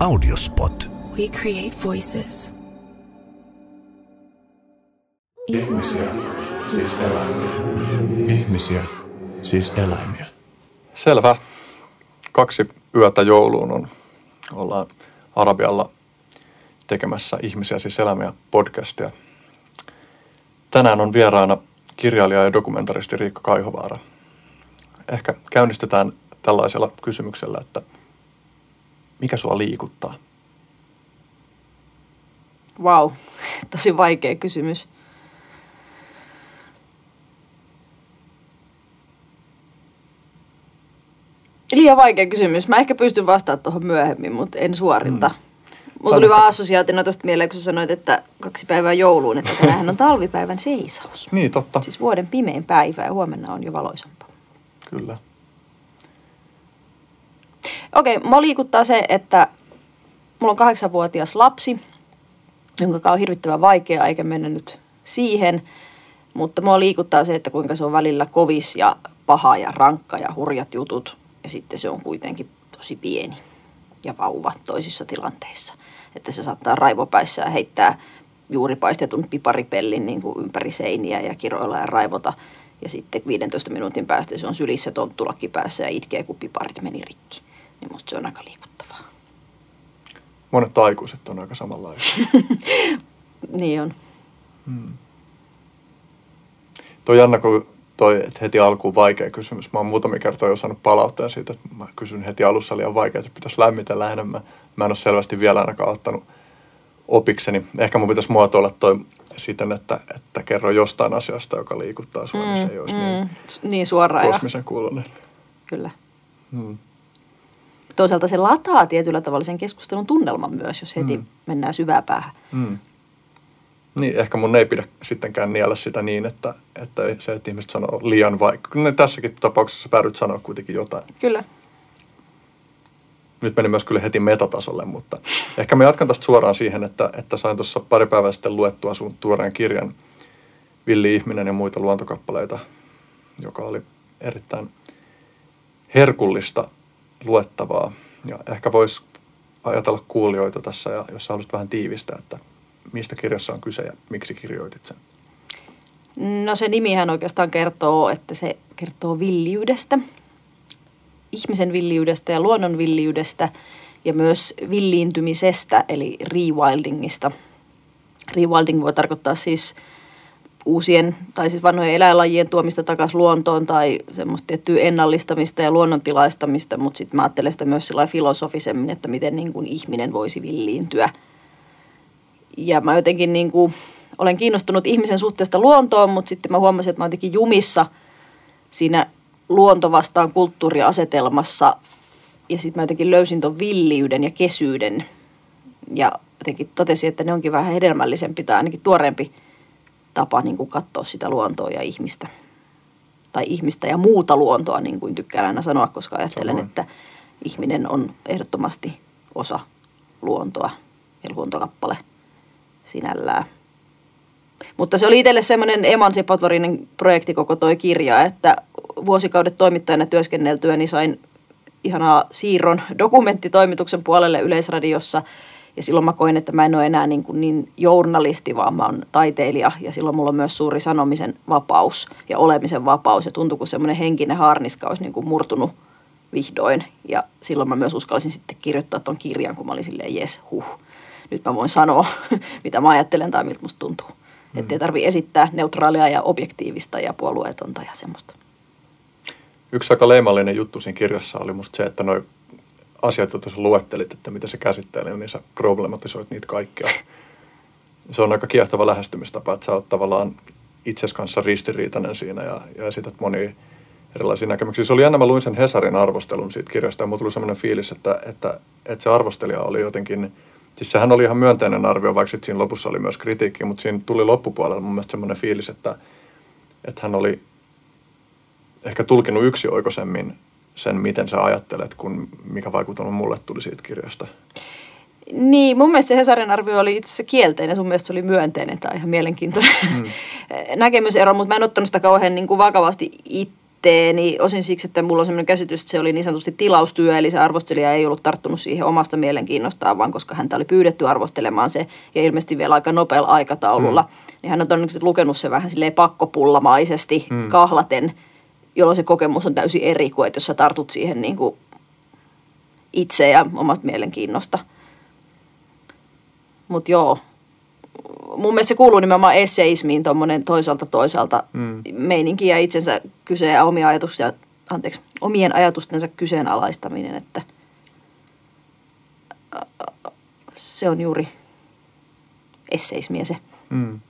Audiospot. We create voices. Ihmisiä, siis eläimiä. Ihmisiä, siis eläimiä. Selvä. Kaksi yötä jouluun on, ollaan Arabialla tekemässä Ihmisiä siis eläimiä podcastia. Tänään on vieraana kirjailija ja dokumentaristi Riikka Kaihovaara. Ehkä käynnistetään tällaisella kysymyksellä, että mikä sua liikuttaa? Vau, wow. tosi vaikea kysymys. Liian vaikea kysymys. Mä ehkä pystyn vastaamaan tuohon myöhemmin, mutta en suorilta. Mm. Mulla tuli vaan assosiaatina tuosta mieleen, kun sä sanoit, että kaksi päivää jouluun, että tänään on talvipäivän seisaus. Niin, totta. Siis vuoden pimein päivä ja huomenna on jo valoisampaa. Kyllä. Okei, okay, mua liikuttaa se, että mulla on kahdeksanvuotias lapsi, jonka on hirvittävän vaikeaa, eikä mennä nyt siihen. Mutta mua liikuttaa se, että kuinka se on välillä kovis ja paha ja rankka ja hurjat jutut. Ja sitten se on kuitenkin tosi pieni ja vauva toisissa tilanteissa. Että se saattaa raivopäissä heittää juuri paistetun piparipellin niin kuin ympäri seiniä ja kiroilla ja raivota. Ja sitten 15 minuutin päästä se on sylissä tonttulakki päässä ja itkee, kun piparit meni rikki. Niin musta se on aika liikuttavaa. Monet aikuiset on aika samanlaisia. niin on. Hmm. Toi Janna, kun toi että heti alkuun vaikea kysymys. Mä oon muutamia kertoja jo saanut palauttaa siitä, että mä kysyn heti alussa liian vaikea, että pitäisi lämmitellä enemmän. Mä en ole selvästi vielä ainakaan ottanut opikseni. Ehkä mun pitäisi muotoilla toi siten, että, että kerro jostain asiasta, joka liikuttaa sua, mm, niin se ei olisi mm, niin, niin suoraan kosmisen kuulonen. Kyllä. Hmm. Toisaalta se lataa tietyllä tavalla sen keskustelun tunnelman myös, jos heti mm. mennään syvää päähän. Mm. Niin, ehkä mun ei pidä sittenkään niellä sitä niin, että, että se, että ihmiset sanoo liian vaikka. Ne tässäkin tapauksessa päädyt sanoa kuitenkin jotain. Kyllä. Nyt meni myös kyllä heti metatasolle, mutta ehkä mä jatkan tästä suoraan siihen, että, että sain tuossa pari päivää sitten luettua sun tuoreen kirjan Villi ihminen ja muita luontokappaleita, joka oli erittäin herkullista luettavaa. Ja ehkä voisi ajatella kuulijoita tässä, ja jos haluaisit vähän tiivistää, että mistä kirjassa on kyse ja miksi kirjoitit sen? No se nimihän oikeastaan kertoo, että se kertoo villiydestä, ihmisen villiydestä ja luonnon villiydestä ja myös villiintymisestä eli rewildingista. Rewilding voi tarkoittaa siis uusien tai siis vanhojen eläinlajien tuomista takaisin luontoon tai semmoista tiettyä ennallistamista ja luonnontilaistamista, mutta sitten mä ajattelen sitä myös filosofisemmin, että miten niin kuin ihminen voisi villiintyä. Ja mä jotenkin niin kuin, olen kiinnostunut ihmisen suhteesta luontoon, mutta sitten mä huomasin, että mä jotenkin jumissa siinä luonto vastaan kulttuuriasetelmassa ja sitten mä jotenkin löysin ton villiyden ja kesyyden ja jotenkin totesin, että ne onkin vähän hedelmällisempi tai ainakin tuoreempi tapa niin kuin katsoa sitä luontoa ja ihmistä. Tai ihmistä ja muuta luontoa, niin kuin tykkään aina sanoa, koska ajattelen, Samoin. että ihminen on ehdottomasti osa luontoa ja luontokappale sinällään. Mutta se oli itselle semmoinen emansipatorinen projekti koko toi kirja, että vuosikaudet toimittajana työskenneltyä, niin sain ihanaa siirron dokumenttitoimituksen puolelle Yleisradiossa – ja silloin mä koin, että mä en ole enää niin, kuin niin journalisti, vaan mä oon taiteilija. Ja silloin mulla on myös suuri sanomisen vapaus ja olemisen vapaus. Ja tuntui, kun semmoinen henkinen haarniska olisi niin kuin murtunut vihdoin. Ja silloin mä myös uskallisin sitten kirjoittaa tuon kirjan, kun mä olin silleen, jes, huh. Nyt mä voin sanoa, mitä mä ajattelen tai miltä musta tuntuu. Mm. Että ei tarvi esittää neutraalia ja objektiivista ja puolueetonta ja semmoista. Yksi aika leimallinen juttu siinä kirjassa oli musta se, että noin asiat, joita sä luettelit, että mitä se käsittelee, niin sä problematisoit niitä kaikkia. Se on aika kiehtova lähestymistapa, että sä oot tavallaan itses kanssa ristiriitainen siinä ja, ja esität monia erilaisia näkemyksiä. Se oli jännä, mä luin sen Hesarin arvostelun siitä kirjasta ja mulla tuli sellainen fiilis, että, että, että se arvostelija oli jotenkin, siis sehän oli ihan myönteinen arvio, vaikka siinä lopussa oli myös kritiikki, mutta siinä tuli loppupuolella mun mielestä sellainen fiilis, että, että hän oli ehkä tulkinut yksi oikosemmin sen, miten sä ajattelet, kun mikä vaikutelma mulle tuli siitä kirjasta? Niin, mun mielestä se Hesarin arvio oli itse asiassa kielteinen, sun mielestä se oli myönteinen tai ihan mielenkiintoinen mm. näkemysero, mutta mä en ottanut sitä kauhean niin kuin vakavasti itteeni, osin siksi, että mulla on sellainen käsitys, että se oli niin sanotusti tilaustyö, eli se arvostelija ei ollut tarttunut siihen omasta mielenkiinnostaan, vaan koska häntä oli pyydetty arvostelemaan se, ja ilmeisesti vielä aika nopealla aikataululla, mm. niin hän on todennäköisesti lukenut se vähän silleen pakkopullamaisesti, mm. kahlaten, jolloin se kokemus on täysin eri kuin, että jos sä tartut siihen niin kuin itse ja omasta mielenkiinnosta. Mutta joo, mun mielestä se kuuluu nimenomaan esseismiin tuommoinen toisaalta toisaalta mm. meininki ja itsensä kyseen ja omia ajatuksia, anteeksi, omien ajatustensa kyseenalaistaminen, että se on juuri esseismiä se. Mm.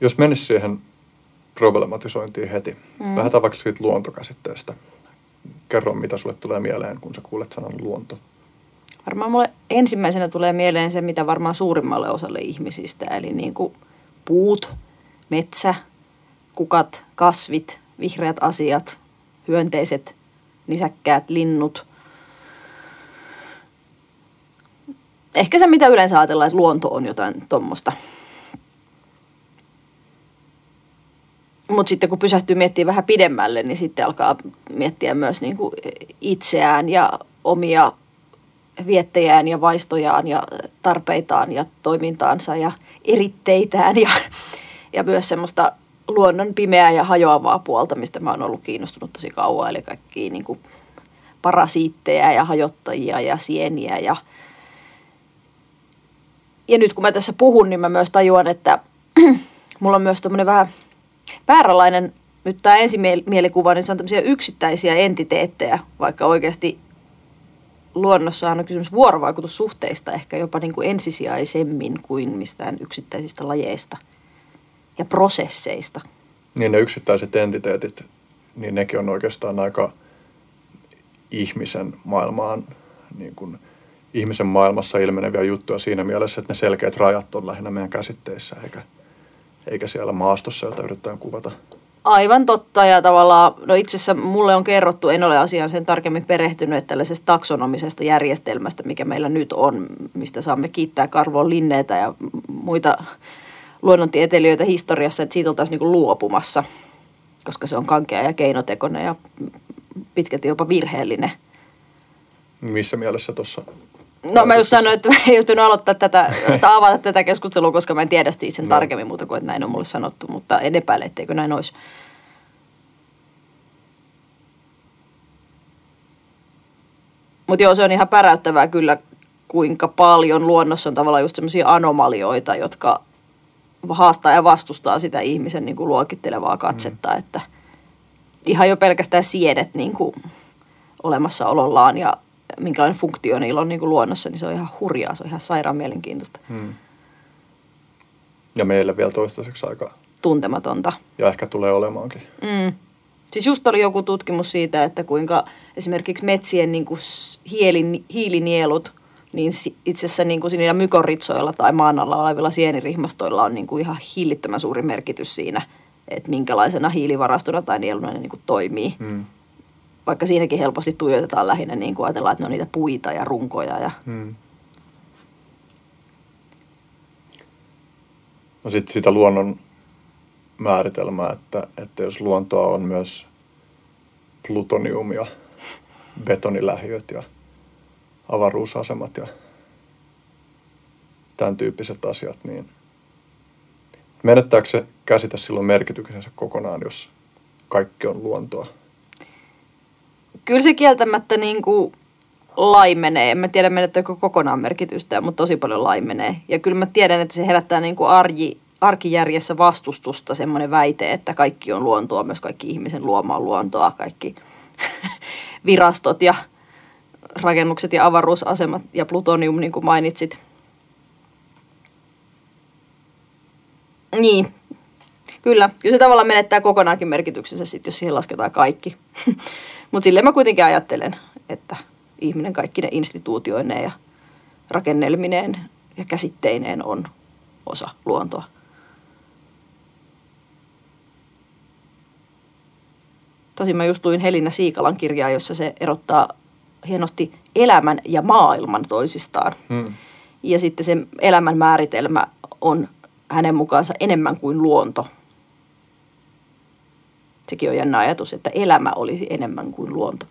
Jos menisi siihen problematisointiin heti, mm. lähdetään vaikka siitä luontokäsitteestä. Kerro, mitä sulle tulee mieleen, kun sä kuulet sanan luonto. Varmaan mulle ensimmäisenä tulee mieleen se, mitä varmaan suurimmalle osalle ihmisistä, eli niin kuin puut, metsä, kukat, kasvit, vihreät asiat, hyönteiset, nisäkkäät, linnut. Ehkä se, mitä yleensä ajatellaan, että luonto on jotain tuommoista. Mutta sitten kun pysähtyy miettimään vähän pidemmälle, niin sitten alkaa miettiä myös niin kuin itseään ja omia viettejään ja vaistojaan ja tarpeitaan ja toimintaansa ja eritteitään ja, ja myös semmoista luonnon pimeää ja hajoavaa puolta, mistä mä oon ollut kiinnostunut tosi kauan, eli kaikki niin kuin parasiitteja ja hajottajia ja sieniä ja ja nyt kun mä tässä puhun, niin mä myös tajuan, että mulla on myös tämmöinen vähän vääränlainen, nyt tämä ensimieliskuva, niin se on tämmöisiä yksittäisiä entiteettejä, vaikka oikeasti luonnossa on kysymys vuorovaikutussuhteista ehkä jopa niin kuin ensisijaisemmin kuin mistään yksittäisistä lajeista ja prosesseista. Niin ne yksittäiset entiteetit, niin nekin on oikeastaan aika ihmisen maailmaan, niin kuin ihmisen maailmassa ilmeneviä juttuja siinä mielessä, että ne selkeät rajat on lähinnä meidän käsitteissä, eikä, eikä siellä maastossa, jota yritetään kuvata. Aivan totta ja tavallaan, no itse asiassa mulle on kerrottu, en ole asiaan sen tarkemmin perehtynyt, että tällaisesta taksonomisesta järjestelmästä, mikä meillä nyt on, mistä saamme kiittää Karvoon Linneitä ja muita luonnontieteilijöitä historiassa, että siitä oltaisiin niin luopumassa, koska se on kankea ja keinotekoinen ja pitkälti jopa virheellinen. Missä mielessä tuossa No mä just sanoin, että ei olisi aloittaa tätä, tai avata tätä keskustelua, koska mä en tiedä siitä sen no. tarkemmin muuta kuin, että näin on mulle sanottu, mutta en epäile, etteikö näin olisi. Mutta joo, se on ihan päräyttävää kyllä, kuinka paljon luonnossa on tavallaan just semmoisia anomalioita, jotka haastaa ja vastustaa sitä ihmisen niin kuin luokittelevaa katsetta, mm. että ihan jo pelkästään siedet niin kuin olemassaolollaan ja minkälainen funktio niillä on niin kuin luonnossa, niin se on ihan hurjaa, se on ihan sairaan mielenkiintoista. Hmm. Ja meille vielä toistaiseksi aika... Tuntematonta. Ja ehkä tulee olemaankin. Mm. Siis just oli joku tutkimus siitä, että kuinka esimerkiksi metsien niin kuin hielin, hiilinielut, niin itse asiassa niin kuin mykorritsoilla tai maan alla olevilla sienirihmastoilla on niin kuin ihan hillittömän suuri merkitys siinä, että minkälaisena hiilivarastona tai nieluna ne niin kuin toimii. Mm vaikka siinäkin helposti tuijotetaan lähinnä niin kuin ajatellaan, että ne on niitä puita ja runkoja. Ja... Hmm. No sitten sitä luonnon määritelmää, että, että jos luontoa on myös plutonium ja betonilähiöt ja avaruusasemat ja tämän tyyppiset asiat, niin menettääkö se käsitä silloin merkityksensä kokonaan, jos kaikki on luontoa? Kyllä se kieltämättä niin kuin laimenee. En mä tiedä menettääkö kokonaan merkitystä, mutta tosi paljon laimenee. Ja kyllä mä tiedän, että se herättää niin kuin arji, arkijärjessä vastustusta semmoinen väite, että kaikki on luontoa, myös kaikki ihmisen luomaa luontoa, kaikki virastot ja rakennukset ja avaruusasemat ja plutonium, niin kuin mainitsit. Niin, kyllä. Kyllä se tavallaan menettää kokonaankin merkityksensä sitten, jos siihen lasketaan kaikki. Mutta silleen mä kuitenkin ajattelen, että ihminen kaikki ne instituutioineen ja rakennelmineen ja käsitteineen on osa luontoa. Tosin mä just luin Helina Siikalan kirjaa, jossa se erottaa hienosti elämän ja maailman toisistaan. Hmm. Ja sitten se elämän määritelmä on hänen mukaansa enemmän kuin luonto. Sekin on jännä ajatus, että elämä olisi enemmän kuin luonto.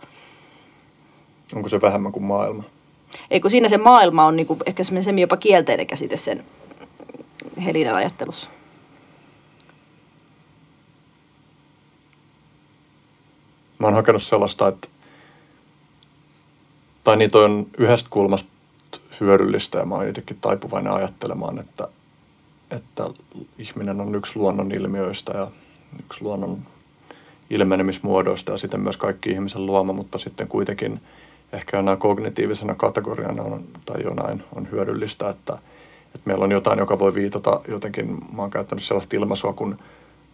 Onko se vähemmän kuin maailma? Eikö siinä se maailma on niinku ehkä semmoinen jopa kielteinen käsite sen Helinan ajattelussa? Mä oon hakenut sellaista, että tai niitä on yhdestä kulmasta hyödyllistä ja mä oon jotenkin taipuvainen ajattelemaan, että, että ihminen on yksi luonnon ilmiöistä ja yksi luonnon ilmenemismuodoista ja sitten myös kaikki ihmisen luoma, mutta sitten kuitenkin ehkä nämä kognitiivisena kategoriana on, tai jonain on hyödyllistä, että, että meillä on jotain, joka voi viitata jotenkin, mä oon käyttänyt sellaista ilmaisua kuin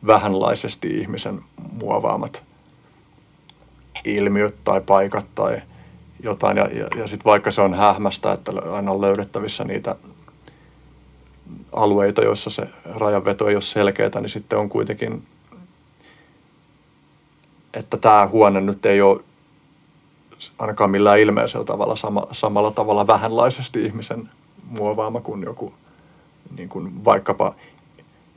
vähänlaisesti ihmisen muovaamat ilmiöt tai paikat tai jotain. Ja, ja, ja sitten vaikka se on hähmästä, että aina on löydettävissä niitä alueita, joissa se rajanveto ei ole selkeää, niin sitten on kuitenkin, että tämä huone nyt ei ole ainakaan millään ilmeisellä tavalla sama, samalla tavalla vähänlaisesti ihmisen muovaama kuin joku niin kuin vaikkapa,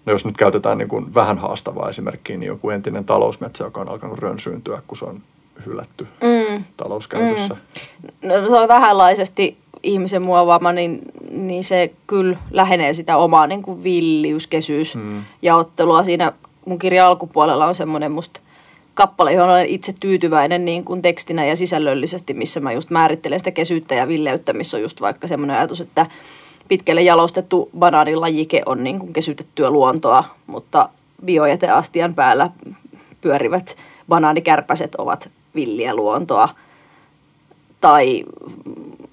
no jos nyt käytetään niin kuin vähän haastavaa esimerkkiä, niin joku entinen talousmetsä, joka on alkanut rönsyyntyä, kun se on hylätty mm. talouskäytössä. Mm. No, se on vähänlaisesti ihmisen muovaama, niin, niin se kyllä lähenee sitä omaa niin kuin villiys, kesyys, mm. jaottelua. Siinä mun kirjan alkupuolella on semmoinen musta kappale, johon olen itse tyytyväinen niin kuin tekstinä ja sisällöllisesti, missä mä just määrittelen sitä kesyyttä ja villeyttä, missä on just vaikka semmoinen ajatus, että pitkälle jalostettu banaanilajike on niin kuin kesytettyä luontoa, mutta biojäteastian päällä pyörivät banaanikärpäset ovat villiä luontoa. Tai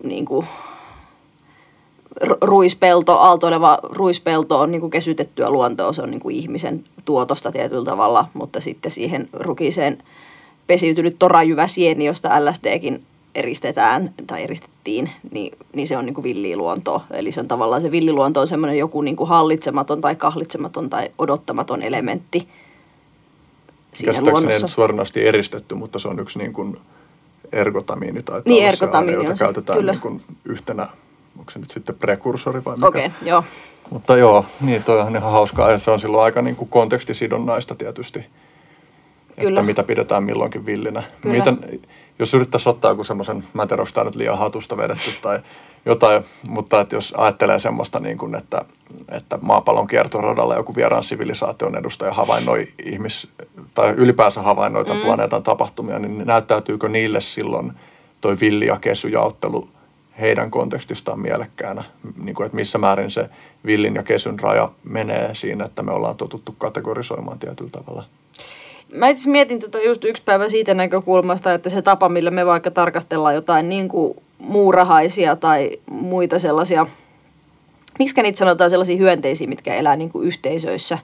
niin kuin, ruispelto, aaltoileva ruispelto on niin kuin kesytettyä luontoa, se on niin kuin ihmisen tuotosta tietyllä tavalla, mutta sitten siihen rukiseen pesiytynyt torajyvä sieni, josta LSDkin eristetään tai eristettiin, niin, niin se on niin kuin villiluontoa. Eli se on tavallaan se villiluonto on semmoinen joku niin kuin hallitsematon tai kahlitsematon tai odottamaton elementti siinä luonnossa. suoranaisesti eristetty, mutta se on yksi niin kuin ergotamiini tai niin, ergotamiini jota käytetään niin kuin yhtenä onko se nyt sitten prekursori vai mikä? Okei, okay, joo. Mutta joo, niin toi on ihan hauskaa ja se on silloin aika niin kuin kontekstisidonnaista tietysti, Kyllä. että mitä pidetään milloinkin villinä. Miten, jos yrittäisi ottaa joku semmoisen, mä en tiedä, onko tämä nyt liian hatusta vedetty tai jotain, mutta että jos ajattelee semmoista, niin kuin, että, että maapallon kiertoradalla joku vieraan sivilisaation edustaja havainnoi ihmis, tai ylipäänsä havainnoi tämän mm. planeetan tapahtumia, niin näyttäytyykö niille silloin toi villi- ja kesyjaottelu – heidän kontekstistaan mielekkäänä, niin kuin, että missä määrin se villin ja kesyn raja menee siinä, että me ollaan totuttu kategorisoimaan tietyllä tavalla. Mä itse mietin tota just yksi päivä siitä näkökulmasta, että se tapa, millä me vaikka tarkastellaan jotain niin kuin muurahaisia tai muita sellaisia, miksi niitä sanotaan sellaisia hyönteisiä, mitkä elää niin kuin yhteisöissä,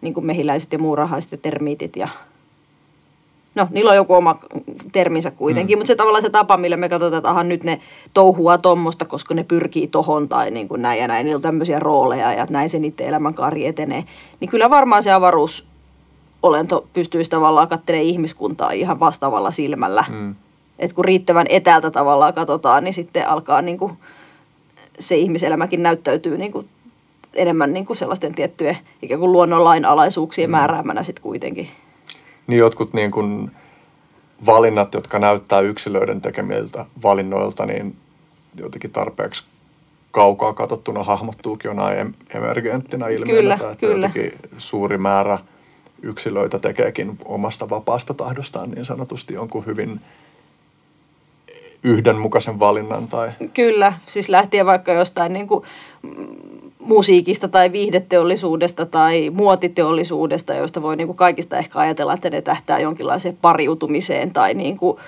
niin kuin mehiläiset ja muurahaiset ja termiitit ja no niillä on joku oma terminsä kuitenkin, mm. mutta se tavallaan se tapa, millä me katsotaan, että aha, nyt ne touhua tuommoista, koska ne pyrkii tohon tai niin kuin näin ja näin, niillä on tämmöisiä rooleja ja näin se niiden elämänkaari etenee. Niin kyllä varmaan se avaruus olento pystyisi tavallaan katselemaan ihmiskuntaa ihan vastaavalla silmällä. Mm. Että kun riittävän etäältä tavallaan katsotaan, niin sitten alkaa niin kuin se ihmiselämäkin näyttäytyy niin kuin enemmän niin kuin sellaisten tiettyjen ikään kuin luonnonlainalaisuuksien mm. määräämänä sitten kuitenkin niin jotkut niin kuin valinnat, jotka näyttää yksilöiden tekemiltä valinnoilta, niin jotenkin tarpeeksi kaukaa katsottuna hahmottuukin jonain emergenttinä ilmiönä, kyllä, että kyllä. suuri määrä yksilöitä tekeekin omasta vapaasta tahdostaan niin sanotusti jonkun hyvin yhdenmukaisen valinnan. Tai... Kyllä, siis lähtien vaikka jostain niin kuin musiikista tai viihdeteollisuudesta tai muotiteollisuudesta, joista voi niin kuin kaikista ehkä ajatella, että ne tähtää jonkinlaiseen pariutumiseen tai niin kuin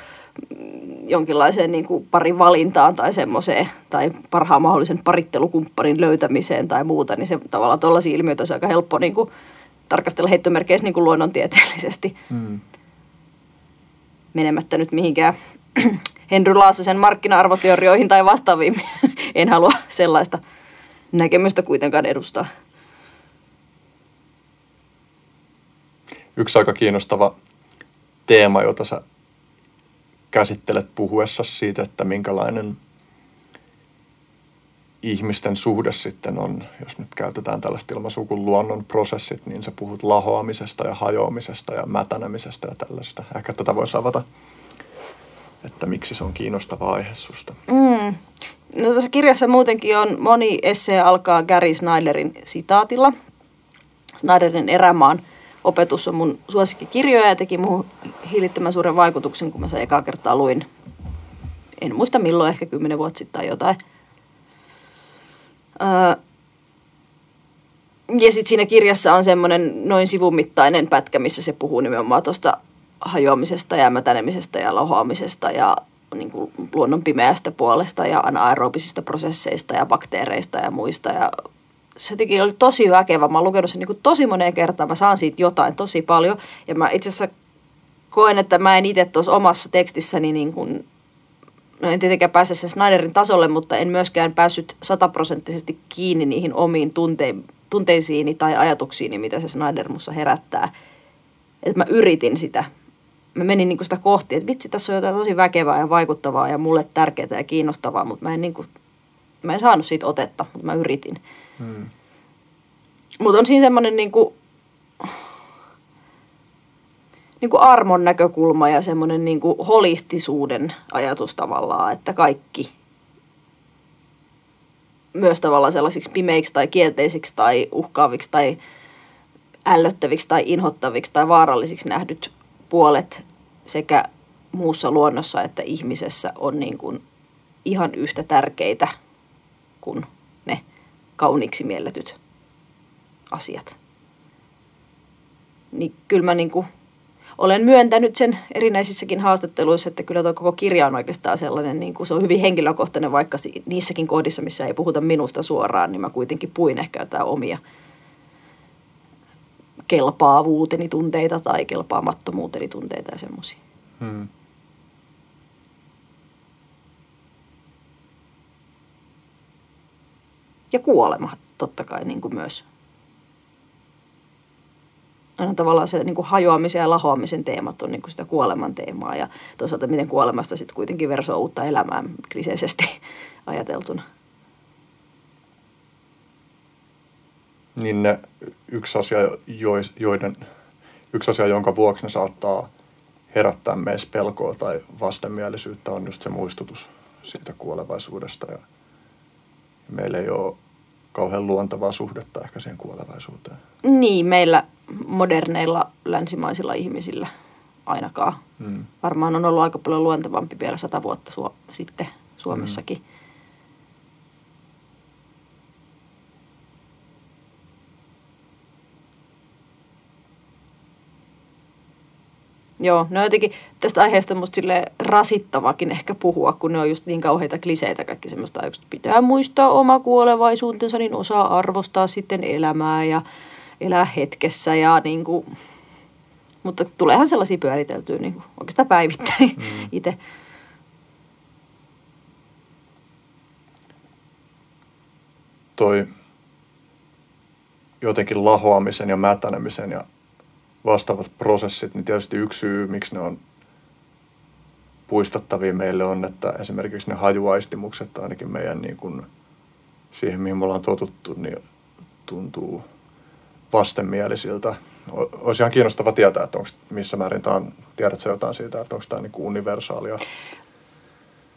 jonkinlaiseen niin kuin parivalintaan tai semmoiseen, tai parhaan mahdollisen parittelukumppanin löytämiseen tai muuta, niin se tavallaan tuollaisia ilmiöitä olisi aika helppo niin kuin tarkastella heittomerkeissä niin kuin luonnontieteellisesti. Mm. Menemättä nyt mihinkään Henry Laasosen markkina-arvoteorioihin tai vastaaviin. en halua sellaista näkemystä kuitenkaan edustaa. Yksi aika kiinnostava teema, jota sä käsittelet puhuessa siitä, että minkälainen ihmisten suhde sitten on, jos nyt käytetään tällaista ilmaisua kuin luonnon prosessit, niin sä puhut lahoamisesta ja hajoamisesta ja mätänemisestä ja tällaista. Ehkä tätä voisi avata, että miksi se on kiinnostava aihe susta. Mm. No tuossa kirjassa muutenkin on moni essee alkaa Gary Snyderin sitaatilla. Snyderin erämaan opetus on mun suosikkikirjoja ja teki muuhun hillittömän suuren vaikutuksen, kun mä sen ekaa kertaa luin. En muista milloin, ehkä kymmenen vuotta sitten tai jotain. Öö, ja sitten siinä kirjassa on semmoinen noin sivun mittainen pätkä, missä se puhuu nimenomaan tuosta hajoamisesta ja mätänemisestä ja lohoamisesta ja niin kuin luonnon pimeästä puolesta ja anaerobisista prosesseista ja bakteereista ja muista. Ja se teki oli tosi väkevä. Mä oon lukenut sen niin kuin tosi moneen kertaan. Mä saan siitä jotain tosi paljon. Ja mä itse asiassa koen, että mä en itse tuossa omassa tekstissäni niin kuin, no en tietenkään pääse sen Snyderin tasolle, mutta en myöskään päässyt sataprosenttisesti kiinni niihin omiin tunte- tunteisiini tai ajatuksiini, mitä se Snyder mussa herättää. Että mä yritin sitä mä menin niin kuin sitä kohti, että vitsi, tässä on jotain tosi väkevää ja vaikuttavaa ja mulle tärkeää ja kiinnostavaa, mutta mä en, niin kuin, mä en saanut siitä otetta, mutta mä yritin. Hmm. Mutta on siinä semmoinen niin kuin, niin kuin armon näkökulma ja semmoinen niin kuin holistisuuden ajatus tavallaan, että kaikki myös tavallaan sellaisiksi pimeiksi tai kielteisiksi tai uhkaaviksi tai ällöttäviksi tai inhottaviksi tai vaarallisiksi nähdyt puolet sekä muussa luonnossa että ihmisessä on niin kuin ihan yhtä tärkeitä kuin ne kauniiksi mielletyt asiat. Niin kyllä mä niin kuin olen myöntänyt sen erinäisissäkin haastatteluissa, että kyllä tuo koko kirja on oikeastaan sellainen, niin kuin se on hyvin henkilökohtainen, vaikka niissäkin kohdissa, missä ei puhuta minusta suoraan, niin mä kuitenkin puin ehkä jotain omia kelpaavuuteni tunteita tai kelpaamattomuuteni tunteita ja semmoisia. Hmm. Ja kuolema totta kai niin kuin myös. Aina tavallaan se niin kuin hajoamisen ja lahoamisen teemat on niin kuin sitä kuoleman teemaa ja toisaalta miten kuolemasta sitten kuitenkin versoo uutta elämää kliseisesti ajateltuna. Niin ne yksi asia, joiden, yksi asia, jonka vuoksi ne saattaa herättää meissä pelkoa tai vastenmielisyyttä, on just se muistutus siitä kuolevaisuudesta. Ja meillä ei ole kauhean luontevaa suhdetta ehkä siihen kuolevaisuuteen. Niin, meillä moderneilla länsimaisilla ihmisillä ainakaan. Hmm. Varmaan on ollut aika paljon luontevampi vielä sata vuotta su- sitten Suomessakin. Hmm Joo, no jotenkin tästä aiheesta musta sille rasittavakin ehkä puhua, kun ne on just niin kauheita kliseitä kaikki semmoista, että pitää muistaa oma kuolevaisuutensa, niin osaa arvostaa sitten elämää ja elää hetkessä ja niin kuin, mutta tuleehan sellaisia pyöriteltyä niin kuin oikeastaan päivittäin mm. itse. Toi jotenkin lahoamisen ja mätänemisen ja vastaavat prosessit, niin tietysti yksi syy, miksi ne on puistattavia meille on, että esimerkiksi ne hajuaistimukset ainakin meidän niin kuin siihen, mihin me ollaan totuttu, niin tuntuu vastenmielisiltä. Olisi ihan kiinnostava tietää, että onko missä määrin tämä on, tiedätkö jotain siitä, että onko tämä niin kuin universaalia?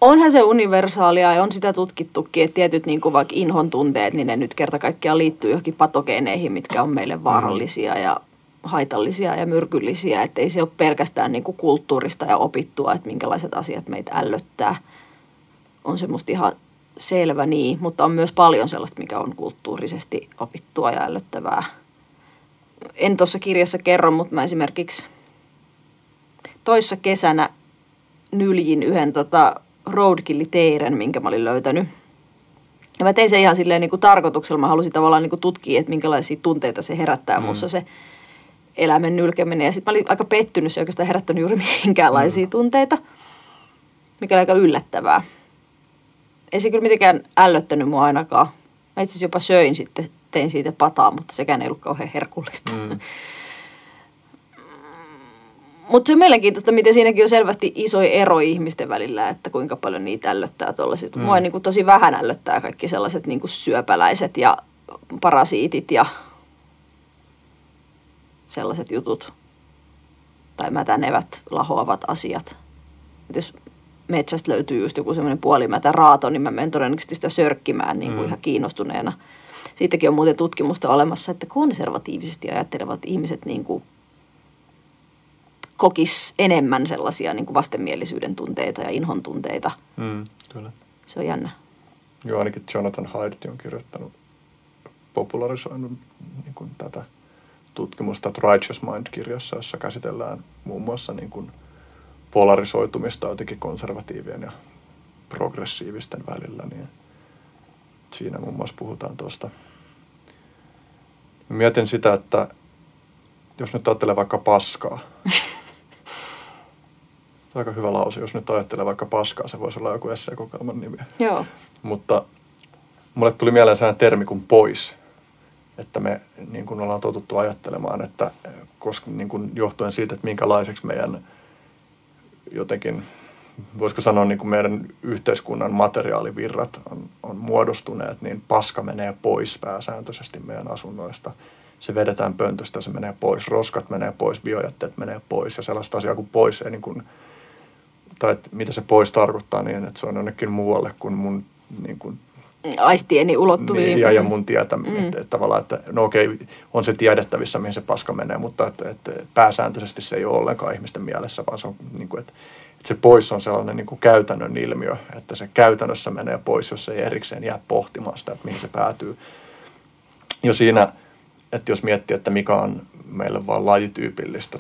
Onhan se universaalia ja on sitä tutkittukin, että tietyt niin kuin vaikka inhon tunteet, niin ne nyt kerta kaikkiaan liittyy johonkin patogeeneihin, mitkä on meille vaarallisia ja haitallisia ja myrkyllisiä, että ei se ole pelkästään niin kuin kulttuurista ja opittua, että minkälaiset asiat meitä ällöttää. On se ihan selvä niin, mutta on myös paljon sellaista, mikä on kulttuurisesti opittua ja ällöttävää. En tuossa kirjassa kerro, mutta mä esimerkiksi toissa kesänä nyljin yhden tota roadkill-teiren, minkä mä olin löytänyt. Ja mä tein sen ihan silleen niin kuin tarkoituksella. Mä halusin tavallaan niin kuin tutkia, että minkälaisia tunteita se herättää mm. mussa se eläimen nylkeminen. Ja sitten mä olin aika pettynyt, se ei oikeastaan herättänyt juuri minkäänlaisia mm. tunteita, mikä oli aika yllättävää. Ei se kyllä mitenkään ällöttänyt mua ainakaan. Mä itse jopa söin sitten, tein siitä pataa, mutta sekään ei ollut kauhean herkullista. Mm. Mutta se on mielenkiintoista, miten siinäkin on selvästi iso ero ihmisten välillä, että kuinka paljon niitä ällöttää tuollaiset. Mm. Mua niin kuin tosi vähän ällöttää kaikki sellaiset niin kuin syöpäläiset ja parasiitit ja sellaiset jutut. Tai mätänevät, lahoavat asiat. Et jos metsästä löytyy just joku semmoinen puolimätä raato, niin mä menen todennäköisesti sitä sörkkimään niin kuin mm. ihan kiinnostuneena. Siitäkin on muuten tutkimusta olemassa, että konservatiivisesti ajattelevat ihmiset niin kuin kokis enemmän sellaisia niin kuin vastenmielisyyden tunteita ja inhon tunteita. Mm, kyllä. Se on jännä. Joo, ainakin Jonathan Haidt on kirjoittanut, popularisoinut niin kuin tätä tutkimusta Righteous Mind-kirjassa, jossa käsitellään muun muassa niin kuin polarisoitumista jotenkin konservatiivien ja progressiivisten välillä, niin siinä muun muassa puhutaan tuosta. Mietin sitä, että jos nyt ajattelee vaikka paskaa, aika hyvä lause, jos nyt ajattelee vaikka paskaa, se voisi olla joku esseekokoelman nimi. Joo. Mutta mulle tuli mieleen sellainen termi kuin pois, että me niin kuin ollaan totuttu ajattelemaan, että koska niin kuin johtuen siitä, että minkälaiseksi meidän jotenkin, voisiko sanoa niin kuin meidän yhteiskunnan materiaalivirrat on, on muodostuneet, niin paska menee pois pääsääntöisesti meidän asunnoista. Se vedetään pöntöstä, se menee pois, roskat menee pois, biojätteet menee pois ja sellaista asiaa kuin pois ei niin kuin, tai että mitä se pois tarkoittaa niin, että se on jonnekin muualle kuin mun niin kuin, Aistieni ulottuviin. Niin, ja, ja mun tietä, mm. että, että, tavallaan, että no okei, on se tiedettävissä, mihin se paska menee, mutta että, että pääsääntöisesti se ei ole ollenkaan ihmisten mielessä, vaan se on niin kuin, että, että se pois on sellainen niin kuin käytännön ilmiö, että se käytännössä menee pois, jos ei erikseen jää pohtimaan sitä, että mihin se päätyy. Ja siinä, että jos miettii, että mikä on meille vaan lajityypillistä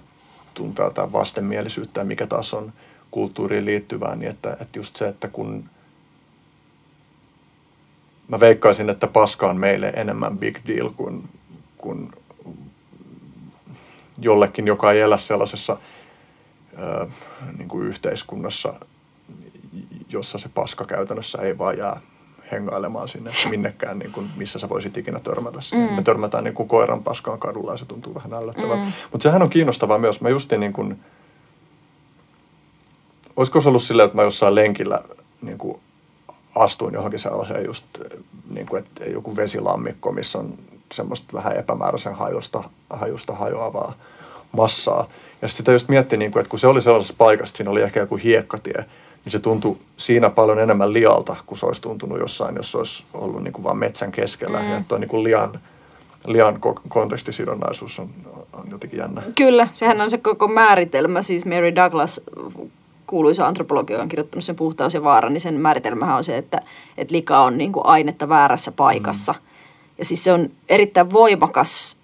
tuntea tai vastenmielisyyttä ja mikä taas on kulttuuriin liittyvää, niin että, että just se, että kun mä veikkaisin, että paska on meille enemmän big deal kuin, kuin jollekin, joka ei elä sellaisessa ää, niin kuin yhteiskunnassa, jossa se paska käytännössä ei vaan jää hengailemaan sinne minnekään, niin kuin, missä sä voisit ikinä törmätä. Mm. Me törmätään niin kuin koiran paskaan kadulla ja se tuntuu vähän ällöttävältä. Mm. Mutta sehän on kiinnostavaa myös. Mä justiin niin kuin, olisiko se ollut silleen, että mä jossain lenkillä niin kuin astuin johonkin sellaiseen just, niin kuin, että joku vesilammikko, missä on semmoista vähän epämääräisen hajusta, hajusta hajoavaa massaa. Ja sitten sitä just mietti, niin kuin, että kun se oli sellaisessa paikassa, siinä oli ehkä joku hiekkatie, niin se tuntui siinä paljon enemmän lialta, kuin se olisi tuntunut jossain, jos se olisi ollut niin kuin vaan metsän keskellä. Mm. Ja tuo niin kuin lian, lian kontekstisidonnaisuus on, on jotenkin jännä. Kyllä, sehän on se koko määritelmä. Siis Mary Douglas kuuluisa antropologi on kirjoittanut sen puhtaus ja vaara, niin sen määritelmähän on se, että, että lika on niin kuin ainetta väärässä paikassa. Mm. Ja siis se on erittäin voimakas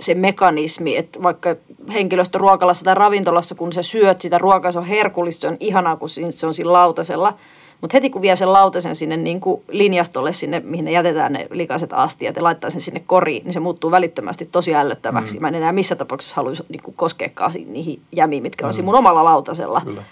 se mekanismi, että vaikka henkilöstö ruokalassa tai ravintolassa, kun sä syöt sitä ruokaa, se on herkullista, se on ihanaa, kun se on siinä lautasella – mutta heti kun vie sen lautasen sinne niin kuin linjastolle, sinne, mihin ne jätetään ne likaiset astiat ja laittaa sen sinne koriin, niin se muuttuu välittömästi tosi ällöttäväksi. Mm. Mä en enää missä tapauksessa haluaisi niin kuin koskeekaan niihin jämiin, mitkä on mm. siinä mun omalla lautasella. Kyllä.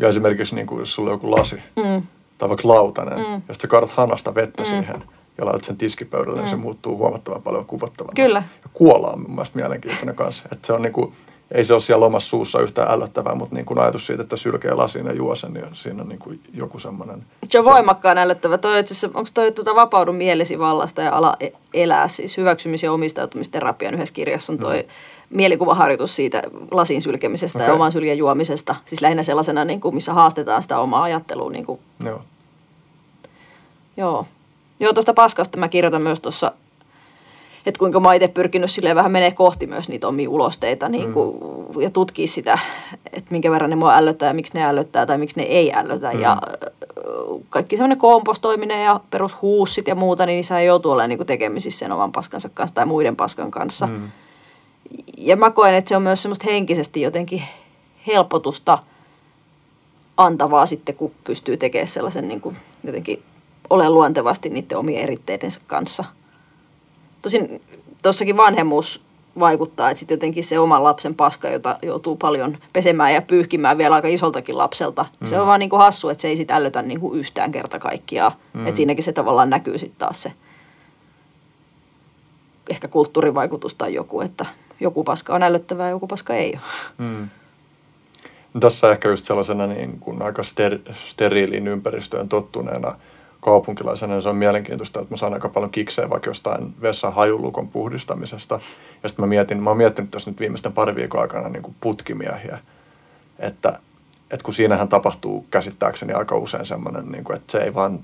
Ja esimerkiksi niin kuin, jos sulla on joku lasi mm. tai vaikka lautanen, mm. jos sä kaadat hanasta vettä mm. siihen ja laitat sen tiskipöydälle, mm. niin se mm. muuttuu huomattavan paljon kuvottavammaksi. Kyllä. Ja kuola on mun mielestä mielenkiintoinen kanssa. Että se on niin kuin, ei se ole siellä omassa suussa yhtään ällöttävää, mutta niin kuin ajatus siitä, että sylkee lasiin ja juo sen, niin siinä on niin kuin joku semmoinen... Se on voimakkaan ällöttävä. Toi, itse onko toi tuota vapaudu mielesi vallasta ja ala e- elää, siis hyväksymis- ja omistautumisterapian yhdessä kirjassa on toi no. mielikuvaharjoitus siitä lasin sylkemisestä okay. ja oman syljen juomisesta. Siis lähinnä sellaisena, niin kuin, missä haastetaan sitä omaa ajattelua. Niin kuin. Joo. Joo. Joo, tuosta paskasta mä kirjoitan myös tuossa että kuinka mä itse pyrkinyt silleen vähän menee kohti myös niitä omia ulosteita niin kuin, mm. ja tutkii sitä, että minkä verran ne mua ällöttää ja miksi ne ällöttää tai miksi ne ei ällötä. Mm. Ja kaikki semmoinen kompostoiminen ja perushuussit ja muuta, niin niissä joutuu olemaan niin kuin tekemisissä sen oman paskansa kanssa tai muiden paskan kanssa. Mm. Ja mä koen, että se on myös semmoista henkisesti jotenkin helpotusta antavaa sitten, kun pystyy tekemään sellaisen niin kuin jotenkin ole luontevasti niiden omien eritteidensä kanssa – Tosin tuossakin vanhemmuus vaikuttaa, että sitten jotenkin se oman lapsen paska, jota joutuu paljon pesemään ja pyyhkimään vielä aika isoltakin lapselta. Mm. Se on vaan niin kuin hassu, että se ei sitten ällötä niin kuin yhtään kerta kaikkiaan. Mm. Että siinäkin se tavallaan näkyy sitten taas se ehkä kulttuurivaikutus tai joku, että joku paska on älyttävää ja joku paska ei ole. Mm. No tässä ehkä just sellaisena niin kuin aika ster- steriiliin ympäristöön tottuneena kaupunkilaisena, niin se on mielenkiintoista, että mä saan aika paljon kiksejä vaikka jostain vessan hajulukon puhdistamisesta. Ja sitten mä mietin, mä oon miettinyt tässä nyt viimeisten pari viikon aikana niin kuin putkimiehiä, että, että kun siinähän tapahtuu käsittääkseni aika usein semmoinen, niin kuin, että se ei vaan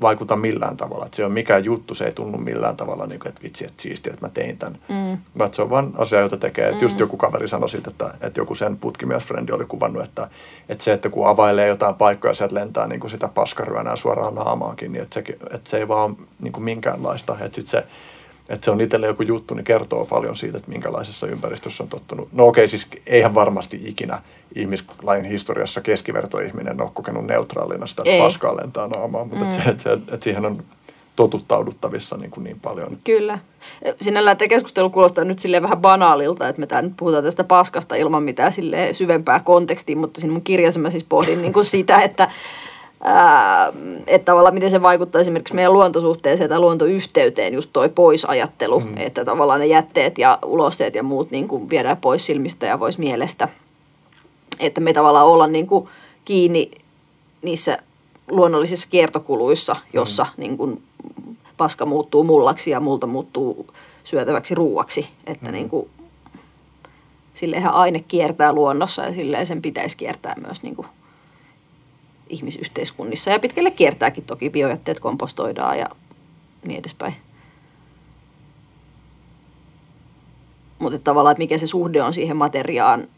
vaikuta millään tavalla. Että se on mikään juttu, se ei tunnu millään tavalla, niin kuin, että vitsi, että siistiä, että mä tein tämän. Mm. Vaan se on vaan asia, jota tekee. Että mm. just joku kaveri sanoi siitä, että, että joku sen putkimiesfrendi oli kuvannut, että, että se, että kun availee jotain paikkoja, sieltä lentää niin kuin sitä paskaryönää suoraan naamaankin, niin että se, että se ei vaan niin kuin minkäänlaista. Että sit se, että se on itselle joku juttu, niin kertoo paljon siitä, että minkälaisessa ympäristössä on tottunut. No okei, siis eihän varmasti ikinä ihmislajin historiassa keskivertoihminen ole kokenut neutraalina sitä, että paskaa lentää naamaan, mutta mm. että, että, se, että siihen on totuttauduttavissa niin, kuin niin paljon. Kyllä. Sinällään tämä keskustelu kuulostaa nyt sille vähän banaalilta, että me tämä nyt puhutaan tästä paskasta ilman mitään sille syvempää kontekstia, mutta siinä mun kirjassa mä siis pohdin niin kuin sitä, että ää, että tavallaan miten se vaikuttaa esimerkiksi meidän luontosuhteeseen tai luontoyhteyteen, just toi poisajattelu, mm. että tavallaan ne jätteet ja ulosteet ja muut niin kuin viedään pois silmistä ja pois mielestä. Että me tavallaan ollaan niin kuin kiinni niissä luonnollisissa kiertokuluissa, jossa mm. niin kuin paska muuttuu mullaksi ja multa muuttuu syötäväksi ruuaksi. Että mm. niin kuin, silleenhän aine kiertää luonnossa ja silleen sen pitäisi kiertää myös niin kuin ihmisyhteiskunnissa. Ja pitkälle kiertääkin toki, biojätteet kompostoidaan ja niin edespäin. Mutta tavallaan, että mikä se suhde on siihen materiaan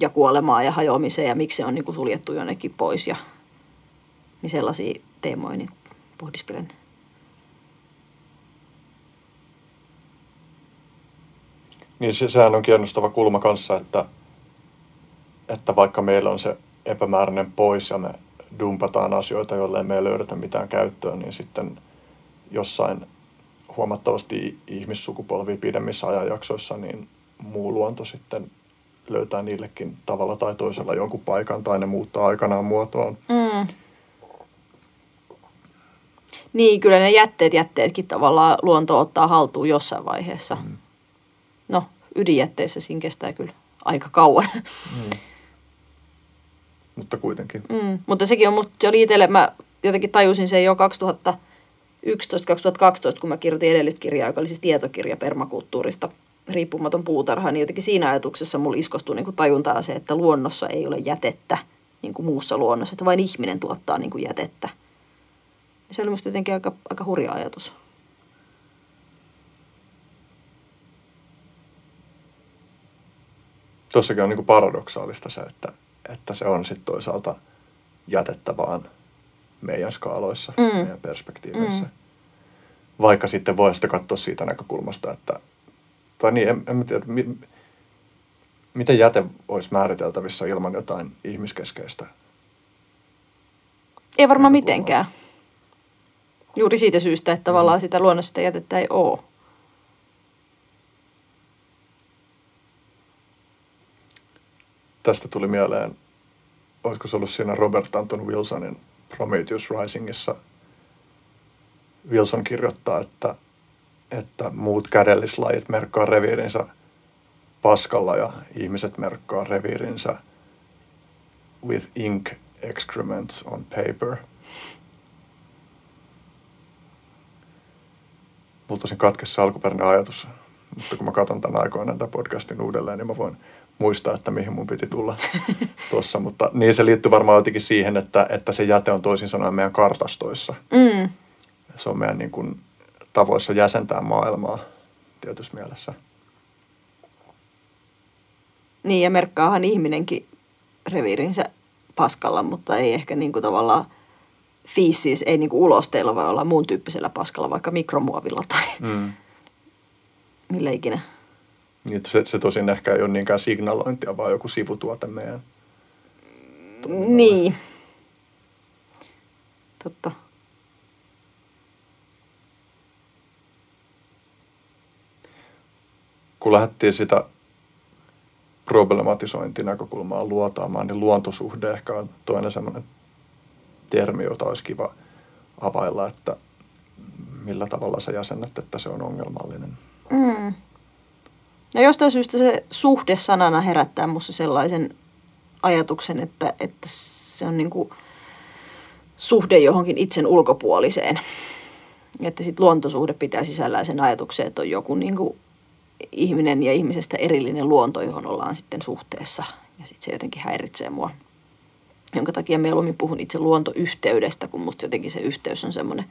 ja kuolemaan ja hajoamiseen ja miksi se on niin kuin suljettu jonnekin pois. Ja, niin sellaisia teemoja niin pohdiskelen. Niin se, sehän on kiinnostava kulma kanssa, että, että vaikka meillä on se epämääräinen pois ja me dumpataan asioita, joille me ei löydetä mitään käyttöä, niin sitten jossain huomattavasti ihmissukupolvia pidemmissä ajanjaksoissa, niin muu luonto sitten löytää niillekin tavalla tai toisella jonkun paikan tai ne muuttaa aikanaan muotoon. Mm. Niin, kyllä ne jätteet, jätteetkin tavallaan luonto ottaa haltuun jossain vaiheessa. Mm. No, ydinjätteissä siinä kestää kyllä aika kauan. Mm mutta kuitenkin. Mm, mutta sekin on musta, se oli itselle, mä jotenkin tajusin sen jo 2011-2012, kun mä kirjoitin edellistä kirjaa, joka oli siis tietokirja permakulttuurista, riippumaton puutarha, niin jotenkin siinä ajatuksessa mulla iskostui niin kuin tajuntaa se, että luonnossa ei ole jätettä niin kuin muussa luonnossa, että vain ihminen tuottaa niin kuin jätettä. Se oli musta jotenkin aika, aika hurja ajatus. Tuossakin on niin kuin paradoksaalista se, että että se on sitten toisaalta jätettä vaan meidän skaaloissa, mm. meidän perspektiiveissä. Mm. Vaikka sitten voi sitten katsoa siitä näkökulmasta, että, tai niin, en, en tiedä, mi, miten jäte olisi määriteltävissä ilman jotain ihmiskeskeistä? Ei varmaan mitenkään. Juuri siitä syystä, että tavallaan mm. sitä luonnollista jätettä ei ole. Tästä tuli mieleen, olisiko se ollut siinä Robert Anton Wilsonin Prometheus Risingissa. Wilson kirjoittaa, että, että muut kädellislajit merkkaa reviirinsä paskalla ja ihmiset merkkaa reviirinsä with ink excrements on paper. Mulla tosin katkesi alkuperäinen ajatus, mutta kun mä katson tämän aikoinaan tämän podcastin uudelleen, niin mä voin muistaa, että mihin mun piti tulla tuossa. Mutta niin se liittyy varmaan jotenkin siihen, että, että se jäte on toisin sanoen meidän kartastoissa. Mm. Se on meidän niin kuin, tavoissa jäsentää maailmaa tietyssä mielessä. Niin ja merkkaahan ihminenkin reviirinsä paskalla, mutta ei ehkä niin kuin tavallaan fiisis, ei niin kuin ulosteilla voi olla muun tyyppisellä paskalla, vaikka mikromuovilla tai mm. millä ikinä. Niin, se, se tosin ehkä ei ole niinkään signalointia, vaan joku sivutuote meidän. Niin. Totta. Kun lähdettiin sitä problematisointinäkökulmaa luotaamaan, niin luontosuhde ehkä on toinen sellainen termi, jota olisi kiva availla, että millä tavalla sä jäsenet, että se on ongelmallinen. Mm Ja jostain syystä se suhde sanana herättää minussa sellaisen ajatuksen, että, että se on niin kuin suhde johonkin itsen ulkopuoliseen. Että sitten luontosuhde pitää sisällään sen ajatuksen, että on joku niin kuin ihminen ja ihmisestä erillinen luonto, johon ollaan sitten suhteessa. Ja sitten se jotenkin häiritsee mua. Jonka takia mieluummin puhun itse luontoyhteydestä, kun musta jotenkin se yhteys on semmoinen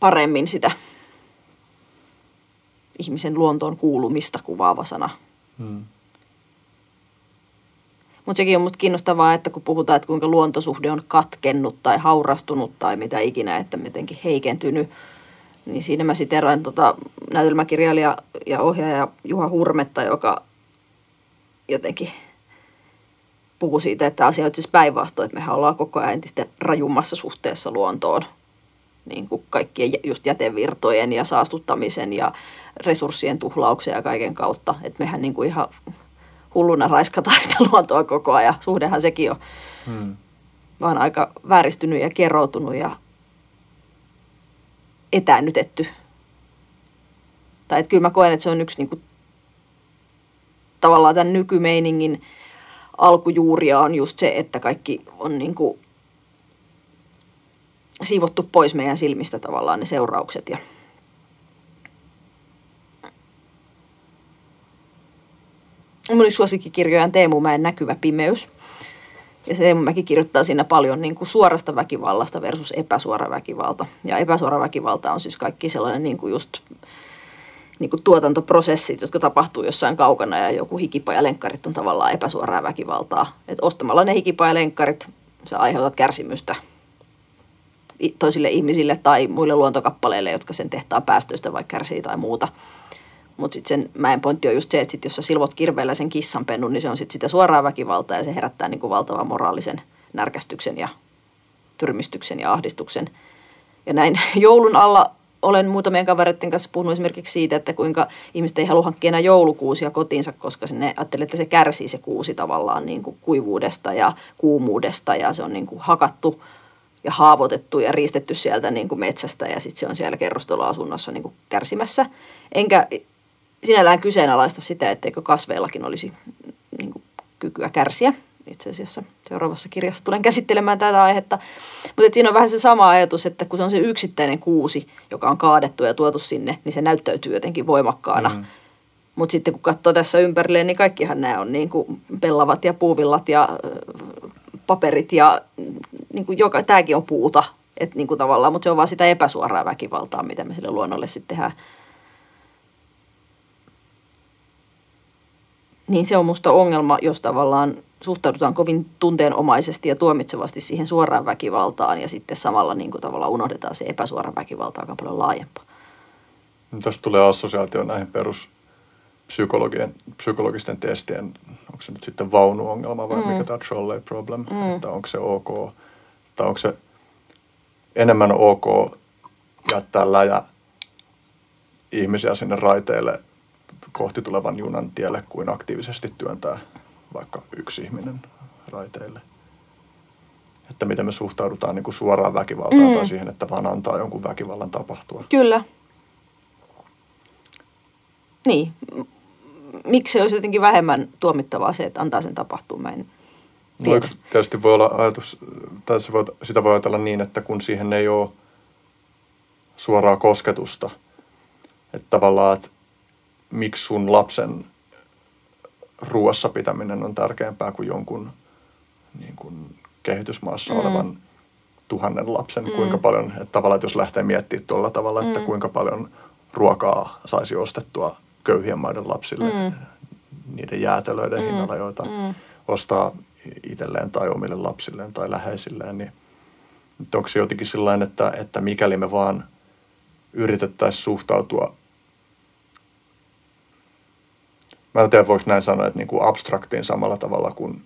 paremmin sitä ihmisen luontoon kuulumista kuvaava sana. Hmm. Mutta sekin on musta kiinnostavaa, että kun puhutaan, että kuinka luontosuhde on katkennut tai haurastunut tai mitä ikinä, että mitenkin heikentynyt, niin siinä mä siteraan tota näytelmäkirjailija ja ohjaaja Juha Hurmetta, joka jotenkin puhui siitä, että asia on siis päinvastoin, että mehän ollaan koko ajan entistä rajummassa suhteessa luontoon. Niin kuin kaikkien just jätevirtojen ja saastuttamisen ja resurssien tuhlauksen ja kaiken kautta. Että mehän niin kuin ihan hulluna raiskataan sitä luontoa koko ajan. Suhdehan sekin on hmm. vaan aika vääristynyt ja kieroutunut ja etäännytetty. Tai että kyllä mä koen, että se on yksi niin kuin, tavallaan tämän nykymeiningin alkujuuria on just se, että kaikki on niin kuin, siivottu pois meidän silmistä tavallaan ne seuraukset ja Mun suosikkikirjoja on Teemu Mäen Näkyvä pimeys. Ja se Teemu Mäki kirjoittaa siinä paljon niin kuin suorasta väkivallasta versus epäsuora väkivalta. Ja epäsuora väkivalta on siis kaikki sellainen niin kuin just niin kuin tuotantoprosessit, jotka tapahtuu jossain kaukana ja joku hikipajalenkkarit on tavallaan epäsuoraa väkivaltaa. Et ostamalla ne hikipajalenkkarit sä aiheutat kärsimystä toisille ihmisille tai muille luontokappaleille, jotka sen tehtaan päästöistä vaikka kärsii tai muuta. Mutta sitten sen mäen pointti on just se, että sit jos sä silvot kirveellä sen kissanpennun, niin se on sitten sitä suoraa väkivaltaa ja se herättää niin kuin valtavan moraalisen närkästyksen ja tyrmistyksen ja ahdistuksen. Ja näin joulun alla olen muutamien kavereiden kanssa puhunut esimerkiksi siitä, että kuinka ihmiset ei halua hankkia enää joulukuusia kotiinsa, koska ne ajattelee, että se kärsii se kuusi tavallaan niin kuin kuivuudesta ja kuumuudesta ja se on niin kuin hakattu ja haavoitettu ja riistetty sieltä niin kuin metsästä ja sitten se on siellä kerrostaloasunnossa niin kuin kärsimässä. Enkä sinällään kyseenalaista sitä, etteikö kasveillakin olisi niin kuin, kykyä kärsiä. Itse asiassa seuraavassa kirjassa tulen käsittelemään tätä aihetta. Mutta siinä on vähän se sama ajatus, että kun se on se yksittäinen kuusi, joka on kaadettu ja tuotu sinne, niin se näyttäytyy jotenkin voimakkaana. Mm. Mutta sitten kun katsoo tässä ympärilleen, niin kaikkihan nämä on niin kuin pellavat ja puuvillat ja paperit ja niin kuin joka, tämäkin on puuta. Et niin kuin tavallaan, mutta se on vaan sitä epäsuoraa väkivaltaa, mitä me sille luonnolle sitten tehdään. niin se on musta ongelma, jos tavallaan suhtaudutaan kovin tunteenomaisesti ja tuomitsevasti siihen suoraan väkivaltaan ja sitten samalla niin kuin tavallaan unohdetaan se epäsuora väkivalta aika paljon laajempaa. Tästä tulee assosiaatio näihin perus psykologisten testien, onko se nyt sitten vaunuongelma vai mm. mikä tämä trolley problem, mm. että onko se ok, tai onko se enemmän ok jättää läjä ihmisiä sinne raiteille kohti tulevan junan tielle kuin aktiivisesti työntää vaikka yksi ihminen raiteille. Että miten me suhtaudutaan niin kuin suoraan väkivaltaan mm. tai siihen, että vaan antaa jonkun väkivallan tapahtua. Kyllä. Niin. Miksi se olisi jotenkin vähemmän tuomittavaa se, että antaa sen tapahtua? Mä en tiedä. No, tietysti voi olla ajatus, tai se voi, sitä voi ajatella niin, että kun siihen ei ole suoraa kosketusta, että tavallaan, että miksi sun lapsen ruoassa pitäminen on tärkeämpää kuin jonkun niin kuin kehitysmaassa mm. olevan tuhannen lapsen, mm. kuinka paljon, että tavallaan, että jos lähtee miettimään tuolla tavalla, että mm. kuinka paljon ruokaa saisi ostettua köyhien maiden lapsille mm. niiden jäätelöiden mm. hinnalla, joita mm. ostaa itselleen tai omille lapsilleen tai läheisilleen, niin onko se jotenkin sellainen, että, että mikäli me vaan yritettäisiin suhtautua mä en tiedä voiko näin sanoa, että niin kuin abstraktiin samalla tavalla kuin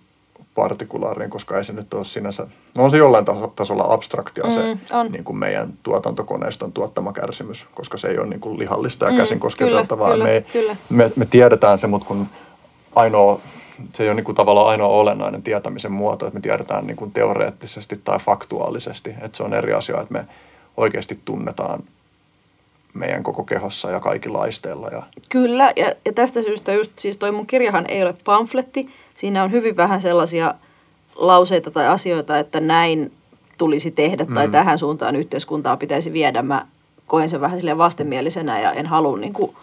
partikulaariin, koska ei se nyt ole sinänsä, no on se jollain tasolla abstraktia mm, se niin kuin meidän tuotantokoneiston tuottama kärsimys, koska se ei ole niin kuin lihallista ja mm, käsin kosketeltavaa. Me, ei, kyllä. Me, me tiedetään se, mutta kun ainoa, se ei ole niin kuin tavallaan ainoa olennainen tietämisen muoto, että me tiedetään niin kuin teoreettisesti tai faktuaalisesti, että se on eri asia, että me oikeasti tunnetaan meidän koko kehossa ja kaikilla aisteilla. Ja... Kyllä, ja, ja tästä syystä just siis toi mun kirjahan ei ole pamfletti. Siinä on hyvin vähän sellaisia lauseita tai asioita, että näin tulisi tehdä tai mm. tähän suuntaan yhteiskuntaa pitäisi viedä. Mä koen sen vähän sille vastenmielisenä ja en halua niin kuin,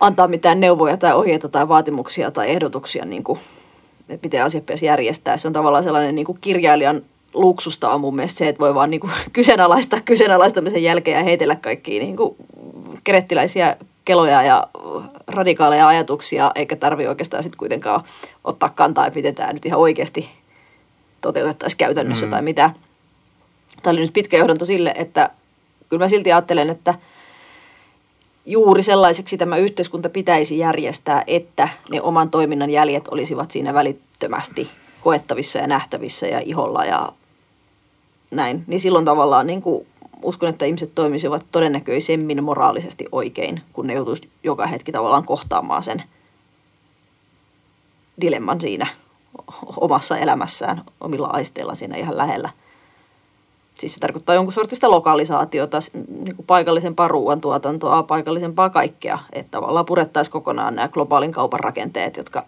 antaa mitään neuvoja tai ohjeita tai vaatimuksia tai ehdotuksia, niin kuin, että miten asiat pitäisi järjestää. Se on tavallaan sellainen niin kuin kirjailijan luksusta on mun mielestä se, että voi vaan niin kuin kyseenalaistaa kyseenalaistamisen jälkeen ja heitellä kaikkia niin kuin kerettiläisiä keloja ja radikaaleja ajatuksia, eikä tarvi oikeastaan sitten kuitenkaan ottaa kantaa, että miten tämä nyt ihan oikeasti toteutettaisiin käytännössä mm. tai mitä. Tämä oli nyt pitkä johdanto sille, että kyllä mä silti ajattelen, että juuri sellaiseksi tämä yhteiskunta pitäisi järjestää, että ne oman toiminnan jäljet olisivat siinä välittömästi koettavissa ja nähtävissä ja iholla ja näin. Niin silloin tavallaan niin kuin uskon, että ihmiset toimisivat todennäköisemmin moraalisesti oikein, kun ne joutuisi joka hetki tavallaan kohtaamaan sen dilemman siinä omassa elämässään, omilla aisteilla siinä ihan lähellä. Siis se tarkoittaa jonkun sortista lokalisaatiota, niin kuin paikallisempaa ruoantuotantoa, paikallisempaa kaikkea, että tavallaan purettaisiin kokonaan nämä globaalin kaupan rakenteet, jotka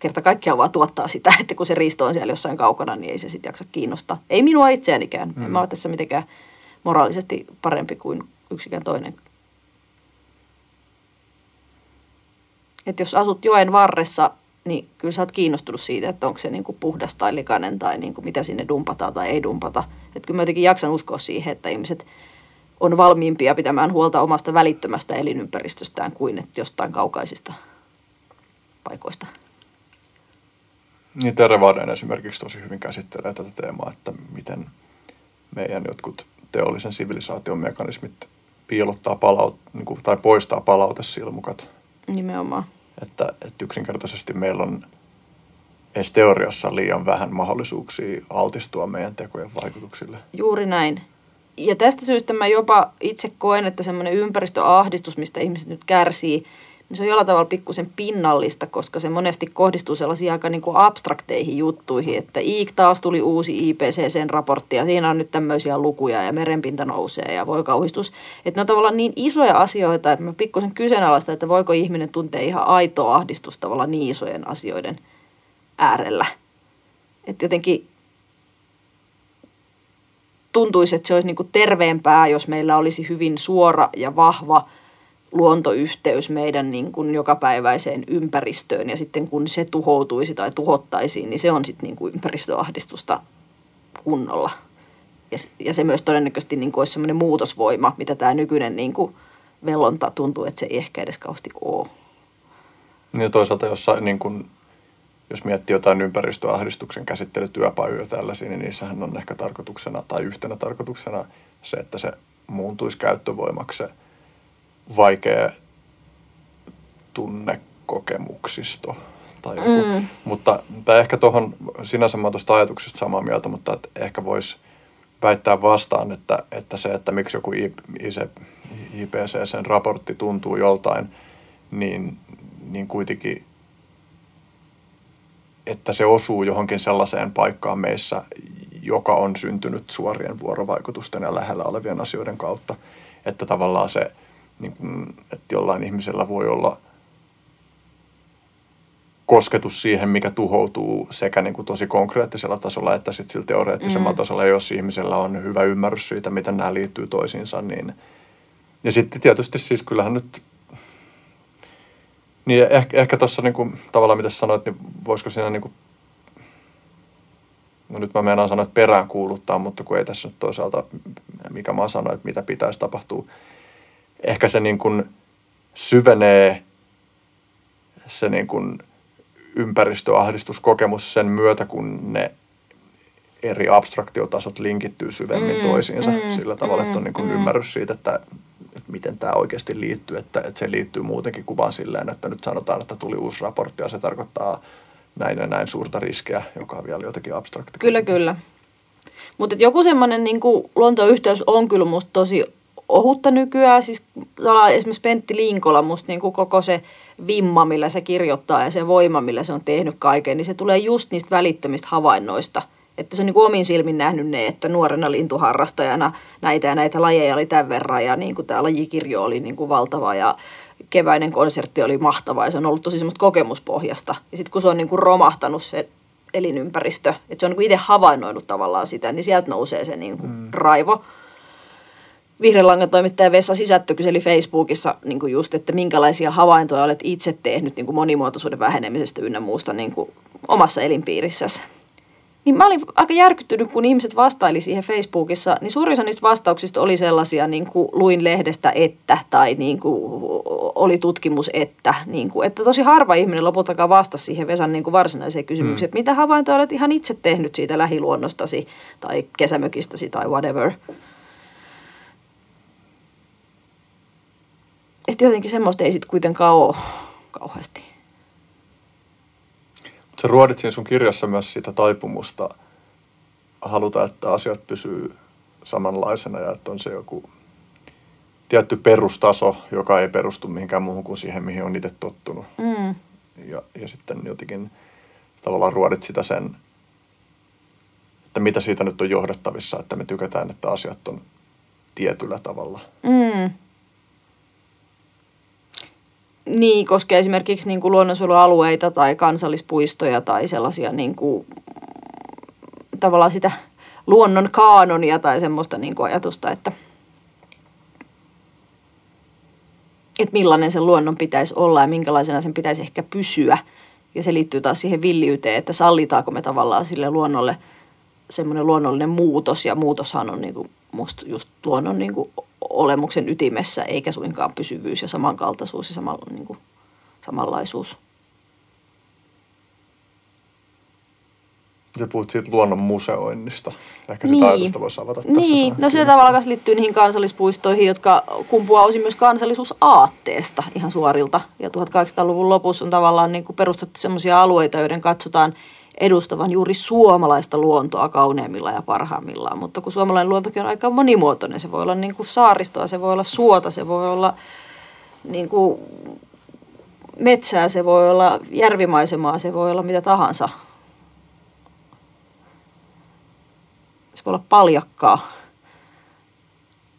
kerta kaikkiaan vaan tuottaa sitä, että kun se riisto on siellä jossain kaukana, niin ei se sitten jaksa kiinnostaa. Ei minua itseänikään. Mm. En mä ole tässä mitenkään moraalisesti parempi kuin yksikään toinen. Että jos asut joen varressa, niin kyllä sä oot kiinnostunut siitä, että onko se niin kuin puhdas tai likainen tai niin kuin mitä sinne dumpataan tai ei dumpata. Että kyllä mä jotenkin jaksan uskoa siihen, että ihmiset on valmiimpia pitämään huolta omasta välittömästä elinympäristöstään kuin että jostain kaukaisista paikoista. Niin Terevaden esimerkiksi tosi hyvin käsittelee tätä teemaa, että miten meidän jotkut teollisen sivilisaation mekanismit piilottaa palaut, niin kuin, tai poistaa palautesilmukat. Nimenomaan. Että, että yksinkertaisesti meillä on edes teoriassa liian vähän mahdollisuuksia altistua meidän tekojen vaikutuksille. Juuri näin. Ja tästä syystä mä jopa itse koen, että semmoinen ympäristöahdistus, mistä ihmiset nyt kärsii, niin se on jollain tavalla pikkusen pinnallista, koska se monesti kohdistuu sellaisiin aika niin kuin abstrakteihin juttuihin, että IIK taas tuli uusi IPCC-raportti ja siinä on nyt tämmöisiä lukuja ja merenpinta nousee ja voi kauhistus. Että ne on tavallaan niin isoja asioita, että mä pikkusen kyseenalaista, että voiko ihminen tuntea ihan aitoa ahdistusta tavallaan niin isojen asioiden äärellä. Että jotenkin tuntuisi, että se olisi niin kuin terveempää, jos meillä olisi hyvin suora ja vahva – luontoyhteys meidän niin kuin jokapäiväiseen ympäristöön ja sitten kun se tuhoutuisi tai tuhottaisiin, niin se on sitten niin kuin ympäristöahdistusta kunnolla. Ja, ja se myös todennäköisesti niin kuin olisi sellainen muutosvoima, mitä tämä nykyinen niin kuin velonta tuntuu, että se ei ehkä edes kauheasti ole. Ja toisaalta jossain, niin kuin, jos miettii jotain ympäristöahdistuksen käsittelytyöpajoja tällaisia, niin niissähän on ehkä tarkoituksena tai yhtenä tarkoituksena se, että se muuntuisi käyttövoimaksi – vaikea tunnekokemuksisto. Tai joku. Mm. Mutta tai ehkä tuohon, sinänsä mä tuosta ajatuksesta samaa mieltä, mutta että ehkä voisi väittää vastaan, että, että se, että miksi joku IPCCn raportti tuntuu joltain, niin, niin kuitenkin, että se osuu johonkin sellaiseen paikkaan meissä, joka on syntynyt suorien vuorovaikutusten ja lähellä olevien asioiden kautta. Että tavallaan se, niin kuin, että jollain ihmisellä voi olla kosketus siihen, mikä tuhoutuu sekä niin kuin tosi konkreettisella tasolla että sitten sillä teoreettisella mm. tasolla, jos ihmisellä on hyvä ymmärrys siitä, miten nämä liittyy toisiinsa. Niin... Ja sitten tietysti siis kyllähän nyt, niin ehkä, ehkä tuossa niin tavallaan mitä sanoit, niin voisiko siinä niin kuin, no nyt mä meinaan sanoa, että perään kuuluttaa, mutta kun ei tässä nyt toisaalta, mikä mä sanoin, että mitä pitäisi tapahtua, ehkä se niin kuin syvenee se niin kuin ympäristöahdistuskokemus sen myötä, kun ne eri abstraktiotasot linkittyy syvemmin mm, toisiinsa mm, sillä tavalla, mm, että on niin kuin mm. ymmärrys siitä, että, että miten tämä oikeasti liittyy, että, että se liittyy muutenkin kuin vaan silleen, että nyt sanotaan, että tuli uusi raportti ja se tarkoittaa näin ja näin suurta riskiä, joka on vielä jotenkin abstrakti. Kyllä, kyllä. Mutta joku semmoinen niin luontoyhteys on kyllä musta tosi ohutta nykyään. Siis esimerkiksi Pentti Linkola, musta niin kuin koko se vimma, millä se kirjoittaa ja se voima, millä se on tehnyt kaiken, niin se tulee just niistä välittömistä havainnoista. Että se on niin kuin omin silmin nähnyt ne, että nuorena lintuharrastajana näitä ja näitä lajeja oli tämän verran ja niin kuin tämä lajikirjo oli niin kuin valtava ja keväinen konsertti oli mahtava ja se on ollut tosi semmoista kokemuspohjasta. Ja sitten kun se on niin kuin romahtanut se elinympäristö, että se on niin kuin itse havainnoinut tavallaan sitä, niin sieltä nousee se niin kuin mm. raivo. Vihreän langan toimittaja Vessa Sisättö kyseli Facebookissa niin kuin just, että minkälaisia havaintoja olet itse tehnyt niin kuin monimuotoisuuden vähenemisestä ynnä muusta niin kuin omassa elinpiirissäsi. Niin mä olin aika järkyttynyt, kun ihmiset vastaili siihen Facebookissa, niin suurin osa niistä vastauksista oli sellaisia, niin kuin luin lehdestä että, tai niin kuin oli tutkimus että, niin kuin, että tosi harva ihminen lopultakaan vastasi siihen Vesan niin kuin varsinaiseen kysymykseen, mm. että mitä havaintoja olet ihan itse tehnyt siitä lähiluonnostasi, tai kesämökistäsi, tai whatever. Että jotenkin semmoista ei sitten kuitenkaan ole kauheasti. Sä ruodit siinä sun kirjassa myös sitä taipumusta haluta, että asiat pysyy samanlaisena ja että on se joku tietty perustaso, joka ei perustu mihinkään muuhun kuin siihen, mihin on itse tottunut. Mm. Ja, ja sitten jotenkin tavallaan ruodit sitä sen, että mitä siitä nyt on johdettavissa, että me tykätään, että asiat on tietyllä tavalla. Mm. Niin, koska esimerkiksi niin kuin luonnonsuojelualueita tai kansallispuistoja tai sellaisia niin kuin, tavallaan sitä luonnon kaanonia tai semmoista niin kuin ajatusta, että, että millainen sen luonnon pitäisi olla ja minkälaisena sen pitäisi ehkä pysyä. Ja se liittyy taas siihen villiyteen, että sallitaanko me tavallaan sille luonnolle semmoinen luonnollinen muutos. Ja muutoshan on niin kuin musta just luonnon niin kuin olemuksen ytimessä, eikä suinkaan pysyvyys ja samankaltaisuus ja sama, niin kuin, samanlaisuus. Se puhut siitä luonnon museoinnista. Ehkä niin. sitä voisi avata tässä Niin, no se tavallaan liittyy niihin kansallispuistoihin, jotka kumpuaa osin myös kansallisuusaatteesta ihan suorilta. Ja 1800-luvun lopussa on tavallaan niin kuin perustettu sellaisia alueita, joiden katsotaan – edustavan juuri suomalaista luontoa kauneimmilla ja parhaimmillaan. Mutta kun suomalainen luontokin on aika monimuotoinen, se voi olla niin kuin saaristoa, se voi olla suota, se voi olla niin kuin metsää, se voi olla järvimaisemaa, se voi olla mitä tahansa. Se voi olla paljakkaa.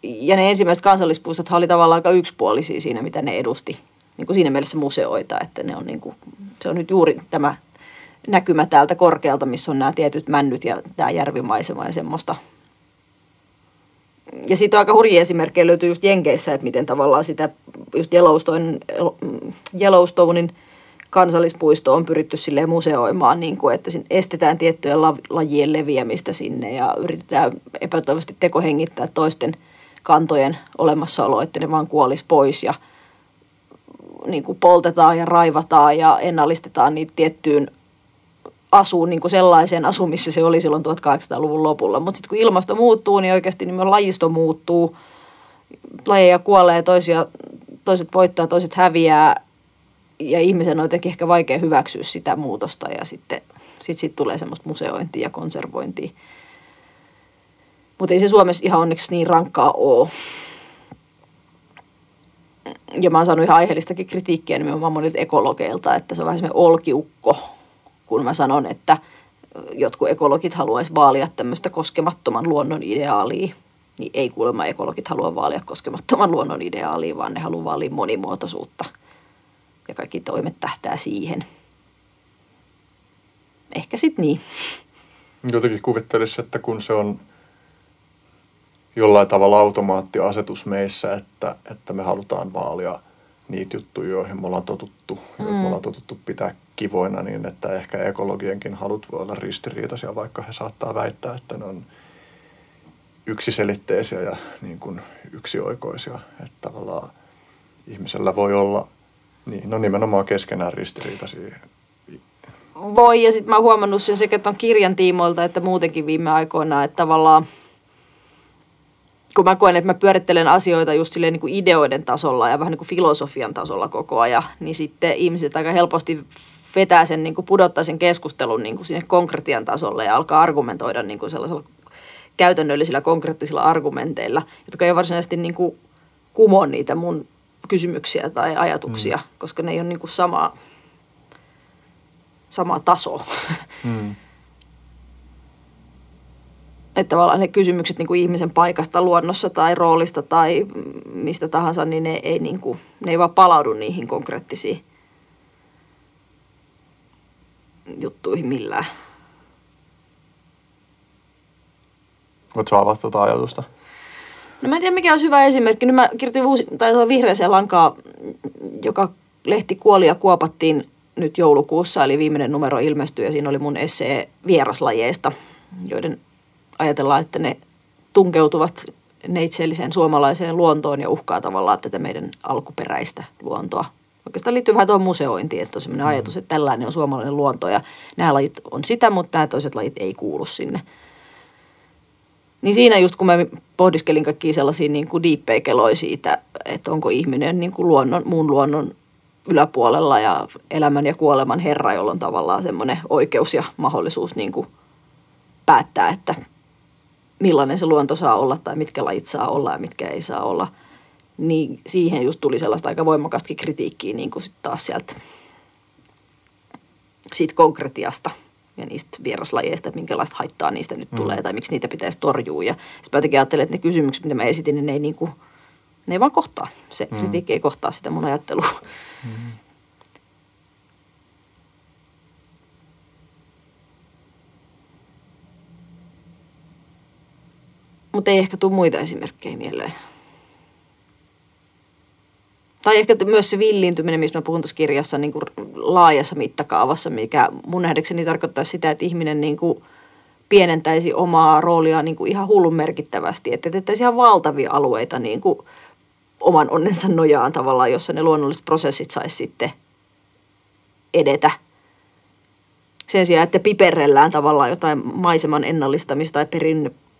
Ja ne ensimmäiset kansallispuistot oli tavallaan aika yksipuolisia siinä, mitä ne edusti. Niin kuin siinä mielessä museoita, että ne on niin kuin, se on nyt juuri tämä näkymä täältä korkealta, missä on nämä tietyt männyt ja tämä järvimaisema ja semmoista. Ja sitten aika hurjia esimerkkejä löytyy just Jenkeissä, että miten tavallaan sitä just Yellowstone, Yellowstonein kansallispuisto on pyritty silleen museoimaan, niin kuin, että estetään tiettyjen lajien leviämistä sinne ja yritetään epätoivosti tekohengittää toisten kantojen olemassaolo, että ne vaan kuolisi pois ja niin kuin poltetaan ja raivataan ja ennallistetaan niitä tiettyyn asuu niin kuin sellaiseen asuun, missä se oli silloin 1800-luvun lopulla. Mutta sitten kun ilmasto muuttuu, niin oikeasti niin lajisto muuttuu. Lajeja kuolee, toisia, toiset voittaa, toiset häviää. Ja ihmisen on jotenkin ehkä vaikea hyväksyä sitä muutosta ja sitten sit, sit tulee semmoista museointia ja konservointia. Mutta ei se Suomessa ihan onneksi niin rankkaa ole. Ja mä oon saanut ihan aiheellistakin kritiikkiä nimenomaan monilta ekologeilta, että se on vähän semmoinen olkiukko kun mä sanon, että jotkut ekologit haluaisi vaalia tämmöistä koskemattoman luonnon ideaalia, niin ei kuulemma ekologit halua vaalia koskemattoman luonnon ideaalia, vaan ne haluaa vaalia monimuotoisuutta. Ja kaikki toimet tähtää siihen. Ehkä sitten niin. Jotenkin kuvittelisi, että kun se on jollain tavalla automaattiasetus meissä, että, että me halutaan vaalia niitä juttuja, joihin me ollaan totuttu, mm. me ollaan totuttu pitää kivoina, niin että ehkä ekologienkin halut voi olla ristiriitaisia, vaikka he saattaa väittää, että ne on yksiselitteisiä ja niin kuin yksioikoisia. Että tavallaan ihmisellä voi olla, niin, no nimenomaan keskenään ristiriitaisia. Voi, ja sitten mä oon huomannut sen sekä tuon kirjan tiimoilta, että muutenkin viime aikoina, että tavallaan kun mä koen, että mä pyörittelen asioita just silleen niin kuin ideoiden tasolla ja vähän niin kuin filosofian tasolla koko ajan, niin sitten ihmiset aika helposti vetää sen, niin kuin pudottaa sen keskustelun niin kuin sinne konkretian tasolle ja alkaa argumentoida niin kuin sellaisella käytännöllisillä konkreettisilla argumenteilla, jotka ei varsinaisesti niin kuin kumo niitä mun kysymyksiä tai ajatuksia, mm. koska ne ei ole niin kuin sama, sama taso. Mm. Että tavallaan ne kysymykset niin kuin ihmisen paikasta luonnossa tai roolista tai mistä tahansa, niin ne ei, niin kuin, ne ei vaan palaudu niihin konkreettisiin juttuihin millään. Voitko avata tuota ajatusta? No mä en tiedä mikä olisi hyvä esimerkki. Nyt mä kirjoitin uusi, tai tuo vihreäseen lankaa, joka lehti kuoli ja kuopattiin nyt joulukuussa, eli viimeinen numero ilmestyi ja siinä oli mun essee vieraslajeista, joiden ajatellaan, että ne tunkeutuvat neitseelliseen suomalaiseen luontoon ja uhkaa tavallaan tätä meidän alkuperäistä luontoa. Oikeastaan liittyy vähän tuohon museointiin, että on sellainen mm. ajatus, että tällainen on suomalainen luonto ja nämä lajit on sitä, mutta nämä toiset lajit ei kuulu sinne. Niin siinä just kun mä pohdiskelin kaikkia sellaisia niin kuin siitä, että onko ihminen niin kuin luonnon, muun luonnon yläpuolella ja elämän ja kuoleman herra, jolla on tavallaan semmoinen oikeus ja mahdollisuus niin kuin päättää, että millainen se luonto saa olla tai mitkä lajit saa olla ja mitkä ei saa olla. Niin siihen just tuli sellaista aika voimakastakin kritiikkiä niin kuin sit taas sieltä siitä konkretiasta ja niistä vieraslajeista, että minkälaista haittaa niistä nyt mm. tulee tai miksi niitä pitäisi torjua. Ja sitten mä ajattelin, että ne kysymykset, mitä mä esitin, niin ne ei, niin kuin, ne ei vaan kohtaa. Se mm. kritiikki ei kohtaa sitä mun ajattelua. Mm. Mutta ei ehkä tule muita esimerkkejä mieleen. Tai ehkä myös se villiintyminen, mistä mä puhun tuossa kirjassa niin kuin laajassa mittakaavassa, mikä mun nähdäkseni tarkoittaa sitä, että ihminen niin kuin pienentäisi omaa roolia niin kuin ihan hullun merkittävästi. Että teettäisiin ihan valtavia alueita niin kuin oman onnensa nojaan tavallaan, jossa ne luonnolliset prosessit saisi sitten edetä. Sen sijaan, että piperrellään tavallaan jotain maiseman ennallistamista tai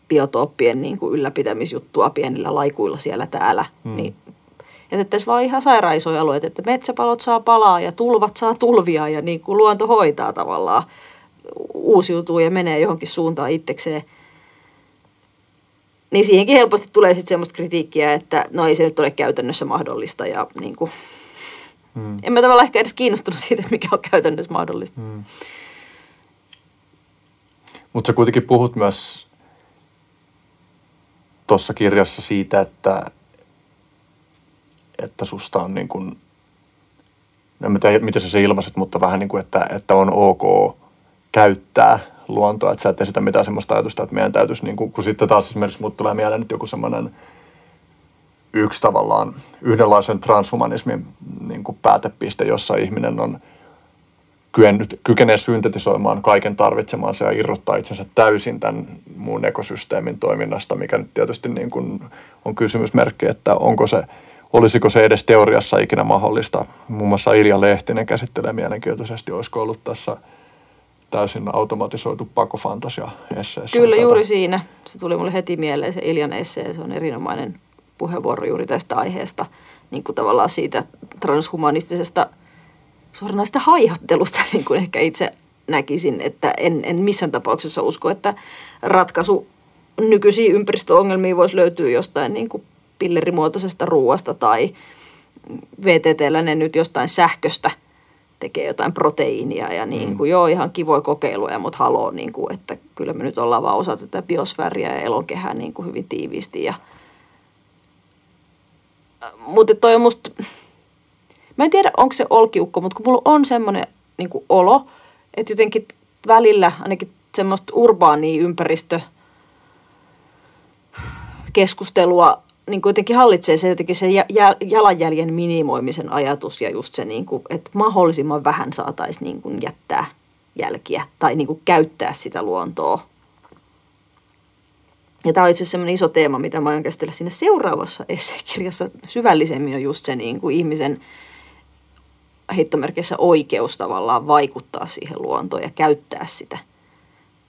perinnebiotooppien niin kuin ylläpitämisjuttua pienillä laikuilla siellä täällä, hmm. niin jätettäisiin vaan ihan sairaisoja alueita, että metsäpalot saa palaa ja tulvat saa tulvia ja niin kuin luonto hoitaa tavallaan, uusiutuu ja menee johonkin suuntaan itsekseen. Niin siihenkin helposti tulee sitten semmoista kritiikkiä, että no ei se nyt ole käytännössä mahdollista ja niin kuin, hmm. en mä tavallaan ehkä edes kiinnostunut siitä, että mikä on käytännössä mahdollista. Hmm. Mutta sä kuitenkin puhut myös tuossa kirjassa siitä, että, että susta on niin kuin, en tiedä miten sä se ilmaiset, mutta vähän niin kuin, että, että on ok käyttää luontoa, että sä et esitä mitään semmoista ajatusta, että meidän täytyisi, niin kuin, kun sitten taas esimerkiksi mut tulee mieleen nyt joku semmoinen yksi tavallaan yhdenlaisen transhumanismin niin kuin päätepiste, jossa ihminen on kyennyt, kykenee syntetisoimaan kaiken tarvitsemansa ja irrottaa itsensä täysin tämän muun ekosysteemin toiminnasta, mikä nyt tietysti niin kuin on kysymysmerkki, että onko se, olisiko se edes teoriassa ikinä mahdollista. Muun muassa Ilja Lehtinen käsittelee mielenkiintoisesti, olisiko ollut tässä täysin automatisoitu pakofantasia esseessä. Kyllä, juuri siinä. Se tuli mulle heti mieleen se Iljan essee. Se on erinomainen puheenvuoro juuri tästä aiheesta, niin kuin tavallaan siitä transhumanistisesta suoranaista haihattelusta, niin kuin ehkä itse näkisin, että en, en missään tapauksessa usko, että ratkaisu nykyisiin ympäristöongelmiin voisi löytyä jostain niin kuin pillerimuotoisesta ruoasta tai VTTllä ne nyt jostain sähköstä tekee jotain proteiinia ja niin kuin, mm. joo, ihan kivoja kokeiluja, mutta haloo, niin kuin, että kyllä me nyt ollaan vaan osa tätä biosfääriä ja elonkehää niin kuin hyvin tiiviisti. Ja... Mutta toi on musta, mä en tiedä onko se olkiukko, mutta kun mulla on semmoinen niin olo, että jotenkin välillä ainakin semmoista urbaania ympäristö keskustelua niin jotenkin hallitsee se jotenkin se jalanjäljen minimoimisen ajatus ja just se, niin kuin, että mahdollisimman vähän saataisiin niin jättää jälkiä tai niin kuin käyttää sitä luontoa. Ja tämä on itse asiassa iso teema, mitä mä aion käsitellä siinä seuraavassa esseekirjassa syvällisemmin on just se niin kuin ihmisen heittomerkissä oikeus tavallaan vaikuttaa siihen luontoon ja käyttää sitä.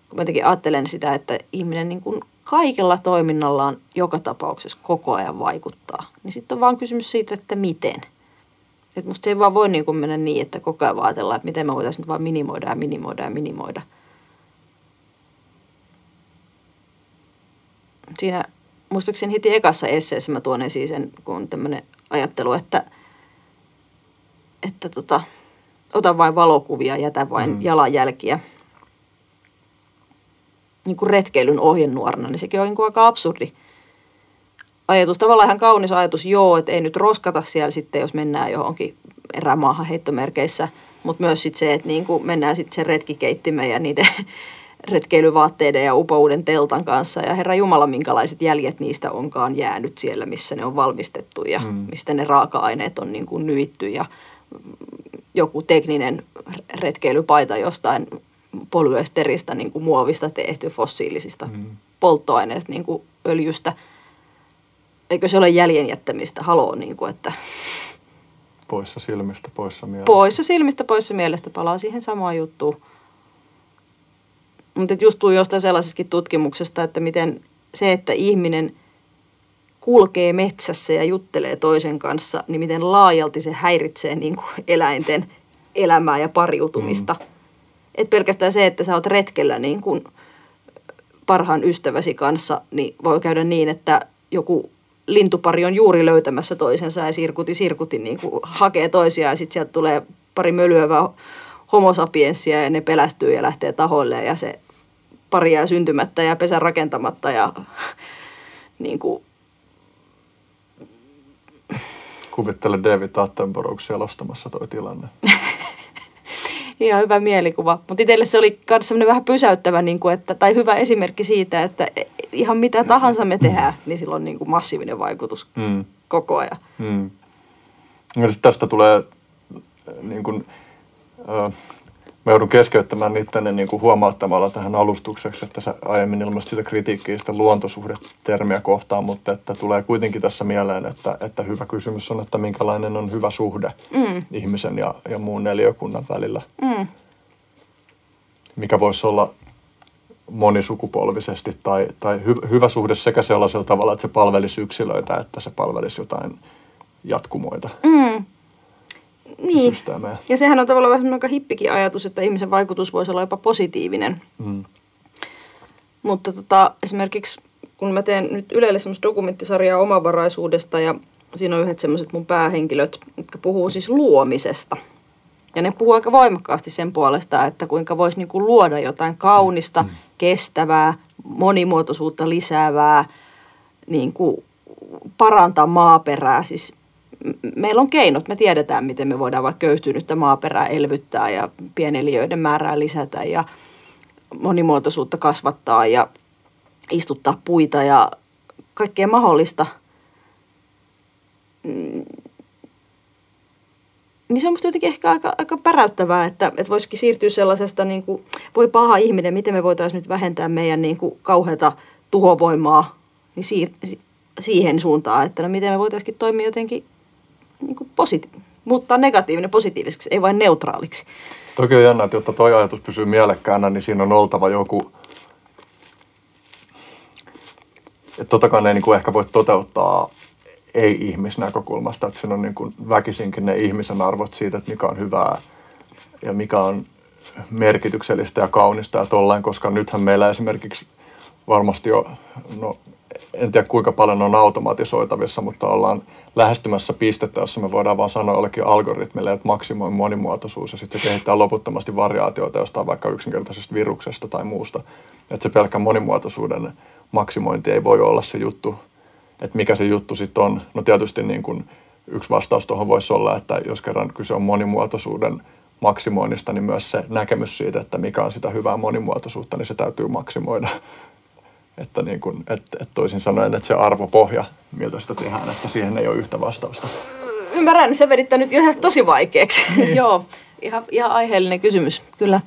Kun mä jotenkin ajattelen sitä, että ihminen niin kuin kaikella toiminnallaan joka tapauksessa koko ajan vaikuttaa. Niin sitten on vaan kysymys siitä, että miten. Et musta se ei vaan voi niin kuin mennä niin, että koko ajan ajatellaan, että miten me voitaisiin nyt vaan minimoida ja minimoida ja minimoida. Siinä muistaakseni heti ekassa esseessä mä tuon esiin sen, kun tämmöinen ajattelu, että, että tota, ota vain valokuvia, jätä vain mm. jalanjälkiä – niin kuin retkeilyn ohjenuorana, niin sekin on niin kuin aika absurdi ajatus. Tavallaan ihan kaunis ajatus, joo, että ei nyt roskata siellä sitten, jos mennään johonkin erämaahan heittomerkeissä, mutta myös sitten se, että niin kuin mennään sitten sen retkikeittimen ja niiden retkeilyvaatteiden ja upouden teltan kanssa. Ja herra Jumala, minkälaiset jäljet niistä onkaan jäänyt siellä, missä ne on valmistettu ja mm. mistä ne raaka-aineet on niin kuin nyitty ja joku tekninen retkeilypaita jostain polyesteristä niin kuin muovista tehty fossiilisista mm. polttoaineista, niin kuin öljystä. Eikö se ole jäljen jättämistä? Haloo, niin kuin, että... Poissa silmistä, poissa mielestä. Poissa silmistä, poissa mielestä. Palaa siihen samaan juttuun. Mutta just tuu jostain sellaisestakin tutkimuksesta, että miten se, että ihminen kulkee metsässä ja juttelee toisen kanssa, niin miten laajalti se häiritsee niin kuin eläinten elämää ja pariutumista. Mm. Et pelkästään se, että sä oot retkellä niin kuin parhaan ystäväsi kanssa, niin voi käydä niin, että joku lintupari on juuri löytämässä toisensa ja sirkuti sirkuti niin kuin hakee toisiaan ja sitten sieltä tulee pari mölyävää homosapienssia ja ne pelästyy ja lähtee tahoille ja se pari jää syntymättä ja pesä rakentamatta ja niin kuin... Kuvittele David Attenborough selostamassa toi tilanne. Ihan hyvä mielikuva. Mutta itselle se oli myös semmoinen vähän pysäyttävä, niin kuin, että, tai hyvä esimerkki siitä, että ihan mitä tahansa me tehdään, niin sillä on niin kuin massiivinen vaikutus mm. koko ajan. Mm. Ja tästä tulee niin kuin, äh, mä joudun keskeyttämään niiden niin kuin huomauttamalla tähän alustukseksi, että sä aiemmin ilmaisit sitä kritiikkiä sitä luontosuhdetermiä kohtaan, mutta että tulee kuitenkin tässä mieleen, että, että hyvä kysymys on, että minkälainen on hyvä suhde mm. ihmisen ja, ja muun neliökunnan välillä. Mm. Mikä voisi olla monisukupolvisesti tai, tai hy, hyvä suhde sekä sellaisella tavalla, että se palvelisi yksilöitä, että se palvelisi jotain jatkumoita. Mm niin. systeemejä. Ja sehän on tavallaan vähän aika hippikin ajatus, että ihmisen vaikutus voisi olla jopa positiivinen. Mm. Mutta tota, esimerkiksi kun mä teen nyt Ylelle semmoista dokumenttisarjaa omavaraisuudesta ja siinä on yhdet semmoiset mun päähenkilöt, jotka puhuu siis luomisesta. Ja ne puhuu aika voimakkaasti sen puolesta, että kuinka voisi niinku luoda jotain kaunista, mm. kestävää, monimuotoisuutta lisäävää, niin kuin parantaa maaperää. Siis meillä on keinot, me tiedetään, miten me voidaan vaikka köyhtynyttä maaperää elvyttää ja pieneliöiden määrää lisätä ja monimuotoisuutta kasvattaa ja istuttaa puita ja kaikkea mahdollista. Mm. Niin se on musta jotenkin ehkä aika, aika päräyttävää, että, että voisikin siirtyä sellaisesta, niin kuin, voi paha ihminen, miten me voitaisiin nyt vähentää meidän niin kuin, kauheata tuhovoimaa niin siir- siihen suuntaan, että no miten me voitaisiin toimia jotenkin niin kuin positi- muuttaa negatiivinen positiiviseksi, ei vain neutraaliksi. Toki on jännä, että jotta tuo ajatus pysyy mielekkäänä, niin siinä on oltava joku, että totakaan ei niin kuin ehkä voi toteuttaa ei-ihmisnäkökulmasta, että siinä on niin kuin väkisinkin ne ihmisen arvot siitä, että mikä on hyvää ja mikä on merkityksellistä ja kaunista ja tollain, koska nythän meillä esimerkiksi varmasti jo, no en tiedä kuinka paljon on automatisoitavissa, mutta ollaan lähestymässä pistettä, jossa me voidaan vaan sanoa jollekin algoritmille, että maksimoi monimuotoisuus ja sitten se kehittää loputtomasti variaatioita jostain vaikka yksinkertaisesta viruksesta tai muusta. Että se pelkkä monimuotoisuuden maksimointi ei voi olla se juttu, että mikä se juttu sitten on. No tietysti niin kuin yksi vastaus tuohon voisi olla, että jos kerran kyse on monimuotoisuuden maksimoinnista, niin myös se näkemys siitä, että mikä on sitä hyvää monimuotoisuutta, niin se täytyy maksimoida. Että, niin kuin, että, että toisin sanoen, että se arvopohja, miltä sitä tehdään, että siihen ei ole yhtä vastausta. Ymmärrän, se vedittää nyt ihan tosi vaikeaksi. Niin. Joo, ihan, ihan aiheellinen kysymys, kyllä.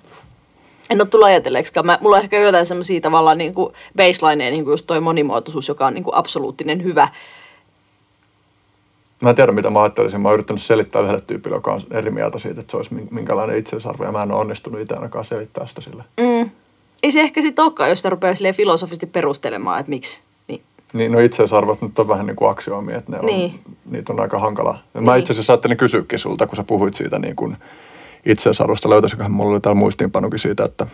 En ole tullut ajatelleeksikaan. Mä, mulla on ehkä jotain semmoisia tavallaan niin kuin baseline, niin kuin just toi monimuotoisuus, joka on niin kuin absoluuttinen hyvä. Mä en tiedä, mitä mä ajattelisin. Mä oon yrittänyt selittää yhdelle tyypille, joka on eri mieltä siitä, että se olisi minkälainen itseisarvo, ja mä en ole onnistunut itse ainakaan selittää sitä sille. Mm ei se ehkä sitten olekaan, jos sitä rupeaa filosofisesti perustelemaan, että miksi. Niin. Niin, no itseisarvot nyt on vähän niin kuin aksioomi, että ne niin. on, niitä on aika hankala. Niin. Mä itse asiassa ajattelin kysyäkin sulta, kun sä puhuit siitä niin kuin itseisarvosta. Löytäisiköhän mulla oli täällä muistiinpanokin siitä, että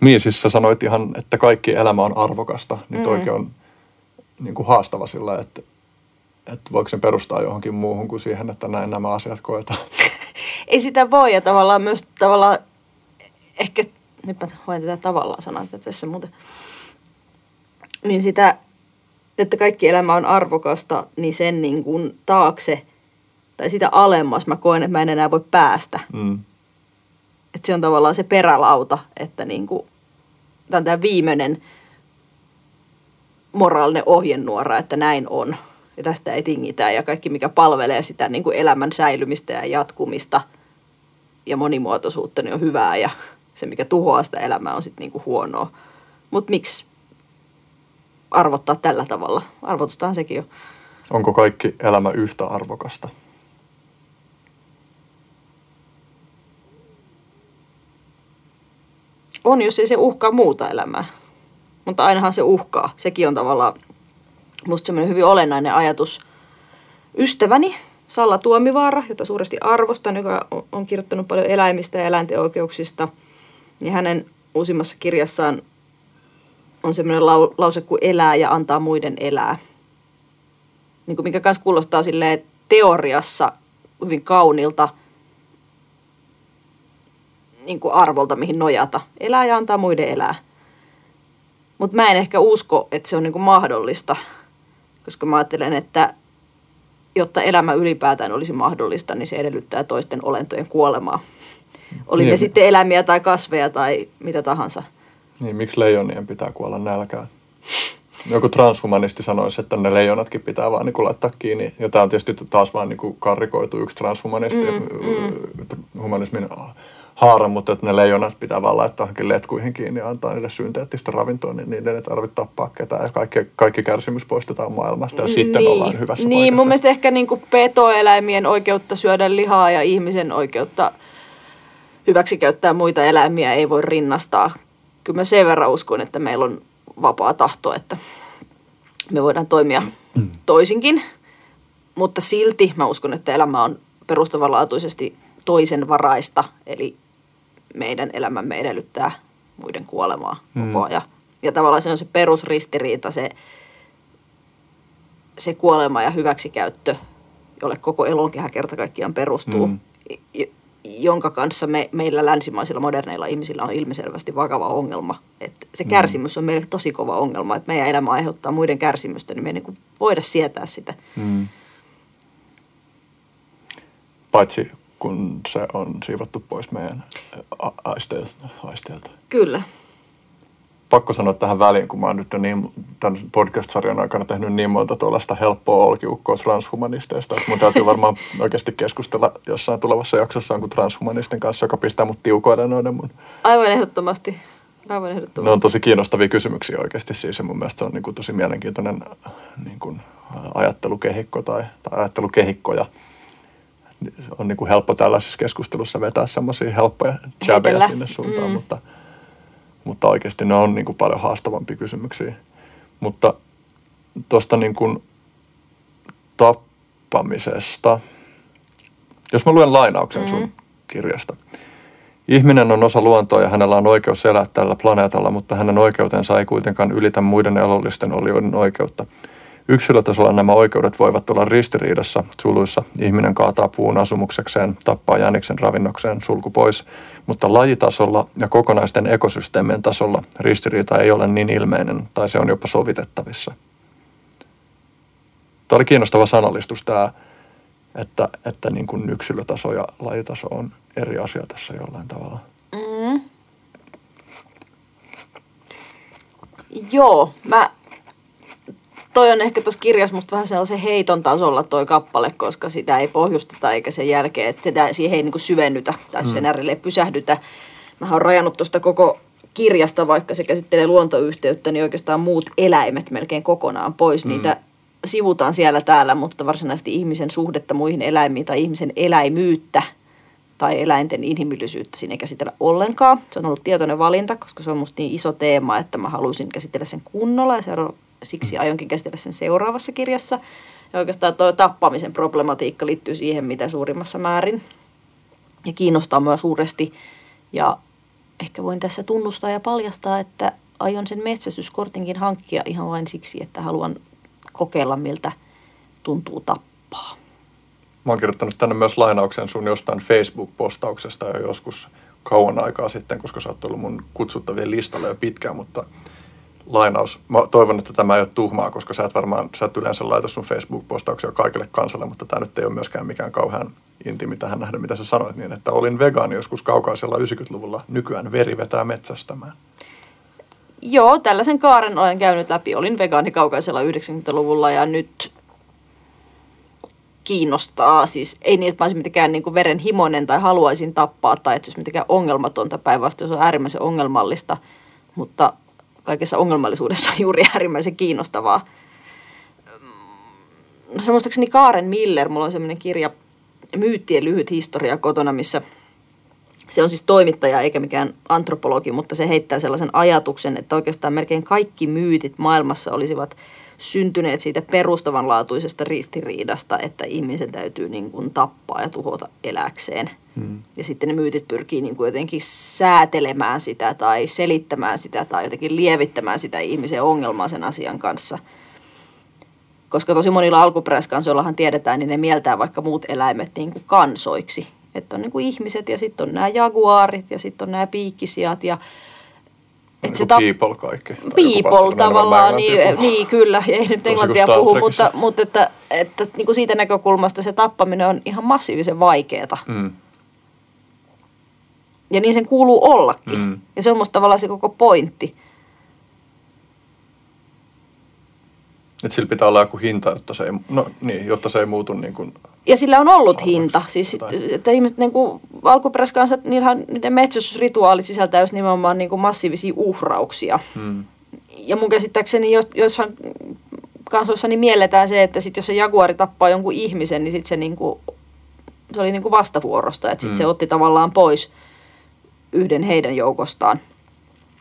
niin, siis sä sanoit ihan, että kaikki elämä on arvokasta, niin mm. toikin on niin kuin haastava sillä, että, että voiko sen perustaa johonkin muuhun kuin siihen, että näin nämä asiat koetaan. Ei sitä voi ja tavallaan myös tavallaan ehkä nyt mä hoen tätä tavallaan tätä tässä muuten, niin sitä, että kaikki elämä on arvokasta, niin sen niin kuin taakse tai sitä alemmas mä koen, että mä en enää voi päästä. Mm. Että se on tavallaan se perälauta, että niin kuin, tämä on tämä viimeinen moraalinen ohjenuora, että näin on. Ja tästä ei tingitä ja kaikki, mikä palvelee sitä niin kuin elämän säilymistä ja jatkumista ja monimuotoisuutta, niin on hyvää ja se, mikä tuhoaa sitä elämää, on sitten niin kuin huonoa. Mutta miksi arvottaa tällä tavalla? Arvotustahan sekin jo. Onko kaikki elämä yhtä arvokasta? On, jos ei se uhkaa muuta elämää. Mutta ainahan se uhkaa. Sekin on tavallaan musta semmoinen hyvin olennainen ajatus. Ystäväni Salla Tuomivaara, jota suuresti arvostan, joka on kirjoittanut paljon eläimistä ja eläinten oikeuksista. Ja hänen uusimmassa kirjassaan on semmoinen lause kuin elää ja antaa muiden elää. Niin kuin mikä kanssa kuulostaa silleen teoriassa hyvin kaunilta niin kuin arvolta, mihin nojata. Elää ja antaa muiden elää. Mutta mä en ehkä usko, että se on niin kuin mahdollista, koska mä ajattelen, että jotta elämä ylipäätään olisi mahdollista, niin se edellyttää toisten olentojen kuolemaa. Oli niin. ne sitten eläimiä tai kasveja tai mitä tahansa. Niin, miksi leijonien pitää kuolla nälkään? Joku transhumanisti sanoisi, että ne leijonatkin pitää vaan niin kuin laittaa kiinni. Ja tämä on tietysti taas vaan niin kuin karrikoitu yksi transhumanisti, mm, mm. humanismin haara, mutta että ne leijonat pitää vaan laittaa johonkin letkuihin kiinni ja antaa niille synteettistä ravintoa, niin niiden ei tarvitse tappaa ketään ja kaikki, kaikki kärsimys poistetaan maailmasta ja sitten niin, ollaan hyvässä Niin, paikassa. mun mielestä ehkä niin kuin petoeläimien oikeutta syödä lihaa ja ihmisen oikeutta hyväksikäyttää muita eläimiä ei voi rinnastaa. Kyllä mä sen verran uskon, että meillä on vapaa tahto, että me voidaan toimia toisinkin, mutta silti mä uskon, että elämä on perustavanlaatuisesti toisen varaista, eli meidän elämämme edellyttää muiden kuolemaa mm. koko ajan. Ja tavallaan se on se perusristiriita, se, se kuolema ja hyväksikäyttö, jolle koko elonkehä kerta kaikkiaan perustuu, mm. Jonka kanssa me, meillä länsimaisilla moderneilla ihmisillä on ilmiselvästi vakava ongelma. Et se kärsimys on meille tosi kova ongelma, että meidän elämä aiheuttaa muiden kärsimystä, niin me ei niin voida sietää sitä. Mm. Paitsi kun se on siivottu pois meidän aisteilta. Kyllä. Pakko sanoa tähän väliin, kun mä oon nyt niin, tämän podcast-sarjan aikana tehnyt niin monta tuollaista helppoa olkiukkoa transhumanisteista, että mun täytyy varmaan oikeasti keskustella jossain tulevassa jaksossa kuin transhumanisten kanssa, joka pistää mut tiukoille noiden mun... Aivan ehdottomasti. Aivan ehdottomasti. Ne on tosi kiinnostavia kysymyksiä oikeasti siis ja mun mielestä se on niin kuin tosi mielenkiintoinen niin kuin ajattelukehikko tai, tai ajattelukehikkoja on niin kuin helppo tällaisessa keskustelussa vetää semmoisia helppoja jabeja sinne suuntaan, mm. mutta, mutta oikeasti ne on niin kuin paljon haastavampia kysymyksiä. Mutta tuosta niin kuin tappamisesta, jos mä luen lainauksen sun mm. kirjasta. Ihminen on osa luontoa ja hänellä on oikeus elää tällä planeetalla, mutta hänen oikeutensa ei kuitenkaan ylitä muiden elollisten olioiden oikeutta – Yksilötasolla nämä oikeudet voivat olla ristiriidassa, suluissa ihminen kaataa puun asumuksekseen, tappaa jäniksen ravinnokseen, sulku pois, mutta lajitasolla ja kokonaisten ekosysteemien tasolla ristiriita ei ole niin ilmeinen tai se on jopa sovitettavissa. Tämä oli kiinnostava sanallistus tämä, että, että niin kuin yksilötaso ja lajitaso on eri asia tässä jollain tavalla. Mm. Joo, mä toi on ehkä tuossa kirjassa musta vähän sellaisen heiton tasolla toi kappale, koska sitä ei pohjusteta eikä sen jälkeen, että sitä, siihen ei niin kuin syvennytä tai sen mm. pysähdytä. Mä oon rajannut tuosta koko kirjasta, vaikka se käsittelee luontoyhteyttä, niin oikeastaan muut eläimet melkein kokonaan pois. Mm. Niitä sivutaan siellä täällä, mutta varsinaisesti ihmisen suhdetta muihin eläimiin tai ihmisen eläimyyttä tai eläinten inhimillisyyttä siinä ei käsitellä ollenkaan. Se on ollut tietoinen valinta, koska se on musta niin iso teema, että mä haluaisin käsitellä sen kunnolla ja seuraava siksi aionkin käsitellä sen seuraavassa kirjassa. Ja oikeastaan tuo tappamisen problematiikka liittyy siihen, mitä suurimmassa määrin. Ja kiinnostaa myös suuresti. Ja ehkä voin tässä tunnustaa ja paljastaa, että aion sen metsästyskortinkin hankkia ihan vain siksi, että haluan kokeilla, miltä tuntuu tappaa. Mä oon kirjoittanut tänne myös lainauksen sun jostain Facebook-postauksesta jo joskus kauan aikaa sitten, koska sä oot ollut mun kutsuttavien listalla jo pitkään, mutta lainaus. Mä toivon, että tämä ei ole tuhmaa, koska sä et varmaan, sä et yleensä laita sun Facebook-postauksia kaikille kansalle, mutta tämä nyt ei ole myöskään mikään kauhean intiimi tähän nähdä, mitä sä sanoit, niin että olin vegaani joskus kaukaisella 90-luvulla, nykyään veri vetää metsästämään. Joo, tällaisen kaaren olen käynyt läpi. Olin vegaani kaukaisella 90-luvulla ja nyt kiinnostaa. Siis ei niin, että mä olisin mitenkään niin kuin verenhimoinen tai haluaisin tappaa tai että se olisi mitenkään ongelmatonta päinvastoin. Se on äärimmäisen ongelmallista, mutta kaikessa ongelmallisuudessa on juuri äärimmäisen kiinnostavaa. Se muistaakseni Kaaren Miller, mulla on semmoinen kirja Myyttien lyhyt historia kotona, missä se on siis toimittaja eikä mikään antropologi, mutta se heittää sellaisen ajatuksen, että oikeastaan melkein kaikki myytit maailmassa olisivat syntyneet siitä perustavanlaatuisesta ristiriidasta, että ihmisen täytyy niin kuin tappaa ja tuhota eläkseen. Hmm. Ja sitten ne myytit pyrkii niin kuin jotenkin säätelemään sitä tai selittämään sitä tai jotenkin lievittämään sitä ihmisen ongelmaa sen asian kanssa. Koska tosi monilla alkuperäiskansoillahan tiedetään, niin ne mieltää vaikka muut eläimet niin kuin kansoiksi. Että on niin kuin ihmiset ja sitten on nämä jaguaarit ja sitten on nämä piikkisijat ja et se people kaikki. People tavallaan, niin, niin kyllä, ei nyt englantia puhu, mutta, mutta että, että niin kuin siitä näkökulmasta se tappaminen on ihan massiivisen vaikeaa. Mm. Ja niin sen kuuluu ollakin. Mm. Ja se on musta tavallaan se koko pointti. Että sillä pitää olla joku hinta, jotta se ei, no, niin, jotta se ei muutu niin kuin ja sillä on ollut hinta. Siis, että ihmiset, niin kuin alkuperäiskansat, niiden, niiden metsästysrituaalit sisältää just nimenomaan niin kuin massiivisia uhrauksia. Hmm. Ja mun käsittääkseni jos, jossain kansoissa niin mielletään se, että sit jos se jaguari tappaa jonkun ihmisen, niin sit se, niin kuin, se oli niin kuin vastavuorosta. Että sit hmm. se otti tavallaan pois yhden heidän joukostaan.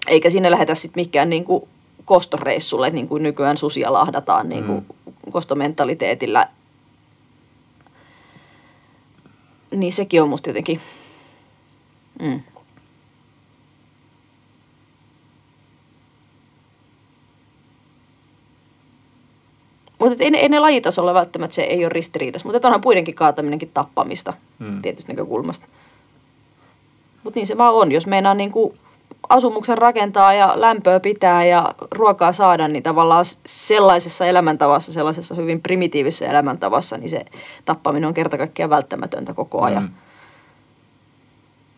Eikä sinne lähetä sitten mikään niin kuin kostoreissulle, niin kuin nykyään susia lahdataan niin kuin hmm. kostomentaliteetillä niin sekin on musta jotenkin... Mm. Mutta ei, ei ne lajitasolla välttämättä se ei ole ristiriidassa. Mutta onhan puidenkin kaataminenkin tappamista mm. tietystä näkökulmasta. Mutta niin se vaan on. Jos meinaa niin kuin asumuksen rakentaa ja lämpöä pitää ja ruokaa saada, niin tavallaan sellaisessa elämäntavassa, sellaisessa hyvin primitiivisessä elämäntavassa, niin se tappaminen on kerta kaikkiaan välttämätöntä koko ajan. Mm.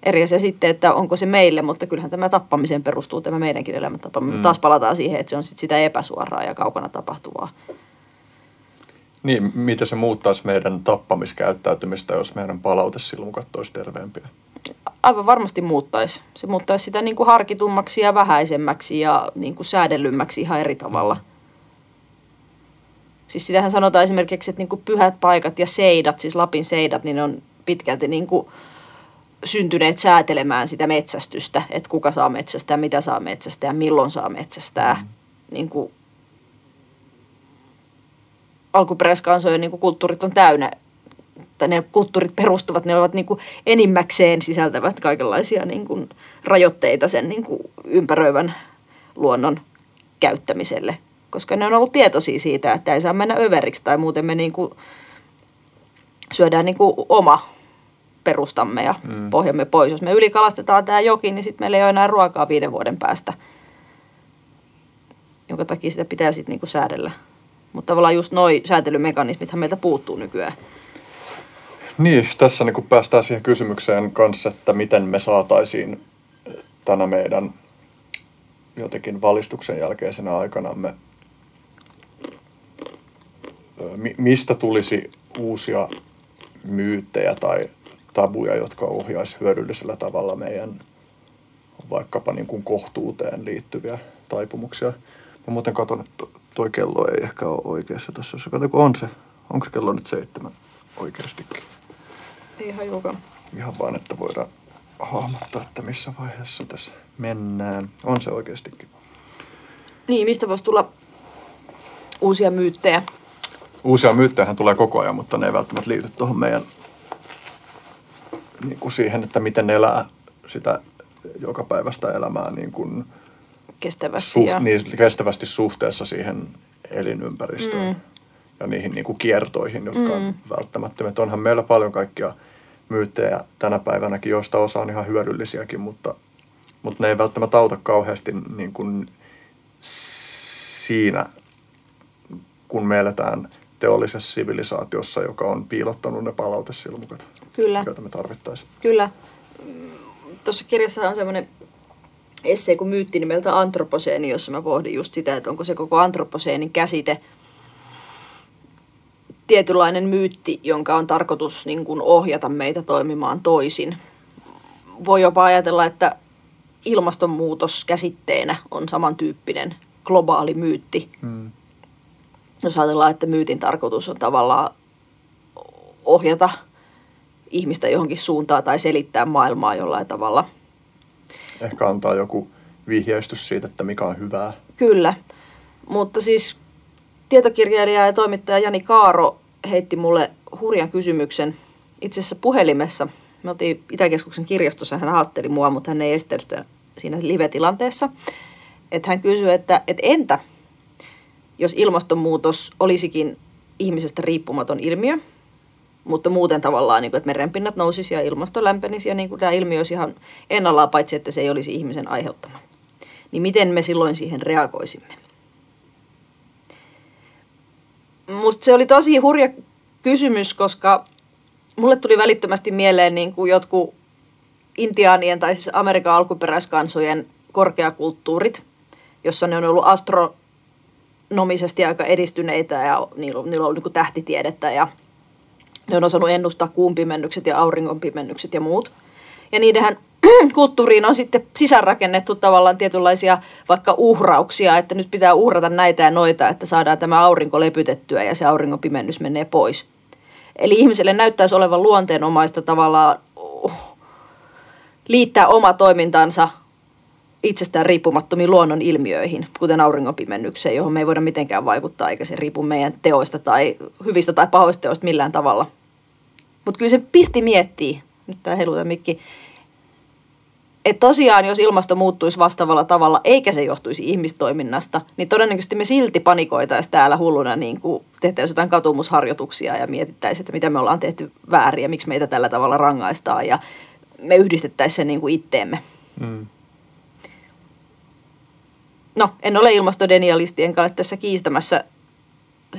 Eri asia sitten, että onko se meille, mutta kyllähän tämä tappamiseen perustuu tämä meidänkin elämäntapa. Mm. Taas palataan siihen, että se on sit sitä epäsuoraa ja kaukana tapahtuvaa. Niin, miten se muuttaisi meidän tappamiskäyttäytymistä, jos meidän palautesilmukat olisi terveempiä? Aivan varmasti muuttaisi. Se muuttaisi sitä niin kuin harkitummaksi ja vähäisemmäksi ja niin kuin säädellymmäksi ihan eri tavalla. Siis sitähän sanotaan esimerkiksi, että niin kuin pyhät paikat ja seidat, siis Lapin seidat, niin on pitkälti niin kuin syntyneet säätelemään sitä metsästystä, että kuka saa metsästää, mitä saa metsästää, milloin saa metsästää. Mm. Niin kuin alkuperäiskansojen niin kuin kulttuurit on täynnä että ne kulttuurit perustuvat, ne ovat niin kuin enimmäkseen sisältävät kaikenlaisia niin kuin rajoitteita sen niin kuin ympäröivän luonnon käyttämiselle. Koska ne on ollut tietoisia siitä, että ei saa mennä överiksi tai muuten me niin kuin syödään niin kuin oma perustamme ja mm. pohjamme pois. Jos me ylikalastetaan tämä joki, niin sitten meillä ei ole enää ruokaa viiden vuoden päästä, jonka takia sitä pitää sitten niin kuin säädellä. Mutta tavallaan just noi säätelymekanismithan meiltä puuttuu nykyään. Niin, tässä niin päästään siihen kysymykseen kanssa, että miten me saataisiin tänä meidän jotenkin valistuksen jälkeisenä aikanamme, mistä tulisi uusia myyttejä tai tabuja, jotka ohjaisi hyödyllisellä tavalla meidän vaikkapa niin kuin kohtuuteen liittyviä taipumuksia. Mä muuten katson, että toi kello ei ehkä ole oikeassa tässä. Jos on se. Onko kello nyt seitsemän oikeastikin? Ei hajukaan. Ihan vaan, että voidaan hahmottaa, että missä vaiheessa tässä mennään. On se oikeastikin. Niin, mistä voisi tulla uusia myyttejä? Uusia myyttejä tulee koko ajan, mutta ne ei välttämättä liity tuohon meidän niin kuin siihen, että miten elää sitä joka päivästä elämää niin kuin kestävästi, suht, ja... niin, kestävästi suhteessa siihen elinympäristöön. Mm ja niihin niin kuin kiertoihin, jotka mm. on välttämättömiä. Onhan meillä paljon kaikkia myyttejä tänä päivänäkin, joista osa on ihan hyödyllisiäkin, mutta, mutta ne ei välttämättä auta kauheasti niin kuin siinä, kun me eletään teollisessa sivilisaatiossa, joka on piilottanut ne palautesilmukat, Kyllä, joita me tarvittaisiin. kyllä. Tuossa kirjassa on semmoinen essee kuin myytti nimeltä antroposeeni, jossa mä pohdin just sitä, että onko se koko antroposeenin käsite tietynlainen myytti, jonka on tarkoitus niin kuin ohjata meitä toimimaan toisin. Voi jopa ajatella, että ilmastonmuutos käsitteenä on samantyyppinen globaali myytti. Mm. Jos ajatellaan, että myytin tarkoitus on tavallaan ohjata ihmistä johonkin suuntaan tai selittää maailmaa jollain tavalla. Ehkä antaa joku vihjeistys siitä, että mikä on hyvää. Kyllä, mutta siis tietokirjailija ja toimittaja Jani Kaaro heitti mulle hurjan kysymyksen itse asiassa puhelimessa. Me oltiin Itäkeskuksen kirjastossa, hän haastatteli mua, mutta hän ei esittänyt siinä live-tilanteessa. Että hän kysyi, että, että entä jos ilmastonmuutos olisikin ihmisestä riippumaton ilmiö, mutta muuten tavallaan, niin kuin, että merenpinnat nousisi ja ilmasto lämpenisi ja niin kuin tämä ilmiö olisi ihan ennallaan, paitsi että se ei olisi ihmisen aiheuttama. Niin miten me silloin siihen reagoisimme? Musta se oli tosi hurja kysymys, koska mulle tuli välittömästi mieleen niin kuin jotkut intiaanien tai siis Amerikan alkuperäiskansojen korkeakulttuurit, jossa ne on ollut astronomisesti aika edistyneitä ja niillä on, niillä on ollut niin tähtitiedettä ja ne on osannut ennustaa kuun pimennykset ja auringon pimennykset ja muut. Ja niidenhän kulttuuriin on sitten sisäänrakennettu tavallaan tietynlaisia vaikka uhrauksia, että nyt pitää uhrata näitä ja noita, että saadaan tämä aurinko lepytettyä ja se auringon pimennys menee pois. Eli ihmiselle näyttäisi olevan luonteenomaista tavallaan uh, liittää oma toimintansa itsestään riippumattomiin luonnon ilmiöihin, kuten auringonpimennykseen, johon me ei voida mitenkään vaikuttaa, eikä se riipu meidän teoista tai hyvistä tai pahoista teoista millään tavalla. Mutta kyllä se pisti miettii, nyt tämä heluta mikki, että tosiaan jos ilmasto muuttuisi vastaavalla tavalla, eikä se johtuisi ihmistoiminnasta, niin todennäköisesti me silti panikoitaisiin täällä hulluna, niin kuin tehtäisiin jotain katumusharjoituksia ja mietittäisiin, että mitä me ollaan tehty väärin ja miksi meitä tällä tavalla rangaistaan ja me yhdistettäisiin se niin kuin itteemme. Mm. No, en ole ilmastodenialisti, enkä ole tässä kiistämässä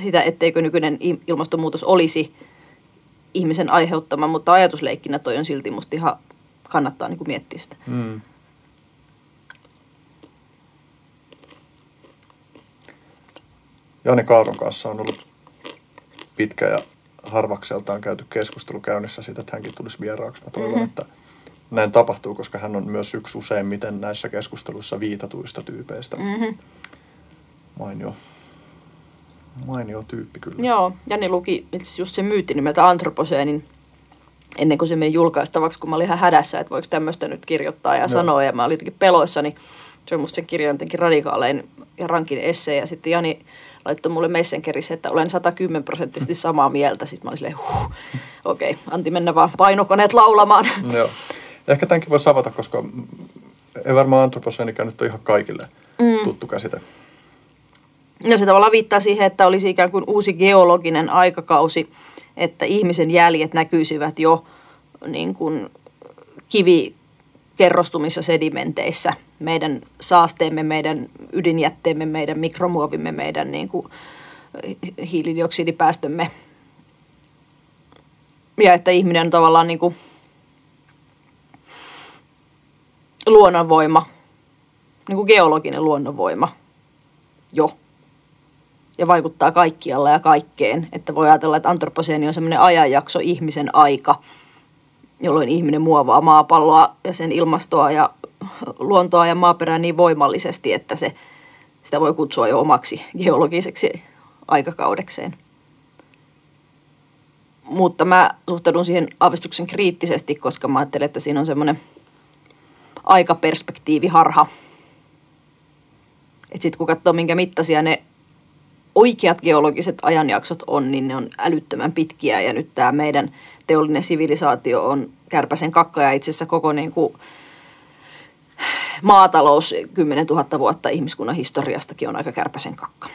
sitä, etteikö nykyinen ilmastonmuutos olisi ihmisen aiheuttama, mutta ajatusleikkinä toi on silti musta ihan kannattaa niin kuin miettiä sitä. Mm. Jani Kaaron kanssa on ollut pitkä ja harvakseltaan käyty keskustelu käynnissä siitä, että hänkin tulisi vieraaksi. Mä toivon, mm-hmm. että näin tapahtuu, koska hän on myös yksi useimmiten näissä keskusteluissa viitatuista tyypeistä. Mm-hmm. Mainio. Mainio tyyppi kyllä. Joo, Jani luki itse just sen myytti nimeltä Antroposeenin ennen kuin se meni julkaistavaksi, kun mä olin ihan hädässä, että voiko tämmöistä nyt kirjoittaa ja no. sanoa. Ja mä olin jotenkin peloissani. Se on musta sen kirjan jotenkin radikaalein ja rankin essee. Ja sitten Jani laittoi mulle Messengerissä, että olen 110 prosenttisesti samaa mieltä. Sitten mä olin silleen, huh, okei, okay, anti mennä vaan painokoneet laulamaan. Joo. Ehkä tämänkin voi avata, koska ei varmaan antroposeenikään nyt ole ihan kaikille mm. tuttu käsite. No se tavallaan viittaa siihen, että olisi ikään kuin uusi geologinen aikakausi, että ihmisen jäljet näkyisivät jo niin kuin kivikerrostumissa sedimenteissä. Meidän saasteemme, meidän ydinjätteemme, meidän mikromuovimme, meidän niin kuin hiilidioksidipäästömme. Ja että ihminen on tavallaan niin kuin luonnonvoima, niin kuin geologinen luonnonvoima jo ja vaikuttaa kaikkialla ja kaikkeen. Että voi ajatella, että antroposeeni on semmoinen ajanjakso ihmisen aika, jolloin ihminen muovaa maapalloa ja sen ilmastoa ja luontoa ja maaperää niin voimallisesti, että se, sitä voi kutsua jo omaksi geologiseksi aikakaudekseen. Mutta mä suhtaudun siihen aavistuksen kriittisesti, koska mä ajattelen, että siinä on semmoinen aikaperspektiiviharha. Että sitten kun katsoo, minkä mittaisia ne oikeat geologiset ajanjaksot on, niin ne on älyttömän pitkiä ja nyt tämä meidän teollinen sivilisaatio on kärpäsen kakka ja itse asiassa koko niin kuin maatalous 10 000 vuotta ihmiskunnan historiastakin on aika kärpäsen kakka.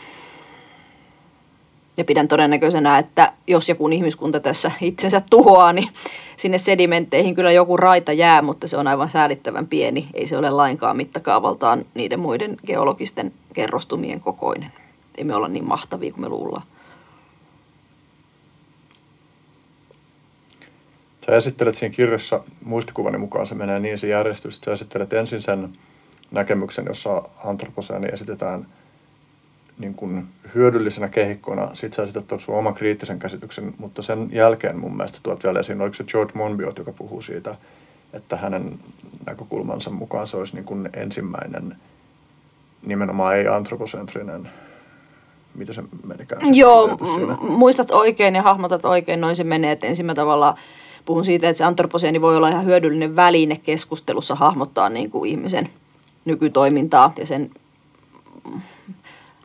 Ja pidän todennäköisenä, että jos ja kun ihmiskunta tässä itsensä tuhoaa, niin sinne sedimentteihin kyllä joku raita jää, mutta se on aivan säälittävän pieni. Ei se ole lainkaan mittakaavaltaan niiden muiden geologisten kerrostumien kokoinen. Ei me olla niin mahtavia kuin me luullaan. Sä esittelet siinä kirjassa, muistikuvani mukaan se menee niin se järjestys, että sä esittelet ensin sen näkemyksen, jossa antroposeeni esitetään niin kuin hyödyllisenä kehikkona. Sitten sä esität sun oman kriittisen käsityksen, mutta sen jälkeen mun mielestä tuot vielä esiin, oliko se George Monbiot, joka puhuu siitä, että hänen näkökulmansa mukaan se olisi niin kuin ensimmäinen nimenomaan ei antroposentrinen mitä se menikään? Joo, muistat oikein ja hahmotat oikein, noin se menee, että ensin mä tavallaan puhun siitä, että se antroposeeni voi olla ihan hyödyllinen väline keskustelussa hahmottaa niin kuin ihmisen nykytoimintaa ja sen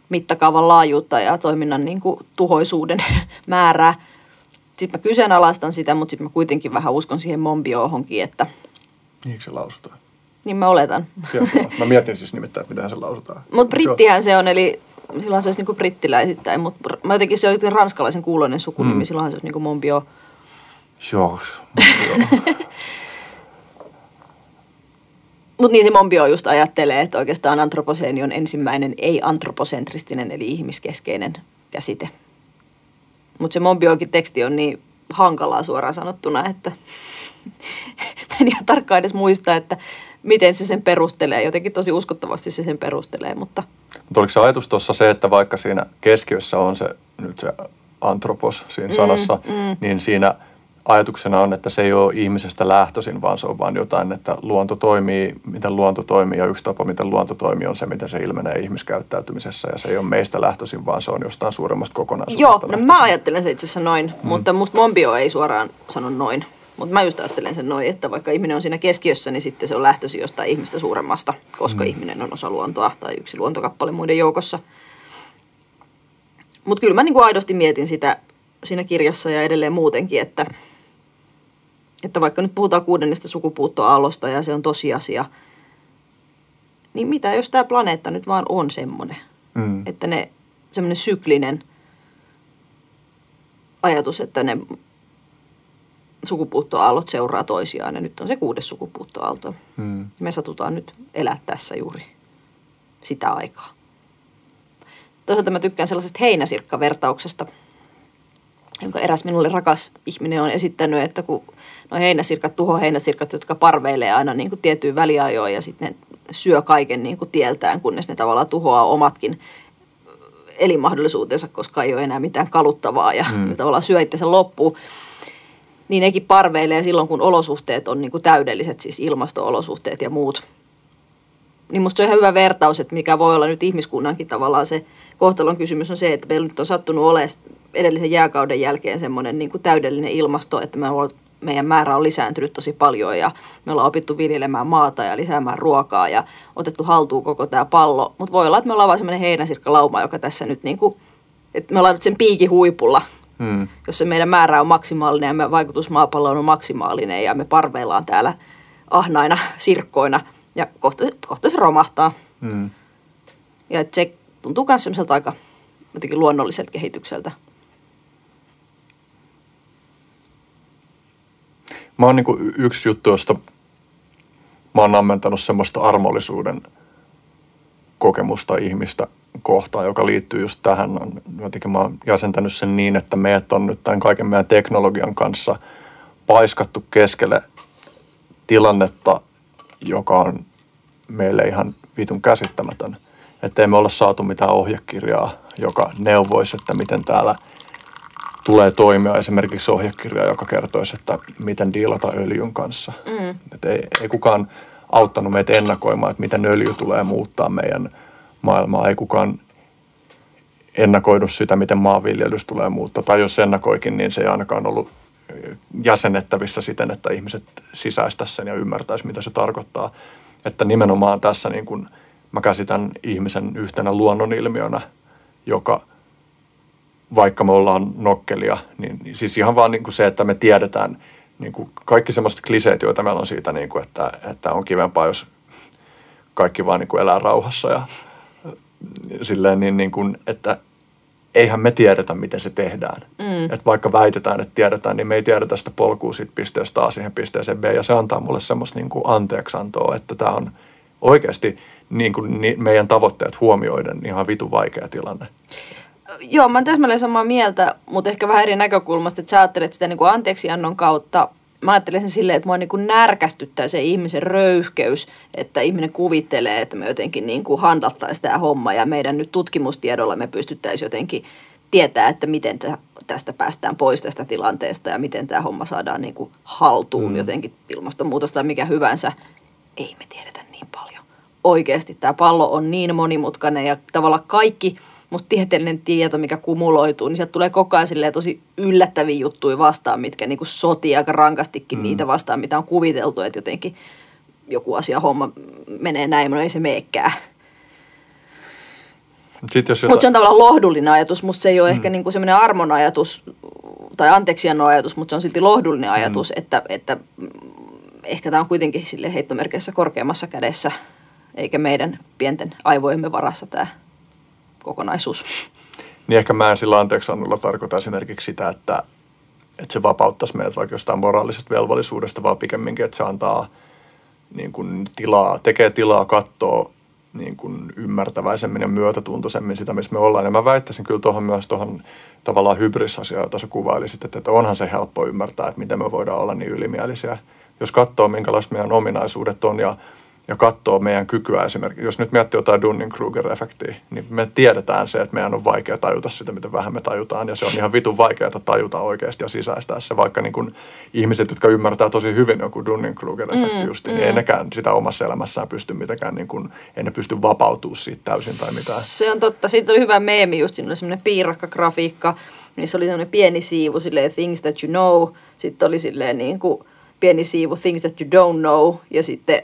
mittakaavan laajuutta ja toiminnan niin kuin tuhoisuuden määrää. Sitten mä kyseenalaistan sitä, mutta sitten mä kuitenkin vähän uskon siihen mombiohonkin, että... Niinkö se lausutaan? Niin mä oletan. Mä mietin siis nimittäin, että miten se lausutaan. Mutta brittihän se on, eli silloin se olisi niin brittiläisittäin, mutta mä jotenkin se on ranskalaisen kuuloinen sukunimi, mm. silloinhan se olisi niin mombio George. Mutta niin se Mombio just ajattelee, että oikeastaan antroposeeni on ensimmäinen ei-antroposentristinen eli ihmiskeskeinen käsite. Mutta se Mombiokin teksti on niin hankalaa suoraan sanottuna, että mä en ihan tarkkaan edes muista, että miten se sen perustelee. Jotenkin tosi uskottavasti se sen perustelee, mutta... Mutta oliko se ajatus tuossa se, että vaikka siinä keskiössä on se nyt se antropos siinä mm, sanassa, mm. niin siinä – ajatuksena on, että se ei ole ihmisestä lähtöisin, vaan se on vain jotain, että luonto toimii, miten luonto toimii, ja yksi tapa, miten luonto toimii, on se, miten se ilmenee ihmiskäyttäytymisessä, ja se ei ole meistä lähtöisin, vaan se on jostain suuremmasta kokonaisuudesta. Joo, no mä ajattelen se itse asiassa noin, mm. mutta musta Mombio ei suoraan sano noin. Mutta mä just ajattelen sen noin, että vaikka ihminen on siinä keskiössä, niin sitten se on lähtöisin jostain ihmistä suuremmasta, koska mm. ihminen on osa luontoa tai yksi luontokappale muiden joukossa. Mutta kyllä mä niinku aidosti mietin sitä siinä kirjassa ja edelleen muutenkin, että – että vaikka nyt puhutaan kuudennesta sukupuuttoaallosta ja se on tosiasia, niin mitä jos tämä planeetta nyt vaan on semmoinen, mm. että ne semmoinen syklinen ajatus, että ne sukupuuttoaallot seuraa toisiaan ja nyt on se kuudes sukupuuttoaalto. Mm. Me satutaan nyt elää tässä juuri sitä aikaa. Toisaalta mä tykkään sellaisesta heinäsirkkavertauksesta, jonka eräs minulle rakas ihminen on esittänyt, että kun no heinäsirkat, tuho heinäsirkat, jotka parveilee aina niin kuin tiettyyn väliajoon ja sitten ne syö kaiken niin kuin tieltään, kunnes ne tavallaan tuhoaa omatkin elinmahdollisuutensa, koska ei ole enää mitään kaluttavaa ja mm. ne tavallaan syö itsensä loppuun. Niin nekin parveilee silloin, kun olosuhteet on niin kuin täydelliset, siis ilmasto-olosuhteet ja muut. Niin musta se on ihan hyvä vertaus, että mikä voi olla nyt ihmiskunnankin tavallaan se kohtalon kysymys on se, että meillä nyt on sattunut olemaan edellisen jääkauden jälkeen semmoinen niin kuin täydellinen ilmasto, että me meidän määrä on lisääntynyt tosi paljon ja me ollaan opittu viljelemään maata ja lisäämään ruokaa ja otettu haltuun koko tämä pallo. Mutta voi olla, että me ollaan vain semmoinen heinäsirkkalauma, joka tässä nyt niin kuin, että me ollaan nyt sen piikin huipulla, hmm. jos se meidän määrä on maksimaalinen ja meidän vaikutus maapalloon on maksimaalinen ja me parveillaan täällä ahnaina sirkkoina ja kohta, kohta se romahtaa. Hmm. Ja se tuntuu myös semmoiselta aika jotenkin luonnolliselta kehitykseltä. Mä oon niin yksi juttu, josta mä oon ammentanut semmoista armollisuuden kokemusta ihmistä kohtaan, joka liittyy just tähän. Jotenkin mä oon jäsentänyt sen niin, että meidät on nyt tämän kaiken meidän teknologian kanssa paiskattu keskelle tilannetta, joka on meille ihan vitun käsittämätön. Että emme olla saatu mitään ohjekirjaa, joka neuvoisi, että miten täällä – tulee toimia esimerkiksi ohjekirja, joka kertoisi, että miten diilata öljyn kanssa. Mm. Et ei, ei kukaan auttanut meitä ennakoimaan, että miten öljy tulee muuttaa meidän maailmaa. Ei kukaan ennakoidu sitä, miten maanviljelys tulee muuttaa. Tai jos ennakoikin, niin se ei ainakaan ollut jäsennettävissä siten, että ihmiset sisäistäisi sen ja ymmärtäisi, mitä se tarkoittaa. Että nimenomaan tässä niin kun mä käsitän ihmisen yhtenä luonnonilmiönä, joka – vaikka me ollaan nokkelia, niin, niin siis ihan vaan niin kuin se, että me tiedetään niin kuin kaikki semmoiset kliseet, joita meillä on siitä, niin kuin, että, että on kivempaa, jos kaikki vaan niin kuin elää rauhassa ja silleen niin, niin kuin, että eihän me tiedetä, miten se tehdään. Mm. Et vaikka väitetään, että tiedetään, niin me ei tiedetä sitä polkua siitä pisteestä A siihen pisteeseen B. Ja se antaa mulle semmoista niin kuin anteeksiantoa, että tämä on oikeasti niin kuin meidän tavoitteet huomioiden ihan vitu vaikea tilanne. Joo, mä oon täsmälleen samaa mieltä, mutta ehkä vähän eri näkökulmasta, että sä ajattelet sitä niin kuin anteeksiannon kautta. Mä ajattelen sen silleen, että mua niin kuin närkästyttää se ihmisen röyhkeys, että ihminen kuvittelee, että me jotenkin niin kuin handattaisiin tämä homma ja meidän nyt tutkimustiedolla me pystyttäisiin jotenkin tietää, että miten tästä päästään pois tästä tilanteesta ja miten tämä homma saadaan niin kuin haltuun mm. jotenkin ilmastonmuutosta tai mikä hyvänsä. Ei me tiedetä niin paljon. Oikeasti tämä pallo on niin monimutkainen ja tavallaan kaikki – musta tieteellinen tieto, mikä kumuloituu, niin sieltä tulee koko ajan tosi yllättäviä juttuja vastaan, mitkä niin sotii aika rankastikin mm. niitä vastaan, mitä on kuviteltu, että jotenkin joku asia homma menee näin, mutta ei se meekään. Jotain... Mutta se on tavallaan lohdullinen ajatus. Musta se ei ole mm. ehkä niinku semmoinen armon ajatus tai anteeksiannon ajatus, mutta se on silti lohdullinen mm. ajatus, mm. että, että ehkä tämä on kuitenkin sille heittomerkeissä korkeammassa kädessä, eikä meidän pienten aivojemme varassa tämä kokonaisuus. Niin ehkä mä en sillä anteeksi annolla tarkoita esimerkiksi sitä, että, että se vapauttaisi meidät vaikka jostain moraalisesta velvollisuudesta, vaan pikemminkin, että se antaa niin kuin tilaa, tekee tilaa katsoa niin kuin ymmärtäväisemmin ja myötätuntoisemmin sitä, missä me ollaan. Ja mä väittäisin kyllä tuohon myös tuohon tavallaan hybrisasiaan, jota sä kuvailisit, että, että onhan se helppo ymmärtää, että miten me voidaan olla niin ylimielisiä. Jos katsoo, minkälaiset meidän ominaisuudet on ja ja katsoo meidän kykyä esimerkiksi. Jos nyt miettii jotain Dunning-Kruger-efektiä, niin me tiedetään se, että meidän on vaikea tajuta sitä, miten vähän me tajutaan. Ja se on ihan vitun vaikeaa tajuta oikeasti ja sisäistää se, vaikka niin kuin ihmiset, jotka ymmärtää tosi hyvin joku Dunning-Kruger-efekti mm, just, niin mm. ei nekään sitä omassa elämässään pysty mitenkään, niin kuin, ei ne pysty vapautumaan siitä täysin tai mitään. Se on totta. Siitä oli hyvä meemi just, siinä oli semmoinen piirakkagrafiikka, niin se oli semmoinen pieni siivu, silleen things that you know. Sitten oli silleen niin kuin, pieni siivu Things That You Don't Know ja sitten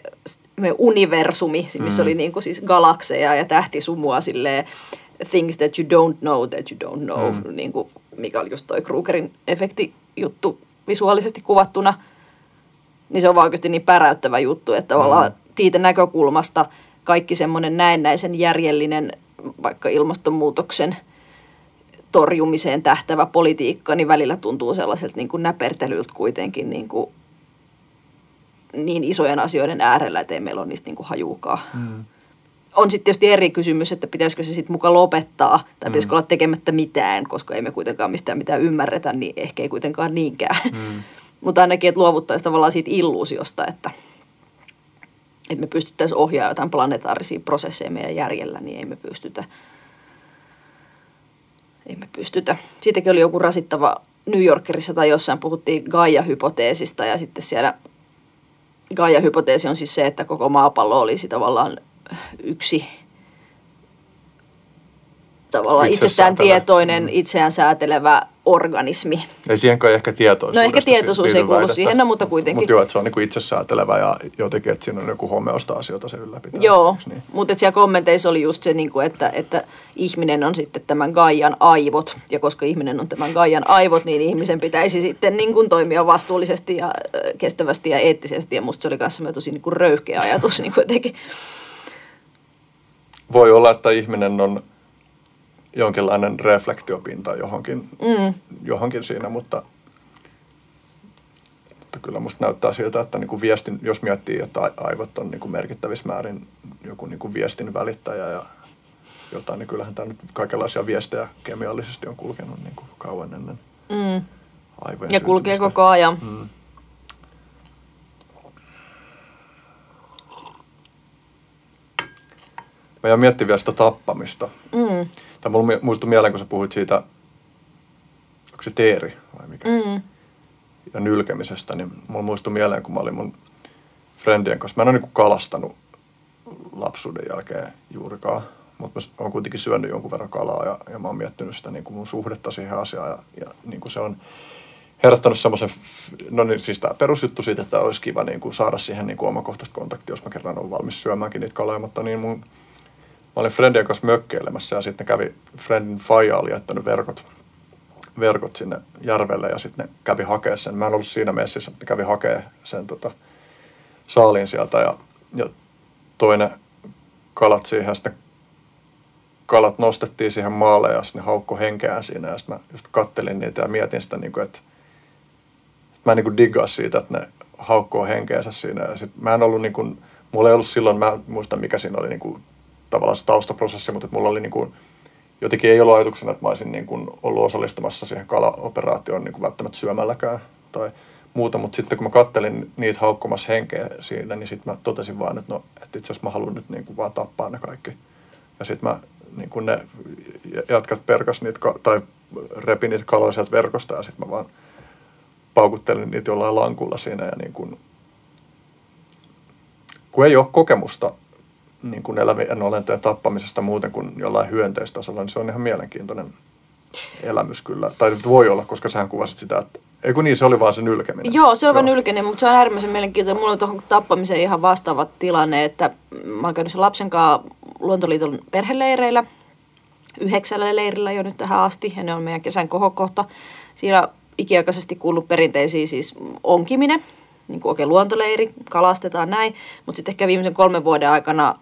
universumi, missä mm. oli niin kuin siis galakseja ja tähtisumua silleen Things That You Don't Know That You Don't Know, mm. niin kuin, mikä oli just toi Krugerin efekti juttu visuaalisesti kuvattuna. Niin se on vaan oikeasti niin päräyttävä juttu, että tavallaan mm. siitä näkökulmasta kaikki semmoinen näennäisen järjellinen vaikka ilmastonmuutoksen torjumiseen tähtävä politiikka, niin välillä tuntuu sellaiselta niin kuin näpertelyltä kuitenkin niin kuin niin isojen asioiden äärellä, että ei meillä ole niistä niin kuin hajuukaan. Mm. On sitten tietysti eri kysymys, että pitäisikö se sitten mukaan lopettaa tai mm. pitäisikö olla tekemättä mitään, koska ei me kuitenkaan mistään mitään ymmärretä, niin ehkä ei kuitenkaan niinkään. Mm. Mutta ainakin, että luovuttaisiin tavallaan siitä illuusiosta, että, että me pystyttäisiin ohjaamaan jotain planetaarisia prosesseja meidän järjellä, niin ei me pystytä. Ei me pystytä. Siitäkin oli joku rasittava New Yorkerissa tai jossain puhuttiin Gaia-hypoteesista ja sitten siellä Gaia-hypoteesi on siis se, että koko maapallo olisi tavallaan yksi tavallaan itsestään tietoinen, itseään säätelevä organismi. Ei siihen kai ehkä tietoisuus. No ehkä tietoisuus ei kuulu siihen, no, mutta kuitenkin. Mutta joo, että se on niin itsesäätelevä ja jotenkin, että siinä on joku homeosta asioita se ylläpitää. Joo, niin? mutta siellä kommenteissa oli just se, niin kuin, että, että ihminen on sitten tämän Gaian aivot. Ja koska ihminen on tämän Gaian aivot, niin ihmisen pitäisi sitten niin kuin toimia vastuullisesti ja kestävästi ja eettisesti. Ja musta se oli kanssa tosi niin kuin röyhkeä ajatus niin kuin jotenkin. Voi olla, että ihminen on jonkinlainen reflektiopinta johonkin, mm. johonkin siinä, mutta, mutta kyllä musta näyttää siltä, että niin kuin viestin, jos miettii, että aivot on niin kuin merkittävissä määrin joku niin kuin viestin välittäjä ja jotain, niin kyllähän tämä nyt kaikenlaisia viestejä kemiallisesti on kulkenut niin kuin kauan ennen mm. aivojen Ja kulkee koko ajan. Mm. Mä jään miettimään vielä sitä tappamista. Mm tai mulla muistui mieleen, kun sä puhuit siitä, onko se teeri vai mikä, mm. ja nylkemisestä, niin mulla muistui mieleen, kun mä olin mun friendien kanssa. Mä en ole niin kalastanut lapsuuden jälkeen juurikaan, mutta mä oon kuitenkin syönyt jonkun verran kalaa ja, ja mä oon miettinyt sitä niin kuin mun suhdetta siihen asiaan ja, ja niin kuin se on herättänyt semmoisen, no niin siis tämä perusjuttu siitä, että olisi kiva niin kuin saada siihen niin kuin omakohtaista kontaktia, jos mä kerran olen valmis syömäänkin niitä kaloja, mutta niin mun mä olin Friendien kanssa mökkeilemässä ja sitten kävi, Friendin faija oli jättänyt verkot, verkot sinne järvelle ja sitten ne kävi hakea sen. Mä en ollut siinä messissä, mutta kävi hakea sen tota, saaliin sieltä ja, ja toinen kalat siihen sitten kalat nostettiin siihen maalle ja sitten haukko henkeään siinä. Ja sitten mä just kattelin niitä ja mietin sitä, niin kuin, että mä en niin kuin siitä, että ne haukkoo henkeensä siinä. Ja sit mä en ollut niin kuin, mulla ei ollut silloin, mä en muista mikä siinä oli niin kuin, tavallaan se taustaprosessi, mutta mulla oli niin kuin, jotenkin ei ollut ajatuksena, että mä olisin niin kuin ollut osallistumassa siihen kalaoperaatioon niin kuin välttämättä syömälläkään tai muuta, mutta sitten kun mä kattelin niitä haukkomassa henkeä siinä, niin sitten mä totesin vaan, että no, että itse asiassa mä haluan nyt niin kuin vaan tappaa ne kaikki. Ja sitten mä niin kuin ne jatkat perkas niitä, tai repi niitä kaloja sieltä verkosta ja sitten mä vaan paukuttelin niitä jollain lankulla siinä ja niin kuin, kun ei ole kokemusta niin kuin elävien olentojen tappamisesta muuten kuin jollain hyönteistasolla, niin se on ihan mielenkiintoinen elämys kyllä. Tai voi olla, koska sähän kuvasit sitä, että ei kun niin, se oli vaan se nylkeminen. Joo, se on vain nylkeminen, mutta se on äärimmäisen mielenkiintoinen. Mulla on tuohon tappamiseen ihan vastaava tilanne, että mä oon käynyt sen lapsen kanssa Luontoliiton perheleireillä, yhdeksällä leirillä jo nyt tähän asti, ja ne on meidän kesän kohokohta. Siinä ikiaikaisesti kuullut perinteisiin siis onkiminen, niin kuin oikein luontoleiri, kalastetaan näin, mutta sitten ehkä viimeisen kolmen vuoden aikana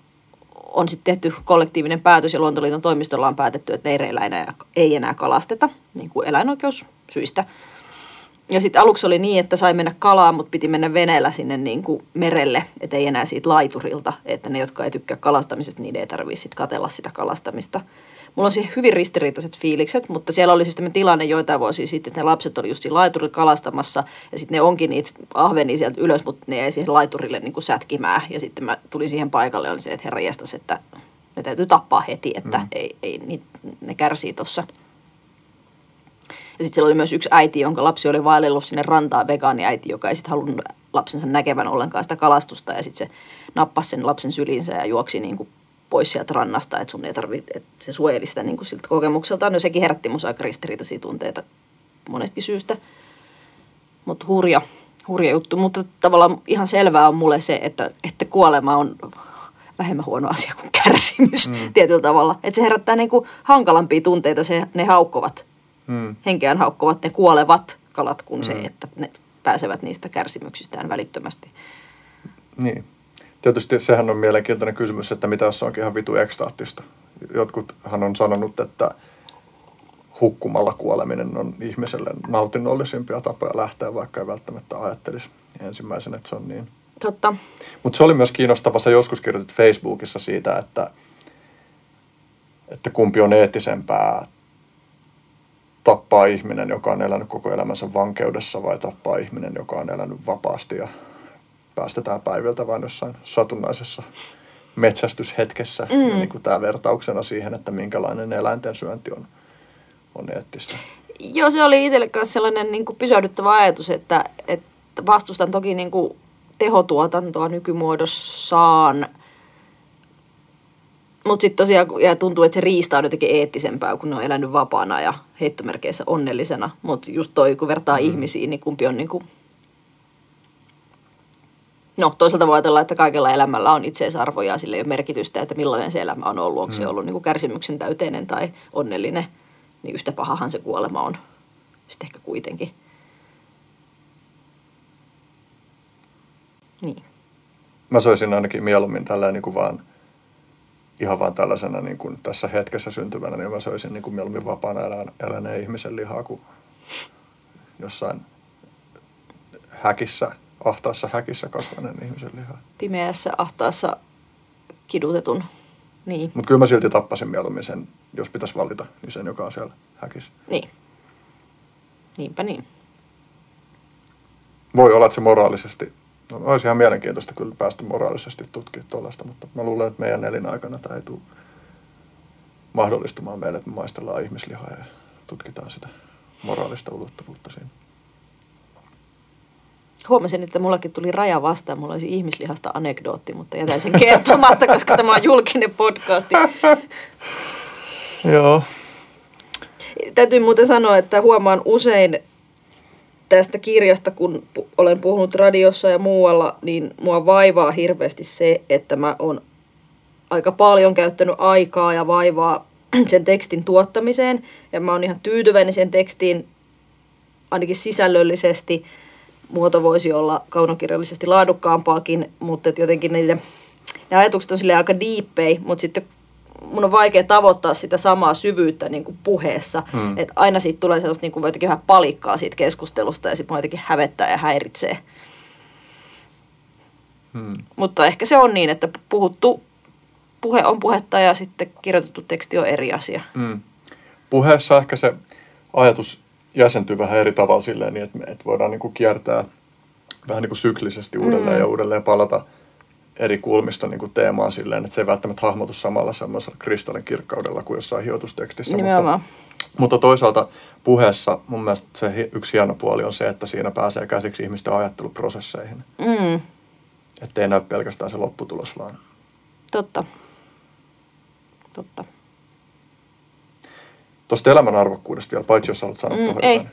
on sitten tehty kollektiivinen päätös ja Luontoliiton toimistolla on päätetty, että leireillä enää, ei enää kalasteta, niin kuin eläinoikeussyistä. Ja sitten aluksi oli niin, että sai mennä kalaan, mutta piti mennä veneellä sinne niin kuin merelle, että ei enää siitä laiturilta, että ne, jotka ei tykkää kalastamisesta, niin ei tarvitse sitten katella sitä kalastamista. Mulla on siihen hyvin ristiriitaiset fiilikset, mutta siellä oli siis tämmöinen tilanne joitain vuosia sitten, että ne lapset oli just siinä laiturilla kalastamassa ja sitten ne onkin niitä ahvenia sieltä ylös, mutta ne ei siihen laiturille niin kuin sätkimään. Ja sitten mä tulin siihen paikalle ja oli se, että herra jästäs, että ne täytyy tappaa heti, että mm. ei, ei, niin, ne kärsii tuossa. Ja sitten siellä oli myös yksi äiti, jonka lapsi oli vaellellut sinne rantaan, vegaaniäiti, joka ei sitten halunnut lapsensa näkevän ollenkaan sitä kalastusta. Ja sitten se nappasi sen lapsen syliinsä ja juoksi niin kuin pois sieltä rannasta, että sun ei tarvitse, että se suojeli sitä niin kuin siltä kokemukselta. No sekin herätti musta aika ristiriitaisia tunteita monestakin syystä. Mutta hurja, hurja juttu. Mutta tavallaan ihan selvää on mulle se, että, että kuolema on vähemmän huono asia kuin kärsimys mm. tietyllä tavalla. Että se herättää niin kuin hankalampia tunteita, se, ne haukkovat, mm. henkeään haukkovat, ne kuolevat kalat, kuin mm. se, että ne pääsevät niistä kärsimyksistään välittömästi. Niin tietysti sehän on mielenkiintoinen kysymys, että mitä jos onkin ihan vitu ekstaattista. Jotkuthan on sanonut, että hukkumalla kuoleminen on ihmiselle nautinnollisimpia tapoja lähteä, vaikka ei välttämättä ajattelisi ensimmäisenä, että se on niin. Totta. Mutta se oli myös kiinnostava, sä joskus kirjoitit Facebookissa siitä, että, että kumpi on eettisempää, tappaa ihminen, joka on elänyt koko elämänsä vankeudessa vai tappaa ihminen, joka on elänyt vapaasti ja päästetään päiviltä vain jossain satunnaisessa metsästyshetkessä. Mm. Niin kuin tämä vertauksena siihen, että minkälainen eläinten syönti on, on eettistä. Joo, se oli itselle myös sellainen niin kuin pysähdyttävä ajatus, että, että vastustan toki niin kuin tehotuotantoa nykymuodossaan, mutta sitten tosiaan ja tuntuu, että se riista on jotenkin eettisempää, kun ne on elänyt vapaana ja heittomerkeissä onnellisena. Mutta just toi, kun vertaa mm. ihmisiin, niin kumpi on niin kuin No, toisaalta voi ajatella, että kaikella elämällä on itseisarvo ja sille ei ole merkitystä, että millainen se elämä on ollut. Onko mm. se ollut niin kuin kärsimyksen täyteinen tai onnellinen, niin yhtä pahahan se kuolema on sitten ehkä kuitenkin. Niin. Mä soisin ainakin mieluummin tällä niin kuin vaan, ihan vaan tällaisena niin kuin tässä hetkessä syntyvänä, niin mä soisin niin kuin mieluummin vapaana eläneen ihmisen lihaa kuin jossain häkissä ahtaassa häkissä kasvaneen ihmisen lihaa. Pimeässä ahtaassa kidutetun. Niin. Mutta kyllä mä silti tappasin mieluummin sen, jos pitäisi valita, niin sen, joka on siellä häkissä. Niin. Niinpä niin. Voi olla, että se moraalisesti, no, olisi ihan mielenkiintoista kyllä päästä moraalisesti tutkimaan tuollaista, mutta mä luulen, että meidän elinaikana tämä ei tule mahdollistumaan meille, että me maistellaan ihmislihaa ja tutkitaan sitä moraalista ulottuvuutta siinä. Huomasin, että mullakin tuli raja vastaan. Mulla olisi ihmislihasta anekdootti, mutta jätän sen kertomatta, koska tämä on julkinen podcasti. Joo. Täytyy muuten sanoa, että huomaan usein tästä kirjasta, kun olen puhunut radiossa ja muualla, niin mua vaivaa hirveästi se, että mä oon aika paljon käyttänyt aikaa ja vaivaa sen tekstin tuottamiseen. Ja mä oon ihan tyytyväinen sen tekstiin, ainakin sisällöllisesti – muoto voisi olla kaunokirjallisesti laadukkaampaakin, mutta että jotenkin niiden, ne ajatukset on sille aika diippei, mutta sitten mun on vaikea tavoittaa sitä samaa syvyyttä niin kuin puheessa. Mm. Että aina siitä tulee sellaista niin kuin jotenkin vähän palikkaa siitä keskustelusta ja sitten jotenkin hävettää ja häiritsee. Mm. Mutta ehkä se on niin, että puhuttu puhe on puhetta ja sitten kirjoitettu teksti on eri asia. Mm. Puheessa ehkä se ajatus jäsentyy vähän eri tavalla silleen, niin että, että voidaan niin kuin kiertää vähän niin kuin syklisesti uudelleen mm. ja uudelleen palata eri kulmista niin kuin teemaan silleen, että se ei välttämättä hahmotu samalla semmoisella kristallin kirkkaudella kuin jossain hiotustekstissä. Mutta, mutta toisaalta puheessa mun mielestä se yksi hieno puoli on se, että siinä pääsee käsiksi ihmisten ajatteluprosesseihin. Mm. Että ei näy pelkästään se lopputulos vaan. Totta. Totta. Tuosta elämän arvokkuudesta vielä, paitsi jos haluat sanoa mm, tuohon.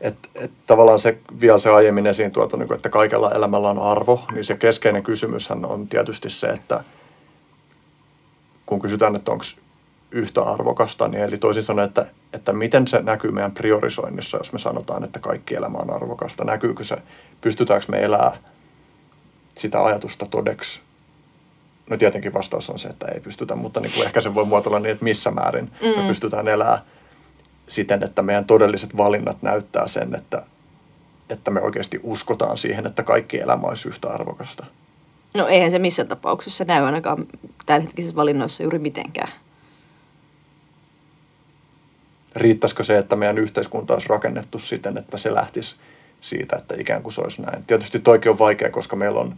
Että et tavallaan se vielä se aiemmin esiin tuotu, niin että kaikella elämällä on arvo, niin se keskeinen kysymyshän on tietysti se, että kun kysytään, että onko yhtä arvokasta, niin eli toisin sanoen, että, että miten se näkyy meidän priorisoinnissa, jos me sanotaan, että kaikki elämä on arvokasta. Näkyykö se, pystytäänkö me elää sitä ajatusta todeksi No tietenkin vastaus on se, että ei pystytä, mutta niin kuin ehkä se voi muotoilla niin, että missä määrin mm. me pystytään elämään siten, että meidän todelliset valinnat näyttää sen, että, että me oikeasti uskotaan siihen, että kaikki elämä olisi yhtä arvokasta. No eihän se missään tapauksessa näy ainakaan tämänhetkisissä valinnoissa juuri mitenkään. Riittäisikö se, että meidän yhteiskunta olisi rakennettu siten, että se lähtisi siitä, että ikään kuin se olisi näin? Tietysti toikin on vaikea, koska meillä on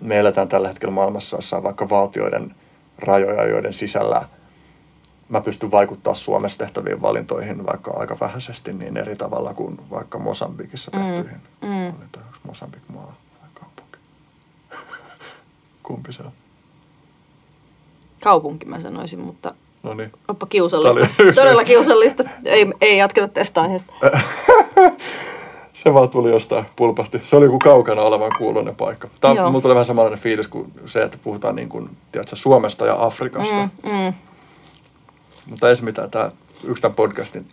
me eletään tällä hetkellä maailmassa, jossa on vaikka valtioiden rajoja, joiden sisällä mä pystyn vaikuttaa Suomessa tehtäviin valintoihin vaikka aika vähäisesti niin eri tavalla kuin vaikka Mosambikissa mm, tehtyihin mm, mm. valintoihin. Onko Mosambik maa vai kaupunki? Kumpi se on? Kaupunki mä sanoisin, mutta no niin. Oppa kiusallista. Todella kiusallista. Ei, ei jatketa tästä aiheesta. Se vaan tuli jostain, pulpahti. Se oli joku kaukana olevan kuulonen paikka. Tämä on, mulla tuli vähän samanlainen fiilis kuin se, että puhutaan niin kuin, tiedätkö, Suomesta ja Afrikasta. Mm, mm. Mutta ei se mitään. Tämä, yksi tämän podcastin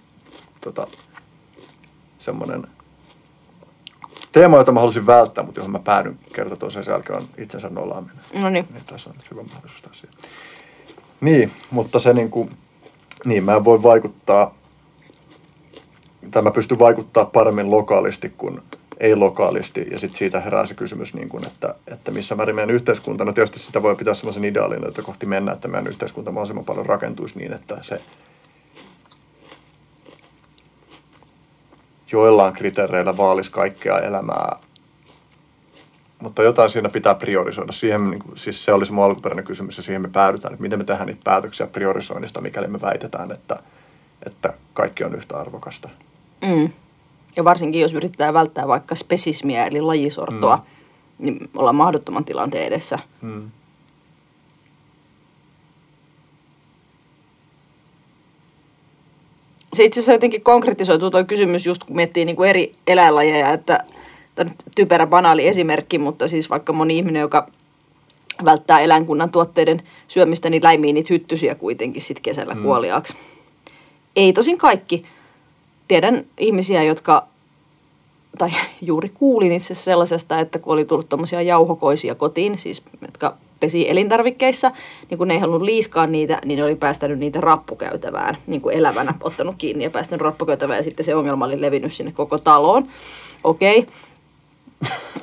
tota, semmoinen teema, jota mä halusin välttää, mutta johon mä päädyn kerta toisen jälkeen on itsensä nollaaminen. No niin. niin tässä on hyvä mahdollisuus siihen. Niin, mutta se niin kuin, niin mä en voi vaikuttaa tai mä pystyn vaikuttaa paremmin lokaalisti kuin ei-lokaalisti, ja sitten siitä herää se kysymys, niin kuin, että, että missä määrin meidän yhteiskunta, no tietysti sitä voi pitää sellaisen ideaalin, että kohti mennä, että meidän yhteiskunta mahdollisimman paljon rakentuisi niin, että se joillain kriteereillä vaalisi kaikkea elämää, mutta jotain siinä pitää priorisoida. Siihen, niin kuin, siis se olisi mun alkuperäinen kysymys, ja siihen me päädytään, että miten me tehdään niitä päätöksiä priorisoinnista, mikäli me väitetään, että, että kaikki on yhtä arvokasta. Mm. Ja varsinkin, jos yritetään välttää vaikka spesismiä, eli lajisortoa, mm. niin ollaan mahdottoman tilanteen edessä. Mm. Se itse asiassa jotenkin konkretisoituu tuo kysymys, just kun miettii niin kuin eri eläinlajeja, että tämä on typerä banaali esimerkki, mutta siis vaikka moni ihminen, joka välttää eläinkunnan tuotteiden syömistä, niin läimii niitä hyttysiä kuitenkin sitten kesällä mm. kuoliaaksi. Ei tosin kaikki, tiedän ihmisiä, jotka, tai juuri kuulin itse sellaisesta, että kun oli tullut tuommoisia jauhokoisia kotiin, siis jotka pesi elintarvikkeissa, niin kun ne ei halunnut liiskaa niitä, niin ne oli päästänyt niitä rappukäytävään, niin kuin elävänä ottanut kiinni ja päästänyt rappukäytävään ja sitten se ongelma oli levinnyt sinne koko taloon. Okei. Okay.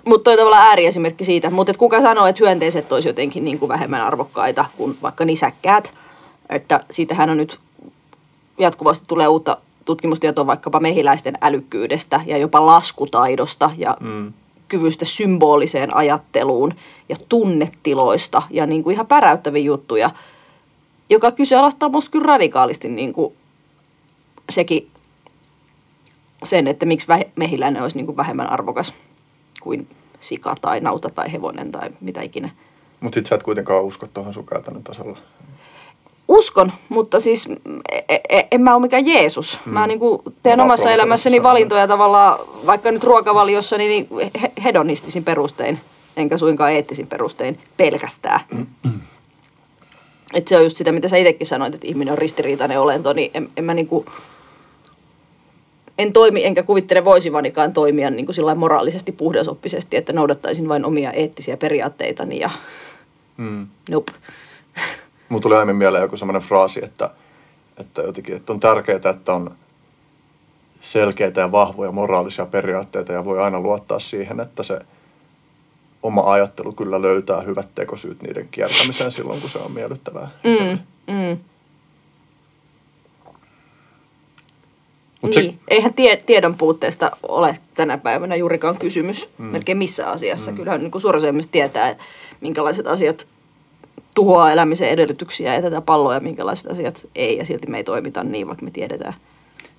Mutta toi tavallaan ääriesimerkki siitä. Mutta kuka sanoo, että hyönteiset olisi jotenkin niin kuin vähemmän arvokkaita kuin vaikka nisäkkäät. Että siitähän on nyt jatkuvasti tulee uutta tutkimustietoa vaikkapa mehiläisten älykkyydestä ja jopa laskutaidosta ja mm. kyvystä symboliseen ajatteluun ja tunnetiloista ja niin kuin ihan päräyttäviä juttuja, joka kyseenalaistaa minusta kyllä radikaalisti niin kuin sekin sen, että miksi mehiläinen olisi niin kuin vähemmän arvokas kuin sika tai nauta tai hevonen tai mitä ikinä. Mutta sitten sä et kuitenkaan usko tuohon sun käytännön tasolla. Uskon, mutta siis e, e, en mä ole mikään Jeesus. Mm. Mä niin kuin teen mä omassa elämässäni valintoja tavallaan, vaikka nyt ruokavaliossa, niin hedonistisin perustein, enkä suinkaan eettisin perustein pelkästään. Mm. Et se on just sitä, mitä sä itsekin sanoit, että ihminen on ristiriitainen olento, niin en, en mä niin kuin, en toimi enkä kuvittele voisivanikaan toimia niin kuin sillä moraalisesti puhdasoppisesti, että noudattaisin vain omia eettisiä periaatteitani ja mm. nope. Mun tuli aiemmin mieleen joku semmoinen fraasi, että, että, jotenkin, että on tärkeää, että on selkeitä ja vahvoja moraalisia periaatteita ja voi aina luottaa siihen, että se oma ajattelu kyllä löytää hyvät tekosyyt niiden kiertämiseen silloin, kun se on miellyttävää. Mm, mm. Mut niin, se- eihän tie, tiedon puutteesta ole tänä päivänä juurikaan kysymys mm. melkein missä asiassa. Mm. Kyllähän niin kuin suoraselmisesti tietää, minkälaiset asiat tuhoaa elämisen edellytyksiä ja tätä palloa ja minkälaiset asiat ei. Ja silti me ei toimita niin, vaikka me tiedetään.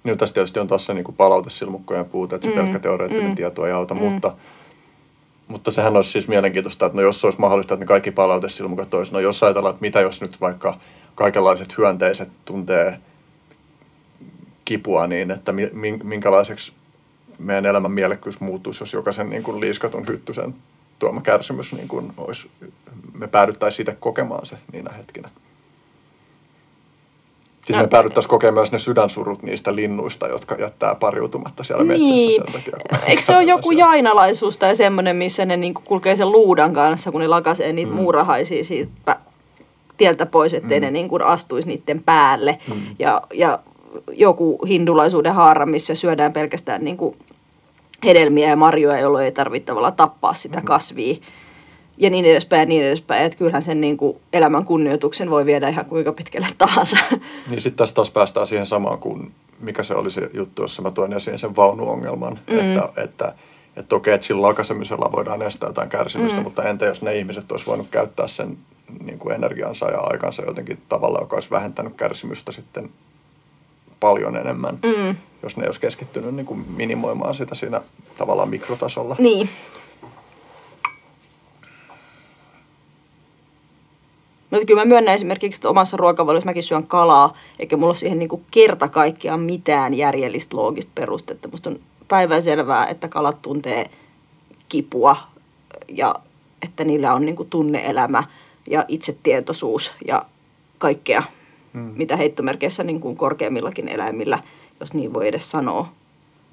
Niin tässä tietysti on taas se niin palautesilmukkojen puute, että se Mm, pelkkä teoreettinen mm, tieto ei auta, mm. mutta, mutta sehän olisi siis mielenkiintoista, että no jos olisi mahdollista, että ne kaikki palautesilmukat olisi, no jos ajatellaan, että mitä jos nyt vaikka kaikenlaiset hyönteiset tuntee kipua niin, että mi- min- minkälaiseksi meidän elämän mielekkyys muuttuisi, jos jokaisen niin kuin liiskatun hyttysen tuoma kärsimys niin kuin olisi, me päädyttäisiin siitä kokemaan se niinä hetkinä. No. me päädyttäisiin kokemaan myös ne sydänsurut niistä linnuista, jotka jättää pariutumatta siellä Niin. metsässä sen takia. Eikö se ole joku jainalaisuus tai semmoinen, missä ne niinku kulkee sen luudan kanssa, kun ne lakasee niitä mm. muurahaisia siitä tieltä pois, ettei mm. ne niinku astuisi niiden päälle. Mm. Ja, ja joku hindulaisuuden haara, missä syödään pelkästään niinku hedelmiä ja marjoja, jolloin ei tarvitse tavallaan tappaa sitä kasvia. Ja niin edespäin ja niin edespäin. Että kyllähän sen niinku elämän kunnioituksen voi viedä ihan kuinka pitkälle tahansa. Niin sitten tässä taas päästään siihen samaan kuin mikä se oli se juttu, jossa mä toin esiin sen vaunuongelman, mm. että, että, että okei, että sillä lakasemisella voidaan estää jotain kärsimystä, mm. mutta entä jos ne ihmiset olisi voinut käyttää sen niin kuin energiansa ja aikansa jotenkin tavalla, joka olisi vähentänyt kärsimystä sitten paljon enemmän, mm. Jos ne olisi keskittynyt niin kuin minimoimaan sitä siinä tavallaan mikrotasolla. Niin. Mutta kyllä mä myönnän esimerkiksi, että omassa ruokavaliossa mäkin syön kalaa, eikä mulla ole siihen niinku kerta kaikkiaan mitään järjellistä loogista perustetta. Musta on päivänselvää, että kalat tuntee kipua ja että niillä on niinku tunneelämä ja itsetietoisuus ja kaikkea, mm. mitä heittomerkeissä niin kuin korkeammillakin eläimillä, jos niin voi edes sanoa.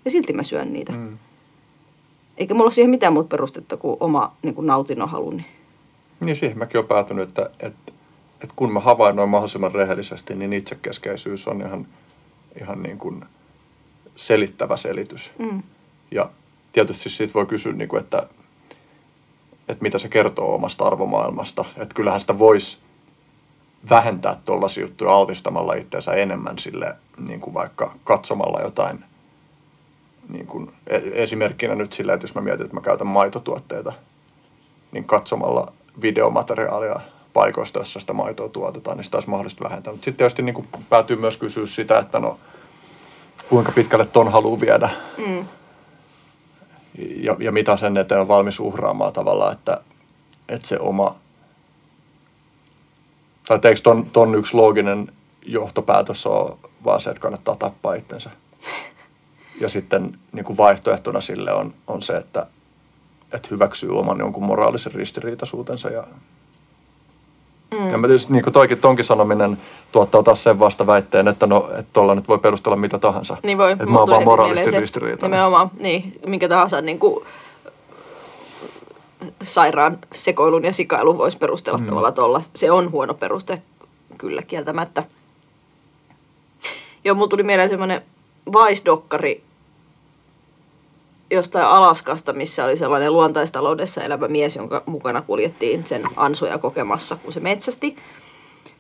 Ja silti mä syön niitä. Mm. Eikä mulla ole siihen mitään muuta perustetta kuin oma niin kuin nautinnon haluni. Niin siihen mäkin olen päätynyt, että, että, että kun mä havainnoin mahdollisimman rehellisesti, niin itsekeskeisyys on ihan, ihan niin kuin selittävä selitys. Mm. Ja tietysti siitä voi kysyä, niin kuin, että, että mitä se kertoo omasta arvomaailmasta. Että kyllähän sitä voisi vähentää tuollaisia juttuja altistamalla itseensä enemmän sille, niin kuin vaikka katsomalla jotain, niin kuin e- esimerkkinä nyt sillä, että jos mä mietin, että mä käytän maitotuotteita, niin katsomalla videomateriaalia paikoista, jossa sitä maitoa tuotetaan, niin sitä olisi mahdollista vähentää. Mutta sitten tietysti niin kuin päätyy myös kysyä sitä, että no, kuinka pitkälle ton haluaa viedä Mm. ja, ja mitä sen eteen on valmis uhraamaan tavallaan, että, että se oma, tai eikö ton, ton yksi looginen johtopäätös ole vaan se, että kannattaa tappaa itsensä. Ja sitten niin kuin vaihtoehtona sille on, on se, että, että hyväksyy oman jonkun moraalisen ristiriitaisuutensa. Ja, mm. ja mä tietysti niin kuin toikin, tonkin sanominen tuottaa taas sen vasta väitteen, että no, että tuolla nyt voi perustella mitä tahansa. Niin voi. Että mä oon vaan moraalisesti ristiriitainen. Nimenomaan, niin, minkä tahansa niin kuin, sairaan sekoilun ja sikailun voisi perustella mm. tavallaan tuolla. Se on huono peruste, kyllä kieltämättä. Joo, mulla tuli mieleen semmoinen Vice-dokkari jostain Alaskasta, missä oli sellainen luontaistaloudessa elävä mies, jonka mukana kuljettiin sen ansoja kokemassa, kun se metsästi.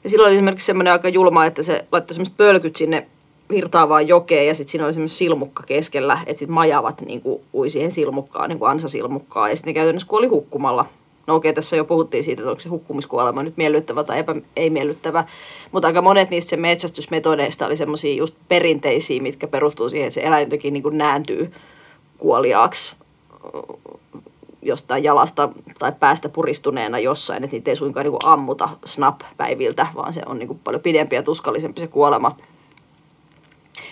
Ja silloin oli esimerkiksi semmoinen aika julma, että se laittoi semmoiset pölkyt sinne virtaavaan jokeen ja sitten siinä oli semmoinen silmukka keskellä, että sitten majavat niin kuin, ui siihen silmukkaan, niin kuin ansasilmukkaan ja sitten ne käytännössä kuoli hukkumalla. No okei, tässä jo puhuttiin siitä, että onko se hukkumiskuolema nyt miellyttävä tai epä, ei miellyttävä, mutta aika monet niistä metsästysmetodeista oli semmoisia just perinteisiä, mitkä perustuu siihen, että se eläin jotenkin niin kuin nääntyy kuoliaaksi jostain jalasta tai päästä puristuneena jossain, että niitä ei suinkaan niin kuin ammuta snap-päiviltä, vaan se on niin kuin paljon pidempi ja tuskallisempi se kuolema.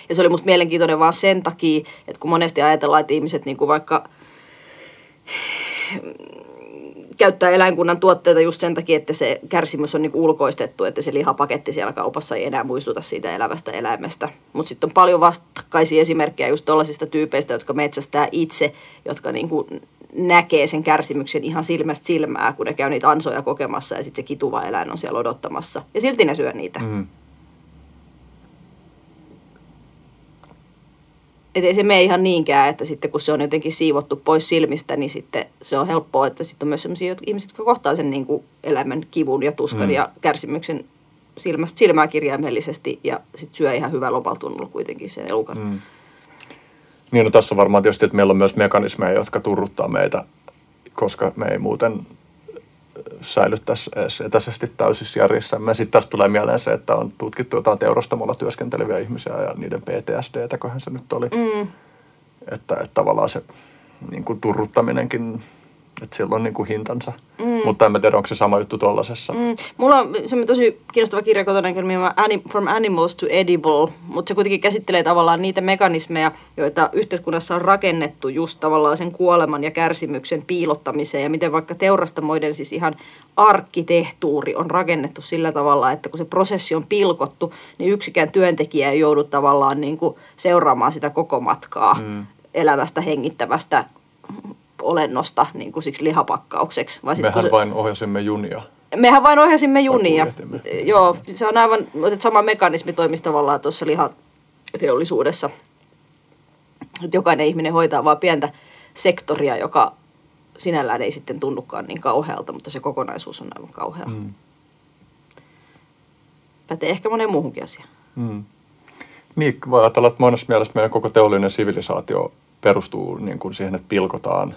Ja se oli musta mielenkiintoinen vaan sen takia, että kun monesti ajatellaan, että ihmiset niin kuin vaikka käyttää eläinkunnan tuotteita just sen takia, että se kärsimys on niinku ulkoistettu, että se lihapaketti siellä kaupassa ei enää muistuta siitä elävästä eläimestä. Mutta sitten on paljon vastakkaisia esimerkkejä just tuollaisista tyypeistä, jotka metsästää itse, jotka niinku näkee sen kärsimyksen ihan silmästä silmää, kun ne käy niitä ansoja kokemassa ja sitten se kituva eläin on siellä odottamassa. Ja silti ne syö niitä. Mm. Et ei se mene ihan niinkään, että sitten kun se on jotenkin siivottu pois silmistä, niin sitten se on helppoa, että sitten on myös sellaisia ihmisiä, jotka kohtaa sen niin kuin elämän kivun ja tuskan Mm. ja kärsimyksen silmästä silmää kirjaimellisesti ja sitten syö ihan hyvällä omaltunnolla kuitenkin sen elukan. Mm. Niin no tässä on varmaan tietysti, että meillä on myös mekanismeja, jotka turruttaa meitä, koska me ei muuten säilyttäisi edes etäisesti täysissä järjessämme. Sitten tästä tulee mieleen se, että on tutkittu jotain teurastamolla työskenteleviä ihmisiä ja niiden PTSD, kohan se nyt oli. Mm. Että, että tavallaan se niin kuin turruttaminenkin, että sillä on niin kuin hintansa. Mm. Mutta en mä tiedä, onko se sama juttu tuollaisessa. Mm. Mulla on semmoinen tosi kiinnostava kirja kotona, From Animals to Edible, mutta se kuitenkin käsittelee tavallaan niitä mekanismeja, joita yhteiskunnassa on rakennettu just tavallaan sen kuoleman ja kärsimyksen piilottamiseen ja miten vaikka teurastamoiden siis ihan arkkitehtuuri on rakennettu sillä tavalla, että kun se prosessi on pilkottu, niin yksikään työntekijä ei joudu tavallaan niin kuin seuraamaan sitä koko matkaa mm. elävästä, hengittävästä olennosta niin kuin siksi lihapakkaukseksi. Vaan sit, Mehän se- vain ohjasimme junia. Mehän vain ohjasimme junia. Joo, se on aivan, että sama mekanismi toimisi tavallaan tuossa lihateollisuudessa. Jokainen ihminen hoitaa vain pientä sektoria, joka sinällään ei sitten tunnukaan niin kauhealta, mutta se kokonaisuus on aivan kauhea. Mm. Mm. Pätee ehkä monen muuhunkin asiaan. Mm. Niin, voi ajatella, että monessa mielessä meidän koko teollinen sivilisaatio perustuu niin kuin siihen, että pilkotaan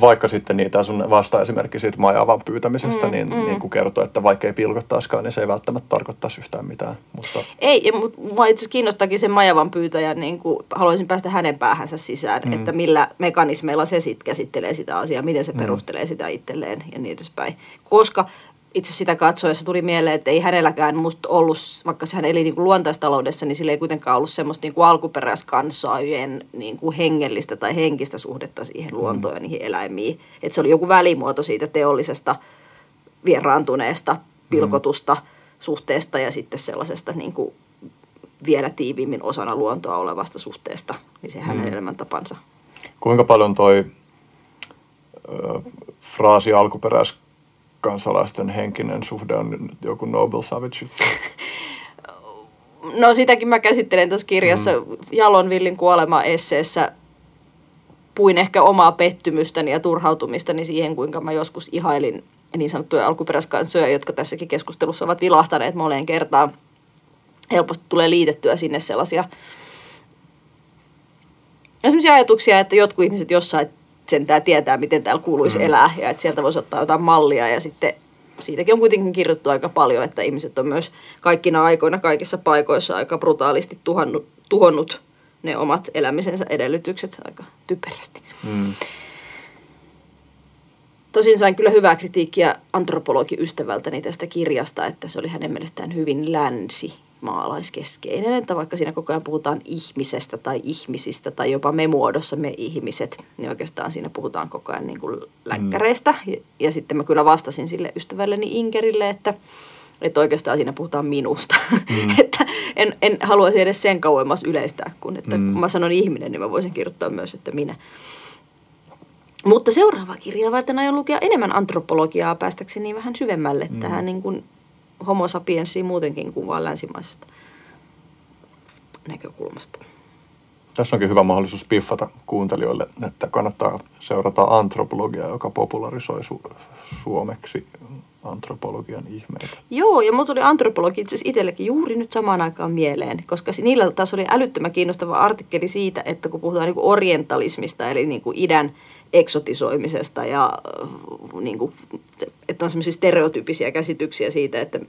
vaikka sitten niitä sun vasta-esimerkki siitä majavan pyytämisestä, mm, niin, mm. niin kuin kertoo, että vaikka ei pilkottaisikaan, niin se ei välttämättä tarkoittaisi yhtään mitään. Mutta Ei, ja mut mua itse asiassa kiinnostakin sen majavan pyytäjän, niin kuin, haluaisin päästä hänen päähänsä sisään, mm. että millä mekanismeilla se sitten käsittelee sitä asiaa, miten se perustelee sitä itselleen ja niin edespäin. Koska itse sitä katsoessa tuli mieleen, että ei hänelläkään musta ollut, vaikka hän eli niin kuin luontaistaloudessa, niin sillä ei kuitenkaan ollut semmoista niin kuin alkuperäiskansojen niin kuin hengellistä tai henkistä suhdetta siihen luontoon ja niihin eläimiin. Että se oli joku välimuoto siitä teollisesta vieraantuneesta pilkotusta suhteesta ja sitten sellaisesta niin kuin vielä tiiviimmin osana luontoa olevasta suhteesta, niin se hänen Mm. elämäntapansa. kuinka paljon toi ö, fraasi alkuperäiskansalaisten henkinen suhde on nyt joku Noble Savage? No sitäkin mä käsittelen tuossa kirjassa mm. Jalon Villin kuolema esseessä puin ehkä omaa pettymystäni ja turhautumistani siihen, kuinka mä joskus ihailin niin sanottuja alkuperäiskansoja, jotka tässäkin keskustelussa ovat vilahtaneet moneen kertaan. Helposti tulee liitettyä sinne sellaisia sellaisia ajatuksia, että jotkut ihmiset jossain sentään tietää, miten täällä kuuluisi mm. elää ja että sieltä voisi ottaa jotain mallia ja sitten siitäkin on kuitenkin kirjoittu aika paljon, että ihmiset on myös kaikkina aikoina kaikissa paikoissa aika brutaalisti tuhannut, tuhonnut ne omat elämisensä edellytykset aika typerästi. Mm. Tosin sain kyllä hyvää kritiikkiä antropologiystävältäni tästä kirjasta, että se oli hänen mielestään hyvin länsi maalaiskeskeinen, että vaikka siinä koko ajan puhutaan ihmisestä tai ihmisistä tai jopa me muodossa me ihmiset, niin oikeastaan siinä puhutaan koko ajan niin kuin länkkäreistä. Ja, ja sitten mä kyllä vastasin sille ystävälleni Inkerille, että, että oikeastaan siinä puhutaan minusta. Mm. että en, en haluaisi edes sen kauemmas yleistää, kun että mm. kun mä sanon ihminen, niin mä voisin kirjoittaa myös, että minä. Mutta seuraava kirja varten aion lukea enemmän antropologiaa päästäkseni vähän syvemmälle mm. tähän niin kuin homo sapiensiin muutenkin kuin vaan länsimaisesta näkökulmasta. Tässä onkin hyvä mahdollisuus piffata kuuntelijoille, että kannattaa seurata antropologiaa, joka popularisoi su- suomeksi antropologian ihmeitä. Joo, ja mulla tuli antropologi itse asiassa itsellekin juuri nyt samaan aikaan mieleen, koska niillä taas oli älyttömän kiinnostava artikkeli siitä, että kun puhutaan niin orientalismista, eli niin kuin idän eksotisoimisesta ja äh, niin kuin, että on semmoisia stereotyyppisiä käsityksiä siitä, että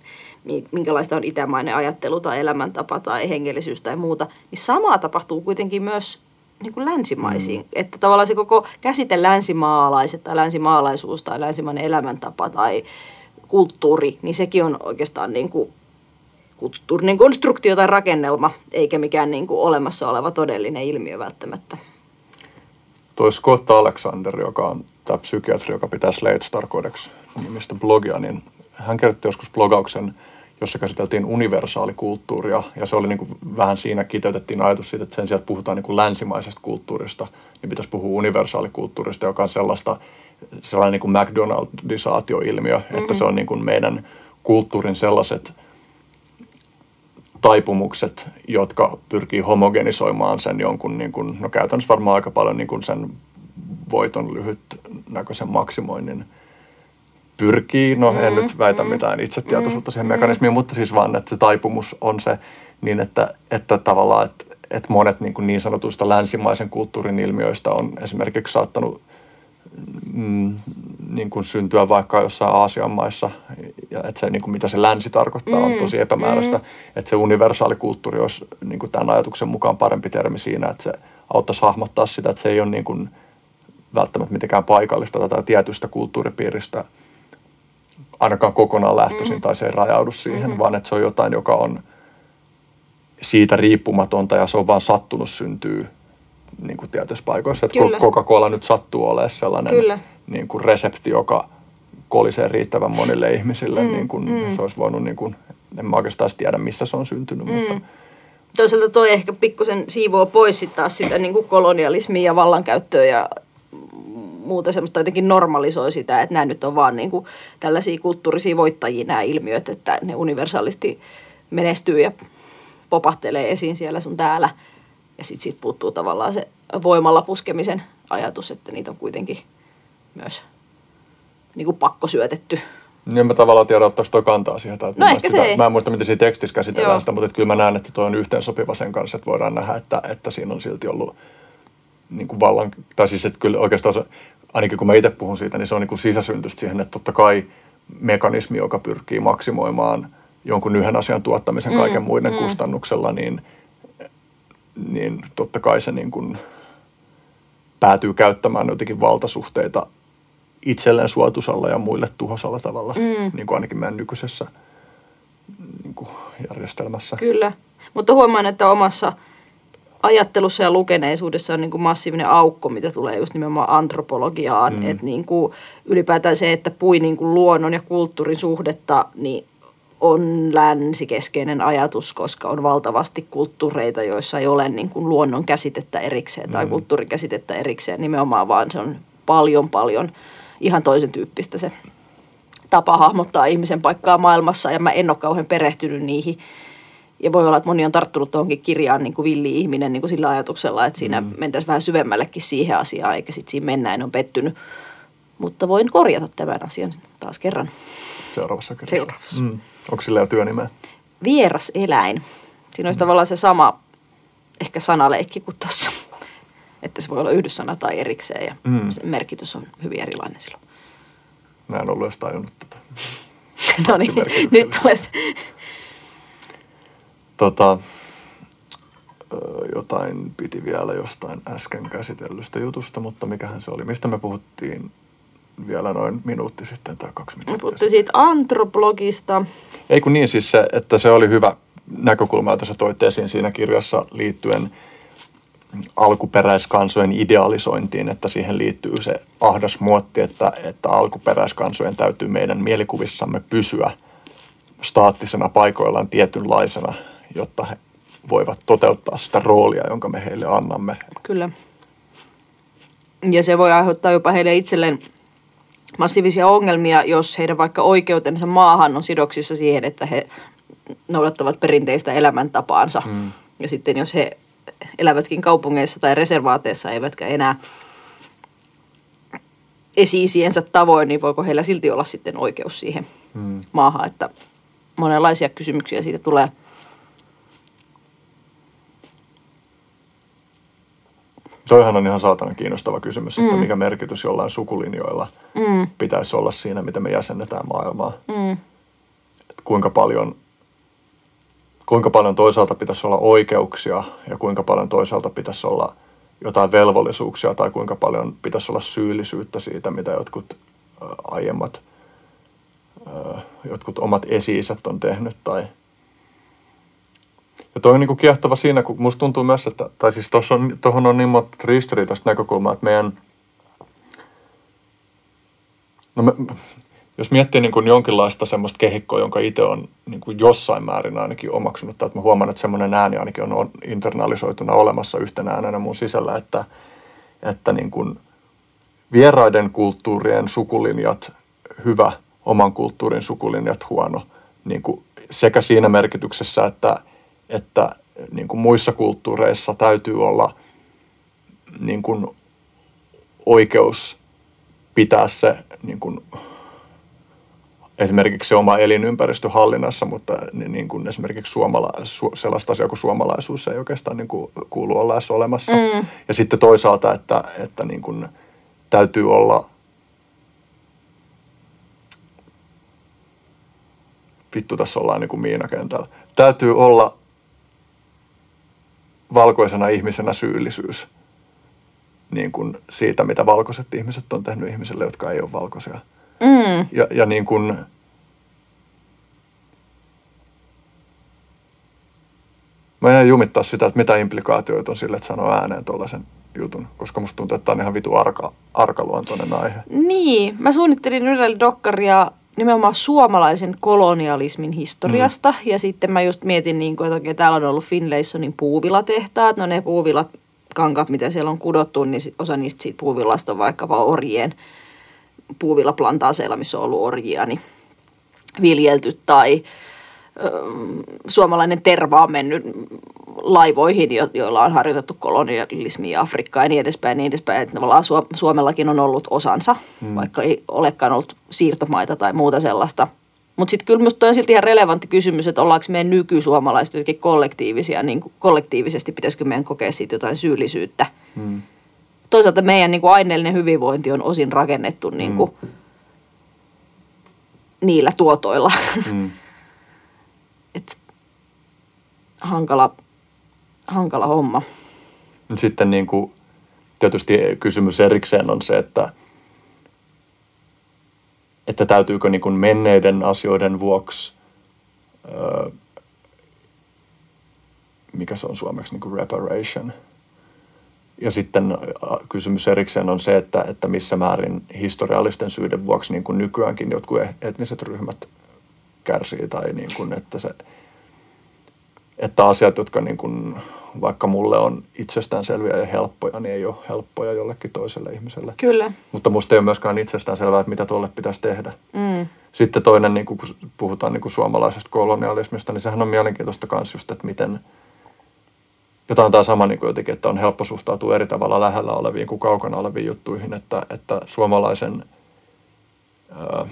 mi- minkälaista on itämainen ajattelu tai elämäntapa tai hengellisyys tai muuta, niin samaa tapahtuu kuitenkin myös niin kuin länsimaisiin. Mm. Että tavallaan se koko käsite länsimaalaiset tai länsimaalaisuus tai länsimainen elämäntapa tai kulttuuri, niin sekin on oikeastaan niin kuin kulttuurinen konstruktio tai rakennelma, eikä mikään niin kuin olemassa oleva todellinen ilmiö välttämättä. Toi Scott Alexander, joka on tämä psykiatri, joka pitää Slate Star Codex nimistä blogia, niin hän kirjoitti joskus blogauksen jossa käsiteltiin universaalikulttuuria, ja se oli niin kuin, vähän siinä kiteytettiin ajatus siitä, että sen sijaan, että puhutaan niin kuin länsimaisesta kulttuurista, niin pitäisi puhua universaalikulttuurista, joka on sellaista, sellainen niin kuin McDonaldisaatioilmiö, mm-hmm. että se on niin kuin meidän kulttuurin sellaiset taipumukset, jotka pyrkii homogenisoimaan sen jonkun, niin kuin, no käytännössä varmaan aika paljon niin kuin sen voiton lyhytnäköisen maksimoinnin pyrkii. No en mm, nyt väitä mm, mitään itsetietoisuutta mm, siihen mekanismiin, mm. mutta siis vaan, että se taipumus on se niin, että, että tavallaan, että, että monet niin, kuin niin sanotuista länsimaisen kulttuurin ilmiöistä on esimerkiksi saattanut mm, niin kuin syntyä vaikka jossain Aasian maissa, ja että se, niin kuin mitä se länsi tarkoittaa, on tosi epämääräistä. Mm. Että se universaali kulttuuri olisi niin kuin tämän ajatuksen mukaan parempi termi siinä, että se auttaisi hahmottaa sitä, että se ei ole niin kuin välttämättä mitenkään paikallista tai tietystä kulttuuripiiristä ainakaan kokonaan lähtöisin mm. tai se ei rajaudu siihen, mm. vaan että se on jotain, joka on siitä riippumatonta ja se on vaan sattunut syntyy niin kuin tietyissä paikoissa. Että Kyllä. Coca-Cola nyt sattuu olemaan sellainen Kyllä. Niin kuin resepti, joka kolisee riittävän monille ihmisille. Mm. Niin kuin, mm. Se olisi voinut, niin kuin, en mä oikeastaan tiedä missä se on syntynyt, mm. mutta toisaalta toi ehkä pikkusen siivoo pois sit taas sitä niin kuin kolonialismia ja vallankäyttöä ja muuta semmoista jotenkin normalisoi sitä, että nämä nyt on vaan niin kuin tällaisia kulttuurisia voittajia nämä ilmiöt, että ne universaalisti menestyy ja popahtelee esiin siellä sun täällä. Ja sitten siitä puuttuu tavallaan se voimalla puskemisen ajatus, että niitä on kuitenkin myös niin kuin pakko syötetty. Niin mä tavallaan tiedä ottaisi toi kantaa siihen. Tai no ehkä sitä, Mä en muista, miten siinä tekstissä käsitellään Joo. sitä, mutta kyllä mä näen, että tuo on yhteensopiva sen kanssa, että voidaan nähdä, että, että siinä on silti ollut niin kuin vallan, tai siis että kyllä oikeastaan se, ainakin kun mä itse puhun siitä, niin se on niin kuin sisäsyntystä siihen, että totta kai mekanismi, joka pyrkii maksimoimaan jonkun yhden asian tuottamisen mm, kaiken muiden mm. kustannuksella, niin, niin totta kai se niin kuin päätyy käyttämään jotenkin valtasuhteita itselleen suotusalla ja muille tuhosalla tavalla, mm. niin kuin ainakin meidän nykyisessä niin kuin järjestelmässä. Kyllä, mutta huomaan, että omassa – ajattelussa ja lukeneisuudessa on niin kuin massiivinen aukko, mitä tulee just nimenomaan antropologiaan. Mm. Että niin kuin ylipäätään se, että pui niin kuin luonnon ja kulttuurin suhdetta, niin on länsikeskeinen ajatus, koska on valtavasti kulttuureita, joissa ei ole niin kuin luonnon käsitettä erikseen tai mm. kulttuurin käsitettä erikseen nimenomaan, vaan se on paljon paljon ihan toisen tyyppistä se tapa hahmottaa ihmisen paikkaa maailmassa ja mä en ole kauhean perehtynyt niihin ja voi olla, että moni on tarttunut tuohonkin kirjaan niin kuin villi-ihminen niin kuin sillä ajatuksella, että siinä mm. mentäisiin vähän syvemmällekin siihen asiaan, eikä sitten siinä mennään, on pettynyt. Mutta voin korjata tämän asian taas kerran. Seuraavassa kerrassa. Seuraavassa. Mm. Onko sillä jo työnimeä? Vieras eläin. Siinä olisi mm. tavallaan se sama ehkä sanaleikki kuin tuossa. Että se voi olla yhdyssana tai erikseen ja mm. sen merkitys on hyvin erilainen silloin. Mä en ollut edes tajunnut tätä. no niin, nyt olet Tota, jotain piti vielä jostain äsken käsitellystä jutusta, mutta mikähän se oli? Mistä me puhuttiin vielä noin minuutti sitten tai kaksi minuuttia Me puhuttiin siitä antropologista. Ei kun niin siis se, että se oli hyvä näkökulma, jota sä toit esiin siinä kirjassa liittyen alkuperäiskansojen idealisointiin, että siihen liittyy se ahdas muotti, että, että alkuperäiskansojen täytyy meidän mielikuvissamme pysyä staattisena paikoillaan tietynlaisena jotta he voivat toteuttaa sitä roolia, jonka me heille annamme. Kyllä. Ja se voi aiheuttaa jopa heille itselleen massiivisia ongelmia, jos heidän vaikka oikeutensa maahan on sidoksissa siihen, että he noudattavat perinteistä elämäntapaansa. Mm. Ja sitten jos he elävätkin kaupungeissa tai reservaateissa, eivätkä enää esiisiensä tavoin, niin voiko heillä silti olla sitten oikeus siihen mm. maahan, että monenlaisia kysymyksiä siitä tulee – Toihan on ihan saatana kiinnostava kysymys, että mm. mikä merkitys jollain sukulinjoilla mm. pitäisi olla siinä, miten me jäsennetään maailmaa. Mm. Et kuinka, paljon, kuinka paljon toisaalta pitäisi olla oikeuksia ja kuinka paljon toisaalta pitäisi olla jotain velvollisuuksia tai kuinka paljon pitäisi olla syyllisyyttä siitä, mitä jotkut aiemmat, jotkut omat esi on tehnyt tai – ja toi on niin kiehtova siinä, kun musta tuntuu myös, että, tai siis tuohon on, on niin monta ristiriitaista näkökulmaa, että meidän, no me, jos miettii niin kuin jonkinlaista semmoista kehikkoa, jonka itse on niin kuin jossain määrin ainakin omaksunut, tai että mä huomaan, että semmoinen ääni ainakin on internalisoituna olemassa yhtenä äänenä mun sisällä, että, että niin kuin vieraiden kulttuurien sukulinjat hyvä, oman kulttuurin sukulinjat huono, niin kuin sekä siinä merkityksessä, että, että niin kuin muissa kulttuureissa täytyy olla niin kuin oikeus pitää se niin kuin, esimerkiksi se oma elinympäristö hallinnassa, mutta niin, niin kuin esimerkiksi suomala, su, sellaista asiaa kuin suomalaisuus ei oikeastaan niin kuin kuulu olla olemassa. Mm. Ja sitten toisaalta, että, että niin kuin täytyy olla vittu tässä ollaan niin kuin miinakentällä. Täytyy olla valkoisena ihmisenä syyllisyys niin kuin siitä, mitä valkoiset ihmiset on tehnyt ihmisille, jotka ei ole valkoisia. Mm. Ja, ja niin kuin, mä en jumittaa sitä, että mitä implikaatioita on sille, että sanoo ääneen tuollaisen jutun, koska musta tuntuu, että tämä on ihan vitu arka, arkaluontoinen aihe. Niin, mä suunnittelin Ylellä dokkaria nimenomaan suomalaisen kolonialismin historiasta. Mm. Ja sitten mä just mietin, niin kuin, että okei, täällä on ollut Finlaysonin puuvilatehtaat. No ne puuvilat, kankat, mitä siellä on kudottu, niin osa niistä siitä puuvillasta on vaikkapa orjien puuvillaplantaseilla, missä on ollut orjia, niin viljelty. Tai suomalainen terva on mennyt laivoihin, jo, joilla on harjoitettu kolonialismia Afrikkaan ja niin edespäin. Niin edespäin. Että tavallaan Suomellakin on ollut osansa, hmm. vaikka ei olekaan ollut siirtomaita tai muuta sellaista. Mutta sitten kyllä minusta on silti ihan relevantti kysymys, että ollaanko meidän nykysuomalaiset jotenkin kollektiivisia, niin kollektiivisesti pitäisikö meidän kokea siitä jotain syyllisyyttä. Hmm. Toisaalta meidän niin kuin aineellinen hyvinvointi on osin rakennettu niin kuin, hmm. niillä tuotoilla. Hmm. Et, hankala, hankala homma. Sitten niin kuin, tietysti kysymys erikseen on se, että, että täytyykö niin kuin menneiden asioiden vuoksi, öö, mikä se on suomeksi, niin kuin reparation. Ja sitten kysymys erikseen on se, että, että missä määrin historiallisten syiden vuoksi niin kuin nykyäänkin jotkut etniset ryhmät kärsii tai niin kuin, että se, että asiat, jotka niin kuin, vaikka mulle on itsestäänselviä ja helppoja, niin ei ole helppoja jollekin toiselle ihmiselle. Kyllä. Mutta musta ei ole myöskään itsestäänselvää, että mitä tuolle pitäisi tehdä. Mm. Sitten toinen, niin kuin, kun puhutaan niin kuin suomalaisesta kolonialismista, niin sehän on mielenkiintoista myös just, että miten jotain tämä sama niin kuin jotenkin, että on helppo suhtautua eri tavalla lähellä oleviin kuin kaukana oleviin juttuihin, että, että suomalaisen ää,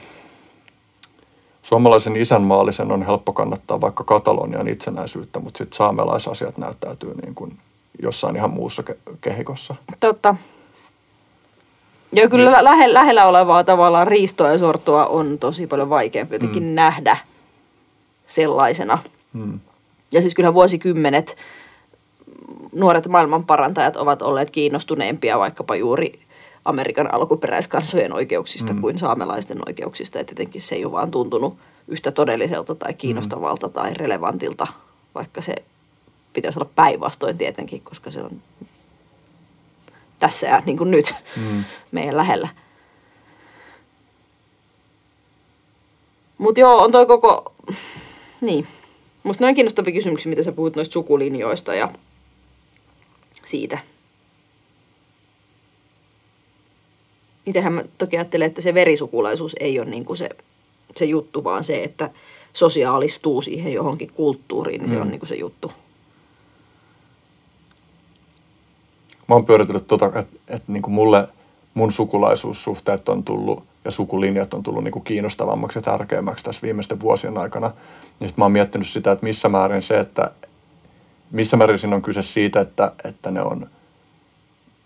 suomalaisen isänmaallisen on helppo kannattaa vaikka Katalonian itsenäisyyttä, mutta sitten saamelaisasiat näyttäytyy niin kuin jossain ihan muussa ke- kehikossa. Totta. Ja kyllä niin. lähe, lähellä olevaa tavallaan riistoa ja sortoa on tosi paljon vaikeampi jotenkin mm. nähdä sellaisena. Mm. Ja siis kyllä vuosikymmenet nuoret maailmanparantajat ovat olleet kiinnostuneempia vaikkapa juuri Amerikan alkuperäiskansojen oikeuksista mm. kuin saamelaisten oikeuksista. Että jotenkin se ei ole vaan tuntunut yhtä todelliselta tai kiinnostavalta mm. tai relevantilta, vaikka se pitäisi olla päinvastoin tietenkin, koska se on tässä ja niin kuin nyt mm. meidän lähellä. Mutta joo, on toi koko, niin. Musta noin kiinnostavia kysymyksiä, mitä sä puhut noista sukulinjoista ja siitä – itsehän mä toki ajattelen, että se verisukulaisuus ei ole niin kuin se, se juttu, vaan se, että sosiaalistuu siihen johonkin kulttuuriin, niin mm. se on mm. niin kuin se juttu. Mä oon pyöritellyt tota, että, että niin kuin mulle mun sukulaisuussuhteet on tullut ja sukulinjat on tullut niin kuin kiinnostavammaksi ja tärkeämmäksi tässä viimeisten vuosien aikana. Ja sitten mä oon miettinyt sitä, että missä määrin se, että missä määrin siinä on kyse siitä, että, että ne on –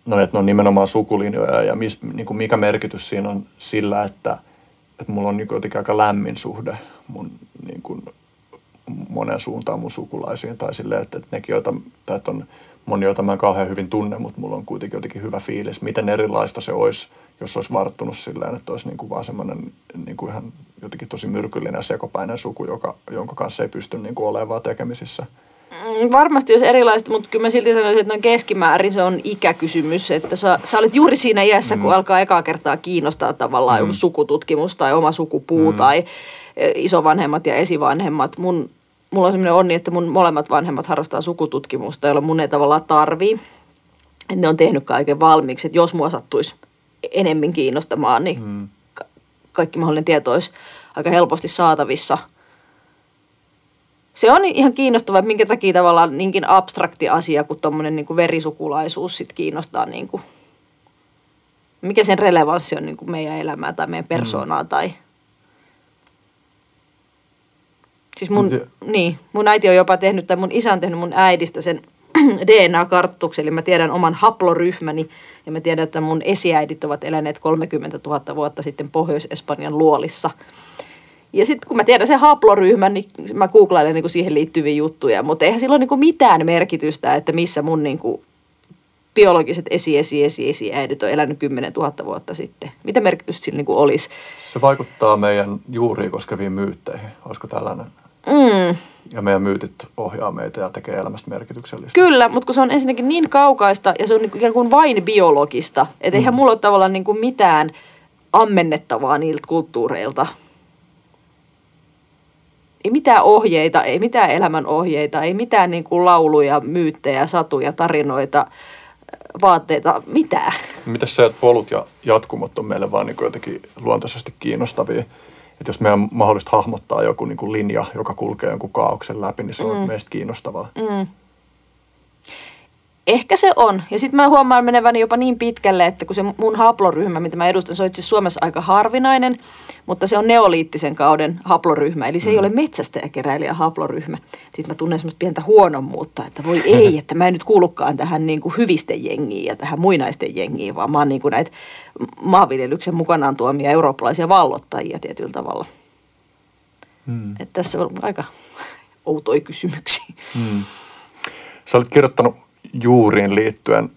no, että ne on nimenomaan sukulinjoja ja mis, niin kuin mikä merkitys siinä on sillä, että, että mulla on niin jotenkin aika lämmin suhde mun niin kuin, monen suuntaan mun sukulaisiin tai silleen, että, että nekin, joita, tai että on moni, joita mä en kauhean hyvin tunne, mutta mulla on kuitenkin jotenkin hyvä fiilis, miten erilaista se olisi, jos olisi varttunut silleen, että olisi niin kuin vaan semmoinen niin kuin ihan jotenkin tosi myrkyllinen ja sekopäinen suku, joka, jonka kanssa ei pysty niin kuin olemaan tekemisissä. Mm, Varmasti jos erilaista, mutta kyllä mä silti sanoisin, että noin keskimäärin se on ikäkysymys. Että sä, sä olet juuri siinä iässä, mm. kun alkaa ekaa kertaa kiinnostaa tavallaan mm. joku sukututkimus tai oma sukupuu mm. tai e, isovanhemmat ja esivanhemmat. Mun, mulla on sellainen onni, että mun molemmat vanhemmat harrastaa sukututkimusta, jolla mun ei tavallaan tarvii. Että ne on tehnyt kaiken valmiiksi, että jos mua sattuisi enemmän kiinnostamaan, niin mm. ka- kaikki mahdollinen tieto olisi aika helposti saatavissa – se on ihan kiinnostavaa, että minkä takia tavallaan niinkin abstrakti asia kuin tuommoinen niin verisukulaisuus sit kiinnostaa. Niin kuin, mikä sen relevanssi on niin kuin meidän elämää tai meidän persoonaa mm. tai... Siis mun, niin, mun äiti on jopa tehnyt, tai mun isä on tehnyt mun äidistä sen DNA-karttuksen, eli mä tiedän oman haploryhmäni, ja mä tiedän, että mun esiäidit ovat eläneet 30 000 vuotta sitten Pohjois-Espanjan luolissa. Ja sitten kun mä tiedän sen haploryhmän, niin mä googlailen niin siihen liittyviä juttuja, mutta eihän sillä ole niin mitään merkitystä, että missä mun niin kuin biologiset esi, esi, esi, esi äidit on elänyt 10 000 vuotta sitten. Mitä merkitystä sillä niin kuin olisi? Se vaikuttaa meidän juuriin koskeviin myytteihin. Olisiko tällainen? Mm. Ja meidän myytit ohjaa meitä ja tekee elämästä merkityksellistä. Kyllä, mutta kun se on ensinnäkin niin kaukaista ja se on niin kuin ikään kuin vain biologista, että mm. eihän mulla ole tavallaan niin kuin mitään ammennettavaa niiltä kulttuureilta – ei mitään ohjeita, ei mitään elämän ohjeita, ei mitään niin kuin lauluja, myyttejä, satuja, tarinoita, vaatteita, mitään. Mitä se, että polut ja jatkumot on meille vaan niin kuin jotenkin luontaisesti kiinnostavia? Että jos meidän mahdollista hahmottaa joku niin kuin linja, joka kulkee jonkun kaauksen läpi, niin se on mm. meistä kiinnostavaa. Mm. Ehkä se on. Ja sitten mä huomaan meneväni jopa niin pitkälle, että kun se mun haploryhmä, mitä mä edustan, se on itse Suomessa aika harvinainen, mutta se on neoliittisen kauden haploryhmä. Eli se mm. ei ole metsästäjäkeräilijä haploryhmä. Sitten mä tunnen semmoista pientä huonommuutta, että voi ei, että mä en nyt kuulukaan tähän niin kuin hyvisten jengiin ja tähän muinaisten jengiin, vaan mä oon niin kuin näitä maanviljelyksen mukanaan tuomia eurooppalaisia vallottajia tietyllä tavalla. Mm. Että tässä on aika outoja kysymyksiä. Mm. Sä olet kirjoittanut juuriin liittyen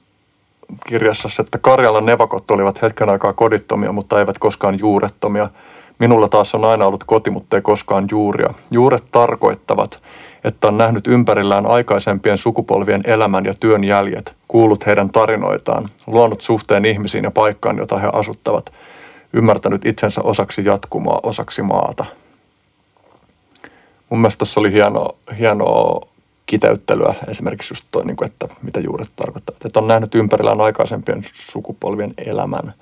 kirjassa, että Karjalan nevakot olivat hetken aikaa kodittomia, mutta eivät koskaan juurettomia. Minulla taas on aina ollut koti, mutta ei koskaan juuria. Juuret tarkoittavat, että on nähnyt ympärillään aikaisempien sukupolvien elämän ja työn jäljet, kuullut heidän tarinoitaan, luonut suhteen ihmisiin ja paikkaan, jota he asuttavat, ymmärtänyt itsensä osaksi jatkumoa, osaksi maata. Mun mielestä tuossa oli hienoa, hienoa kiteyttelyä esimerkiksi just toi, niin kuin, että mitä juuret tarkoittaa. Että on nähnyt ympärillään aikaisempien sukupolvien elämän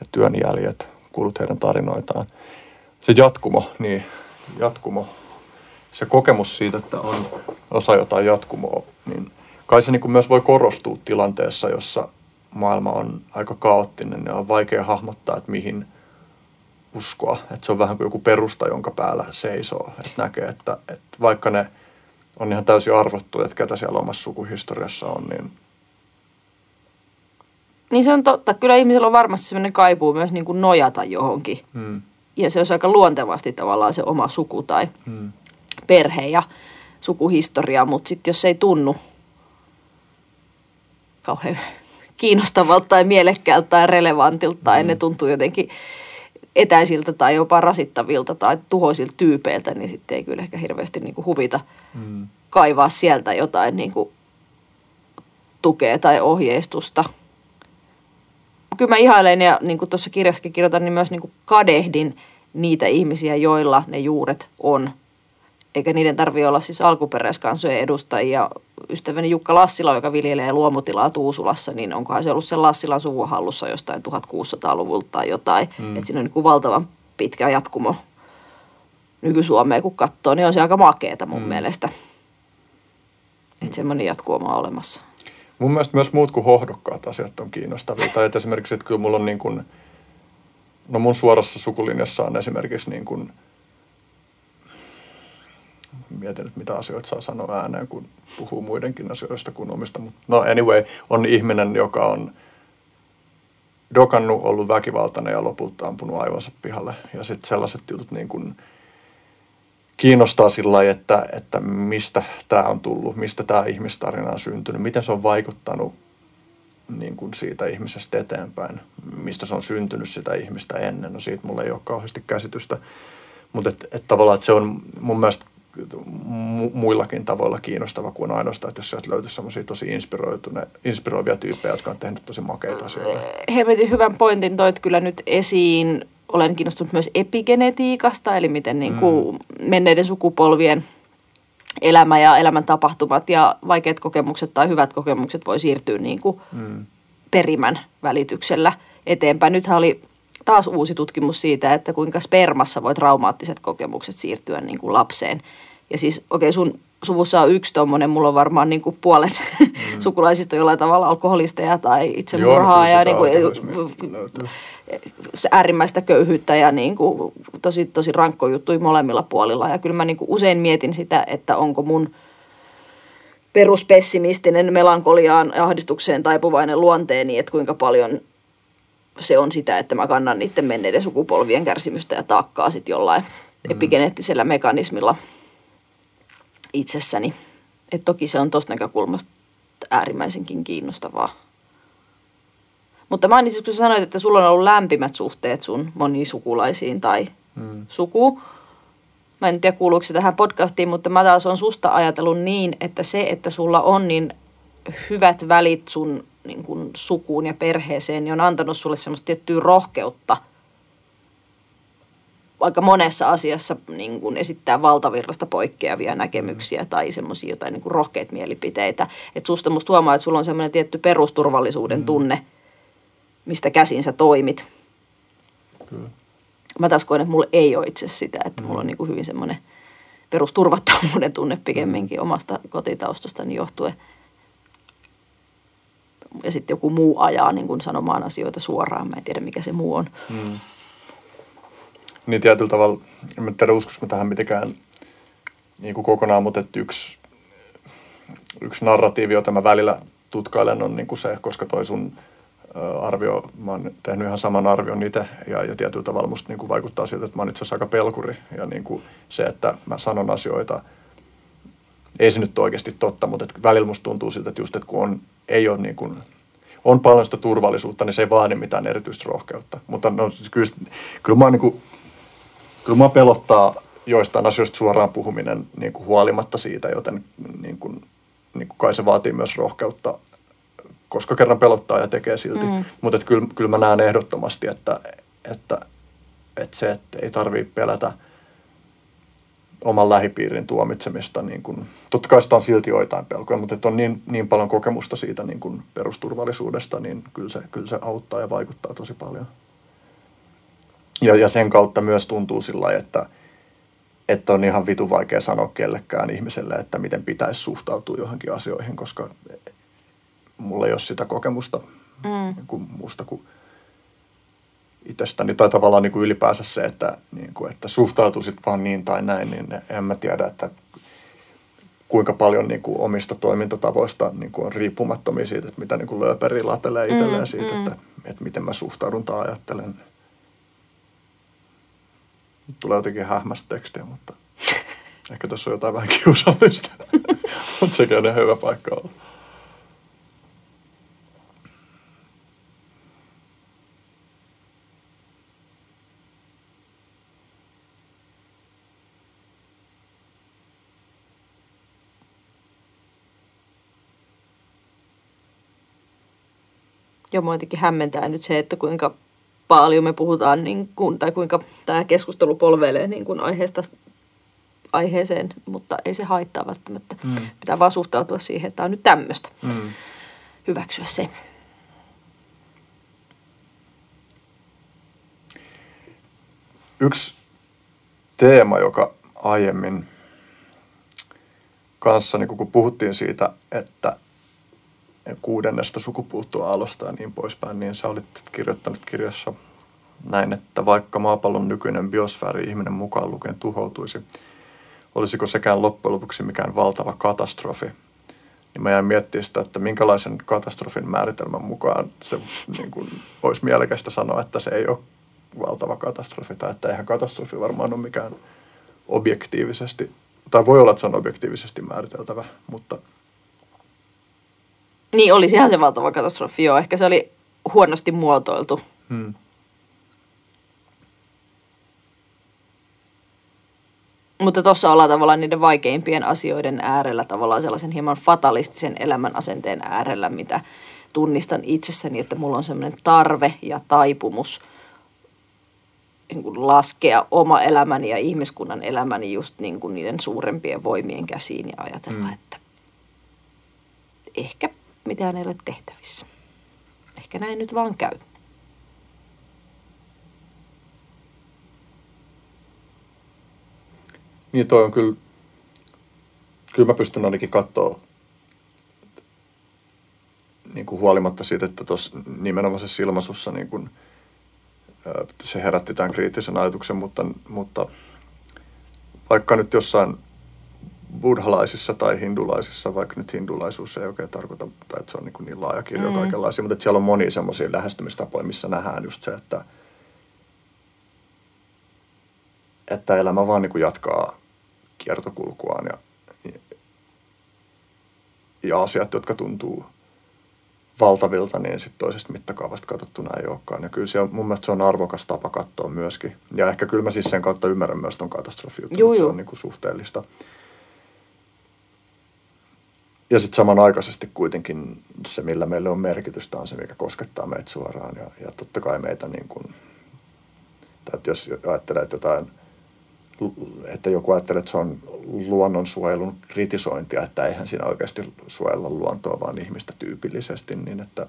ja työn jäljet, kuullut heidän tarinoitaan. Se jatkumo, niin jatkumo, se kokemus siitä, että on osa jotain jatkumoa, niin kai se niin kuin myös voi korostua tilanteessa, jossa maailma on aika kaoottinen ja on vaikea hahmottaa, että mihin uskoa. Että se on vähän kuin joku perusta, jonka päällä seisoo. Että näkee, että, että vaikka ne – on ihan täysin arvottu, että ketä siellä omassa sukuhistoriassa on, niin niin se on totta. Kyllä ihmisellä on varmasti sellainen kaipuu myös niin kuin nojata johonkin. Hmm. Ja se on aika luontevasti tavallaan se oma suku tai hmm. perhe ja sukuhistoria, mutta sitten jos se ei tunnu kauhean kiinnostavalta tai mielekkäältä tai relevantilta tai hmm. ne tuntuu jotenkin etäisiltä tai jopa rasittavilta tai tuhoisilta tyypeiltä, niin sitten ei kyllä ehkä hirveästi niin kuin huvita mm. kaivaa sieltä jotain niin kuin tukea tai ohjeistusta. Kyllä mä ihailen ja niin kuin tuossa kirjassakin kirjoitan, niin myös niin kuin kadehdin niitä ihmisiä, joilla ne juuret on eikä niiden tarvitse olla siis alkuperäiskansojen edustajia. Ystäväni Jukka Lassila, joka viljelee luomutilaa Tuusulassa, niin onkohan se ollut sen Lassilan suvun hallussa jostain 1600-luvulta tai jotain. Mm. Että siinä on niin valtavan pitkä jatkumo nyky-Suomea kun katsoo, niin on se aika makeeta mun mm. mielestä. Että semmoinen jatkumo on olemassa. Mun mielestä myös muut kuin hohdokkaat asiat on kiinnostavia. tai että esimerkiksi, että kyllä mulla on niin kuin, no mun suorassa sukulinjassa on esimerkiksi niin kuin – mietin, että mitä asioita saa sanoa ääneen, kun puhuu muidenkin asioista kuin omista. No anyway, on ihminen, joka on dokannut, ollut väkivaltainen ja lopulta ampunut aivonsa pihalle. Ja sitten sellaiset jutut niin kuin kiinnostaa sillä lailla, että, että mistä tämä on tullut, mistä tämä ihmistarina on syntynyt, miten se on vaikuttanut niin kuin siitä ihmisestä eteenpäin, mistä se on syntynyt sitä ihmistä ennen. No siitä mulla ei ole kauheasti käsitystä. Mutta et, et tavallaan että se on mun mielestä muillakin tavoilla kiinnostava kuin ainoastaan, että jos sieltä löytyisi semmoisia tosi inspiroivia tyyppejä, jotka on tehnyt tosi makeita asioita. Hemmetin hyvän pointin toit kyllä nyt esiin. Olen kiinnostunut myös epigenetiikasta, eli miten niin kuin mm. menneiden sukupolvien elämä ja elämän tapahtumat ja vaikeat kokemukset tai hyvät kokemukset voi siirtyä niin kuin mm. perimän välityksellä eteenpäin. Nythän oli taas uusi tutkimus siitä, että kuinka spermassa voi traumaattiset kokemukset siirtyä niin kuin lapseen. Ja siis, okei, okay, sun suvussa on yksi tommonen, mulla on varmaan niin kuin puolet mm. sukulaisista jollain tavalla alkoholisteja tai itsemurhaa ja niin kuin, äärimmäistä köyhyyttä ja niin kuin, tosi, tosi rankko juttu molemmilla puolilla. Ja kyllä mä niin kuin usein mietin sitä, että onko mun peruspessimistinen melankoliaan ahdistukseen taipuvainen luonteeni, että kuinka paljon se on sitä, että mä kannan niiden menneiden sukupolvien kärsimystä ja taakkaa sitten jollain mm. epigeneettisellä mekanismilla itsessäni. Et toki se on tuosta näkökulmasta äärimmäisenkin kiinnostavaa. Mutta mainitsit, kun sanoit, että sulla on ollut lämpimät suhteet sun moniin sukulaisiin tai mm. suku. Mä en tiedä kuuluuko se tähän podcastiin, mutta mä taas on susta ajatellut niin, että se, että sulla on niin hyvät välit sun niin kuin sukuun ja perheeseen, niin on antanut sulle semmoista tiettyä rohkeutta aika monessa asiassa niin kuin esittää valtavirrasta poikkeavia näkemyksiä tai semmoisia jotain niin kuin rohkeita mielipiteitä. Että susta musta huomaa, että sulla on semmoinen tietty perusturvallisuuden mm. tunne, mistä käsin sä toimit. Kyllä. Mä taas koen, että mulla ei ole itse sitä, että mm. mulla on niin kuin hyvin semmoinen perusturvattomuuden tunne pikemminkin omasta kotitaustastani johtuen – ja sitten joku muu ajaa niin kuin sanomaan asioita suoraan. Mä en tiedä, mikä se muu on. Mm. Niin tietyllä tavalla, en tiedä uskoisi tähän mitenkään niin kuin kokonaan, mutta että yksi, yksi narratiivi, jota mä välillä tutkailen, on niin kuin se, koska toi sun arvio, mä oon tehnyt ihan saman arvion itse ja, ja tietyllä tavalla musta niin kuin vaikuttaa siltä, että mä oon itse asiassa aika pelkuri ja niin kuin se, että mä sanon asioita, ei se nyt oikeasti totta, mutta että välillä musta tuntuu siltä, että just, että kun on ei ole niin kuin, on paljon sitä turvallisuutta, niin se ei vaadi mitään erityistä rohkeutta. Mutta no, siis kyllä, kyllä, mä niin kuin, kyllä mä pelottaa joistain asioista suoraan puhuminen niin kuin huolimatta siitä, joten niin kuin, niin kuin kai se vaatii myös rohkeutta, koska kerran pelottaa ja tekee silti. Mm. Mutta kyllä, kyllä mä näen ehdottomasti, että, että, että se, että ei tarvitse pelätä – oman lähipiirin tuomitsemista. Niin kuin, totta kai sitä on silti joitain pelkoja, mutta että on niin, niin paljon kokemusta siitä niin kuin perusturvallisuudesta, niin kyllä se, kyllä se auttaa ja vaikuttaa tosi paljon. Ja, ja sen kautta myös tuntuu sillä että, että on ihan vitu vaikea sanoa kellekään ihmiselle, että miten pitäisi suhtautua johonkin asioihin, koska mulla ei ole sitä kokemusta mm. niin kuin muusta kuin – itsestäni tai tavallaan niin kuin ylipäänsä se, että, niin kuin, että suhtautuisit vaan niin tai näin, niin en mä tiedä, että kuinka paljon niin kuin omista toimintatavoista niin kuin on riippumattomia siitä, että mitä niin kuin lööperi latelee itselleen mm, siitä, mm. Että, että miten mä suhtaudun tai ajattelen. Tulee jotenkin hähmästä tekstiä, mutta ehkä tässä on jotain vähän kiusallista, mutta sekin on hyvä paikka olla. Ja mua jotenkin hämmentää nyt se, että kuinka paljon me puhutaan, niin kuin, tai kuinka tämä keskustelu polveilee niin kuin aiheesta aiheeseen, mutta ei se haittaa välttämättä. Mm. Pitää vaan suhtautua siihen, että on nyt tämmöistä. Mm. Hyväksyä se. Yksi teema, joka aiemmin kanssa, niin kun puhuttiin siitä, että kuudennesta sukupuuttoalosta ja niin poispäin, niin sä olit kirjoittanut kirjassa näin, että vaikka maapallon nykyinen biosfääri ihminen mukaan lukien tuhoutuisi, olisiko sekään loppujen lopuksi mikään valtava katastrofi. Niin mä jäin miettimään sitä, että minkälaisen katastrofin määritelmän mukaan se niin kuin, olisi mielekästä sanoa, että se ei ole valtava katastrofi, tai että eihän katastrofi varmaan ole mikään objektiivisesti, tai voi olla, että se on objektiivisesti määriteltävä, mutta niin, olisi ihan se valtava katastrofi, joo. Ehkä se oli huonosti muotoiltu. Hmm. Mutta tuossa ollaan tavallaan niiden vaikeimpien asioiden äärellä, tavallaan sellaisen hieman fatalistisen elämän asenteen äärellä, mitä tunnistan itsessäni, että mulla on sellainen tarve ja taipumus niin kuin laskea oma elämäni ja ihmiskunnan elämäni just niin kuin niiden suurempien voimien käsiin ja ajatella, mm. että ehkä mitään ei ole tehtävissä. Ehkä näin nyt vaan käy. Niin toi on kyllä, kyllä mä pystyn ainakin katsoa niin kuin huolimatta siitä, että tuossa nimenomaisessa ilmaisussa niin kuin, se herätti tämän kriittisen ajatuksen, mutta, mutta vaikka nyt jossain buddhalaisissa tai hindulaisissa, vaikka nyt hindulaisuus ei oikein tarkoita, tai että se on niin, niin laaja kirjo mm. kaikenlaisia, mutta että siellä on monia semmoisia lähestymistapoja, missä nähdään just se, että, että elämä vaan niin kuin jatkaa kiertokulkuaan ja, ja asiat, jotka tuntuu valtavilta, niin sitten toisesta mittakaavasta katsottuna ei olekaan. Ja kyllä se on, mun mielestä se on arvokas tapa katsoa myöskin. Ja ehkä kyllä mä siis sen kautta ymmärrän myös ton katastrofiutun, että se on niin kuin suhteellista. Ja sitten samanaikaisesti kuitenkin se, millä meille on merkitystä, on se, mikä koskettaa meitä suoraan. Ja, ja totta kai meitä, niin kuin, tai että jos ajattelee että jotain, että joku ajattelee, että se on luonnonsuojelun kritisointia, että eihän siinä oikeasti suojella luontoa, vaan ihmistä tyypillisesti, niin että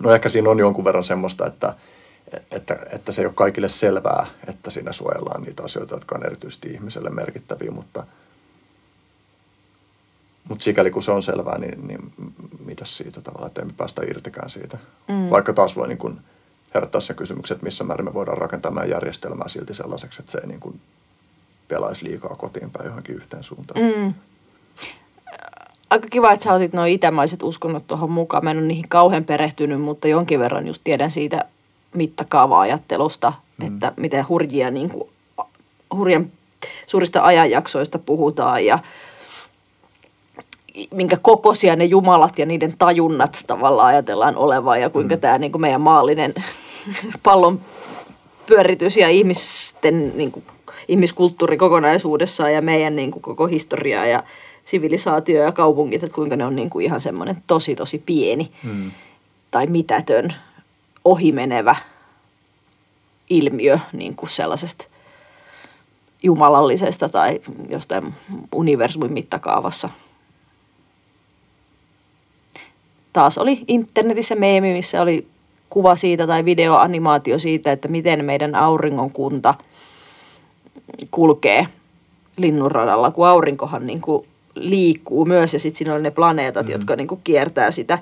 no ehkä siinä on jonkun verran semmoista, että, että, että se ei ole kaikille selvää, että siinä suojellaan niitä asioita, jotka on erityisesti ihmiselle merkittäviä, mutta – mutta sikäli kun se on selvää, niin, niin mitä siitä tavallaan, että emme päästä irtikään siitä. Mm. Vaikka taas voi niin kun herättää sen kysymyksen, että missä määrin me voidaan rakentaa meidän järjestelmää silti sellaiseksi, että se ei niin kun pelaisi liikaa kotiin päin johonkin yhteen suuntaan. Mm. Aika kiva, että sä otit nuo itämaiset uskonnot tuohon mukaan. Mä en ole niihin kauhean perehtynyt, mutta jonkin verran just tiedän siitä mittakaava-ajattelusta, mm. että miten hurjia, niin kuin, hurjan suurista ajanjaksoista puhutaan ja – minkä kokoisia ne jumalat ja niiden tajunnat tavallaan ajatellaan olevan ja kuinka mm. tämä niin kuin meidän maallinen pallon pyöritys ja ihmisten niin kuin, ihmiskulttuuri kokonaisuudessaan ja meidän niin kuin, koko historia ja sivilisaatio ja kaupungit, että kuinka ne on niin kuin, ihan semmoinen tosi tosi pieni mm. tai mitätön ohimenevä ilmiö niin kuin sellaisesta jumalallisesta tai jostain universumin mittakaavassa – taas oli internetissä meemi, missä oli kuva siitä tai videoanimaatio siitä, että miten meidän auringonkunta kulkee linnunradalla, kun aurinkohan niin kuin liikkuu myös ja sitten siinä oli ne planeetat, mm. jotka niin kuin kiertää sitä.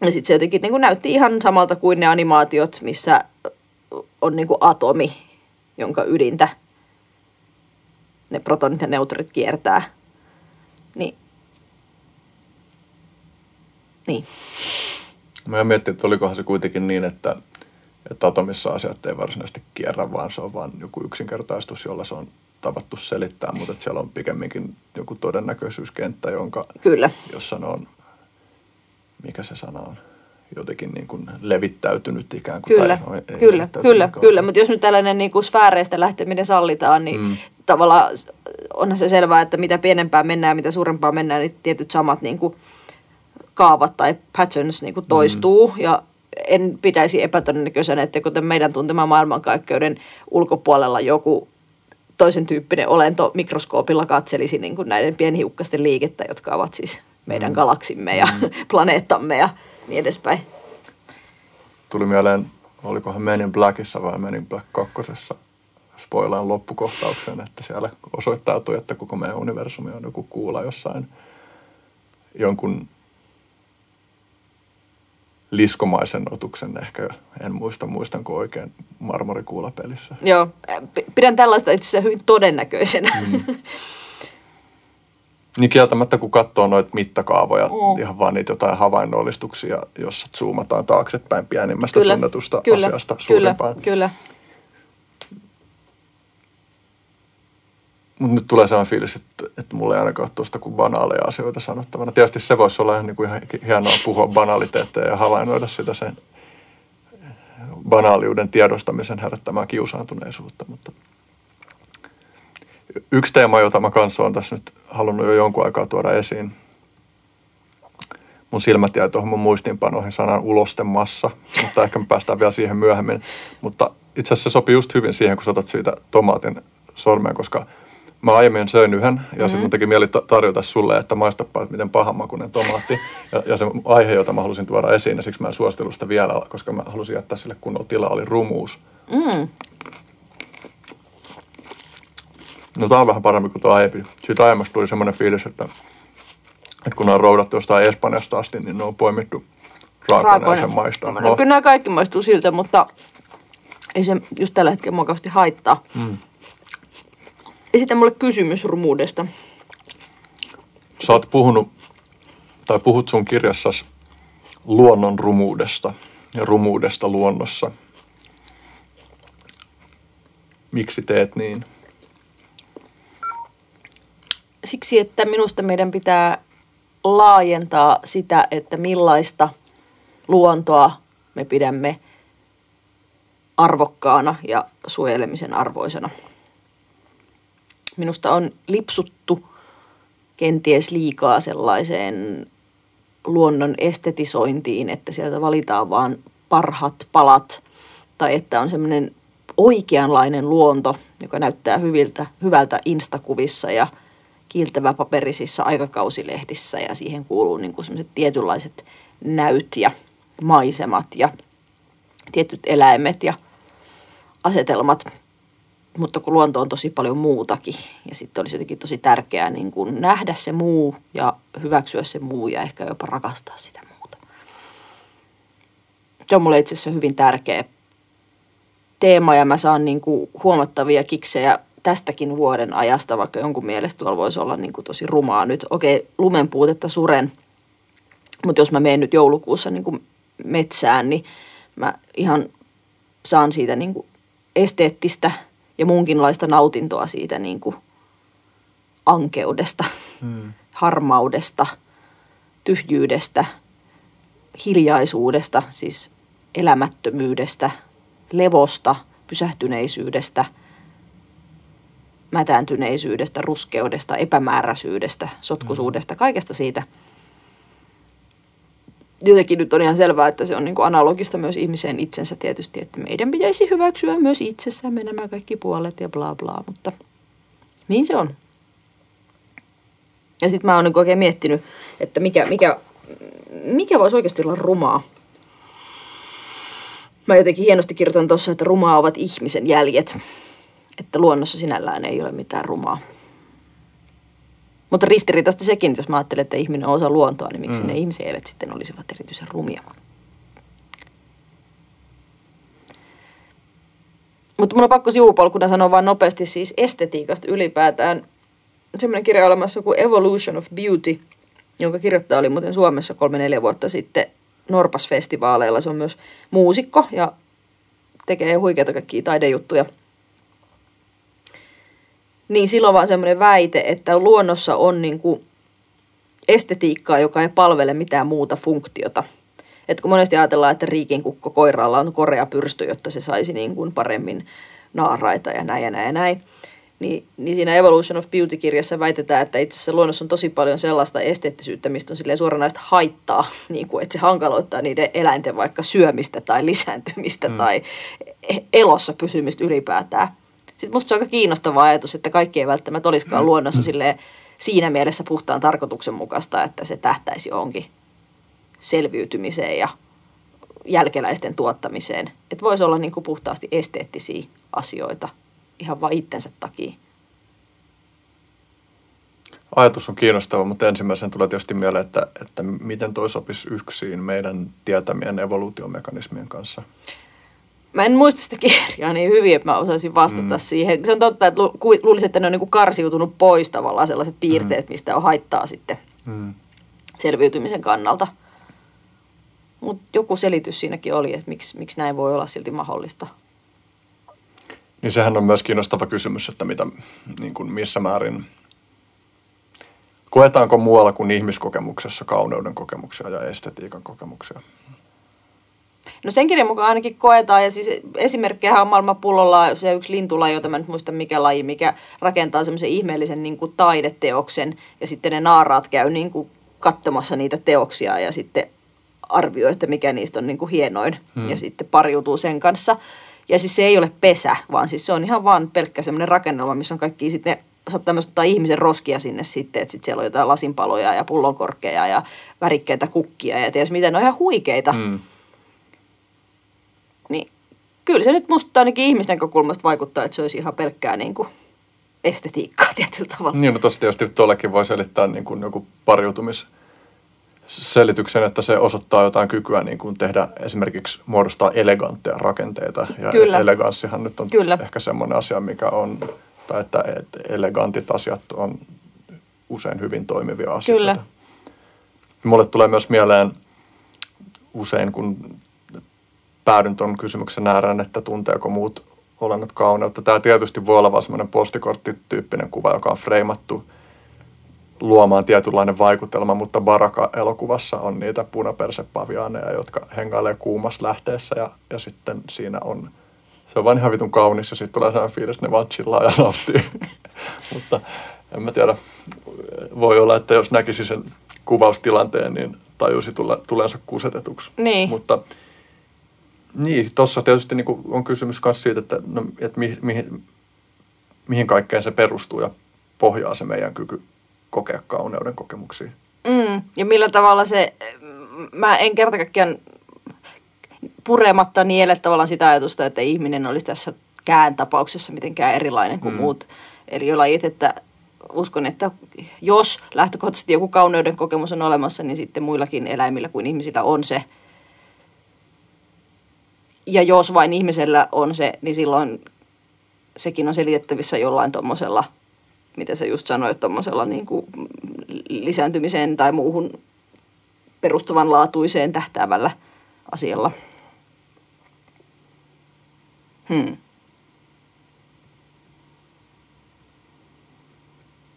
Ja sitten se jotenkin niin kuin näytti ihan samalta kuin ne animaatiot, missä on niin kuin atomi, jonka ydintä ne protonit ja neutronit kiertää. Niin niin. Mä miettiä, että olikohan se kuitenkin niin, että, että atomissa asiat ei varsinaisesti kierrä, vaan se on vain joku yksinkertaistus, jolla se on tavattu selittää, mutta että siellä on pikemminkin joku todennäköisyyskenttä, jonka, Kyllä. jossa on, mikä se sana on, jotenkin niin kuin levittäytynyt ikään kuin. Kyllä, tai, no, kyllä, kyllä, kyllä. mutta jos nyt tällainen niin kuin sfääreistä lähteminen sallitaan, niin mm. tavallaan onhan se selvää, että mitä pienempää mennään, mitä suurempaa mennään, niin tietyt samat niin kuin kaavat tai patterns niin kuin toistuu mm. ja en pitäisi epätodennäköisenä, että kuten meidän tuntema maailmankaikkeuden ulkopuolella joku toisen tyyppinen olento mikroskoopilla katselisi niin kuin näiden pienhiukkasten liikettä, jotka ovat siis meidän mm. galaksimme ja mm. planeettamme ja niin edespäin. Tuli mieleen, olikohan Men in Blackissa vai Men in Black 2. Spoilaan loppukohtauksen, että siellä osoittautui, että koko meidän universumi on joku kuula jossain jonkun liskomaisen otuksen ehkä, en muista, muistanko oikein marmorikuulapelissä. Joo, pidän tällaista itse asiassa hyvin todennäköisenä. Mm. Niin kieltämättä, kun katsoo noita mittakaavoja, mm. ihan vaan niitä jotain havainnollistuksia, jossa zoomataan taaksepäin pienimmästä kyllä, tunnetusta kyllä, asiasta suurimpaan. Kyllä, kyllä. Mutta nyt tulee sellainen fiilis, että, että mulla ei ainakaan tuosta kuin banaaleja asioita sanottavana. Tietysti se voisi olla ihan, niin kuin ihan hienoa puhua banaliteetteja ja havainnoida sitä sen banaaliuden tiedostamisen herättämää kiusaantuneisuutta, mutta Yksi teema, jota mä kanssa olen tässä nyt halunnut jo jonkun aikaa tuoda esiin. Mun silmät jäi tuohon mun muistiinpanoihin sanan ulostemassa, mutta ehkä me päästään vielä siihen myöhemmin. Mutta itse asiassa se sopii just hyvin siihen, kun sä otat siitä tomaatin sormeen, koska mä aiemmin söin yhden ja mm-hmm. sitten mun teki mieli ta- tarjota sulle, että maistapa, että miten pahanmakuinen tomaatti. Ja, ja se aihe, jota mä halusin tuoda esiin, ja siksi mä en suostellut sitä vielä, koska mä halusin jättää sille kunnolla tilaa, oli rumuus. Mm. No tää on vähän parempi kuin tuo aiempi. Siitä aiemmasta tuli semmoinen fiilis, että, että kun ne on roudattu jostain Espanjasta asti, niin ne on poimittu raakoina ja sen maistaa. No, kyllä nämä kaikki maistuu siltä, mutta ei se just tällä hetkellä mua kauheasti haittaa. Mm. Esitä mulle kysymys rumuudesta. Sä oot puhunut, tai puhut sun kirjassasi luonnon rumuudesta ja rumuudesta luonnossa. Miksi teet niin? Siksi, että minusta meidän pitää laajentaa sitä, että millaista luontoa me pidämme arvokkaana ja suojelemisen arvoisena. Minusta on lipsuttu kenties liikaa sellaiseen luonnon estetisointiin, että sieltä valitaan vaan parhat palat tai että on semmoinen oikeanlainen luonto, joka näyttää hyviltä, hyvältä instakuvissa ja kiiltävä paperisissa aikakausilehdissä ja siihen kuuluu niin semmoiset tietynlaiset näyt ja maisemat ja tietyt eläimet ja asetelmat, mutta kun luonto on tosi paljon muutakin ja sitten olisi jotenkin tosi tärkeää niin kuin nähdä se muu ja hyväksyä se muu ja ehkä jopa rakastaa sitä muuta. Se on mulle itse asiassa hyvin tärkeä teema ja mä saan niin kuin huomattavia kiksejä tästäkin vuoden ajasta, vaikka jonkun mielestä tuolla voisi olla niin kuin tosi rumaa nyt. Okei, lumen puutetta suren, mutta jos mä menen nyt joulukuussa niin kuin metsään, niin mä ihan saan siitä niin kuin esteettistä ja muunkinlaista nautintoa siitä niin kuin ankeudesta, hmm. harmaudesta, tyhjyydestä, hiljaisuudesta, siis elämättömyydestä, levosta, pysähtyneisyydestä, mätääntyneisyydestä, ruskeudesta, epämääräisyydestä, sotkuisuudesta, kaikesta siitä. Jotenkin nyt on ihan selvää, että se on niin kuin analogista myös ihmiseen itsensä tietysti, että meidän pitäisi hyväksyä myös itsessämme nämä kaikki puolet ja bla bla, mutta niin se on. Ja sitten mä oon niin oikein miettinyt, että mikä, mikä, mikä voisi oikeasti olla rumaa. Mä jotenkin hienosti kirjoitan tuossa, että rumaa ovat ihmisen jäljet. Että luonnossa sinällään ei ole mitään rumaa. Mutta ristiriitaista sekin, jos mä ajattelen, että ihminen on osa luontoa, niin miksi mm. ne ihmisielet sitten olisivat erityisen rumia. Mutta mun on pakko sivupolkuna sanoa vain nopeasti siis estetiikasta ylipäätään. Semmoinen kirja olemassa kuin Evolution of Beauty, jonka kirjoittaja oli muuten Suomessa kolme-neljä vuotta sitten Norpas-festivaaleilla. Se on myös muusikko ja tekee huikeita kaikkia taidejuttuja. Niin silloin vaan semmoinen väite, että luonnossa on niin kuin estetiikkaa, joka ei palvele mitään muuta funktiota. Et kun monesti ajatellaan, että riikinkukko koiraalla on korea pyrstö, jotta se saisi niin kuin paremmin naaraita ja näin ja näin ja näin. Niin, niin siinä Evolution of Beauty-kirjassa väitetään, että itse asiassa luonnossa on tosi paljon sellaista esteettisyyttä, mistä on suoranaista haittaa, niin kuin, että se hankaloittaa niiden eläinten vaikka syömistä tai lisääntymistä mm. tai elossa pysymistä ylipäätään. Sitten musta se on aika kiinnostava ajatus, että kaikki ei välttämättä olisikaan mm. luonnossa silleen, siinä mielessä puhtaan tarkoituksenmukaista, että se tähtäisi johonkin selviytymiseen ja jälkeläisten tuottamiseen. Että voisi olla niin kuin puhtaasti esteettisiä asioita ihan vain itsensä takia. Ajatus on kiinnostava, mutta ensimmäisen tulee tietysti mieleen, että, että miten toi sopisi yksin meidän tietämien evoluutiomekanismien kanssa. Mä en muista sitä kirjaa niin hyvin, että mä osaisin vastata mm. siihen. Se on totta, että lu- luulisin, että ne on niin kuin karsiutunut pois tavallaan sellaiset piirteet, mm. mistä on haittaa sitten mm. selviytymisen kannalta. Mutta joku selitys siinäkin oli, että miksi, miksi näin voi olla silti mahdollista. Niin sehän on myös kiinnostava kysymys, että mitä, niin kuin missä määrin, koetaanko muualla kuin ihmiskokemuksessa kauneuden kokemuksia ja estetiikan kokemuksia? No sen kirjan mukaan ainakin koetaan, ja siis esimerkkejä on maailman pullolla se yksi lintulaji, jota mä nyt muista mikä laji, mikä rakentaa semmoisen ihmeellisen niin kuin taideteoksen, ja sitten ne naaraat käy niin kuin katsomassa niitä teoksia, ja sitten arvioi, että mikä niistä on niin kuin hienoin, hmm. ja sitten pariutuu sen kanssa. Ja siis se ei ole pesä, vaan siis se on ihan vaan pelkkä semmoinen rakennelma, missä on kaikki sitten ne saattaa myös ottaa ihmisen roskia sinne sitten, että sitten siellä on jotain lasinpaloja ja pullonkorkkeja ja värikkäitä kukkia ja ties mitä, ne on ihan huikeita. Mm. Kyllä se nyt musta ainakin ihmisnäkökulmasta vaikuttaa, että se olisi ihan pelkkää niin kuin estetiikkaa tietyllä tavalla. Niin, no tossa tietysti tuollakin voi selittää niin kuin joku pariutumis selityksen, että se osoittaa jotain kykyä niin kuin tehdä esimerkiksi muodostaa elegantteja rakenteita. Ja Kyllä. eleganssihan nyt on Kyllä. ehkä semmoinen asia, mikä on tai että, että elegantit asiat on usein hyvin toimivia asioita. Kyllä. Mulle tulee myös mieleen usein, kun päädyn tuon kysymyksen ääreen, että tunteeko muut olennot kauneutta. Tämä tietysti voi olla vain semmoinen postikorttityyppinen kuva, joka on freimattu luomaan tietynlainen vaikutelma, mutta Baraka-elokuvassa on niitä punapersepaviaaneja, jotka hengailee kuumassa lähteessä ja, ja sitten siinä on se on vain ihan vitun kaunis ja sitten tulee sellainen fiilis, että ne vaan chillaa ja nauttii. Mutta en mä tiedä, voi olla, että jos näkisi sen kuvaustilanteen, niin tajusi tule, tulensa kusetetuksi. Niin. Mutta niin, tuossa tietysti niin on kysymys myös siitä, että, no, että mi, mihin, mihin kaikkeen se perustuu ja pohjaa se meidän kyky kokea kauneuden kokemuksia. Mm, ja millä tavalla se, mä en kerta kaikkiaan purematta niele tavallaan sitä ajatusta, että ihminen olisi tässä kään tapauksessa mitenkään erilainen kuin mm. muut lajit, että uskon, että jos lähtökohtaisesti joku kauneuden kokemus on olemassa, niin sitten muillakin eläimillä kuin ihmisillä on se. Ja jos vain ihmisellä on se, niin silloin sekin on selitettävissä jollain tuommoisella, mitä sä just sanoit, tuommoisella niin kuin lisääntymiseen tai muuhun perustavanlaatuiseen tähtäävällä asialla. Hmm.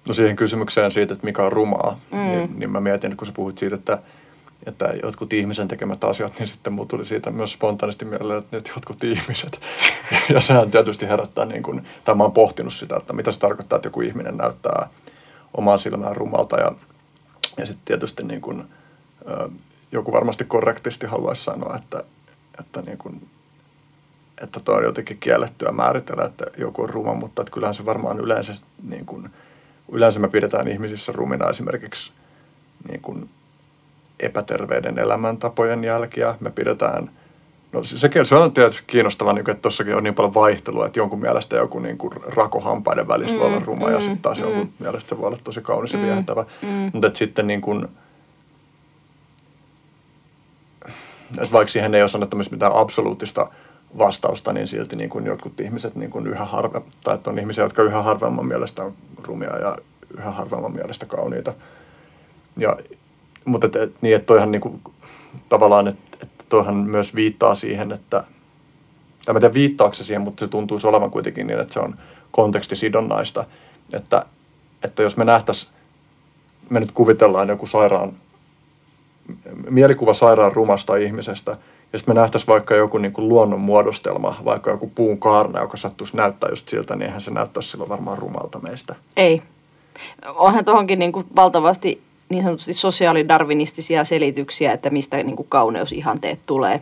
No siihen kysymykseen siitä, että mikä on rumaa, mm. niin, niin mä mietin, että kun sä puhuit siitä, että, että jotkut ihmisen tekemät asiat, niin sitten mulla tuli siitä myös spontaanisti mieleen, että nyt jotkut ihmiset. ja sehän tietysti herättää, niin kuin, tai mä oon pohtinut sitä, että mitä se tarkoittaa, että joku ihminen näyttää omaa silmään rumalta. Ja, ja sitten tietysti niin kuin, joku varmasti korrektisti haluaisi sanoa, että, että niin kuin, että tuo on jotenkin kiellettyä määritellä, että joku on ruma, mutta että kyllähän se varmaan yleensä, niin kuin, yleensä me pidetään ihmisissä rumina esimerkiksi niin kuin epäterveiden elämäntapojen jälkiä. Me pidetään, no se, se on tietysti kiinnostavaa, niin että tuossakin on niin paljon vaihtelua, että jonkun mielestä joku niin kuin rakohampaiden välissä mm, voi olla mm, ruma mm, ja sitten taas mm. jonkun mielestä voi olla tosi kaunis ja mm, viehättävä. Mm. Mutta että sitten niin kuin, että vaikka siihen ei ole sanottamassa mitään absoluuttista vastausta, niin silti niin kuin jotkut ihmiset niin kuin yhä harve, tai että on ihmisiä, jotka yhä harvemman mielestä on rumia ja yhä harvemman mielestä kauniita. Ja, mutta et, et, niin, että toihan niin kuin, tavallaan, että, että toihan myös viittaa siihen, että, tai mä tiedän viittaako se siihen, mutta se tuntuisi olevan kuitenkin niin, että se on kontekstisidonnaista, että, että jos me nähtäisiin, me nyt kuvitellaan joku sairaan, mielikuva sairaan rumasta ihmisestä – ja sitten me nähtäisiin vaikka joku niin kuin luonnon muodostelma, vaikka joku puun kaarna, joka sattuisi näyttää just siltä, niin eihän se näyttäisi silloin varmaan rumalta meistä. Ei. Onhan tuohonkin niin kuin valtavasti niin sanotusti sosiaalidarvinistisia selityksiä, että mistä niin kuin kauneusihanteet tulee.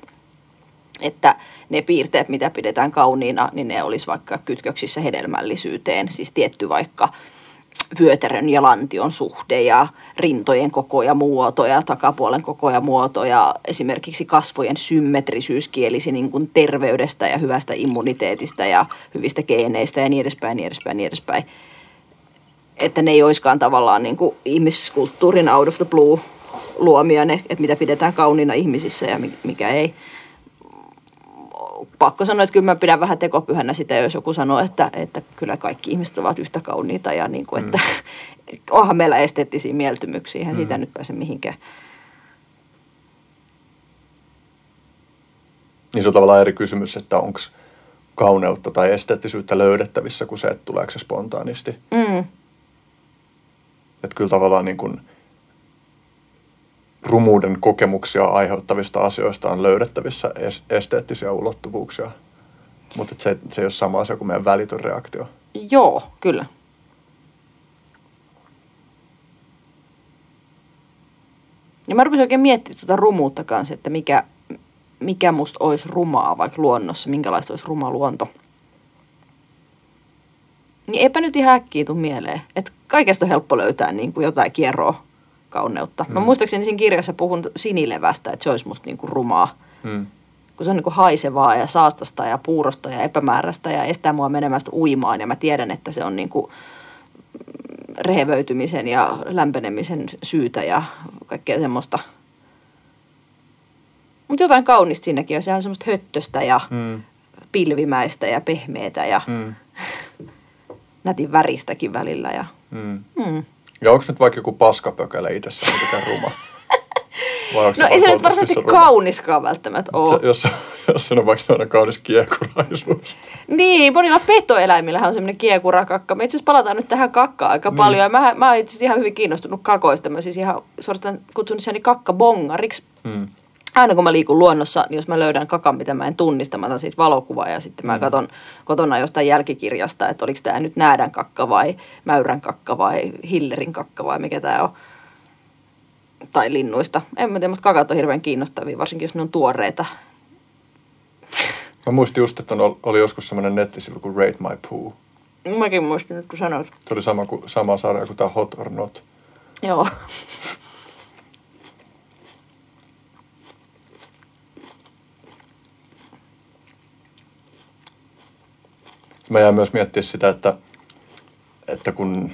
Että ne piirteet, mitä pidetään kauniina, niin ne olisi vaikka kytköksissä hedelmällisyyteen. Siis tietty vaikka vyötärön ja lantion suhde ja rintojen koko ja muoto ja takapuolen koko ja muoto ja esimerkiksi kasvojen symmetrisyys kielisi niin kuin terveydestä ja hyvästä immuniteetista ja hyvistä geeneistä ja niin edespäin, niin edespäin, niin edespäin. Että ne ei olisikaan tavallaan niin kuin ihmisskulttuurin out of the blue luomia ne, että mitä pidetään kauniina ihmisissä ja mikä ei pakko sanoa, että kyllä mä pidän vähän tekopyhänä sitä, jos joku sanoo, että, että kyllä kaikki ihmiset ovat yhtä kauniita ja niin kuin, että mm. onhan meillä esteettisiä mieltymyksiä, eihän mm. siitä nyt pääse mihinkään. Niin se on tavallaan eri kysymys, että onko kauneutta tai esteettisyyttä löydettävissä kuin se, että tuleeko se spontaanisti. Mm. Että kyllä tavallaan niin kuin rumuuden kokemuksia aiheuttavista asioista on löydettävissä es- esteettisiä ulottuvuuksia. Mutta se, se ei ole sama asia kuin meidän välitön reaktio. Joo, kyllä. Ja mä rupesin oikein miettimään tuota rumuutta kanssa, että mikä, mikä musta olisi rumaa vaikka luonnossa, minkälaista olisi ruma luonto. Niin eipä nyt ihan äkkiä tuu mieleen, että kaikesta on helppo löytää niin kuin jotain kierroa kauneutta. Mä Mm. muistaakseni siinä kirjassa puhun sinilevästä, että se olisi musta niin kuin rumaa. Hmm. Kun se on niin kuin haisevaa ja saastasta ja puurosta ja epämääräistä ja estää mua menemästä uimaan. Ja mä tiedän, että se on niin kuin rehevöitymisen ja lämpenemisen syytä ja kaikkea semmoista. Mutta jotain kaunista siinäkin on. Sehän on semmoista höttöstä ja Hmm. pilvimäistä ja pehmeätä ja Hmm. nätin väristäkin välillä. Ja, Hmm. mm. Ja onko nyt vaikka joku paskapökälä itsessään mitenkään ruma? Vai No ei se nyt varsinaisesti ruma? kauniskaan välttämättä ole. Se, jos, jos se on vaikka sellainen kaunis kiekuraisuus. Niin, monilla petoeläimillähän on semmoinen kiekurakakka. Me itse asiassa palataan nyt tähän kakkaan aika Niin. paljon. Ja mä, mä oon itse asiassa ihan hyvin kiinnostunut kakoista. Mä siis ihan suorastaan kutsun itseäni kakkabongariksi. Hmm. Aina kun mä liikun luonnossa, niin jos mä löydän kakan, mitä mä en tunnista, mä otan siitä valokuvaa ja sitten mä Mm. katson kotona jostain jälkikirjasta, että oliko tämä nyt näädän kakka vai mäyrän kakka vai hillerin kakka vai mikä tämä on. Tai linnuista. En mä tiedä, mutta kakat on hirveän kiinnostavia, varsinkin jos ne on tuoreita. Mä muistin just, että on, oli joskus semmoinen nettisivu kuin Rate My Poo. Mäkin muistin nyt, kun sanoit. Se oli sama, kuin, sama sarja kuin tämä Hot or Not. Joo. Mä jään myös miettiä sitä, että, että kun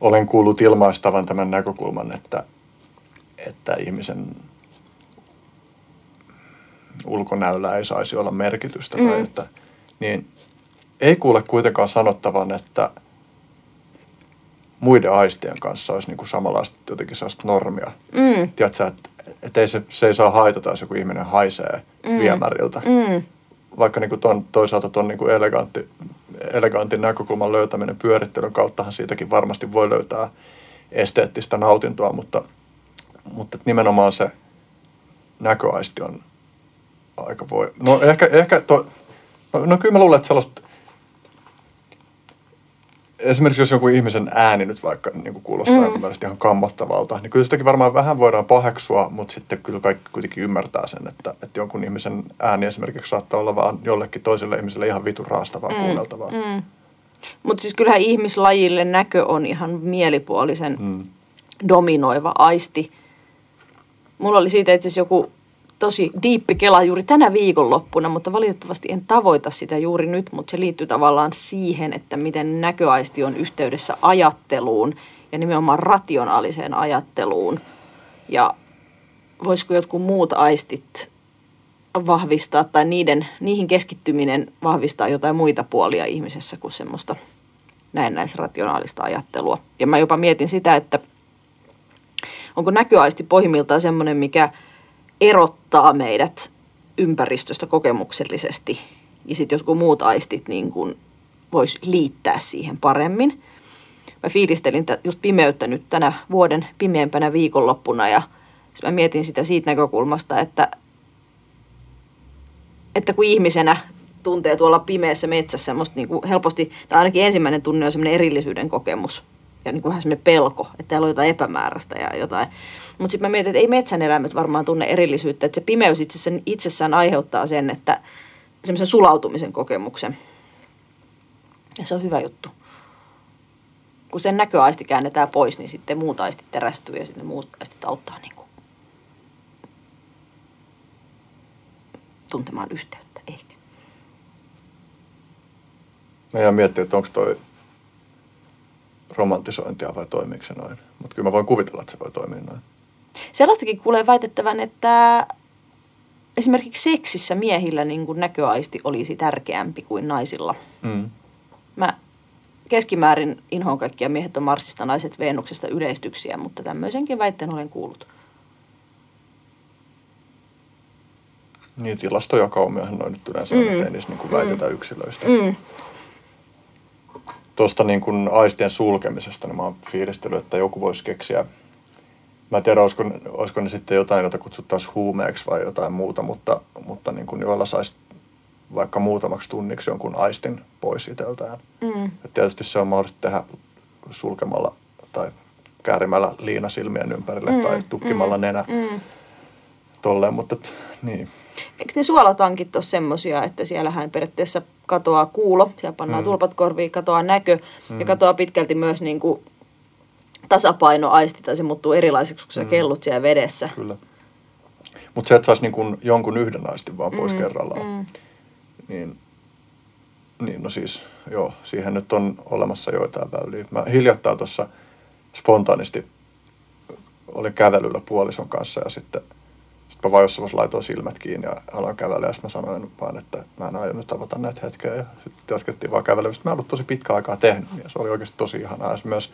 olen kuullut ilmaistavan tämän näkökulman, että, että ihmisen ulkonäöllä ei saisi olla merkitystä, mm. tai että, niin ei kuule kuitenkaan sanottavan, että muiden aistien kanssa olisi niin kuin samanlaista jotenkin sellaista normia. Mm. Tiedätkö, että, että ei se, se ei saa haitata, jos joku ihminen haisee Mm. viemäriltä Mm. Vaikka niin kuin ton, toisaalta tuon niin elegantti, elegantin näkökulman löytäminen pyörittelyn kauttahan siitäkin varmasti voi löytää esteettistä nautintoa, mutta, mutta nimenomaan se näköaisti on aika voi... No ehkä, ehkä to, no, no kyllä mä luulen, että sellaista esimerkiksi jos joku ihmisen ääni nyt vaikka niin kuin kuulostaa Mm. mm. jonkun mielestä ihan kammottavalta, niin kyllä sitäkin varmaan vähän voidaan paheksua, mutta sitten kyllä kaikki kuitenkin ymmärtää sen, että, että jonkun ihmisen ääni esimerkiksi saattaa olla vaan jollekin toiselle ihmiselle ihan vitun raastavaa mm. kuunneltavaa. Mm. Mm. Mutta siis kyllähän ihmislajille näkö on ihan mielipuolisen Mm. dominoiva aisti. Mulla oli siitä itse asiassa joku tosi diippi kela juuri tänä viikonloppuna, mutta valitettavasti en tavoita sitä juuri nyt, mutta se liittyy tavallaan siihen, että miten näköaisti on yhteydessä ajatteluun ja nimenomaan rationaaliseen ajatteluun. Ja voisiko jotkut muut aistit vahvistaa tai niiden, niihin keskittyminen vahvistaa jotain muita puolia ihmisessä kuin semmoista näennäisrationaalista ajattelua. Ja mä jopa mietin sitä, että onko näköaisti pohjimmiltaan semmoinen, mikä erottaa meidät ympäristöstä kokemuksellisesti ja sitten jotkut muut aistit niin kuin vois liittää siihen paremmin. Mä fiilistelin tä- just pimeyttä nyt tänä vuoden pimeämpänä viikonloppuna ja mä mietin sitä siitä näkökulmasta, että, että kun ihmisenä tuntee tuolla pimeässä metsässä semmoista niin kuin helposti, tai ainakin ensimmäinen tunne on semmoinen erillisyyden kokemus ja niin kuin vähän semmoinen pelko, että täällä on jotain epämääräistä ja jotain. Mutta sitten mä mietin, että ei metsän eläimet varmaan tunne erillisyyttä, että se pimeys itsessään, itsessään aiheuttaa sen, että semmoisen sulautumisen kokemuksen. Ja se on hyvä juttu. Kun sen näköaisti käännetään pois, niin sitten muut aistit terästyy ja sitten muut aistit auttaa niin kuin tuntemaan yhteyttä ehkä. Mä jään miettiä, että onko toi romantisointia vai toimiiko se noin. Mutta kyllä mä voin kuvitella, että se voi toimia noin. Sellaistakin kuulee väitettävän, että esimerkiksi seksissä miehillä niin kuin näköaisti olisi tärkeämpi kuin naisilla. Mm. Mä keskimäärin inhoon kaikkia miehet on Marsista, naiset Venuksesta yleistyksiä, mutta tämmöisenkin väitteen olen kuullut. Niin, tilastojakaumiahan noin nyt yleensä on, Mm. ettei niissä niin kuin väitetä yksilöistä. Mm. Tuosta niin kuin aistien sulkemisesta, niin mä oon fiilistellyt, että joku voisi keksiä Mä en tiedä, olisiko, olisiko ne sitten jotain, jota kutsuttaisiin huumeeksi vai jotain muuta, mutta, mutta niin kuin joilla saisi vaikka muutamaksi tunniksi jonkun aistin pois itseltään. Mm. Et tietysti se on mahdollista tehdä sulkemalla tai käärimällä liina silmien ympärille mm, tai tukkimalla mm, nenä. Mm. Tolleen, mutta et, niin. Eikö ne suolatankit ole semmoisia, että siellähän periaatteessa katoaa kuulo, siellä pannaan mm. tulpat korviin, katoaa näkö mm. ja katoaa pitkälti myös niin kuin tasapainoaisti tai se muuttuu erilaiseksi, kun sä mm. kellut siellä vedessä. Kyllä. Mutta se, että saisi niin jonkun yhden aistin vaan pois mm. kerrallaan, mm. niin, niin no siis joo, siihen nyt on olemassa joitain väyliä. Mä hiljattain tuossa spontaanisti olin kävelyllä puolison kanssa ja sitten – sitten mä vaan jossain laitoin silmät kiinni ja aloin kävellä ja sitten mä sanoin vaan, että mä en aio nyt avata näitä hetkeä. Ja sitten jatkettiin vaan kävelemistä. Mä en ollut tosi pitkä aikaa tehnyt ja se oli oikeasti tosi ihanaa. Ja myös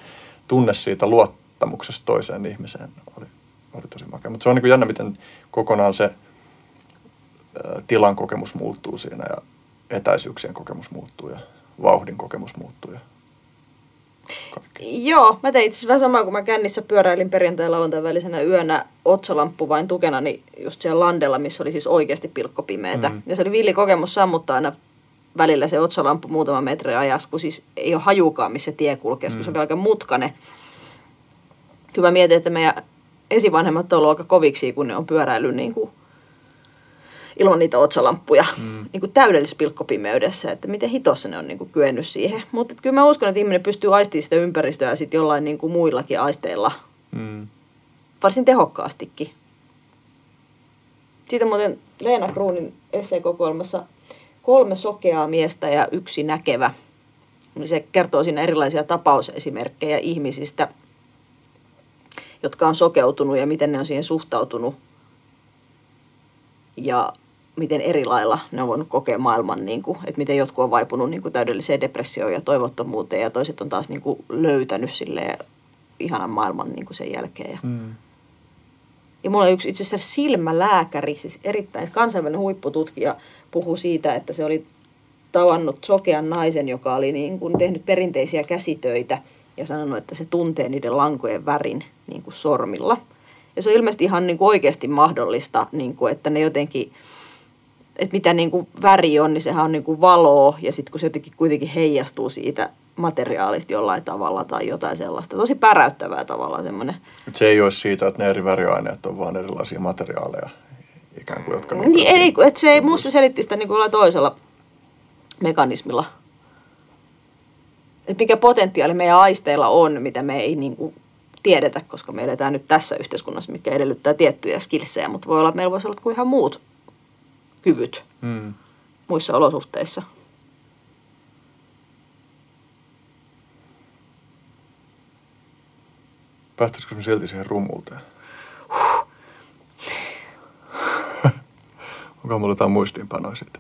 tunne siitä luottamuksesta toiseen ihmiseen oli, oli tosi makea. Mutta se on niin kuin jännä, miten kokonaan se tilan kokemus muuttuu siinä ja etäisyyksien kokemus muuttuu ja vauhdin kokemus muuttuu. Ja. Joo, mä tein itse vähän samaa, kun mä kännissä pyöräilin perjantai lauantai välisenä yönä otsalamppu vain tukena, niin just siellä landella, missä oli siis oikeasti pilkkopimeetä. Mm. Ja se oli villi kokemus sammuttaa aina välillä se otsalamppu muutama metri ajassa, kun siis ei ole hajukaan, missä tie kulkee, mm. kun se on mm. aika mutkane. Hyvä mietin, että meidän esivanhemmat on ollut aika koviksi, kun ne on pyöräillyt niin kuin ilman niitä otsalamppuja mm. niin kuin täydellisessä pilkkopimeydessä, että miten hitossa ne on niin kuin kyennyt siihen. Mutta kyllä mä uskon, että ihminen pystyy aistimaan sitä ympäristöä sitten jollain niin kuin muillakin aisteilla mm. varsin tehokkaastikin. Siitä muuten Leena Kruunin esseekokoelmassa kolme sokeaa miestä ja yksi näkevä. Se kertoo siinä erilaisia tapausesimerkkejä ihmisistä, jotka on sokeutunut ja miten ne on siihen suhtautunut. Ja miten eri lailla ne on voinut kokea maailman, niin kuin, että miten jotkut on vaipunut niin kuin täydelliseen depressioon ja toivottomuuteen ja toiset on taas niin kuin löytänyt sille ihanan maailman niin kuin sen jälkeen. Ja, mm. ja mulla on yksi itse asiassa silmälääkäri, siis erittäin kansainvälinen huippututkija, puhuu siitä, että se oli tavannut sokean naisen, joka oli niin kuin tehnyt perinteisiä käsitöitä ja sanonut, että se tuntee niiden lankojen värin niin kuin sormilla. Ja se on ilmeisesti ihan niin kuin oikeasti mahdollista, niin kuin, että ne jotenkin että mitä niin kuin väri on, niin sehän on niin kuin valoa ja sitten kun se jotenkin kuitenkin heijastuu siitä materiaalista jollain tavalla tai jotain sellaista. Tosi päräyttävää tavalla semmoinen. Se ei ole siitä, että ne eri väriaineet on vaan erilaisia materiaaleja ikään kuin, jotka... Niin ei, että se ei, musta selitti sitä niin kuin toisella mekanismilla. Että mikä potentiaali meidän aisteilla on, mitä me ei niin kuin tiedetä, koska me eletään nyt tässä yhteiskunnassa, mikä edellyttää tiettyjä skillsejä, mutta voi olla, että meillä voisi olla kuin ihan muut kyvyt mm. muissa olosuhteissa. Päästäisikö me silti siihen rumuuteen? Onko mulla jotain muistiinpanoja siitä?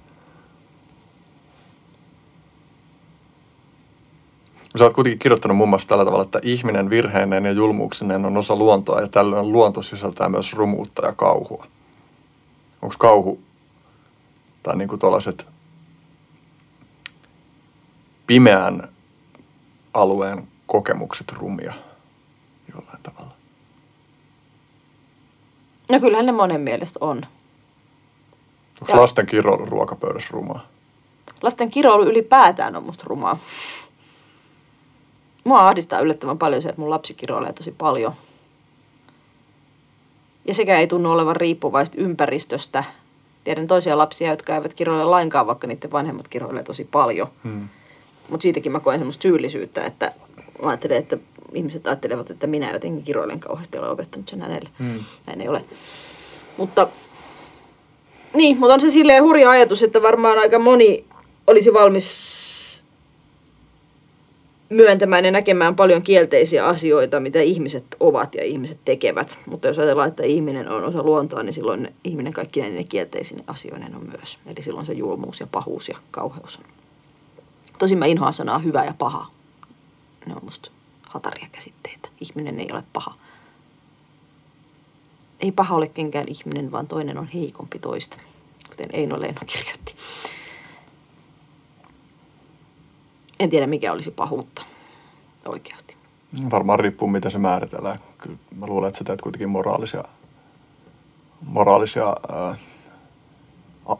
Sä oot kuitenkin kirjoittanut muun muassa tällä tavalla, että ihminen virheinen ja julmuuksinen on osa luontoa ja tällöin luonto sisältää myös rumuutta ja kauhua. Onko kauhu tai niin kuin tuollaiset pimeän alueen kokemukset rumia jollain tavalla? No kyllähän ne monen mielestä on. Onko ja... lasten kiroilu ruokapöydässä rumaa? Lasten kiroilu ylipäätään on musta rumaa. Mua ahdistaa yllättävän paljon se, että mun lapsi kiroilee tosi paljon. Ja sekä ei tunnu olevan riippuvaista ympäristöstä tiedän toisia lapsia, jotka eivät kiroile lainkaan, vaikka niiden vanhemmat kiroilee tosi paljon. Hmm. Mutta siitäkin mä koen semmoista syyllisyyttä, että mä ajattelen, että ihmiset ajattelevat, että minä jotenkin kiroilen kauheasti, olen opettanut sen hänelle. Hmm. Näin ei ole. Mutta, niin, mutta on se silleen hurja ajatus, että varmaan aika moni olisi valmis myöntämään ja näkemään paljon kielteisiä asioita, mitä ihmiset ovat ja ihmiset tekevät. Mutta jos ajatellaan, että ihminen on osa luontoa, niin silloin ihminen kaikki ne kielteisine asioinen on myös. Eli silloin se julmuus ja pahuus ja kauheus on. Tosin mä inhoan sanaa hyvä ja paha. Ne on musta hataria käsitteitä. Ihminen ei ole paha. Ei paha ole kenkään ihminen, vaan toinen on heikompi toista, kuten Eino Leino kirjoitti. En tiedä, mikä olisi pahuutta oikeasti. Varmaan riippuu, miten se määritellään. Kyllä mä luulen, että sä teet kuitenkin moraalisia, moraalisia ää,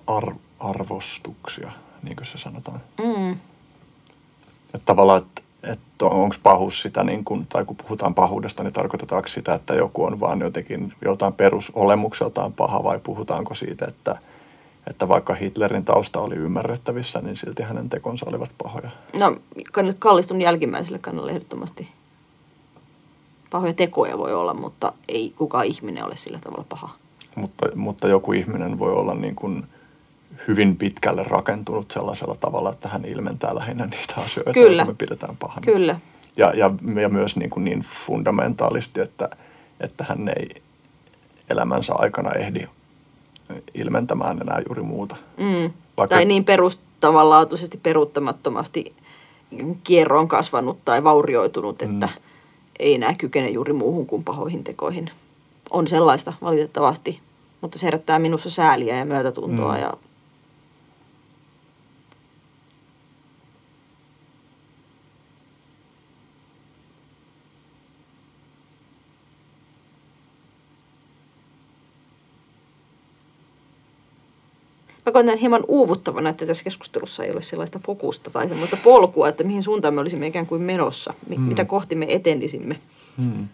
ar, arvostuksia, niin kuin se sanotaan. Mm. Että tavallaan, että, että onko pahuus sitä, niin kun, tai kun puhutaan pahuudesta, niin tarkoitetaanko sitä, että joku on vaan jotenkin joltain perusolemukseltaan paha, vai puhutaanko siitä, että, että vaikka Hitlerin tausta oli ymmärrettävissä, niin silti hänen tekonsa olivat pahoja. No, kallistun jälkimmäiselle kannalle ehdottomasti pahoja tekoja voi olla, mutta ei kukaan ihminen ole sillä tavalla paha. Mutta, mutta joku ihminen voi olla niin kuin hyvin pitkälle rakentunut sellaisella tavalla, että hän ilmentää lähinnä niitä asioita, Kyllä. joita me pidetään pahana. Kyllä. Ja, ja, ja myös niin, kuin niin fundamentaalisti, että, että hän ei elämänsä aikana ehdi ilmentämään enää juuri muuta. Mm. Vaikka- Tai niin perustavanlaatuisesti peruuttamattomasti kierroon kasvanut tai vaurioitunut, että Mm. ei enää kykene juuri muuhun kuin pahoihin tekoihin. On sellaista valitettavasti, mutta se herättää minussa sääliä ja myötätuntoa Mm. ja Mä koen hieman uuvuttavana, että tässä keskustelussa ei ole sellaista fokusta tai semmoista polkua, että mihin suuntaan me olisimme ikään kuin menossa, mi- Mm. mitä kohti me etenisimme. Hmm.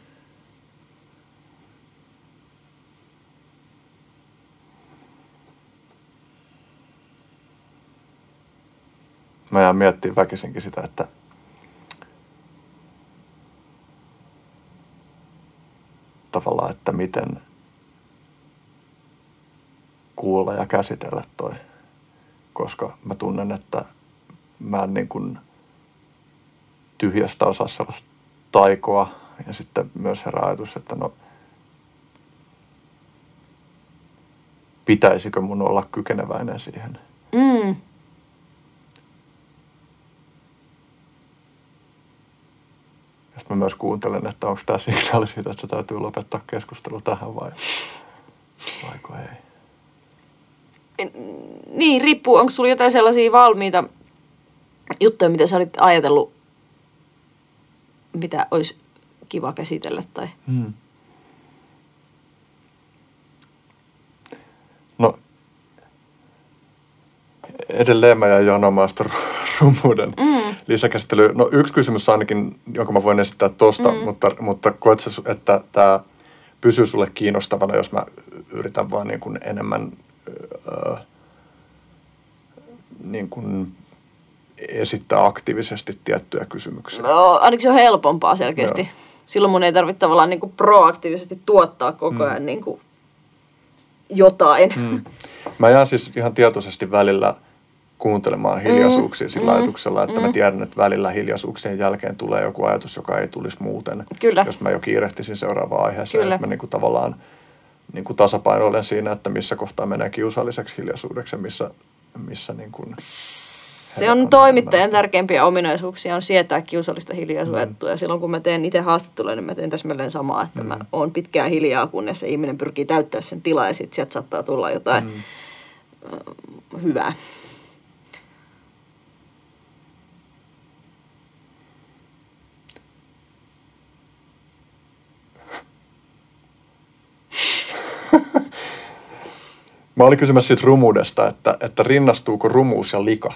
Mä jään miettimään väkisinkin sitä, että tavallaan, että miten kuulla ja käsitellä toi. Koska mä tunnen, että mä en niin kuin tyhjästä osaa sellaista taikoa. Ja sitten myös herää ajatus, että no pitäisikö mun olla kykeneväinen siihen. Mm. Sitten mä myös kuuntelen, että onko tämä signaali siitä, että se täytyy lopettaa keskustelu tähän vai vaiko ei. Niin, riippuu. Onko sulla jotain sellaisia valmiita juttuja, mitä sä olit ajatellut, mitä olisi kiva käsitellä? Tai... Hmm. No, edelleen mä jäin janomaan sitä rumuuden Mm. lisäkäsittelyä. No yksi kysymys ainakin, jonka mä voin esittää tosta, Mm. mutta, mutta koet sä, että tämä pysyy sulle kiinnostavana, jos mä yritän vaan niin kuin enemmän öö, niin kuin esittää aktiivisesti tiettyjä kysymyksiä. No, ainakin se on helpompaa selkeästi. Joo. Silloin mun ei tarvitse tavallaan niin kuin proaktiivisesti tuottaa koko ajan niin kuin jotain. Mm. Mä jään siis ihan tietoisesti välillä kuuntelemaan hiljaisuuksia sillä mm, ajatuksella, että mm. mä tiedän, että välillä hiljaisuuksien jälkeen tulee joku ajatus, joka ei tulisi muuten, Kyllä. jos mä jo kiirehtisin seuraavaan aiheeseen. Kyllä. Että mä niin kuin tavallaan niin kuin tasapainoilen siinä, että missä kohtaa menee kiusalliseksi hiljaisuudeksi ja missä, missä niin kuin, Se on toimittajan tärkeimpiä ominaisuuksia on sietää kiusallista hiljaisuutta. Ja silloin kun mä teen itse haastatteluja, niin mä teen täsmälleen samaa, että mä oon pitkään hiljaa, kunnes se ihminen pyrkii täyttää sen tilaa ja sitten sieltä saattaa tulla jotain Mm. hyvää. Mä olin kysymässä siitä rumuudesta, että, että rinnastuuko rumuus ja lika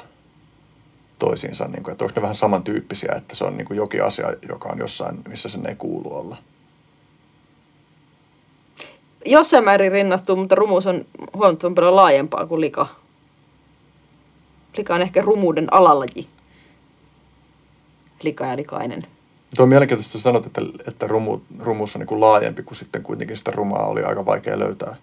toisiinsa, niin kuin, että onko ne vähän samantyyppisiä, että se on niin kuin jokin asia, joka on jossain, missä sen ei kuulu olla. Jossain määrin rinnastuu, mutta rumuus on huomattavan paljon laajempaa kuin lika. Lika on ehkä rumuuden alalaji. Lika ja likainen. Tuo on mielenkiintoista, että sanot, että, että rumu, rumuus on niin kuin laajempi, kun sitten kuitenkin sitä rumaa oli aika vaikea löytää.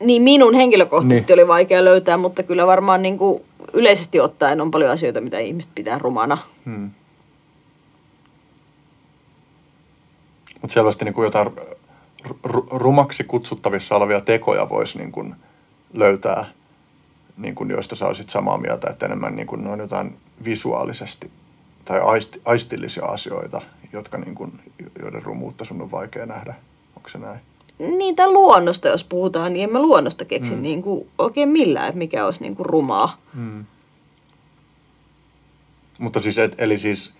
Niin minun henkilökohtaisesti Niin. oli vaikea löytää, mutta kyllä varmaan niin kuin yleisesti ottaen on paljon asioita, mitä ihmiset pitää rumana. Hmm. Mutta selvästi niin kuin jotain ru- rumaksi kutsuttavissa olevia tekoja voisi niin kuin löytää, niin kuin joista sä olisit samaa mieltä, että enemmän niin kuin ne on jotain visuaalisesti tai aisti, aistillisia asioita, jotka niin kuin, joiden rumuutta sun on vaikea nähdä. Onko se näin? Niitä luonnosta, jos puhutaan, niin en mä luonnosta keksi Mm. mm. niin kuin oikein millään, että mikä olisi niin kuin rumaa. Hmm. Mutta siis, et, eli siis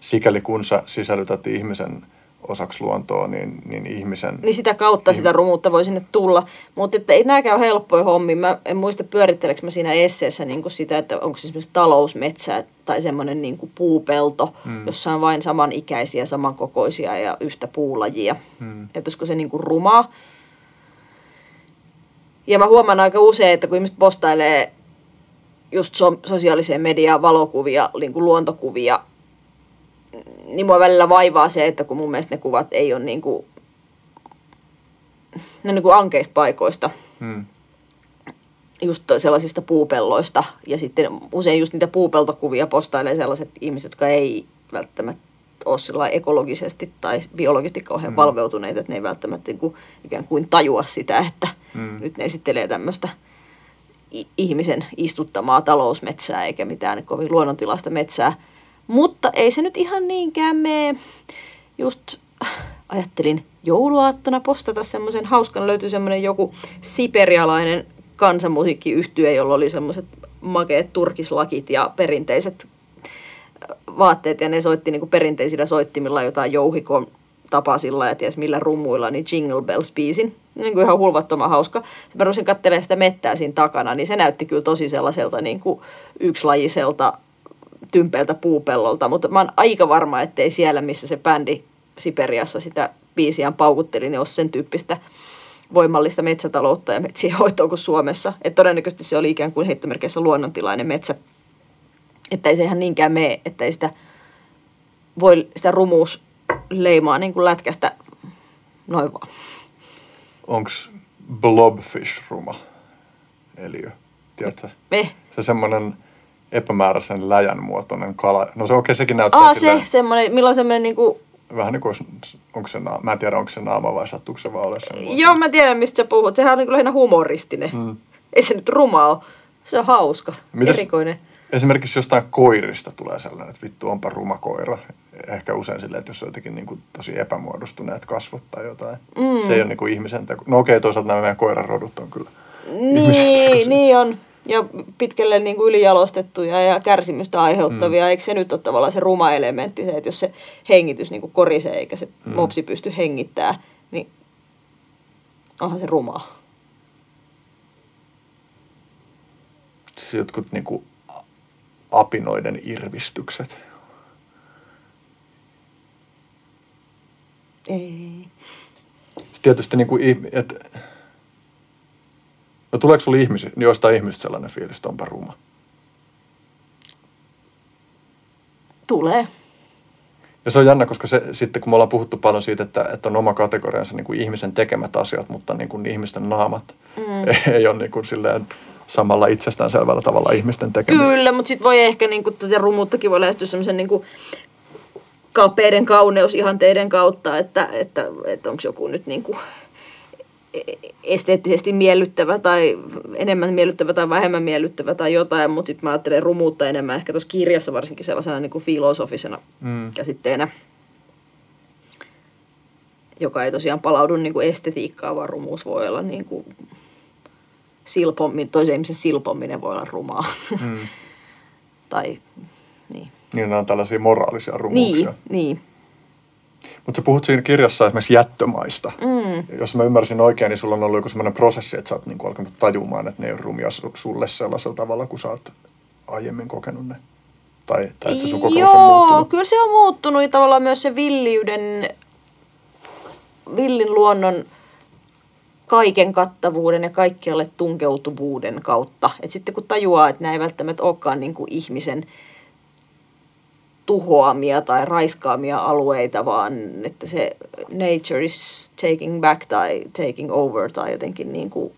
sikäli kun sä sisällytät ihmisen osaksi luontoa, niin, niin ihmisen... Niin sitä kautta Niin. sitä rumuutta voi sinne tulla. Mutta että ei nämäkään ole helppoja hommia. Mä en muista pyörittelekö mä siinä esseessä niin sitä, että onko se esimerkiksi talousmetsä tai semmoinen niin puupelto, mm. jossa on vain samanikäisiä, samankokoisia ja yhtä puulajia. Mm. Että olisiko se niin kuin rumaa. Ja mä huomaan aika usein, että kun ihmiset postailee just so- sosiaaliseen mediaan valokuvia, niin kuin luontokuvia, niin mua välillä vaivaa se, että kun mun mielestä ne kuvat ei ole niin kuin, ne niin kuin ankeista paikoista, Mm. just sellaisista puupelloista. Ja sitten usein just niitä puupeltokuvia postailee sellaiset ihmiset, jotka ei välttämättä ole ekologisesti tai biologisesti kauhean mm. valveutuneita, että ne ei välttämättä niin kuin, ikään kuin tajua sitä, että mm. nyt ne esittelee tämmöistä ihmisen istuttamaa talousmetsää eikä mitään kovin luonnontilasta metsää. Mutta ei se nyt ihan niinkään mene. Just ajattelin jouluaattona postata semmoisen hauskan, löytyi semmoinen joku siperialainen kansanmusiikkiyhtye, jolla oli semmoiset makeet turkislakit ja perinteiset vaatteet ja ne soitti niin kuin perinteisillä soittimilla jotain jouhikon tapasilla ja ties millä rumuilla, niin Jingle Bells-biisin. Niin kuin ihan hulvattoman hauska. Mä rupesin katselemaan sitä mettää siinä takana, niin se näytti kyllä tosi sellaiselta niin kuin yksilajiselta tympeältä puupellolta, mutta mä oon aika varma, ettei siellä, missä se bändi Siperiassa sitä biisiään paukutteli, niin ole sen tyyppistä voimallista metsätaloutta ja metsien hoitoa kuin Suomessa. Että todennäköisesti se oli ikään kuin heittomerkeissä luonnontilainen metsä. Että ei se ihan niinkään mene, että ei sitä voi sitä rumuus leimaa niin kuin lätkästä noin vaan. Onks blobfish ruma eliö? Tiedätkö? Eh. Se semmoinen epämääräisen läjän muotoinen kala. No se okei, sekin näyttää Aa, silleen, se, semmoinen, milloin semmoinen niin kuin, vähän niin kuin, onko se naama, mä en tiedä onko se naama vai sattuuko se vaan ole sen joo mä tiedän mistä sä puhut, sehän on niin kuin lähinnä humoristinen. Mm. Ei se nyt ruma ole, se on hauska, Mitäs- erikoinen. Esimerkiksi jostain koirista tulee sellainen, että vittu onpa ruma koira. Ehkä usein silleen, että jos on jotenkin niin kuin tosi epämuodostuneet kasvot tai jotain. Mm. Se ei ole niin kuin ihmisen teko. No okei, toisaalta nämä meidän koirarodut on kyllä. Niin, niin on. Ja pitkälle niin kuin ylijalostettuja ja kärsimystä aiheuttavia. Mm. Eikö se nyt ole tavallaan se ruma elementti, se, että jos se hengitys niin kuin korisee eikä se mm. mopsi pysty hengittää, niin onhan se rumaa. Siis jotkut niin kuin apinoiden irvistykset. Ei. Tietysti niin kuin, että... No tuleeko sulla ihmisi, jostain ihmistä sellainen fiilis, että onpa ruma? Tulee. Ja se on jännä, koska se, sitten kun me ollaan puhuttu paljon siitä, että, että on oma kategoriansa niin kuin ihmisen tekemät asiat, mutta niin kuin ihmisten naamat mm. ei ole niin kuin silleen samalla itsestäänselvällä tavalla ihmisten tekemät. Kyllä, mutta sitten voi ehkä niinku, tätä rumuuttakin voi lähestyä semmoisen niinku, kapeiden kauneusihanteiden kautta, että, että, että onko joku nyt niinku, esteettisesti miellyttävä tai enemmän miellyttävä tai vähemmän miellyttävä tai jotain, mutta sitten mä ajattelen rumuutta enemmän ehkä tuossa kirjassa varsinkin sellaisena niin kuin filosofisena mm. käsitteenä, joka ei tosiaan palaudu niin kuin estetiikkaan, vaan rumuus voi olla niin kuin silpommin, toisen ihmisen silpominen voi olla rumaa. Mm. tai niin. Niin nämä on tällaisia moraalisia rumuuksia. Niin, niin. Mutta sä puhut siinä kirjassa esimerkiksi jättömaista. Mm. Jos mä ymmärsin oikein, niin sulla on ollut joku sellainen prosessi, että sä oot niinku alkanut tajumaan, että ne ei ole rumia su- sulle sellaisella tavalla, kun sä oot aiemmin kokenut ne. Tai, tai että se sun kokemus on Joo, muuttunut. kyllä se on muuttunut ja tavallaan myös se villiyden, villin luonnon kaiken kattavuuden ja kaikkialle tunkeutuvuuden kautta. Et sitten kun tajuaa, että nämä ei välttämättä olekaan niin kuin ihmisen tuhoamia tai raiskaamia alueita, vaan että se nature is taking back tai taking over tai jotenkin niin kuin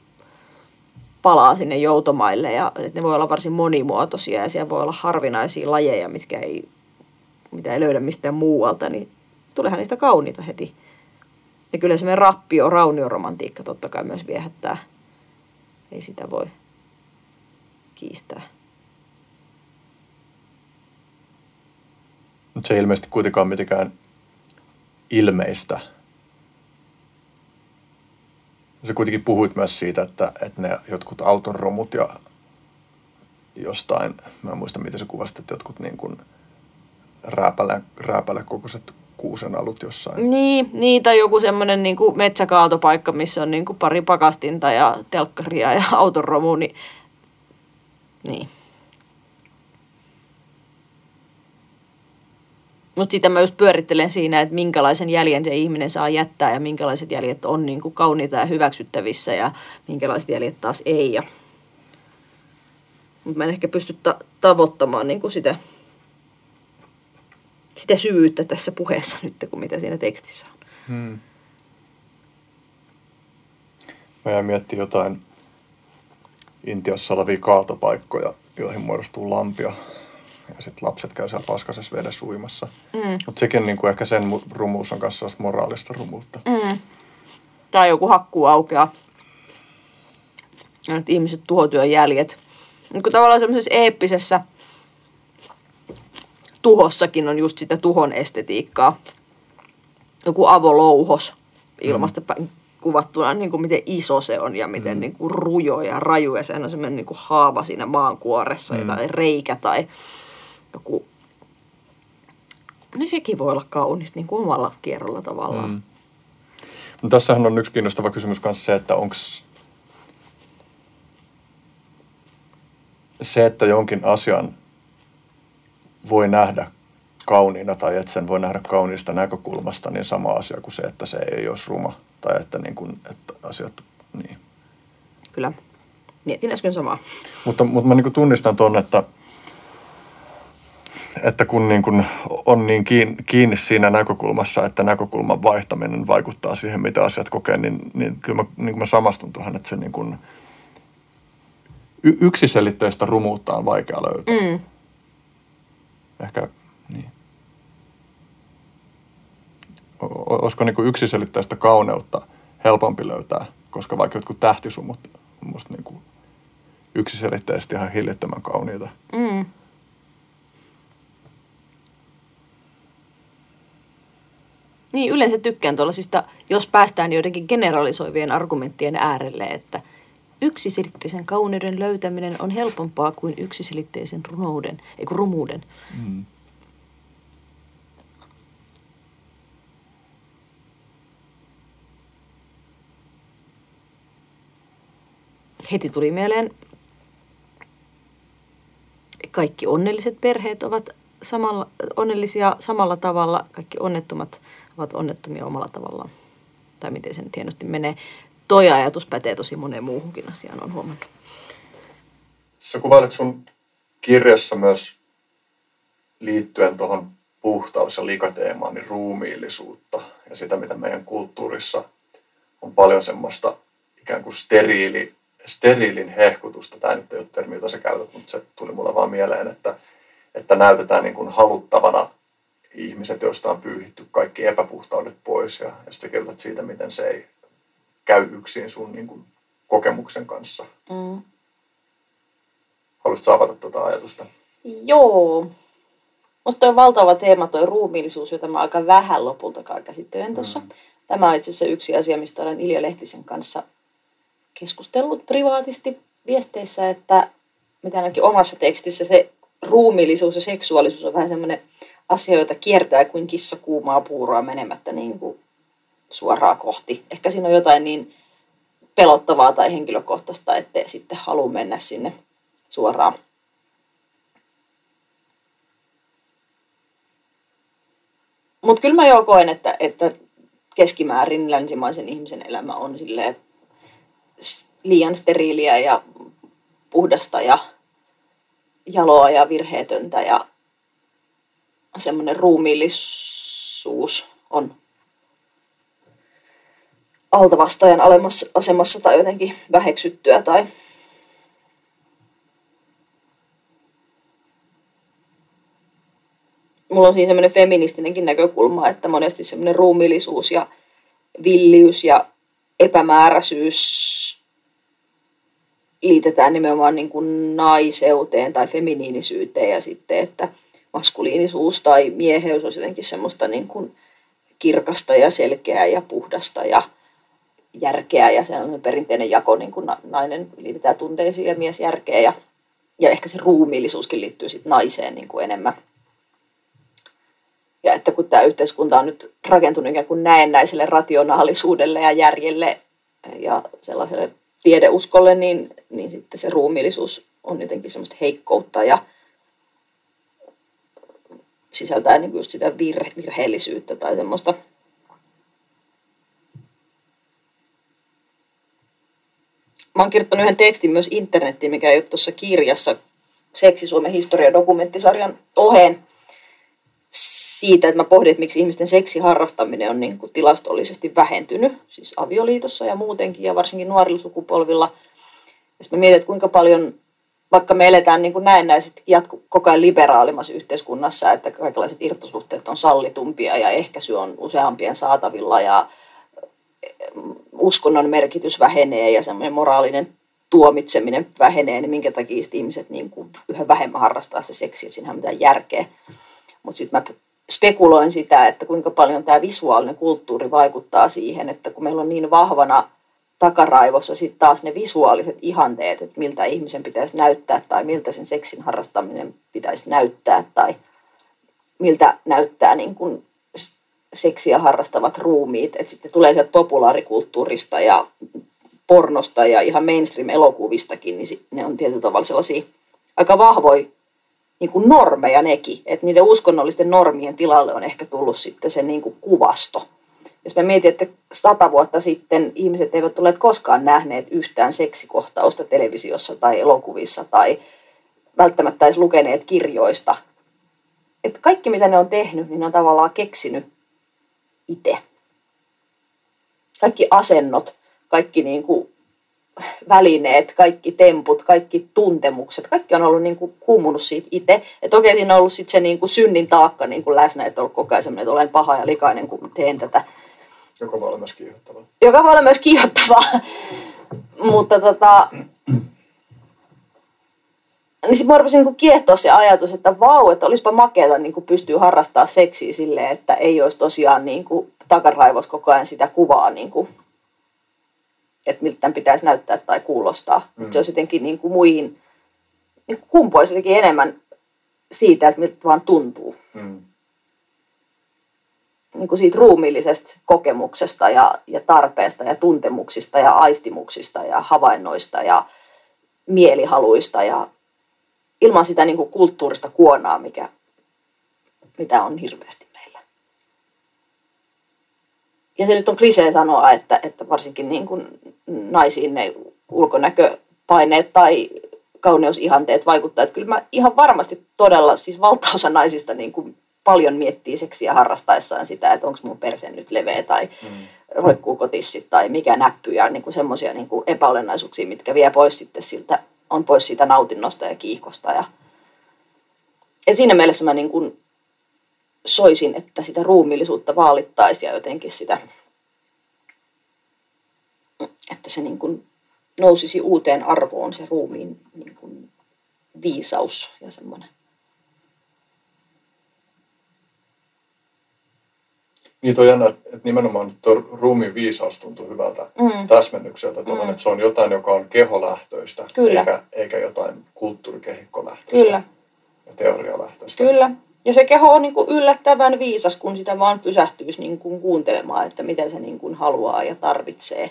palaa sinne joutomaille ja että ne voi olla varsin monimuotoisia ja siellä voi olla harvinaisia lajeja, mitkä ei, mitä ei löydä mistään muualta, niin tuleehan niistä kauniita heti. Ja kyllä semmoinen rappio, raunioromantiikka totta kai myös viehättää. Ei sitä voi kiistää. Mutta se ei ilmeisesti kuitenkaan mitenkään ilmeistä. Sä kuitenkin puhuit myös siitä, että, että ne jotkut auton romut ja jostain, mä en muista miten se kuvasit, että jotkut niin kuin rääpäle, rääpäle kokoiset kuusen alut jossain. Niin, niin tai joku semmoinen niin kuin metsäkaatopaikka, missä on niin kuin pari pakastinta ja telkkaria ja autoromu, niin, niin. Mutta sitä mä just pyörittelen siinä, että minkälaisen jäljen se ihminen saa jättää ja minkälaiset jäljet on niin kuin kauniita ja hyväksyttävissä ja minkälaiset jäljet taas ei. Ja... Mutta mä en ehkä pysty ta- tavoittamaan niin kuin sitä, sitä syvyyttä tässä puheessa nyt, kuin mitä siinä tekstissä on. Hmm. Mä jäin miettimään jotain Intiassa olevia kaatopaikkoja, joihin muodostuu lampia ja sitten lapset käy siellä paskasessa vedessä uimassa. Mm. Mutta sekin niin kuin ehkä sen rumuus on kanssa moraalista rumuutta. Mm. Tai joku hakkuu aukeaa. Että ihmiset tuhotyön jäljet. Niin kuin tavallaan semmoisessa eeppisessä tuhossakin on just sitä tuhon estetiikkaa. Joku avolouhos ilmasta mm. kuvattuna, niin kuin miten iso se on ja miten mm. niin kuin rujo ja raju. Ja sehän on semmoinen niin kuin haava siinä maankuoressa mm. tai reikä tai joku, niin sekin voi olla kaunista niin kuin omalla kierrolla tavallaan. Mm. No tässähän on yksi kiinnostava kysymys myös se, että onko se, että jonkin asian voi nähdä kauniina tai että sen voi nähdä kauniista näkökulmasta, niin sama asia kuin se, että se ei olisi ruma. Tai että, niin kuin, että asiat, niin. Kyllä. Mietin äsken samaa. Mutta, mutta mä niin tunnistan tuon, että että kun niin kun on niin kiinni siinä näkökulmassa, että näkökulman vaihtaminen vaikuttaa siihen, mitä asiat kokee, niin, niin kyllä mä, niin mä samastun tuohon, että se niin kun y- yksiselitteistä rumuutta on vaikea löytää. Mm. Ehkä niin. O- olisiko niin kuin yksiselitteistä kauneutta helpompi löytää, koska vaikka jotkut tähtisumut on musta niin kuin yksiselitteisesti ihan hillittömän kauniita. Mm. Niin, yleensä tykkään tuollaisista, jos päästään joidenkin generalisoivien argumenttien äärelle, että yksiselitteisen kauneuden löytäminen on helpompaa kuin yksiselitteisen runouden, ei rumuuden. Mm. Heti tuli mieleen, kaikki onnelliset perheet ovat samalla, onnellisia samalla tavalla, kaikki onnettomat ovat onnettomia omalla tavallaan. Tai miten se nyt hienosti menee. Toi ajatus pätee tosi moneen muuhunkin asiaan, on huomannut. Sä kuvailet sun kirjassa myös liittyen tuohon puhtaus- ja likateemaan, niin ruumiillisuutta ja sitä, mitä meidän kulttuurissa on paljon semmoista ikään kuin steriili, steriilin hehkutusta. Tämä nyt ei ole termi, jota sä käytät, mutta se tuli mulle vaan mieleen, että, että näytetään niin kuin haluttavana ihmiset, joista on pyyhitty kaikki epäpuhtaudet pois ja, ja sitten kerrot siitä, miten se ei käy yksin sun niin kuin, kokemuksen kanssa. Mm. Haluaisitko avata tuota ajatusta? Joo. Musta on valtava teema tuo ruumiillisuus, jota mä aika vähän lopultakaan käsittelen tuossa. Mm. Tämä on itse asiassa yksi asia, mistä olen Ilja Lehtisen kanssa keskustellut privaatisti viesteissä, että mitä ainakin omassa tekstissä se ruumiillisuus ja seksuaalisuus on vähän semmoinen – asioita kiertää kuin kissa kuumaa puuroa menemättä niin kuin suoraan kohti. Ehkä siinä on jotain niin pelottavaa tai henkilökohtaista, että sitten halua mennä sinne suoraan. Mutta kyllä mä jo koen, että, että keskimäärin länsimaisen ihmisen elämä on liian steriiliä ja puhdasta ja jaloa ja virheetöntä ja semmoinen ruumiillisuus on altavastajan alemmassa asemassa tai jotenkin väheksyttyä tai mulla on siinä semmoinen feministinenkin näkökulma, että monesti semmoinen ruumiillisuus ja villiys ja epämääräisyys liitetään nimenomaan niin kuin naiseuteen tai feminiinisyyteen ja sitten, että – maskuliinisuus tai mieheys olisi jotenkin semmoista niin kuin kirkasta ja selkeää ja puhdasta ja järkeä ja se on perinteinen jako, niin kuin nainen liitetään tunteisiin ja mies järkeä ja, ja ehkä se ruumiillisuuskin liittyy sitten naiseen niin kuin enemmän. kun tämä yhteiskunta on nyt rakentunut ikään kuin näennäiselle rationaalisuudelle ja järjelle ja sellaiselle tiedeuskolle, niin, niin sitten se ruumiillisuus on jotenkin semmoista heikkoutta ja sisältää niin just sitä virhe, virheellisyyttä tai semmoista Mä oon kirjoittanut yhden tekstin myös internettiin, mikä ei ole tuossa kirjassa Seksi Suomen historia dokumenttisarjan oheen siitä, että mä pohdin, että miksi ihmisten seksiharrastaminen on niin kuin tilastollisesti vähentynyt, siis avioliitossa ja muutenkin ja varsinkin nuorilla sukupolvilla. Ja mä mietin, että kuinka paljon, vaikka me eletään niin kuin näennäisesti jatku, koko ajan liberaalimmassa yhteiskunnassa, että kaikenlaiset irtosuhteet on sallitumpia ja ehkäisy on useampien saatavilla ja uskonnon merkitys vähenee ja semmoinen moraalinen tuomitseminen vähenee, niin minkä takia ihmiset niin kuin yhä vähemmän harrastaa se seksiä, siinä on mitään järkeä. Mutta sitten mä spekuloin sitä, että kuinka paljon tämä visuaalinen kulttuuri vaikuttaa siihen, että kun meillä on niin vahvana takaraivossa sitten taas ne visuaaliset ihanteet, että miltä ihmisen pitäisi näyttää tai miltä sen seksin harrastaminen pitäisi näyttää tai miltä näyttää niin kuin seksiä harrastavat ruumiit. Että sitten tulee sieltä populaarikulttuurista ja pornosta ja ihan mainstream-elokuvistakin, niin ne on tietyllä tavalla sellaisia aika vahvoja niin kuin normeja nekin. Että niiden uskonnollisten normien tilalle on ehkä tullut sitten se niin kuin kuvasto. Jos mä mietin, että sata vuotta sitten ihmiset eivät ole koskaan nähneet yhtään seksikohtausta televisiossa tai elokuvissa tai välttämättä edes lukeneet kirjoista. Että kaikki mitä ne on tehnyt, niin ne on tavallaan keksinyt itse. Kaikki asennot, kaikki niin kuin välineet, kaikki temput, kaikki tuntemukset, kaikki on ollut niin kuin kuumunut siitä itse. Että okei, siinä on ollut sit se niin kuin synnin taakka niin kuin läsnä, että ollut koko ajan että olen paha ja likainen, kun teen tätä. Joka voi olla myös kiihottavaa. Joka voi olla myös kiihottavaa. Mutta tota, niin sitten mä rupesin niin kiehtoa se ajatus, että vau, että olisipa makeata niin pystyy harrastaa seksiä silleen, että ei olisi tosiaan niin kuin takaraivos koko ajan sitä kuvaa, niin kuin, että miltä tämän pitäisi näyttää tai kuulostaa. Mm. Se olisi jotenkin niin kuin muihin, niin kuin kumpoisi jotenkin enemmän siitä, että miltä vaan tuntuu. Mm. Niin kuin siitä ruumiillisesta kokemuksesta ja, ja tarpeesta ja tuntemuksista ja aistimuksista ja havainnoista ja mielihaluista ja ilman sitä niin kuin kulttuurista kuonaa, mikä, mitä on hirveästi meillä. Ja se nyt on klisee sanoa, että, että varsinkin niin kuin naisiin ne ulkonäköpaineet tai kauneusihanteet vaikuttaa. Että kyllä mä ihan varmasti todella, siis valtaosa naisista niin kuin paljon miettii seksiä harrastaessaan sitä, että onko mun perse nyt leveä tai mm. roikkuuko tissit tai mikä näppy ja niin semmoisia niin epäolennaisuuksia, mitkä vie pois sitten siltä on pois siitä nautinnosta ja kiihkosta. Ja, ja siinä mielessä mä niin kuin soisin, että sitä ruumiillisuutta vaalittaisi ja jotenkin sitä, että se niin kuin nousisi uuteen arvoon se ruumiin niin kuin viisaus ja semmoinen. Niin on jännä, että nimenomaan tuo ruumiin viisaus tuntuu hyvältä mm. täsmennykseltä, mm. että se on jotain, joka on keholähtöistä, Kyllä. Eikä, eikä jotain kulttuurikehikkolähtöistä Kyllä. ja teorialähtöistä. Kyllä. Ja se keho on niin kuin yllättävän viisas, kun sitä vaan pysähtyisi niin kuin kuuntelemaan, että mitä se niin kuin haluaa ja tarvitsee.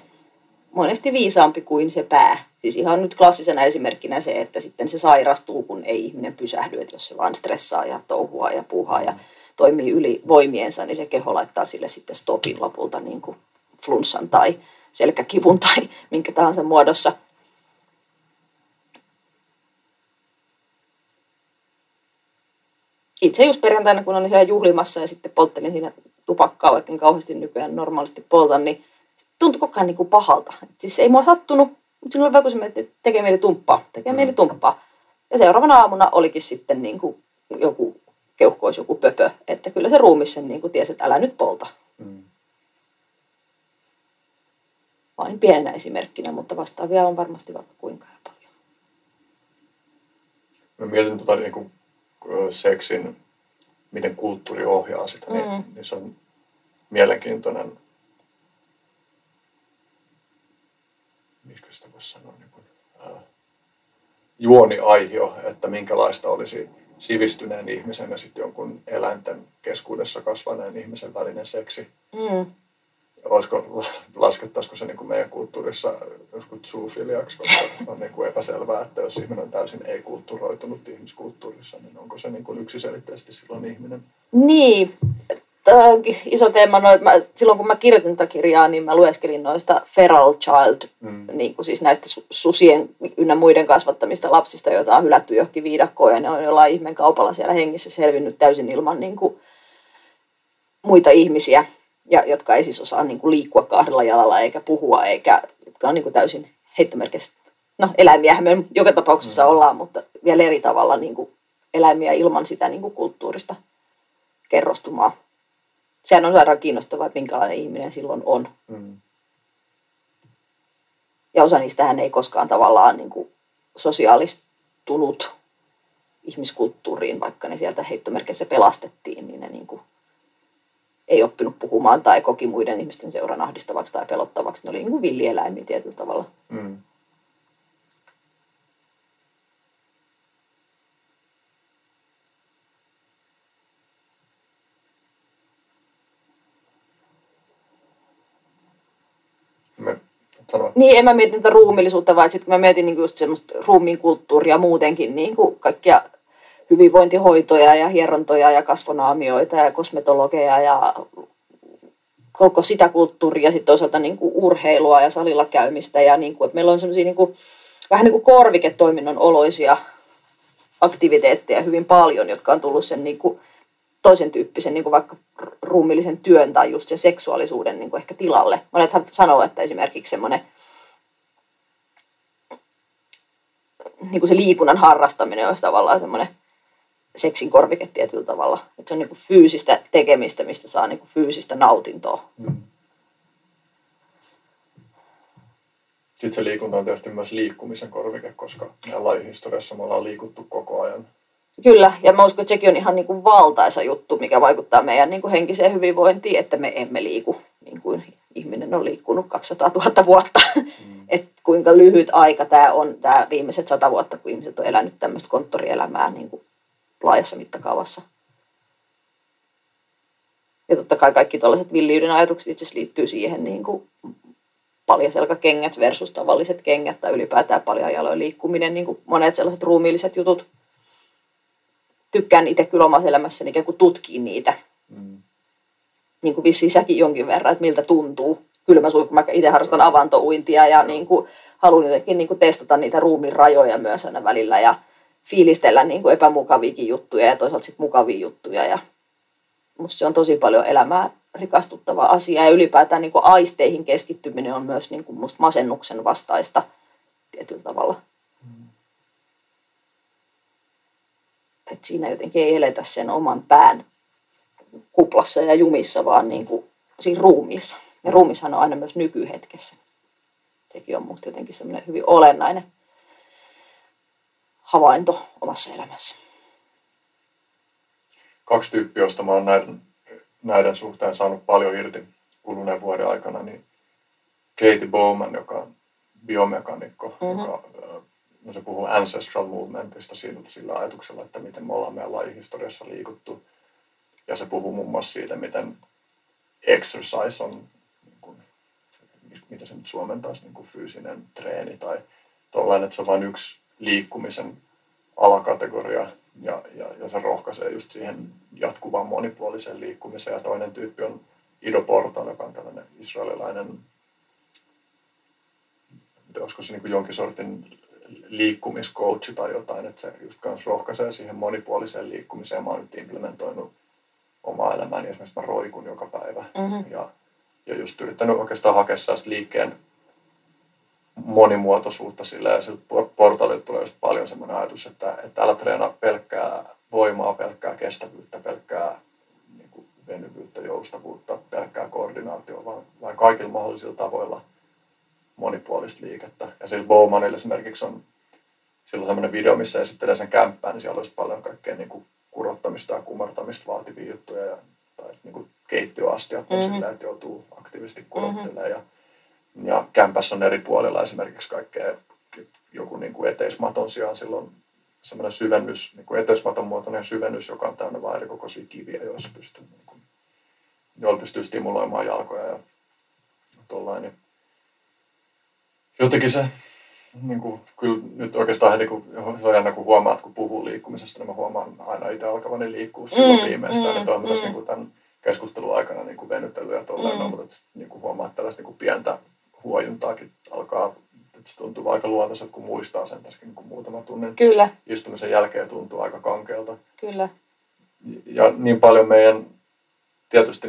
Monesti viisaampi kuin se pää. Siis ihan nyt klassisena esimerkkinä se, että sitten se sairastuu, kun ei ihminen pysähdy, että jos se vaan stressaa ja touhua ja puuhaa ja toimii yli voimiensa, niin se keho laittaa sille sitten stopin lopulta niin kuin flunssan tai selkäkivun tai minkä tahansa muodossa. Itse just perjantaina, kun olin siellä juhlimassa ja sitten polttelin siinä tupakkaa, vaikka en kauheasti nykyään normaalisti poltan, niin tuntui koko ajan niin kuin pahalta. Et siis ei mua sattunut, mutta siinä oli vaikka se, että tekee mieli tumppaa, tekee mieli mm. tumppaa. Ja seuraavana aamuna olikin sitten niin kuin joku keuhko olisi joku pöpö. Että kyllä se ruumi sen niin kuin tiesi, että älä nyt polta. Mm. Vain pienenä esimerkkinä, mutta vastaavia on varmasti vaikka kuinka ja paljon. Mä mietin tuota niin kuin, seksin, miten kulttuuri ohjaa sitä, niin, mm. niin se on mielenkiintoinen, miksi sitä voisi sanoa, niin kuin, äh, juoniaihio, että minkälaista olisi sivistyneen ihmisen ja sitten jonkun eläinten keskuudessa kasvaneen ihmisen välinen seksi. Mm. Olisiko, laskettaisiko se niin kuin meidän kulttuurissa joskus zoofiliaksi, koska on niin kuin epäselvää, että jos ihminen on täysin ei-kultturoitunut ihmiskulttuurissa, niin onko se niin kuin yksiselitteisesti silloin ihminen? Niin, Tämä onkin iso teema. No, mä, silloin kun mä kirjoitin tätä kirjaa, niin mä lueskelin noista feral child, mm. niin kuin siis näistä susien ynnä muiden kasvattamista lapsista, joita on hylätty johonkin viidakkoon ja ne on jollain ihmeen kaupalla siellä hengissä selvinnyt täysin ilman niin kuin, muita ihmisiä, ja, jotka ei siis osaa niin kuin, liikkua kahdella jalalla eikä puhua, eikä, jotka on niin kuin, täysin heittomerkissä. No eläimiähän me joka tapauksessa mm. ollaan, mutta vielä eri tavalla niin kuin, eläimiä ilman sitä niin kuin, kulttuurista kerrostumaa sehän on sairaan kiinnostavaa, että minkälainen ihminen silloin on. Mm. Ja osa niistähän ei koskaan tavallaan niin kuin sosiaalistunut ihmiskulttuuriin, vaikka ne sieltä heittomerkeissä pelastettiin, niin ne niin kuin ei oppinut puhumaan tai koki muiden ihmisten seuran ahdistavaksi tai pelottavaksi. Ne oli niin kuin villieläimiä tietyllä tavalla. Mm. sanoa. Niin, en mä mietin tätä ruumillisuutta, vaan sitten mä mietin niin just semmoista ruumiin kulttuuria muutenkin, niin kuin kaikkia hyvinvointihoitoja ja hierontoja ja kasvonaamioita ja kosmetologeja ja koko sitä kulttuuria, sitten toisaalta niin kuin urheilua ja salilla käymistä ja niin kuin, että meillä on semmoisia niin kuin, vähän niin kuin korviketoiminnon oloisia aktiviteetteja hyvin paljon, jotka on tullut sen niin kuin toisen tyyppisen niin kuin vaikka ruumillisen työn tai just sen seksuaalisuuden niin kuin ehkä tilalle. Monethan sanoo, että esimerkiksi semmoinen niin kuin se liikunnan harrastaminen olisi tavallaan semmoinen seksin korvike tietyllä tavalla. Että se on niin kuin fyysistä tekemistä, mistä saa niin kuin fyysistä nautintoa. Mm. Sitten se liikunta on tietysti myös liikkumisen korvike, koska meidän lajihistoriassa me ollaan liikuttu koko ajan Kyllä, ja mä uskon, että sekin on ihan niin kuin valtaisa juttu, mikä vaikuttaa meidän niin kuin henkiseen hyvinvointiin, että me emme liiku niin kuin ihminen on liikkunut 200 000 vuotta. Mm. että kuinka lyhyt aika tämä on, tämä viimeiset sata vuotta, kun ihmiset on elänyt tämmöistä konttorielämää niin kuin laajassa mittakaavassa. Ja totta kai kaikki tällaiset villiyden ajatukset itse asiassa liittyy siihen niin kuin paljaselkakengät versus tavalliset kengät tai ylipäätään paljon jaloin liikkuminen, niin kuin monet sellaiset ruumiilliset jutut – tykkään itse kyllä omassa elämässäni ikään kuin tutkia niitä. Mm. Niin kuin vissiin säkin jonkin verran, että miltä tuntuu. Kyllä mä kun mä itse harrastan avantouintia ja niin kuin, haluan jotenkin niin kuin testata niitä ruumin rajoja myös aina välillä ja fiilistellä niin kuin epämukaviakin juttuja ja toisaalta sitten mukavia juttuja. Ja musta se on tosi paljon elämää rikastuttava asia ja ylipäätään niin kuin aisteihin keskittyminen on myös niin kuin musta masennuksen vastaista tietyllä tavalla. että siinä jotenkin ei eletä sen oman pään kuplassa ja jumissa, vaan niin kuin siinä ruumiissa. Ja ruumishan on aina myös nykyhetkessä. Sekin on minusta jotenkin semmoinen hyvin olennainen havainto omassa elämässä. Kaksi tyyppiä, joista mä oon näiden, näiden suhteen saanut paljon irti kuluneen vuoden aikana, niin Katie Bowman, joka on biomekanikko, mm-hmm. joka no se puhuu ancestral movementista sillä, sillä ajatuksella, että miten me ollaan meidän lajihistoriassa liikuttu. Ja se puhuu muun muassa siitä, miten exercise on, niin kuin, mitä se nyt suomentaisi, niin kuin fyysinen treeni tai tuollainen, että se on vain yksi liikkumisen alakategoria ja, ja, ja se rohkaisee just siihen jatkuvaan monipuoliseen liikkumiseen. Ja toinen tyyppi on Ido Portal, joka on tällainen israelilainen, olisiko se niin jonkin sortin liikkumiscoachi tai jotain, että se just kanssa rohkaisee siihen monipuoliseen liikkumiseen. Mä oon nyt implementoinut omaa elämääni, esimerkiksi mä roikun joka päivä mm-hmm. ja, ja just yrittänyt oikeastaan hakea liikkeen monimuotoisuutta sillä ja siltä portaalilta tulee just paljon semmoinen ajatus, että, että älä treenaa pelkkää voimaa, pelkkää kestävyyttä, pelkkää niin kuin venyvyyttä, joustavuutta, pelkkää koordinaatiota, vaan, vaan kaikilla mahdollisilla tavoilla – monipuolista liikettä. Ja sillä Bowmanilla esimerkiksi on silloin sellainen video, missä esittelee sen kämppää, niin siellä olisi paljon kaikkea niin kuin kurottamista ja kumartamista vaativia juttuja ja, tai niin kuin keittiöastiat mm-hmm. sillä, että joutuu aktiivisesti kurottelemaan. Mm-hmm. Ja, ja kämpässä on eri puolilla esimerkiksi kaikkea joku niin kuin eteismaton sijaan silloin semmoinen syvennys, niin kuin eteismaton muotoinen syvennys, joka on täynnä vain erikokoisia kiviä, joissa pystyy, niin kuin, joilla pystyy stimuloimaan jalkoja ja tollain. Niin jotenkin se, niin kuin, kyllä nyt oikeastaan niin kuin, se on jännä, kun huomaat, kun puhuu liikkumisesta, niin mä huomaan aina itse alkavani liikkua silloin mm, viimeistään, mm, että on mm. niin kuin tämän keskustelun aikana niin kuin venytellyt ja tolleen, mm. mutta niin kuin huomaa, että tällaista niin kuin pientä huojuntaakin alkaa että se tuntuu aika luontaiselta, kun muistaa sen tässä niin kuin muutama tunnin Kyllä. istumisen jälkeen tuntuu aika kankealta. Kyllä. Ja niin paljon meidän tietysti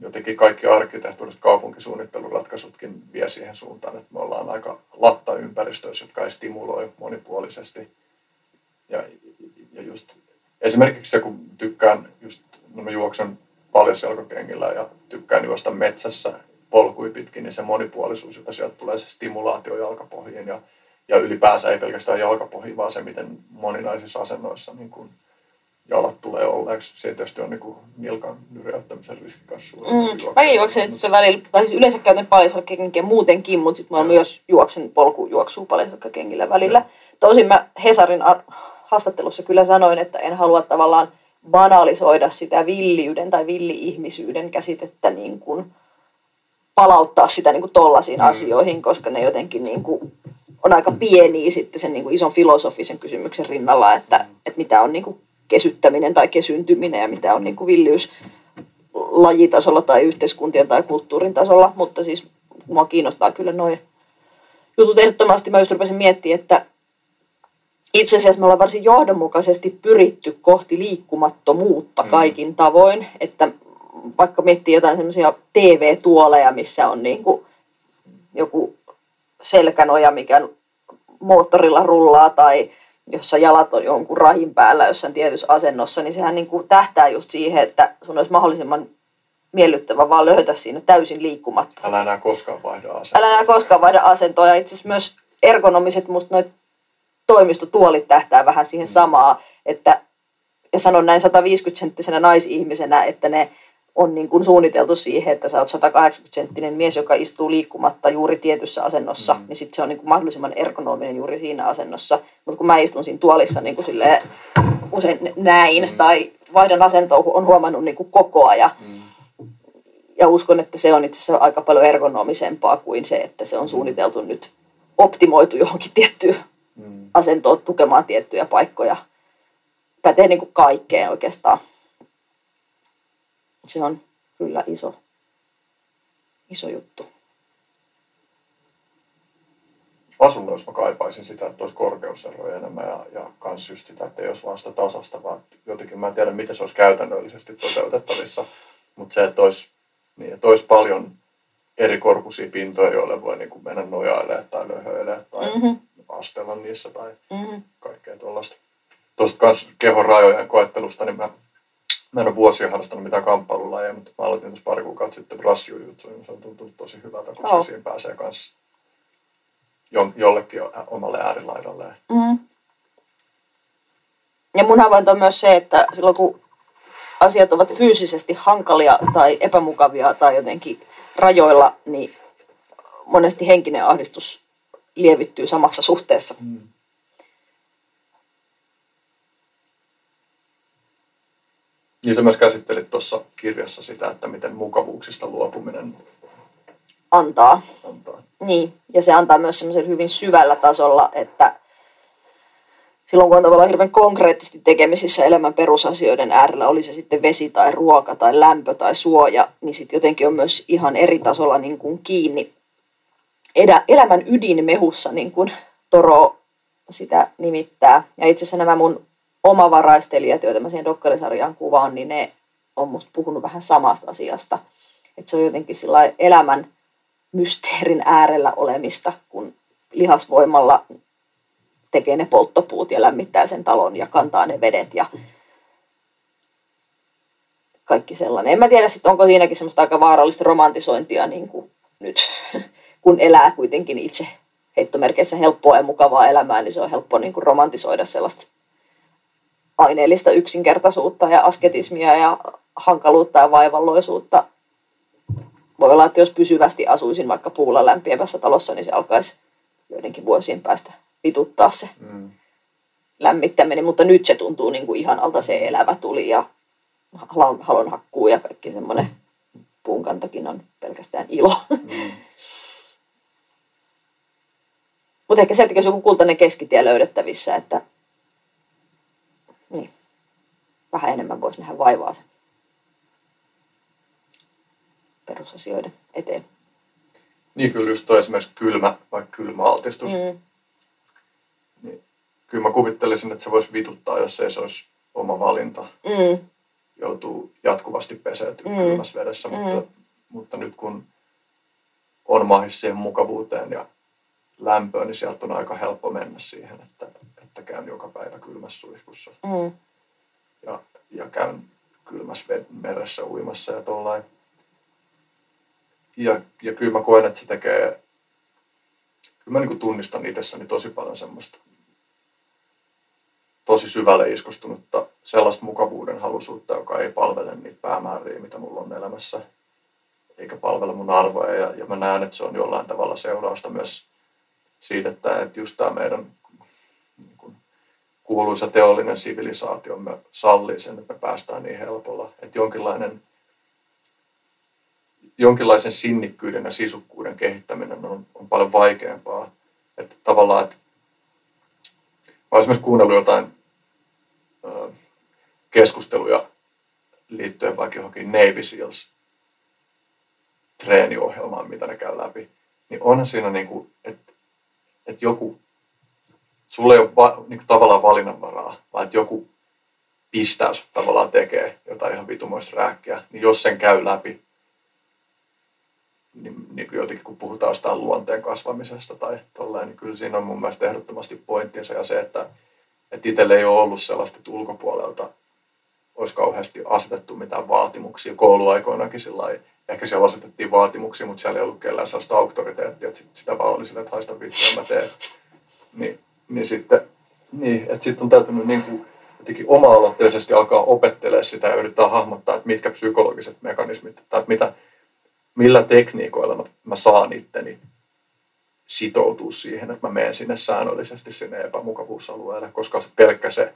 jotenkin kaikki arkkitehtuuriset kaupunkisuunnitteluratkaisutkin vie siihen suuntaan, että me ollaan aika latta-ympäristöissä, jotka ei stimuloi monipuolisesti. Ja, ja just esimerkiksi se, kun tykkään just, no mä juoksen paljon selkokengillä ja tykkään juosta metsässä polkui pitkin, niin se monipuolisuus, jota sieltä tulee, se stimulaatio jalkapohjiin ja, ja ylipäänsä ei pelkästään jalkapohjiin, vaan se, miten moninaisissa asennoissa niin kuin jalat tulee olleeksi. Se tietysti on niin kuin nilkan nyrjäyttämisen riski kanssa mm. Mäkin juoksen itse välillä, tai siis yleensä käytän paljon muutenkin, mutta sitten mä myös juoksen polkujuoksua paljon kengillä välillä. Ja. Tosin mä Hesarin haastattelussa kyllä sanoin, että en halua tavallaan banalisoida sitä villiyden tai villi-ihmisyyden käsitettä niin kuin, palauttaa sitä niin kuin tollaisiin mm. asioihin, koska ne jotenkin niin kuin on aika pieniä sitten sen niin kuin ison filosofisen kysymyksen rinnalla, että, että mitä on niin kuin kesyttäminen tai kesyntyminen ja mitä on niin kuin villiys lajitasolla tai yhteiskuntien tai kulttuurin tasolla, mutta siis mua kiinnostaa kyllä noin jutut ehdottomasti. Mä just rupesin miettimään, että itse asiassa me ollaan varsin johdonmukaisesti pyritty kohti liikkumattomuutta mm. kaikin tavoin, että vaikka miettii jotain semmoisia TV-tuoleja, missä on niin kuin joku selkänoja, mikä moottorilla rullaa tai jossa jalat on jonkun rahin päällä jossain tietyssä asennossa, niin sehän niin kuin tähtää just siihen, että sun olisi mahdollisimman miellyttävä vaan löytää siinä täysin liikkumatta. Älä enää koskaan vaihda asentoa. Älä enää koskaan vaihda asentoa. Ja itse asiassa myös ergonomiset, musta noit toimistotuolit tähtää vähän siihen mm. samaa, että ja sanon näin 150-senttisenä naisihmisenä, että ne on niin kuin suunniteltu siihen, että sä oot 180-senttinen mies, joka istuu liikkumatta juuri tietyssä asennossa, mm. niin sitten se on niin kuin mahdollisimman ergonominen juuri siinä asennossa. Mutta kun mä istun siinä tuolissa niin kuin usein näin, mm. tai vaihdan asentoa, on huomannut niin kuin koko ajan. Mm. Ja uskon, että se on itse asiassa aika paljon ergonomisempaa kuin se, että se on mm. suunniteltu nyt optimoitu johonkin tiettyyn mm. asentoon tukemaan tiettyjä paikkoja. Pätee niin kuin kaikkeen oikeastaan se on kyllä iso, iso juttu. Asunnoissa mä kaipaisin sitä, että olisi korkeuseroja enemmän ja, ja kans just sitä, että ei olisi vaan sitä tasasta, vaan jotenkin mä en tiedä, miten se olisi käytännöllisesti toteutettavissa, mutta se, että olisi, niin, että olisi paljon eri korkuisia pintoja, joille voi niin kuin mennä nojailemaan tai löhöilemään tai mm-hmm. astella niissä tai mm-hmm. kaikkea tuollaista. Tuosta kans kehon rajojen koettelusta, niin mä Mä en ole vuosia harrastanut mitään kamppailulajeja, mutta mä aloitin tuossa pari kuukautta sitten brassjujutsu, niin se on tuntunut tosi hyvältä, koska oh. siinä pääsee myös jollekin omalle äärilaidalle. Mm. Ja mun havainto on myös se, että silloin kun asiat ovat fyysisesti hankalia tai epämukavia tai jotenkin rajoilla, niin monesti henkinen ahdistus lievittyy samassa suhteessa. Mm. Niin sä myös käsittelit tuossa kirjassa sitä, että miten mukavuuksista luopuminen antaa. antaa. Niin, ja se antaa myös semmoisen hyvin syvällä tasolla, että silloin kun on tavallaan hirveän konkreettisesti tekemisissä elämän perusasioiden äärellä, oli se sitten vesi tai ruoka tai lämpö tai suoja, niin sitten jotenkin on myös ihan eri tasolla niin kuin kiinni edä, elämän ydinmehussa, niin kuin Toro sitä nimittää. Ja itse asiassa nämä mun omavaraistelijat, joita mä siihen dokkarisarjaan kuvaan, niin ne on musta puhunut vähän samasta asiasta. Että se on jotenkin sillä elämän mysteerin äärellä olemista, kun lihasvoimalla tekee ne polttopuut ja lämmittää sen talon ja kantaa ne vedet ja kaikki sellainen. En mä tiedä sitten, onko siinäkin semmoista aika vaarallista romantisointia niin kuin nyt, kun elää kuitenkin itse heittomerkeissä helppoa ja mukavaa elämää, niin se on helppo niin kuin romantisoida sellaista aineellista yksinkertaisuutta ja asketismia ja hankaluutta ja vaivalloisuutta. Voi olla, että jos pysyvästi asuisin vaikka puulla lämpiävässä talossa, niin se alkaisi joidenkin vuosien päästä vituttaa se. Mm. lämmittäminen, mutta nyt se tuntuu niin kuin ihanalta se elävä tuli ja halon, halon hakkuu ja kaikki semmoinen puunkantokin on pelkästään ilo. Mm. mutta ehkä sieltäkin olisi joku kultainen keskitie löydettävissä, että niin, vähän enemmän voisi nähdä vaivaa sen perusasioiden eteen. Niin kyllä just toi esimerkiksi kylmä, vaikka kylmäaltistus. Mm. Niin, kyllä mä kuvittelisin, että se voisi vituttaa, jos ei se olisi oma valinta. Mm. Joutuu jatkuvasti peseytymään mm. kylmässä vedessä, mm. mutta, mutta nyt kun on mahis siihen mukavuuteen ja lämpöön, niin sieltä on aika helppo mennä siihen, että, että käyn joka päivä kylmässä suihkussa. Mm. Ja, ja käyn kylmässä meressä uimassa ja tollain ja, ja kyllä mä koen, että se tekee, kyllä mä niin tunnistan itsessäni tosi paljon semmoista tosi syvälle iskostunutta sellaista mukavuuden halusuutta, joka ei palvele niitä päämääriä, mitä mulla on elämässä, eikä palvele mun arvoja. Ja, ja mä näen, että se on jollain tavalla seurausta myös siitä, että, että just tämä meidän kuuluisa teollinen sivilisaatio me sallii sen, että me päästään niin helpolla. Että jonkinlainen jonkinlaisen sinnikkyyden ja sisukkuuden kehittäminen on, on paljon vaikeampaa. Että tavallaan, että mä olen esimerkiksi kuunnellut jotain ö, keskusteluja liittyen vaikka johonkin Navy Seals treeniohjelmaan, mitä ne käy läpi, niin onhan siinä niin kuin, että, että joku, sulla ei ole va, niin kuin tavallaan valinnanvaraa, vaan että joku pistää tavallaan tekee jotain ihan vitumoista rääkkiä, niin jos sen käy läpi, niin, niin kuin jotenkin kun puhutaan jostain luonteen kasvamisesta tai tolleen, niin kyllä siinä on mun mielestä ehdottomasti pointtinsa ja se, että, että itselle ei ole ollut sellaista, että ulkopuolelta olisi kauheasti asetettu mitään vaatimuksia kouluaikoinakin sillä Ehkä siellä asetettiin vaatimuksia, mutta siellä ei ollut kellään sellaista auktoriteettia, että sitä vaan oli sille, että haista vittua, mä teen. Niin, niin sitten, niin, että sitten on täytynyt niin kuin, jotenkin oma-aloitteisesti alkaa opettelemaan sitä ja yrittää hahmottaa, että mitkä psykologiset mekanismit tai että mitä, millä tekniikoilla mä, mä saan itteni sitoutua siihen, että mä menen sinne säännöllisesti sinne epämukavuusalueelle, koska se pelkkä se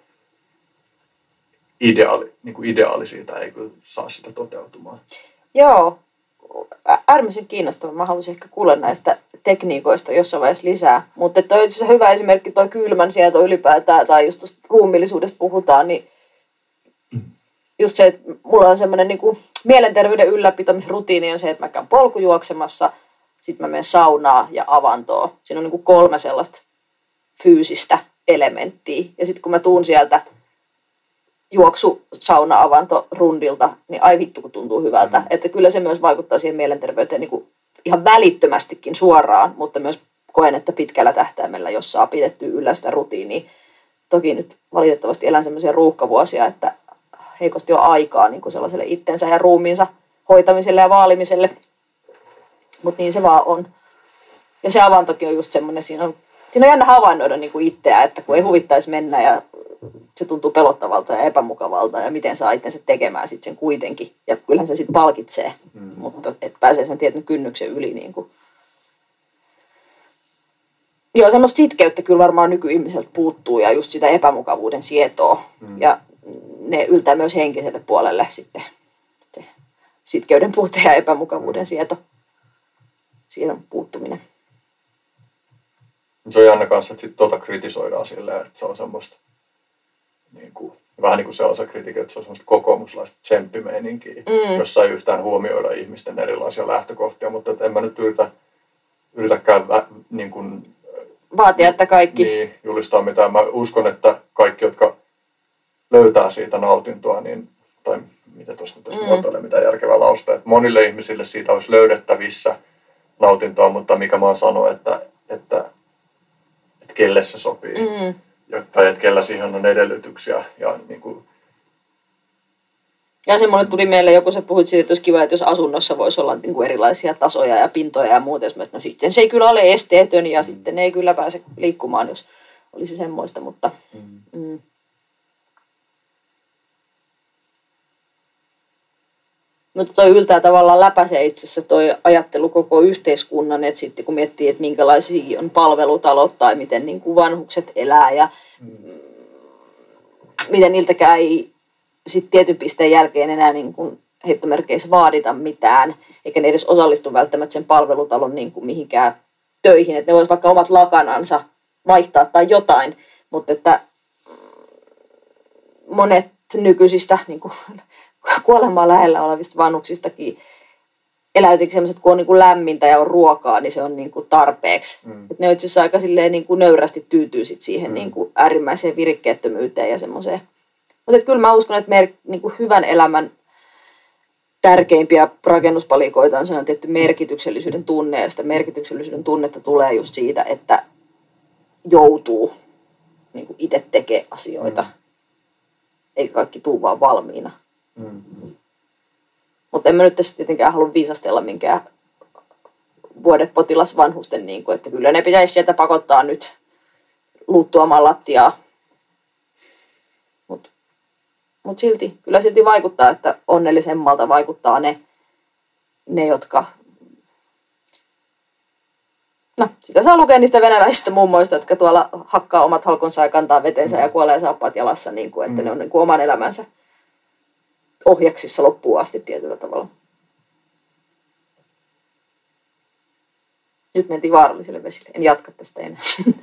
ideaali, niin kuin ideaali siitä ei kyllä saa sitä toteutumaan. Joo, äärimmäisen kiinnostava. Mä haluaisin ehkä kuulla näistä tekniikoista jossain vaiheessa lisää. Mutta toi on hyvä esimerkki, tuo kylmän sieto ylipäätään, tai just tuosta ruumillisuudesta puhutaan, niin just se, että mulla on semmoinen niin mielenterveyden ylläpitämisrutiini on se, että mä käyn polkujuoksemassa, sitten mä menen saunaa ja avantoa. Siinä on niin kuin kolme sellaista fyysistä elementtiä. Ja sitten kun mä tuun sieltä juoksu, sauna, avanto rundilta, niin ai vittu kun tuntuu hyvältä. Mm. Että kyllä se myös vaikuttaa siihen mielenterveyteen niin kuin ihan välittömästikin suoraan, mutta myös koen, että pitkällä tähtäimellä, jos saa pidettyä yllä sitä rutiinia. Toki nyt valitettavasti elän semmoisia ruuhkavuosia, että heikosti ole aikaa niin kuin sellaiselle itsensä ja ruumiinsa hoitamiselle ja vaalimiselle. Mutta niin se vaan on. Ja se avantokin on just semmoinen, siinä on, siinä on jännä havainnoida niin kuin itseä, että kun ei huvittaisi mennä ja se tuntuu pelottavalta ja epämukavalta ja miten saa itsensä tekemään sit sen kuitenkin. Ja kyllähän se sitten palkitsee, mm. mutta et pääsee sen tietyn kynnyksen yli. Niin kuin. Joo, semmoista sitkeyttä kyllä varmaan nykyihmiseltä puuttuu ja just sitä epämukavuuden sietoa. Mm. Ja ne yltää myös henkiselle puolelle sitten se sitkeyden puute ja epämukavuuden sieto, siihen puuttuminen. Se on jännä kanssa, että sit tota kritisoidaan silleen, että se on semmoista niin kuin, vähän niin kuin sellaisen kritiikin, että se on semmoista kokoomuslaista tsemppimeininkiä, mm. jossa ei yhtään huomioida ihmisten erilaisia lähtökohtia, mutta en mä nyt yritä, yritäkään vä, niin kuin, vaatia, että kaikki niin, julistaa mitään. Mä uskon, että kaikki, jotka löytää siitä nautintoa, niin, tai mitä tuosta nyt mm. muotoilee, mitä järkevää lausta, että monille ihmisille siitä olisi löydettävissä nautintoa, mutta mikä mä sanoa, että, että, että kelle se sopii, mm. Ja, tai että kellä siihen on edellytyksiä. Ja, niin kuin, ja semmoinen tuli mieleen, joku se puhuit siitä, että olisi kiva, että jos asunnossa voisi olla niin kuin erilaisia tasoja ja pintoja ja muuta. Että no sitten se ei kyllä ole esteetön ja mm. sitten ei kyllä pääse liikkumaan, jos olisi semmoista, mutta mm. Mm. Mutta toi yltää tavallaan läpäisee itse asiassa toi ajattelu koko yhteiskunnan, että sitten kun miettii, että minkälaisia on palvelutalot tai miten niin kuin vanhukset elää ja mm. miten niiltäkään ei sit tietyn pisteen jälkeen enää niin kuin heittomerkeissä vaadita mitään, eikä ne edes osallistu välttämättä sen palvelutalon niin kuin mihinkään töihin, että ne voisivat vaikka omat lakanansa vaihtaa tai jotain, mutta että monet nykyisistä niin kuin, kuolemaa lähellä olevista vanhuksistakin eläytikin sellaiset, kun on niin kuin lämmintä ja on ruokaa, niin se on niin kuin tarpeeksi. Mm. Et ne itse asiassa aika silleen niin kuin nöyrästi tyytyy sit siihen mm. niin kuin äärimmäiseen virikkeettömyyteen ja semmoiseen. Mutta kyllä mä uskon, että mer- niin kuin hyvän elämän tärkeimpiä rakennuspalikoita on sellainen tietty merkityksellisyyden tunne, ja sitä merkityksellisyyden tunnetta tulee just siitä, että joutuu niin kuin itse tekemään asioita, mm. eikä kaikki tuu vaan valmiina. Mm. Mutta en mä nyt tässä tietenkään halua viisastella minkään vuodepotilasvanhusten, niin kuin, että kyllä ne pitäisi sieltä pakottaa nyt luuttuamaan lattiaa. Mutta mut silti, kyllä silti vaikuttaa, että onnellisemmalta vaikuttaa ne, ne jotka No, sitä saa lukea niistä venäläisistä mummoista, jotka tuolla hakkaa omat halkonsa ja kantaa vetensä mm. ja kuolee saappaat jalassa, niin kuin, että mm. ne on niin kuin oman elämänsä ohjaksissa loppuun asti tietyllä tavalla. Nyt mentiin vaarallisille vesille. En jatka tästä enää.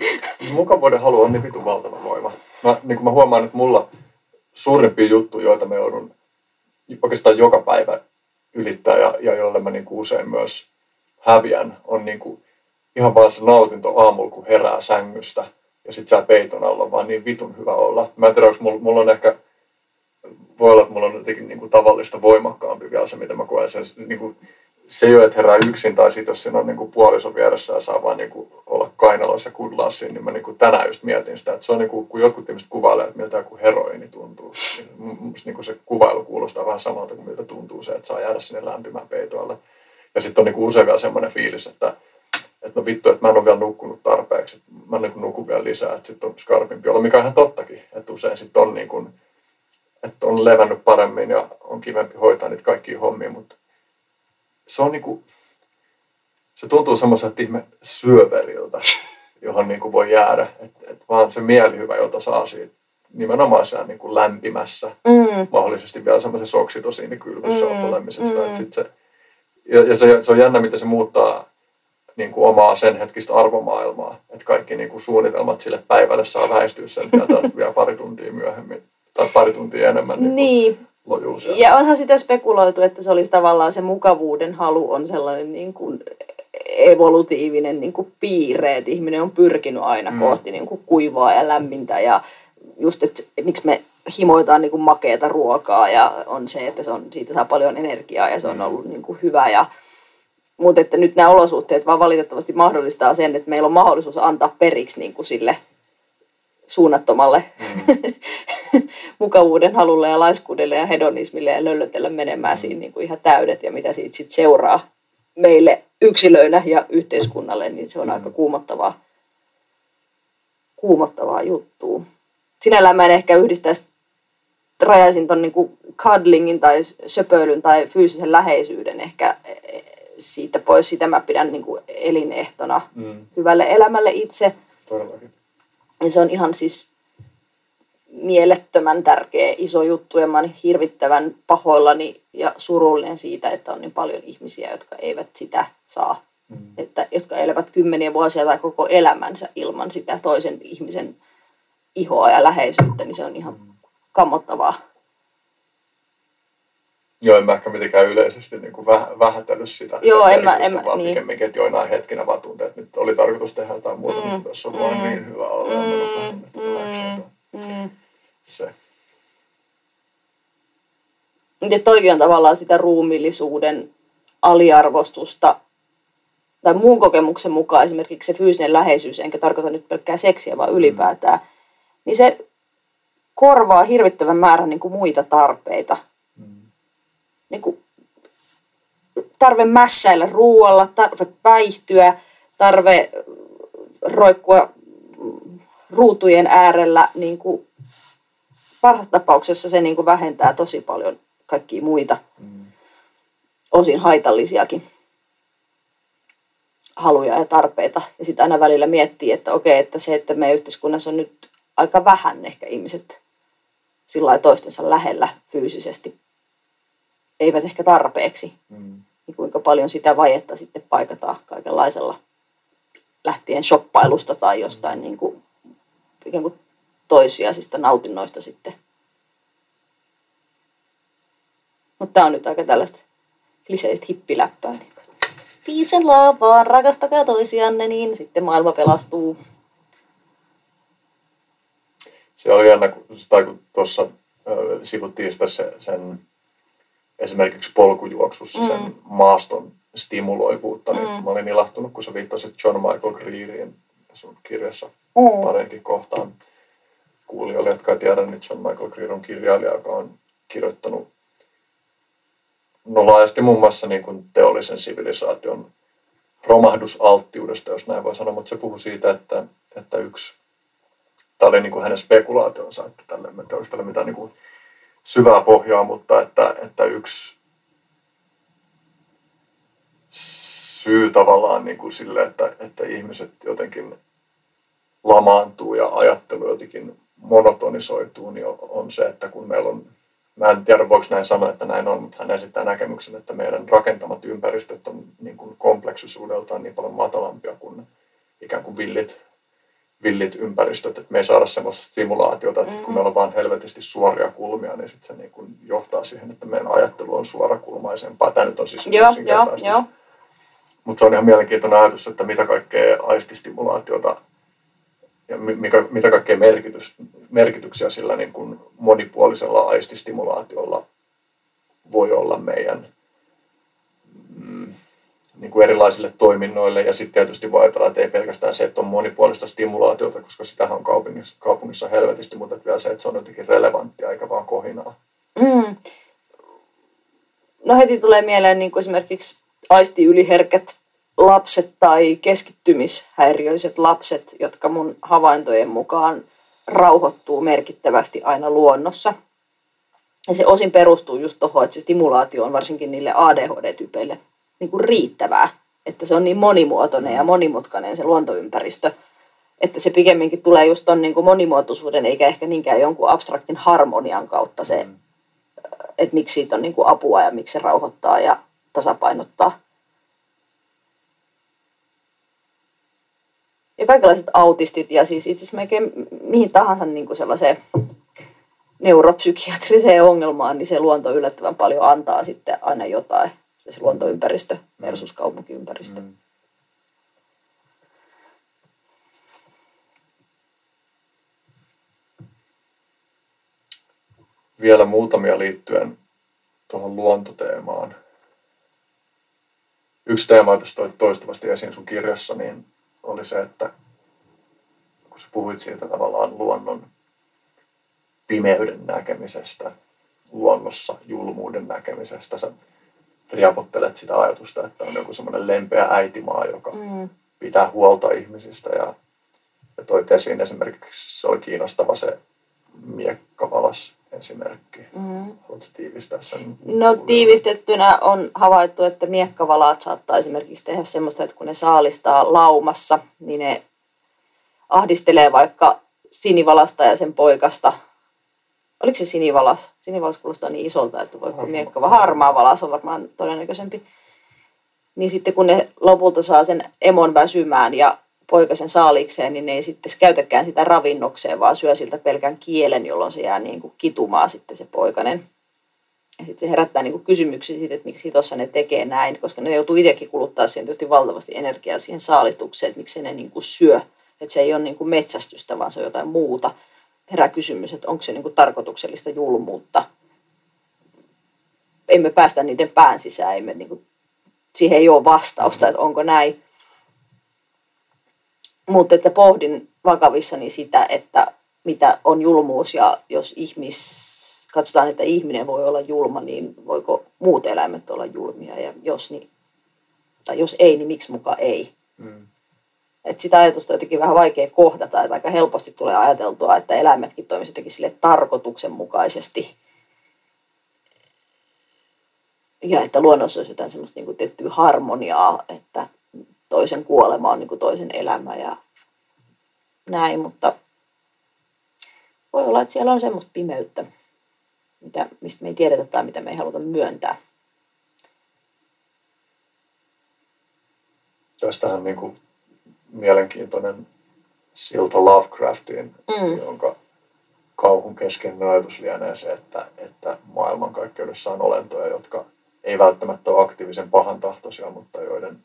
Mukavuuden halu on niin vitu valtava voima. Mä, niin kuin mä huomaan, että mulla suurimpia juttuja, joita mä joudun oikeastaan joka päivä ylittää ja, ja joille mä niin kuin usein myös häviän, on niin kuin ihan vaan se nautinto aamulla, kun herää sängystä ja sit sä peiton alla, vaan niin vitun hyvä olla. Mä en tiedä, mulla, mulla on ehkä voi olla, että mulla on jotenkin niin kuin tavallista voimakkaampi vielä se, mitä mä koen. Sen, niin kuin, se jo, että herää yksin tai sitten jos siinä on niin kuin puoliso vieressä ja saa vaan niin kuin olla kainaloissa kudlaa siinä, niin mä niin kuin tänään just mietin sitä, että se on niin kuin, kun jotkut ihmiset kuvailee, että miltä joku heroini tuntuu. Niin musta niin kuin se kuvailu kuulostaa vähän samalta kuin miltä tuntuu se, että saa jäädä sinne lämpimään peitoalle. Ja sitten on niin kuin usein vielä semmoinen fiilis, että, että no vittu, että mä en ole vielä nukkunut tarpeeksi, että mä niin nukun vielä lisää, että sitten on skarpimpi olla, mikä on ihan tottakin, että usein sitten on niin kuin, että on levännyt paremmin ja on kivempi hoitaa niitä kaikkia hommia, mutta se on niinku, se tuntuu semmoiselta ihme syöveriltä, johon niinku voi jäädä, että et vaan se mielihyvä, jota saa siitä nimenomaan siellä niin kuin lämpimässä, mm. mahdollisesti vielä semmoisessa oksitosiinikylvyssä mm. olemisesta. Mm. sit se, ja ja se, se on jännä, miten se muuttaa niin kuin omaa sen hetkistä arvomaailmaa. Että kaikki niin kuin suunnitelmat sille päivälle saa väistyä sen vielä pari tuntia myöhemmin tai pari tuntia enemmän niin, niin. lojuus. Ja onhan sitä spekuloitu, että se olisi tavallaan se mukavuuden halu on sellainen niin kuin evolutiivinen niin kuin piirre, että ihminen on pyrkinyt aina mm. kohti niin kuin kuivaa ja lämmintä ja just, että miksi me himoitaan niin kuin makeata ruokaa ja on se, että se on, siitä saa paljon energiaa ja se on mm. ollut niin kuin hyvä ja mutta että nyt nämä olosuhteet vaan valitettavasti mahdollistaa sen, että meillä on mahdollisuus antaa periksi niin kuin sille suunnattomalle mm. mukavuuden halulle ja laiskuudelle ja hedonismille ja löllötellä menemään siinä niin kuin ihan täydet ja mitä siitä sitten seuraa meille yksilöinä ja yhteiskunnalle, niin se on aika kuumottavaa, kuumottavaa juttua. Sinällään mä en ehkä yhdistäisi rajaisin ton niin cuddlingin tai söpöilyn tai fyysisen läheisyyden ehkä siitä pois. Sitä mä pidän niin kuin elinehtona mm. hyvälle elämälle itse. Todellakin. Ja se on ihan siis mielettömän tärkeä iso juttu ja mä olen hirvittävän pahoillani ja surullinen siitä, että on niin paljon ihmisiä, jotka eivät sitä saa. Mm. Että, jotka elävät kymmeniä vuosia tai koko elämänsä ilman sitä toisen ihmisen ihoa ja läheisyyttä, niin se on ihan mm. kammottavaa. Joo, en mä ehkä mitenkään yleisesti niin kuin väh, vähätellyt sitä. Joo, en mä, en mä, vaan niin. pikemminkin, että joinain hetkinä vaan tuntee, että nyt oli tarkoitus tehdä jotain muuta, mm. mutta tässä on mm. vain niin hyvä olla. Mm. Mm. Mm. Se. Ja toikin on tavallaan sitä ruumillisuuden aliarvostusta, tai muun kokemuksen mukaan esimerkiksi se fyysinen läheisyys, enkä tarkoita nyt pelkkää seksiä, vaan mm. ylipäätään, mm. niin se korvaa hirvittävän määrän niin kuin muita tarpeita – niin kuin, tarve mässäillä ruoalla, tarve päihtyä, tarve roikkua ruutujen äärellä, niin kuin parhaassa tapauksessa se niin kuin vähentää tosi paljon kaikkia muita, mm. osin haitallisiakin haluja ja tarpeita. Ja sitten aina välillä miettii, että okei, että se, että meidän yhteiskunnassa on nyt aika vähän ehkä ihmiset sillä toistensa lähellä fyysisesti eivät ehkä tarpeeksi, Mm. niin kuinka paljon sitä vajetta sitten paikataan kaikenlaisella lähtien shoppailusta tai jostain niin kuin, ikään kuin toissijaisista nautinnoista sitten. Mutta tämä on nyt aika tällaista kliseistä hippiläppää. Niin kuin, Peace and love, vaan rakastakaa toisianne, niin sitten maailma pelastuu. Se oli jännä, kun, tuossa sivuttiin sitä se, sen esimerkiksi polkujuoksussa mm. sen maaston stimuloivuutta, niin Mm. mä olin ilahtunut, kun sä viittasit John Michael Greeriin sun kirjassa Mm. pareenkin kohtaan. Kuulijoille, jotka ei tiedä, niin John Michael Greer on kirjailija, joka on kirjoittanut no laajasti muun muassa niin kuin teollisen sivilisaation romahdusalttiudesta, jos näin voi sanoa, mutta se puhui siitä, että, että yksi, tämä oli niin kuin hänen spekulaationsa, että tälle, tiedä, oliko tälle mitään niin kuin syvää pohjaa, mutta että, että yksi syy tavallaan niin kuin sille, että, että ihmiset jotenkin lamaantuu ja ajattelu jotenkin monotonisoituu, niin on, on se, että kun meillä on, mä en tiedä voiko näin sanoa, että näin on, mutta hän esittää näkemyksen, että meidän rakentamat ympäristöt on niin kuin kompleksisuudeltaan niin paljon matalampia kuin ikään kuin villit, villit ympäristöt, että me ei saada semmoista stimulaatiota, että sit kun meillä on vaan helvetisti suoria kulmia, niin sit se niin kuin johtaa siihen, että meidän ajattelu on suorakulmaisempaa. Tämä nyt on siis Joo, joo, joo. Mutta se on ihan mielenkiintoinen ajatus, että mitä kaikkea aististimulaatiota ja mi- mikä, mitä kaikkea merkitys, merkityksiä sillä niin kuin monipuolisella aististimulaatiolla voi olla meidän mm, niin kuin erilaisille toiminnoille. Ja sitten tietysti voi ajatella, että ei pelkästään se, että on monipuolista stimulaatiota, koska sitähän on kaupungissa, kaupungissa helvetisti, mutta vielä se, että se on jotenkin relevanttia eikä vaan kohinaa. Mm. No heti tulee mieleen niin kuin esimerkiksi aistiyliherkät lapset tai keskittymishäiriöiset lapset, jotka mun havaintojen mukaan rauhoittuu merkittävästi aina luonnossa. Ja se osin perustuu just tuohon, että se stimulaatio on varsinkin niille ADHD-tyypeille niin kuin riittävää. Että se on niin monimuotoinen ja monimutkainen se luontoympäristö, että se pikemminkin tulee just ton niin kuin monimuotoisuuden eikä ehkä niinkään jonkun abstraktin harmonian kautta se, että miksi siitä on niin kuin apua ja miksi se rauhoittaa ja tasapainottaa. Ja kaikenlaiset autistit ja siis itse asiassa melkein mihin tahansa niin kuin sellaiseen neuropsykiatriseen ongelmaan, niin se luonto yllättävän paljon antaa sitten aina jotain. Se, se luontoympäristö versus kaupunkiympäristö. Mm. Vielä muutamia liittyen tuohon luontoteemaan. Yksi teema, jota toistuvasti esiin sun kirjassa, niin oli se, että kun sä puhuit siitä tavallaan luonnon pimeyden näkemisestä, luonnossa julmuuden näkemisestä, sä riapottelet sitä ajatusta, että on joku semmoinen lempeä äitimaa, joka Mm. pitää huolta ihmisistä ja, ja toit esiin esimerkiksi, se oli kiinnostava se miekkavalas esimerkki. Mm. Haluatko tiivistää sen? No tiivistettynä on havaittu, että miekkavalaat saattaa esimerkiksi tehdä semmoista, että kun ne saalistaa laumassa, niin ne ahdistelee vaikka sinivalasta ja sen poikasta. Oliko se sinivalas? Sinivalas kuulostaa niin isolta, että voiko Harmaa. miekkava harmaa valas on varmaan todennäköisempi. Niin sitten kun ne lopulta saa sen emon väsymään ja poikasen saalikseen, niin ne ei sitten käytäkään sitä ravinnokseen, vaan syö siltä pelkän kielen, jolloin se jää niin kuin kitumaan sitten se poikanen. Ja sitten se herättää niin kuin kysymyksiä siitä, että miksi hitossa ne tekee näin, koska ne joutuu itsekin kuluttaa siihen tietysti valtavasti energiaa siihen saalistukseen, että miksi ne niin kuin syö. Että se ei ole niin kuin metsästystä, vaan se on jotain muuta. Herää kysymys, että onko se niin kuin tarkoituksellista julmuutta. Emme päästä niiden pään sisään, emme niin kuin, siihen ei ole vastausta, että onko näin. Mutta että pohdin vakavissani sitä, että mitä on julmuus ja jos ihmis, katsotaan, että ihminen voi olla julma, niin voiko muut eläimet olla julmia ja jos, niin, tai jos ei, niin miksi muka ei. Mm. Et sitä ajatusta on jotenkin vähän vaikea kohdata, että aika helposti tulee ajateltua, että eläimetkin toimisivat jotenkin sille tarkoituksenmukaisesti. Ja että luonnossa olisi jotain semmoista niin kuin tiettyä harmoniaa, että toisen kuolema on niin kuin toisen elämä ja näin, mutta voi olla, että siellä on semmoista pimeyttä, mitä, mistä me ei tiedetä tai mitä me ei haluta myöntää. Tästähän niin kuin mielenkiintoinen silta Lovecraftiin, Mm. jonka kauhun keskeinen ajatus lienee se, että, että maailmankaikkeudessa on olentoja, jotka ei välttämättä ole aktiivisen pahan tahtoisia, mutta joiden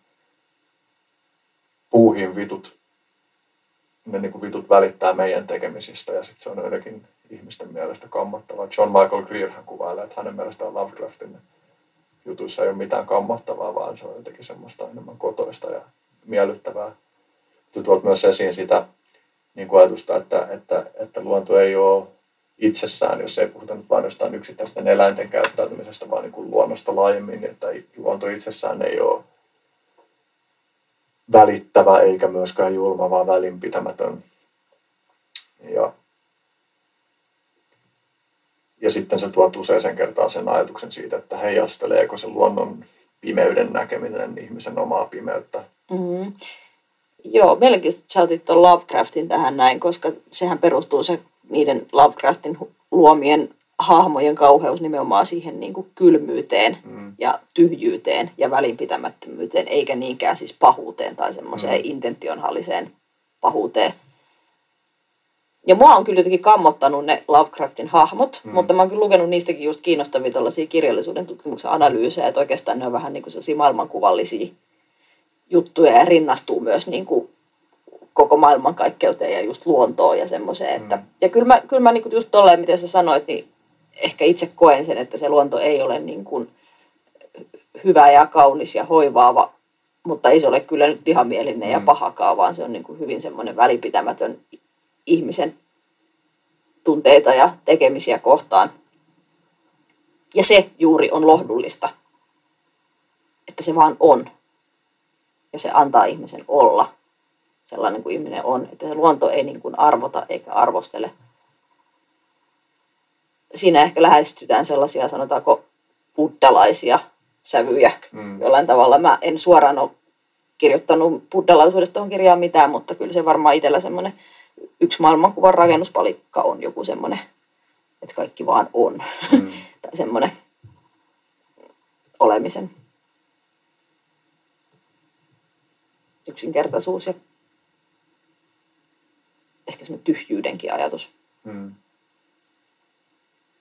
puuhin vitut, ne niin kuin vitut välittää meidän tekemisistä ja sitten se on joidenkin ihmisten mielestä kammottavaa. John Michael Greer hän kuvailee, että hänen mielestään Lovecraftin jutuissa ei ole mitään kammottavaa, vaan se on jotenkin semmoista enemmän kotoista ja miellyttävää. Tuot myös esiin sitä niin kuin ajatusta, että, että, että luonto ei ole itsessään, jos ei puhuta nyt vain jostain yksittäisten eläinten käyttäytymisestä, vaan niin kuin luonnosta laajemmin, että luonto itsessään ei ole välittävä eikä myöskään julma, vaan välinpitämätön. Ja, ja sitten se tuot useisen kertaan sen ajatuksen siitä, että heijasteleeko se luonnon pimeyden näkeminen ihmisen omaa pimeyttä. Mm-hmm. Joo, että sä otit tuon Lovecraftin tähän näin, koska sehän perustuu se niiden Lovecraftin luomien hahmojen kauheus nimenomaan siihen niin kuin kylmyyteen Mm. ja tyhjyyteen ja välinpitämättömyyteen, eikä niinkään siis pahuuteen tai semmoiseen Mm. intentionhalliseen pahuuteen. Ja mua on kyllä jotenkin kammottanut ne Lovecraftin hahmot, Mm. mutta mä oon kyllä lukenut niistäkin just kiinnostavia tällaisia kirjallisuuden tutkimuksen analyysejä, että oikeastaan ne on vähän niin kuin sellaisia maailmankuvallisia juttuja ja rinnastuu myös niin kuin koko maailmankaikkeuteen ja just luontoon ja semmoiseen. Että, Mm. Ja kyllä mä, kyllä mä niin kuin just tolleen, miten sä sanoit, niin ehkä itse koen sen, että se luonto ei ole niin kuin hyvä ja kaunis ja hoivaava, mutta ei se ole kyllä nyt vihamielinen ja Mm. pahakaan, vaan se on niin kuin hyvin semmoinen välipitämätön ihmisen tunteita ja tekemisiä kohtaan. Ja se juuri on lohdullista, että se vaan on. Ja se antaa ihmisen olla sellainen kuin ihminen on. Että se luonto ei niin kuin arvota eikä arvostele. Siinä ehkä lähestytään sellaisia, sanotaanko, buddalaisia sävyjä. Mm. Jollain tavalla mä en suoraan ole kirjoittanut buddalaisuudesta tuohon kirjaan mitään, mutta kyllä se varmaan itsellä semmoinen yksi maailmankuvan rakennuspalikka on joku semmoinen, että kaikki vaan on. Mm. tai semmoinen olemisen yksinkertaisuus ja ehkä semmoinen tyhjyydenkin ajatus. Mm.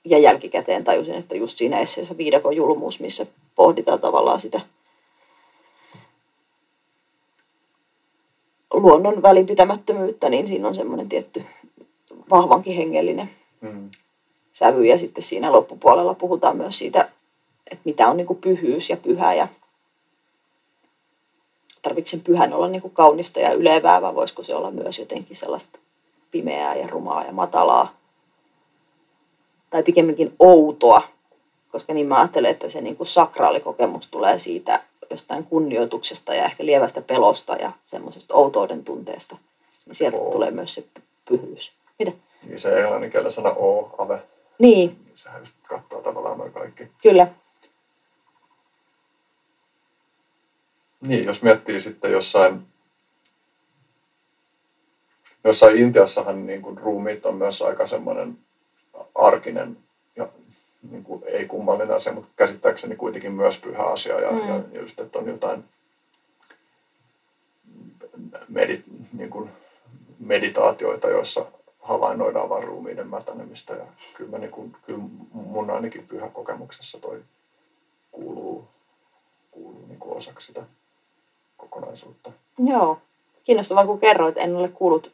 Ja jälkikäteen tajusin, että just siinä esseessä viidakon julmuus, missä pohditaan tavallaan sitä luonnon välinpitämättömyyttä, niin siinä on semmoinen tietty vahvankin hengellinen Mm. sävy. Ja sitten siinä loppupuolella puhutaan myös siitä, että mitä on niin kuin pyhyys ja pyhä ja tarvitsen sen pyhän olla niin kuin kaunista ja ylevää, vai voisiko se olla myös jotenkin sellaista pimeää ja rumaa ja matalaa. Tai pikemminkin outoa, koska niin mä ajattelen, että se niin kuin sakraalikokemus tulee siitä jostain kunnioituksesta ja ehkä lievästä pelosta ja semmoisesta outouden tunteesta. Niin sieltä Oo. tulee myös se pyhyys. Mitä? Niin se englanninkielinen sana o, ave, Niin, sehän just kattaa tavallaan noin kaikki. kyllä. Niin, jos miettii sitten jossain, jossain Intiassahan niin kuin ruumiit on myös aika semmoinen arkinen ja niin kuin ei kummallinen asia, mutta käsittääkseni kuitenkin myös pyhä asia ja, Mm. ja just, että on jotain medit, niin kuin meditaatioita, joissa havainnoidaan vain ruumiiden mätänemistä ja kyllä, mä niin kuin, kyllä mun ainakin pyhä kokemuksessa toi kuuluu, kuuluu niin kuin osaksi sitä kokonaisuutta. Joo. Kiinnostavaa, kun kerroit, en ole kuullut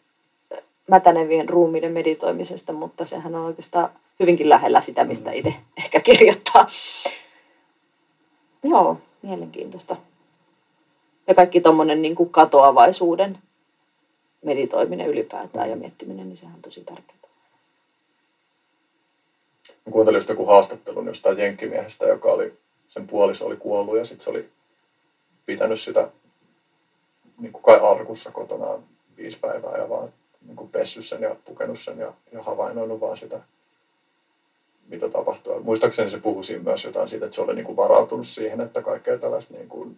mätänevien ruumiiden meditoimisesta, mutta sehän on oikeastaan hyvinkin lähellä sitä, mistä Mm. itse ehkä kirjoittaa. Joo, mielenkiintoista. Ja kaikki tuommoinen niin kuin katoavaisuuden meditoiminen ylipäätään ja miettiminen, niin sehän on tosi tärkeää. Mä kuuntelin just joku haastattelun jostain jenkkimiehestä, joka oli, sen puoliso oli kuollut ja sitten se oli pitänyt sitä niin kuin kai arkussa kotonaan viisi päivää ja vaan niin kuin pessyt sen ja pukenut sen ja, ja havainnoinut vaan sitä, mitä tapahtuu. Muistaakseni se puhui myös jotain siitä, että se oli niin kuin varautunut siihen, että kaikkea tällaista niin kuin,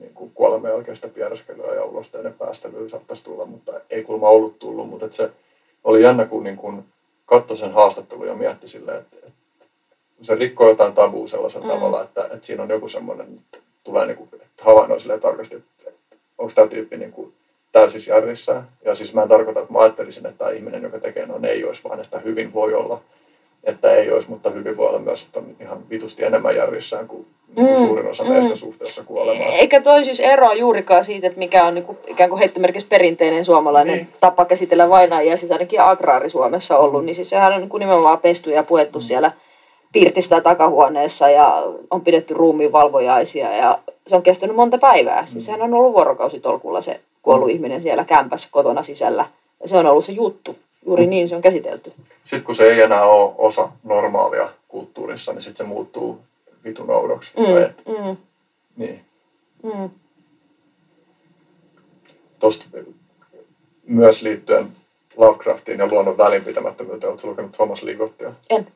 niin kuin kuoleman jälkeistä piereskelyä ja ulosteiden päästelyä saattaisi tulla, mutta ei kuulemma ollut tullut, mutta että se oli jännä, kun niin kuin katsoi sen haastattelun ja mietti silleen, että, että se rikkoo jotain tabua sellaisella mm. tavalla, että, että siinä on joku semmoinen, että tulee niin kuin, että havainnoi silleen tarkasti, että, että onko tämä tyyppi niin kuin täysissä järjissä. Ja siis mä en tarkoita, että mä ajattelisin, että tämä ihminen, joka tekee noin, ei olisi, vaan että hyvin voi olla että ei olisi, mutta hyvin voi olla myös, että on ihan vitusti enemmän järjissään kuin, mm, kuin suurin osa mm. meistä suhteessa kuolemaan. Eikä toi siis eroa juurikaan siitä, että mikä on niin kuin, ikään kuin heittomerkissä perinteinen suomalainen niin. tapa käsitellä vainajia, siis ainakin agraari-Suomessa ollut, niin siis sehän on niin kuin nimenomaan pesty ja puettu mm. siellä pirtistä takahuoneessa ja on pidetty ruumiinvalvojaisia ja se on kestänyt monta päivää. Siis mm. sehän on ollut vuorokausitolkulla se kuollut mm. ihminen siellä kämpässä kotona sisällä ja se on ollut se juttu. Juuri mm. niin se on käsitelty. Sitten kun se ei enää ole osa normaalia kulttuurissa, niin sitten se muuttuu vitun oudoksi. Mm. Et, mm. Niin. Mm. Tuosta myös liittyen Lovecraftiin ja luonnon välinpitämättömyyteen, oletko lukenut Thomas Ligottia? En.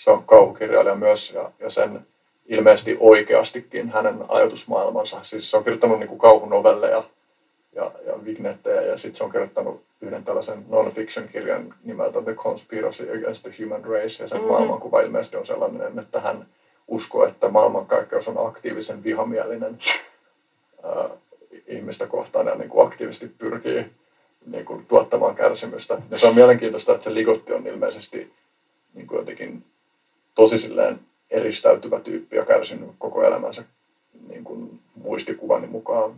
Se on kauhukirjailija myös ja, ja sen ilmeisesti oikeastikin hänen ajatusmaailmansa. Siis se on kirjoittanut niin kuin kauhunovelleja ja, ja vignettejä ja sitten se on kirjoittanut yhden tällaisen non-fiction-kirjan nimeltä The Conspiracy Against the Human Race ja sen mm-hmm. maailmankuva ilmeisesti on sellainen, että hän uskoo, että maailmankaikkeus on aktiivisen vihamielinen äh, ihmistä kohtaan ja niin kuin aktiivisesti pyrkii niin kuin, tuottamaan kärsimystä. Ja se on mielenkiintoista, että se Ligotti on ilmeisesti niin kuin jotenkin tosi silleen eristäytyvä tyyppi ja kärsinyt koko elämänsä niin kuin muistikuvani mukaan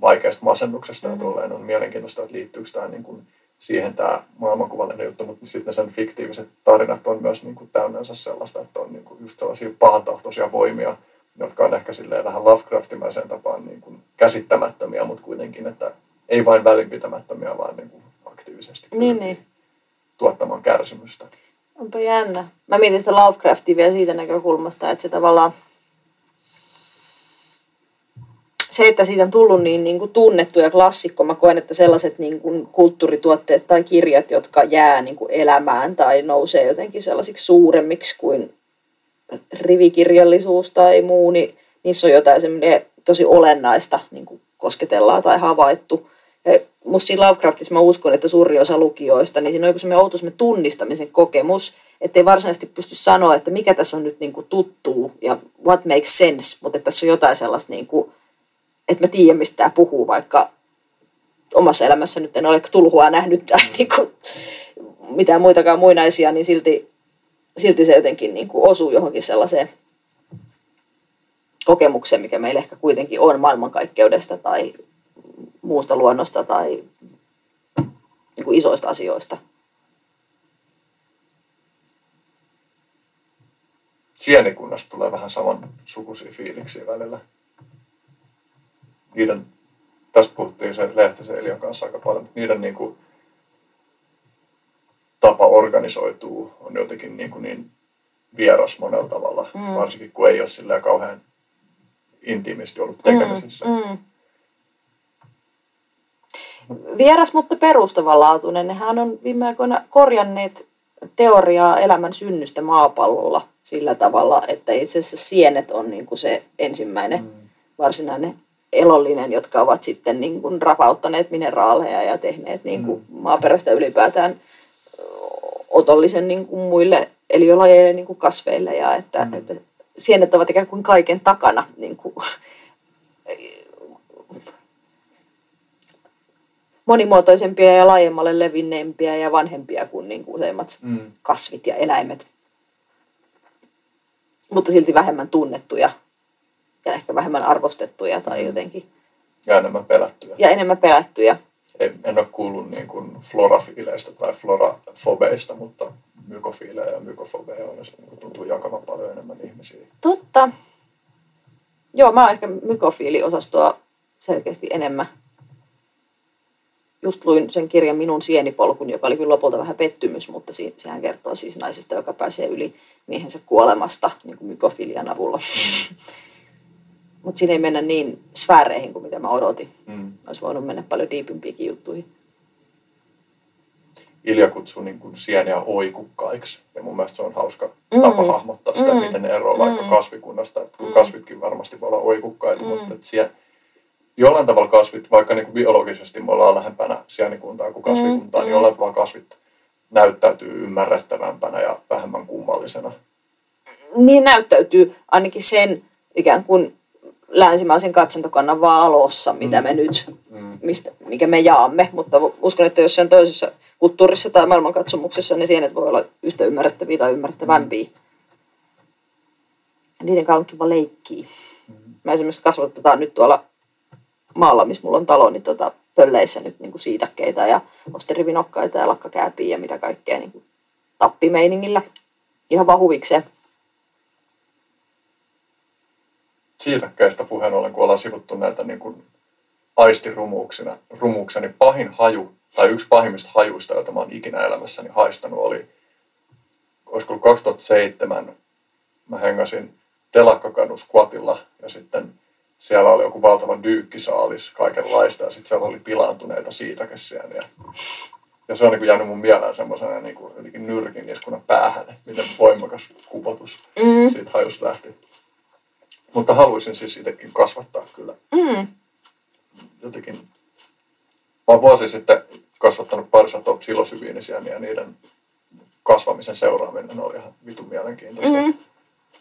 vaikeasta masennuksesta mm-hmm. ja tolleen on mielenkiintoista, että liittyykö tämä niin kuin siihen tämä maailmankuvallinen juttu, mutta sitten sen fiktiiviset tarinat on myös niin kuin täynnänsä sellaista, että on niin kuin just sellaisia pahantahtoisia voimia, jotka on ehkä silleen vähän Lovecraftimaiseen tapaan niin kuin käsittämättömiä, mutta kuitenkin, että ei vain välinpitämättömiä, vaan niin kuin aktiivisesti niin, niin. tuottamaan kärsimystä. Onpa jännä. Mä mietin sitä Lovecraftia vielä siitä näkökulmasta, että se tavallaan se, että siitä on tullut niin, niin kuin tunnettu ja klassikko, mä koen, että sellaiset niin kuin kulttuurituotteet tai kirjat, jotka jää niin kuin elämään tai nousee jotenkin sellaisiksi suuremmiksi kuin rivikirjallisuus tai muu, niin niissä on jotain tosi olennaista niin kuin kosketellaan tai havaittu. Musta siinä Lovecraftissa mä uskon, että suuri osa lukijoista, niin siinä on joku semmoinen outo tunnistamisen kokemus, että ei varsinaisesti pysty sanoa, että mikä tässä on nyt niin kuin tuttuu ja what makes sense, mutta että tässä on jotain sellaista niin kuin, että mä tiedän, mistä tämä puhuu, vaikka omassa elämässä nyt en ole tulhua nähnyt tai niin kuin, mitään muitakaan muinaisia, niin silti, silti se jotenkin niin kuin osuu johonkin sellaiseen kokemukseen, mikä meillä ehkä kuitenkin on maailmankaikkeudesta tai muusta luonnosta tai niin kuin isoista asioista. Sienikunnasta tulee vähän saman sukuisia fiiliksiä välillä niiden, tässä puhuttiin sen Lehtisen Elion kanssa aika paljon, mutta niiden niin kuin, tapa organisoituu on jotenkin niin, kuin niin vieras monella tavalla, mm. varsinkin kun ei ole sillä kauhean intiimisti ollut tekemisissä. Mm, mm. Vieras, mutta perustavanlaatuinen. Nehän on viime aikoina korjanneet teoriaa elämän synnystä maapallolla sillä tavalla, että itse asiassa sienet on niin kuin se ensimmäinen mm. varsinainen elollinen, jotka ovat sitten niin kuin rapauttaneet mineraaleja ja tehneet niin kuin mm. maaperästä ylipäätään otollisen niin kuin muille eliölajeille niin kuin kasveille ja että, mm. että sienet ovat ikään kuin kaiken takana niin kuin, monimuotoisempia ja laajemmalle levinneempiä ja vanhempia kuin, niin kuin useimmat mm. kasvit ja eläimet. Mutta silti vähemmän tunnettuja ja ehkä vähemmän arvostettuja tai mm. jotenkin. Ja enemmän pelättyjä. Ja enemmän pelättyjä. En, en ole kuullut niin kuin florafiileistä tai florafobeista, mutta mykofiileja ja mykofobeja on, niin tuntuu jakavan paljon enemmän ihmisiä. Totta. Joo, mä oon ehkä mykofiiliosastoa selkeästi enemmän. Just luin sen kirjan Minun sienipolkun, joka oli kyllä lopulta vähän pettymys, mutta sehän kertoo siis naisesta, joka pääsee yli miehensä kuolemasta niin kuin mykofilian avulla. Mutta siinä ei mennä niin sfääreihin kuin mitä mä odotin. Mm. Olisi voinut mennä paljon diipimpiäkin juttuihin. Ilja kutsuu niin kuin sieniä oikukkaiksi. Ja mun mielestä se on hauska mm. tapa hahmottaa sitä, mm. miten ne eroaa mm. vaikka kasvikunnasta. Että kun mm. kasvitkin varmasti voi olla oikukkaita, mm. mutta että siellä, jollain tavalla kasvit, vaikka niin kuin biologisesti me ollaan lähempänä sienikuntaa kuin kasvikuntaa, mm. niin jollain tavalla kasvit näyttäytyy ymmärrettävämpänä ja vähemmän kummallisena. Niin näyttäytyy ainakin sen ikään kuin länsimaisen katsantokannan valossa, mitä Mm. me nyt, Mm. mistä, mikä me jaamme. Mutta uskon, että jossain toisessa kulttuurissa tai maailmankatsomuksessa ne sienet voi olla yhtä ymmärrettäviä tai ymmärrettävämpiä. Ja niiden kanssa on kiva leikkiä. Mä esimerkiksi kasvatetaan nyt tuolla maalla, missä mulla on talo, niin tota, pölleissä nyt niin kuin siitakkeita ja osterivinokkaita ja lakkakääpiä ja mitä kaikkea niin kuin tappimeiningillä. Ihan vaan huvikseen. Siitäkkäistä puheen ollen, kun ollaan sivuttu näitä niin kuin aistirumuuksina, rumuuksena, niin pahin haju, tai yksi pahimmista hajuista, joita mä oon ikinä elämässäni haistanut, oli, olisiko ollut 2007, mä hengasin Telakkakadun squatilla, ja sitten siellä oli joku valtava dyykkisaalis kaikenlaista, ja sitten siellä oli pilaantuneita siitakesiä. Ja, ja se on niin jäänyt mun mieleen semmoisena niin kuin nyrkin iskuna päähän, että miten voimakas kupotus Mm. siitä hajusta lähti. Mutta haluaisin siis itsekin kasvattaa kyllä Mm. jotenkin. Mä oon vuosi sitten kasvattanut parisataa psilosybiinisiä ja niiden kasvamisen seuraaminen oli ihan vitun mielenkiintoista. Mm.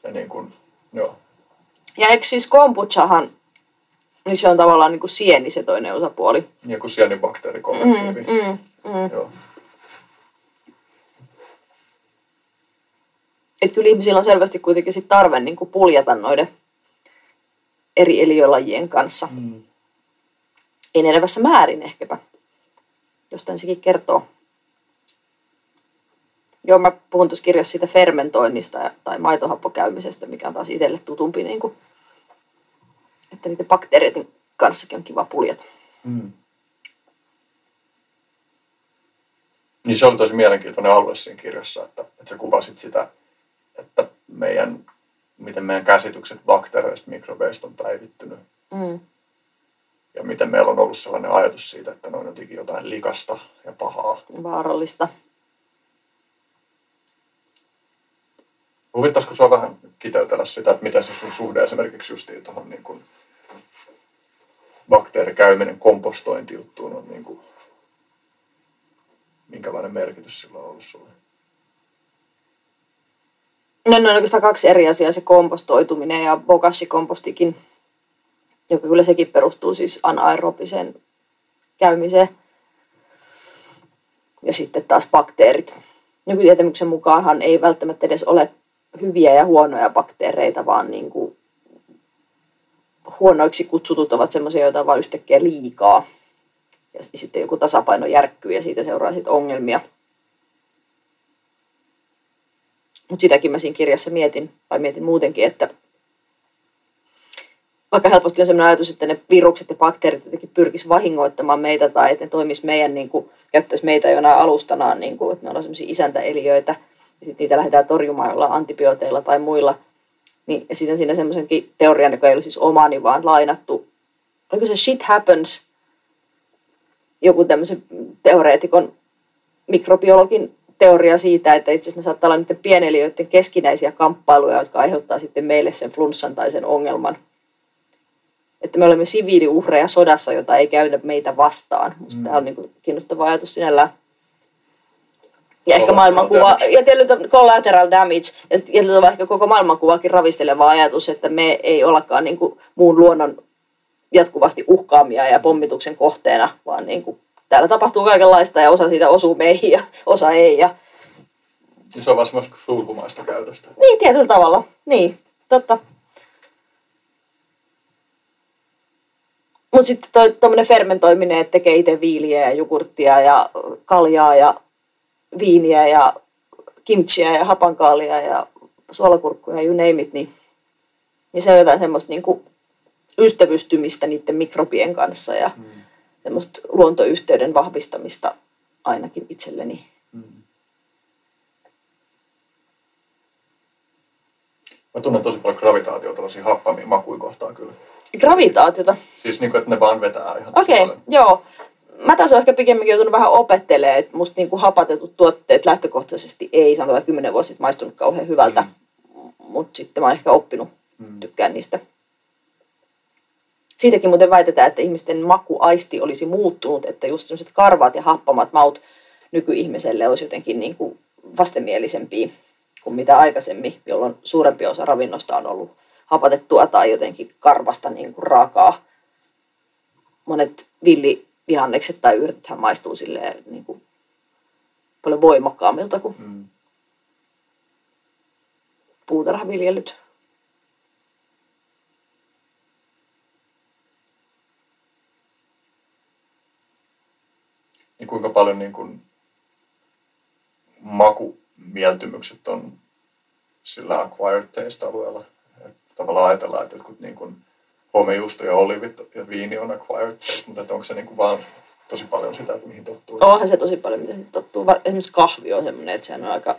Ja niin kuin, joo. Ja eikö siis kombuchahan, niin se on tavallaan niin kuin sieni se toinen osapuoli. Niin kuin sienibakteerikollektiivi. Mm, mm, mm. Joo. Että kyllä ihmisillä on selvästi kuitenkin sit tarve niin kuin puljata noiden eri eliölajien kanssa. Mm. Enenevässä määrin ehkäpä. Jostain sekin kertoo. Joo, mä puhun tuossa kirjassa siitä fermentoinnista tai maitohappokäymisestä, mikä on taas itselle tutumpi, niin kuin, että niiden bakteereiden kanssakin on kiva puljata. Mm. Niin se oli tosi mielenkiintoinen alue siinä kirjassa, että, että sä kuvasit sitä, että meidän, miten meidän käsitykset bakteereista, mikrobeista on päivittynyt. Mm. Ja miten meillä on ollut sellainen ajatus siitä, että ne on jotenkin jotain likasta ja pahaa. Vaarallista. Huvittaisiko sua vähän kiteytellä sitä, että miten se sun suhde esimerkiksi justiin tuohon niin kuin bakteerikäyminen kompostointijuttuun on niin kuin, minkälainen merkitys sillä on ollut sulle? No, ne on oikeastaan kaksi eri asiaa, se kompostoituminen ja bokashi-kompostikin, joka kyllä sekin perustuu siis anaerobiseen käymiseen. Ja sitten taas bakteerit. Nykytietämyksen mukaanhan ei välttämättä edes ole hyviä ja huonoja bakteereita, vaan niin kuin huonoiksi kutsutut ovat sellaisia, joita on vain yhtäkkiä liikaa. Ja sitten joku tasapaino järkkyy ja siitä seuraa sitten ongelmia. Mutta sitäkin mä siinä kirjassa mietin, tai mietin muutenkin, että vaikka helposti on sellainen ajatus, että ne virukset ja bakteerit jotenkin pyrkis vahingoittamaan meitä tai että ne toimis meidän, niin kuin, käyttäisi meitä jonain alustanaan, niin kuin, että me ollaan sellaisia isäntäeliöitä ja sitten niitä lähdetään torjumaan jollain antibiooteilla tai muilla. Niin, ja sitten siinä semmoisenkin teorian, joka ei ollut siis omani, vaan lainattu. Oliko se shit happens? Joku tämmöisen teoreetikon mikrobiologin teoria siitä, että itse asiassa ne saattaa olla niiden pieneliöiden keskinäisiä kamppailuja, jotka aiheuttaa sitten meille sen flunssan tai sen ongelman. Että me olemme siviiliuhreja sodassa, jota ei käydä meitä vastaan. Musta Mm. tämä on niin kuin kiinnostava ajatus sinällään. Ja ehkä maailmankuva, damage. ja tietyllä collateral damage, ja tietyllä tavalla ehkä koko maailmankuvaakin ravisteleva ajatus, että me ei ollakaan niin kuin muun luonnon jatkuvasti uhkaamia ja pommituksen kohteena, vaan niin kuin täällä tapahtuu kaikenlaista ja osa siitä osuu meihin ja osa ei. Ja, se on vaan semmoista sulkumaista käytöstä. niin, tietyllä tavalla. Niin, totta. Mutta sitten tuommoinen fermentoiminen, että tekee itse viiliä ja jogurttia ja kaljaa ja viiniä ja kimchiä ja hapankaalia ja suolakurkkuja ja you name it, niin, niin se on jotain semmoista niinku ystävystymistä niiden mikrobien kanssa ja Mm. semmoista luontoyhteyden vahvistamista ainakin itselleni. Mm. Mä tunnen tosi paljon gravitaatiota tällaisia happamia makuja kohtaan kyllä. Gravitaatiota. Siis niin kuin, että ne vaan vetää ihan Okei, okay, joo. Mä taas olen ehkä pikemminkin joutunut vähän opettelemaan, että musta niinku hapatetut tuotteet lähtökohtaisesti ei, sanotaan että kymmenen vuotta sitten maistunut kauhean hyvältä. Mm. Mutta sitten mä oon ehkä oppinut, Mm. tykkään niistä. Siitäkin muuten väitetään, että ihmisten makuaisti olisi muuttunut, että just sellaiset karvaat ja happamat maut, nykyihmiselle olisi jotenkin niin kuin vastenmielisempiä kuin mitä aikaisemmin, jolloin suurempi osa ravinnosta on ollut hapatettua tai jotenkin karvasta niin kuin raakaa. Monet villivihannekset tai yrtithän maistuu silleen niin kuin paljon voimakkaammilta kuin Mm. puutarhaviljelyt. Niin kuinka paljon niin kuin makumieltymykset on sillä acquired taste-alueella? Että tavallaan ajatellaan, että jotkut niin kuin homejuusto ja olivit ja viini on acquired taste, mutta onko se niin kuin vaan tosi paljon sitä, että mihin tottuu? Onhan se tosi paljon, mitä tottuu. Esimerkiksi kahvi on semmoinen, että sehän on aika,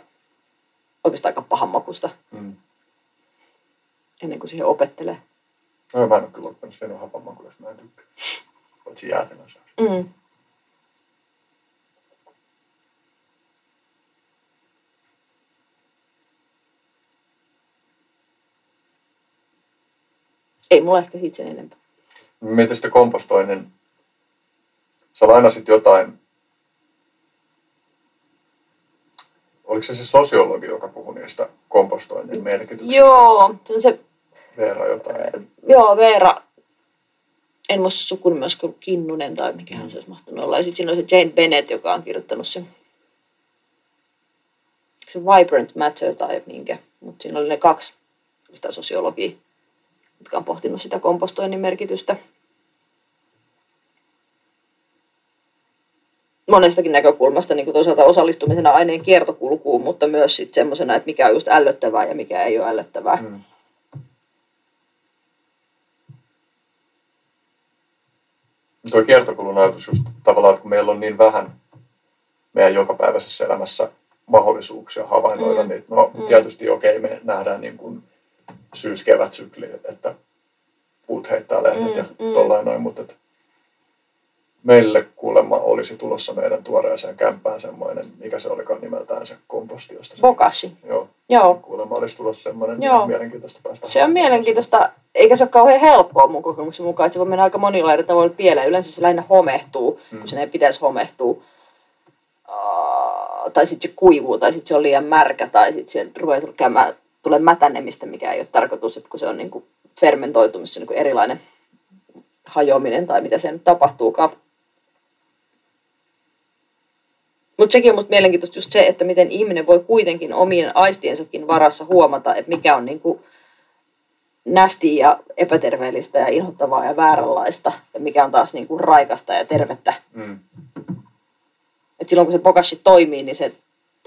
oikeastaan aika pahan makusta Mm. ennen kuin siihen opettelee. No, mä en ole kyllä oppinut sen hapanmakuja, jos mä en tykkää. Paitsi jäätelön saa. Mm. Ei mulla ehkä siitä sen enempää. Mietin sitten kompostoinnin. Sä lainasit jotain. Oliko se se sosiologi, joka puhui niistä kompostoinnin merkityksistä? Joo, se on se, Veera jotain. joo Veera, en muista sukunimi, olisiko Kinnunen tai mikähän se olisi mahtanut olla. Ja sitten siinä on se Jane Bennett, joka on kirjoittanut sen, se Vibrant Matter tai minkä. Mutta siinä oli ne kaksi sitä sosiologia, jotka on pohtinut sitä kompostoinnin merkitystä. monestakin näkökulmasta, niin kuin toisaalta osallistumisena aineen kiertokulkuun, mutta myös sitten semmoisena, että mikä on just ällöttävää ja mikä ei ole ällöttävää. Mm. Tuo kiertokulun ajatus just tavallaan, että kun meillä on niin vähän meidän jokapäiväisessä elämässä mahdollisuuksia havainnoida Mm. niitä. No Mm. tietysti okei, me nähdään niin kuin syys-kevät-sykli, että puut heittää lehdet Mm, ja mm. tollain noin, mutta että meille kuulemma olisi tulossa meidän tuoreeseen kämppään semmoinen, mikä se olikaan nimeltään se komposti, josta se, Bokashi. joo, Joo, kuulemma olisi tulossa semmoinen Joo. mielenkiintoista päästä se on mielenkiintoista, eikä se ole kauhean helppoa mun kokemuksen mukaan, että se voi mennä aika monilla eri tavoilla pieleen. Yleensä se lähinnä homehtuu, Mm. kun sen ei pitäisi homehtua. Uh, tai sitten se kuivuu, tai sitten se on liian märkä, tai sitten siellä ruveaa käymään, tulee mätänemistä, mikä ei ole tarkoitus, että kun se on niin kuin fermentoitumista, niin kuin erilainen hajoaminen tai mitä se nyt tapahtuukaan. Mutta sekin on musta mielenkiintoista just se, että miten ihminen voi kuitenkin omien aistiensakin varassa huomata, että mikä on niinku nästiä ja epäterveellistä ja inhottavaa ja vääränlaista, ja mikä on taas niinku raikasta ja tervettä. Mm. Et silloin kun se bokashi toimii, niin se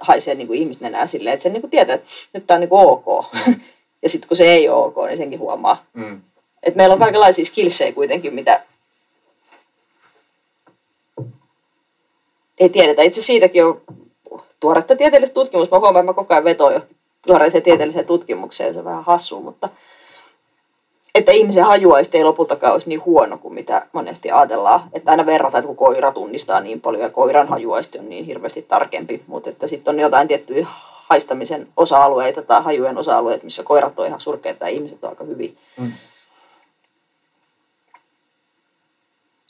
haisee niinku ihmisnenää silleen, että se niinku tietää, että nyt tämä on niinku ok. ja sitten kun se ei ole ok, niin senkin huomaa. Mm. Et meillä on kaikenlaisia skillsejä kuitenkin, mitä ei tiedetä. Itse siitäkin on tuoretta tieteellistä tutkimusta. Mä huomaan, että mä koko ajan vetoan jo tuoreeseen tieteelliseen tutkimukseen. Se on vähän hassua, mutta että ihmisen hajuaisti ei lopultakaan olisi niin huono kuin mitä monesti ajatellaan. Että aina verrataan, että kun koira tunnistaa niin paljon ja koiran hajuaisti on niin hirveästi tarkempi. Mutta että sitten on jotain tiettyjä haistamisen osa-alueita tai hajujen osa-alueita, missä koirat on ihan surkeita ja ihmiset on aika hyvin. Mm.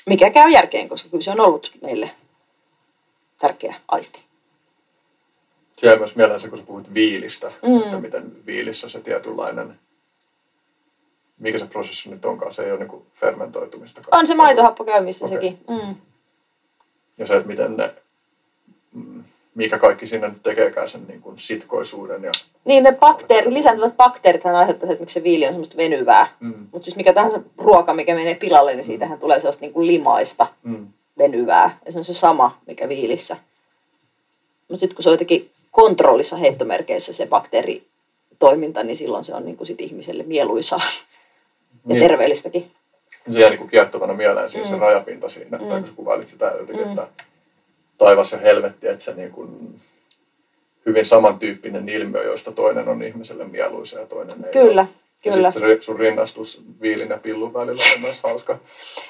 Mikä käy järkeen, koska kyllä se on ollut meille tärkeä aisti. Se jäi myös mieleen se, kun sä puhuit viilistä, Mm. mm. että miten viilissä se tietynlainen, mikä se prosessi nyt onkaan, se ei ole niin fermentoitumista. On se maitohappo käymistä Okei. sekin. Mm. Ja se, että miten ne, mm, mikä kaikki siinä nyt tekeekään sen niin kuin sitkoisuuden. Ja, Niin ne bakteerit, lisääntyvät bakteerit hän aiheuttaa, että miksi se viili on semmoista venyvää. mm, Mutta siis mikä tahansa ruoka, mikä menee pilalle, niin siitähän tulee sellaista niin kuin limaista mm, venyvää. Ja se on se sama, mikä viilissä. Mutta sitten kun se on jotenkin kontrollissa heittomerkeissä se bakteeritoiminta, niin silloin se on niin kuin sit ihmiselle mieluisaa ja Niin. terveellistäkin. se jäi niin kiehtovana mieleen siinä Mm. se rajapinta siinä, Mm. tai kun sä kuvailit sitä jotenkin, Mm. että taivas ja helvetti, että se niin kuin hyvin samantyyppinen ilmiö, joista toinen on ihmiselle mieluisa ja toinen ei Kyllä, ole. Ja kyllä. sitten se sun rinnastus viilin ja pillun välillä on myös hauska.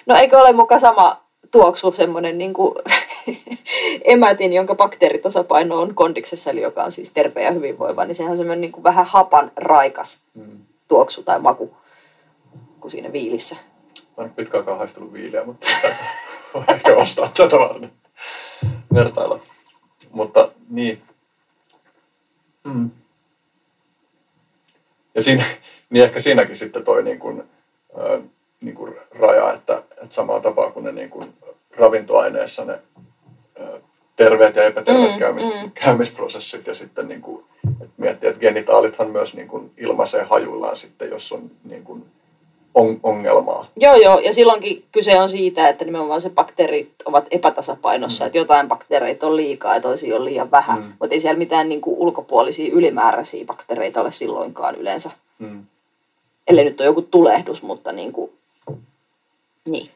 No eikö ole muka sama tuoksu semmoinen niin kuin emätin, jonka bakteeritasapaino on kondiksessa, eli joka on siis terve ja hyvinvoiva, niin sehän on semmoinen niin kuin vähän hapan raikas Mm. tuoksu tai maku kuin siinä viilissä. Mä en pitkään aikaa haistellut viiliä, mutta voi ehkä ostaa tätä varten vertailla. Mutta niin. Mm. Ja siinä, niin ehkä siinäkin sitten toi niin kuin, niin kuin raja, että, että samaa tapaa kuin ne niin kuin ravintoaineissa ne terveet ja epäterveet Mm, käymis, mm. käymisprosessit ja sitten niin kuin, että miettiä, että genitaalithan myös niin kuin ilmaisee hajuillaan sitten, jos on niin kuin on, ongelmaa. Joo, joo, ja silloinkin kyse on siitä, että nimenomaan se bakteerit ovat epätasapainossa, Mm. että jotain bakteereita on liikaa ja toisia on liian vähän, Mm. mutta ei siellä mitään niin kuin ulkopuolisia ylimääräisiä bakteereita ole silloinkaan yleensä, Mm. ellei nyt ole joku tulehdus, mutta niin kuin, niin.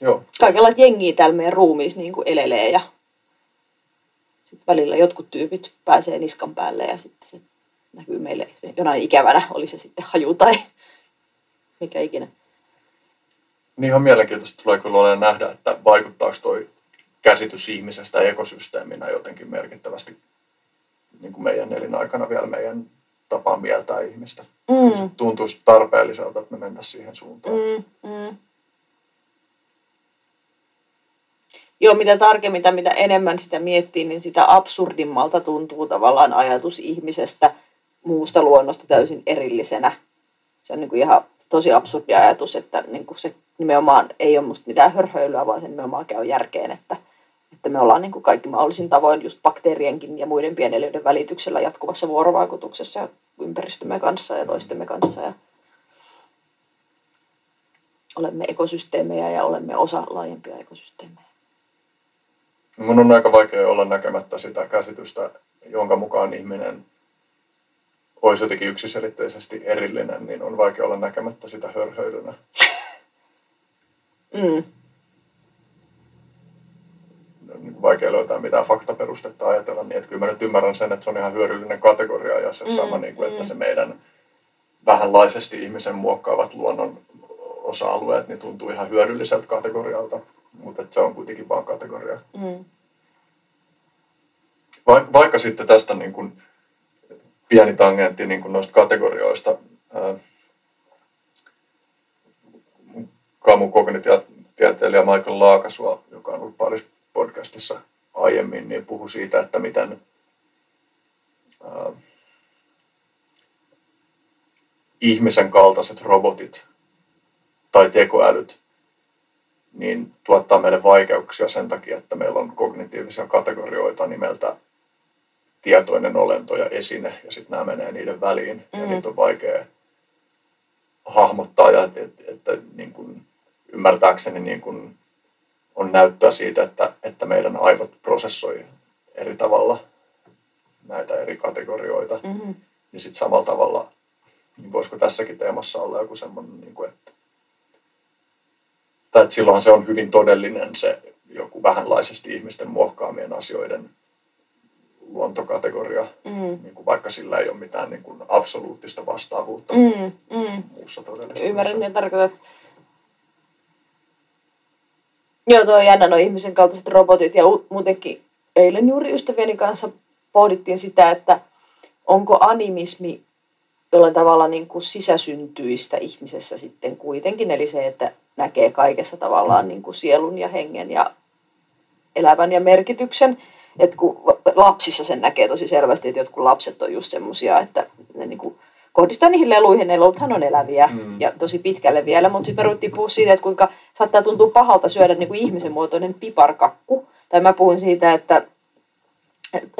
Joo, Kaikenlaista jengiä täällä meidän ruumiissa niin kuin elelee ja sitten välillä jotkut tyypit pääsee niskan päälle ja sitten se näkyy meille jonain ikävänä, oli se sitten haju tai mikä ikinä. niin ihan mielenkiintoista tulee kyllä olemaan nähdä, että vaikuttaako toi käsitys ihmisestä ekosysteeminä jotenkin merkittävästi niin kuin meidän elinaikana vielä meidän tapaan mieltää ihmistä. Mm. Se tuntuisi tarpeelliselta, että me mennään siihen suuntaan. Mm, mm. Joo, mitä tarkemmin tai mitä enemmän sitä miettii, niin sitä absurdimmalta tuntuu tavallaan ajatus ihmisestä muusta luonnosta täysin erillisenä. Se on niin kuin ihan tosi absurdi ajatus, että niin kuin se nimenomaan ei ole musta mitään hörhöilyä, vaan se nimenomaan käy järkeen, että, että me ollaan niin kuin kaikki mahdollisin tavoin just bakteerienkin ja muiden pieneliöiden välityksellä jatkuvassa vuorovaikutuksessa ympäristömme kanssa ja toistemme kanssa. Ja olemme ekosysteemejä ja olemme osa laajempia ekosysteemejä. Mun on aika vaikea olla näkemättä sitä käsitystä, jonka mukaan ihminen olisi jotenkin yksiselitteisesti erillinen, niin on vaikea olla näkemättä sitä hörhöilynä. Mm. Niin vaikea löytää mitään faktaperustetta ajatella, niin että kyllä mä nyt ymmärrän sen, että se on ihan hyödyllinen kategoria ja se Mm, sama, niin kuin, että mm. se meidän vähänlaisesti ihmisen muokkaavat luonnon osa-alueet, niin tuntuu ihan hyödylliseltä kategorialta, mutta että se on kuitenkin vain kategoria. Mm. Va- vaikka sitten tästä niin kuin pieni tangentti niin kuin noista kategorioista. ää, Kamukognitietieteilijä Michael Laakasua, joka on ollut Paris podcastissa aiemmin, niin puhui siitä, että miten ihmisen kaltaiset robotit tai tekoälyt niin tuottaa meille vaikeuksia sen takia, että meillä on kognitiivisia kategorioita nimeltä tietoinen olento ja esine, ja sitten nämä menee niiden väliin, mm. ja niitä on vaikea hahmottaa, ja että, että, että niin kuin, ymmärtääkseni niin kuin, on näyttöä siitä, että, että meidän aivot prosessoi eri tavalla näitä eri kategorioita, Mm-hmm. niin sitten samalla tavalla, niin voisiko tässäkin teemassa olla joku semmoinen, niin kuin, että, tai että silloinhan se on hyvin todellinen se joku vähänlaisesti ihmisten muokkaamien asioiden luontokategoria, Mm. niin kuin vaikka sillä ei ole mitään niin kuin absoluuttista vastaavuutta Mm. Mm. muussa todellisuudessa. Ymmärrän, mitä tarkoitat. Joo, tuo on jännä, nuo ihmisen kaltaiset robotit. Ja muutenkin eilen juuri ystävieni kanssa pohdittiin sitä, että onko animismi jollain tavalla niin kuin sisäsyntyistä ihmisessä sitten kuitenkin. Eli se, että näkee kaikessa tavallaan niin kuin sielun ja hengen ja elävän ja merkityksen. Et kun lapsissa sen näkee tosi selvästi, että jotkut lapset on just semmoisia, että ne niin kuin kohdistaa niihin leluihin, ne leluthan on eläviä Mm. ja tosi pitkälle vielä, mutta sitten me ruvettiin puhua siitä, että kuinka saattaa tuntua pahalta syödä niin kuin ihmisen muotoinen piparkakku. Tai mä puhun siitä, että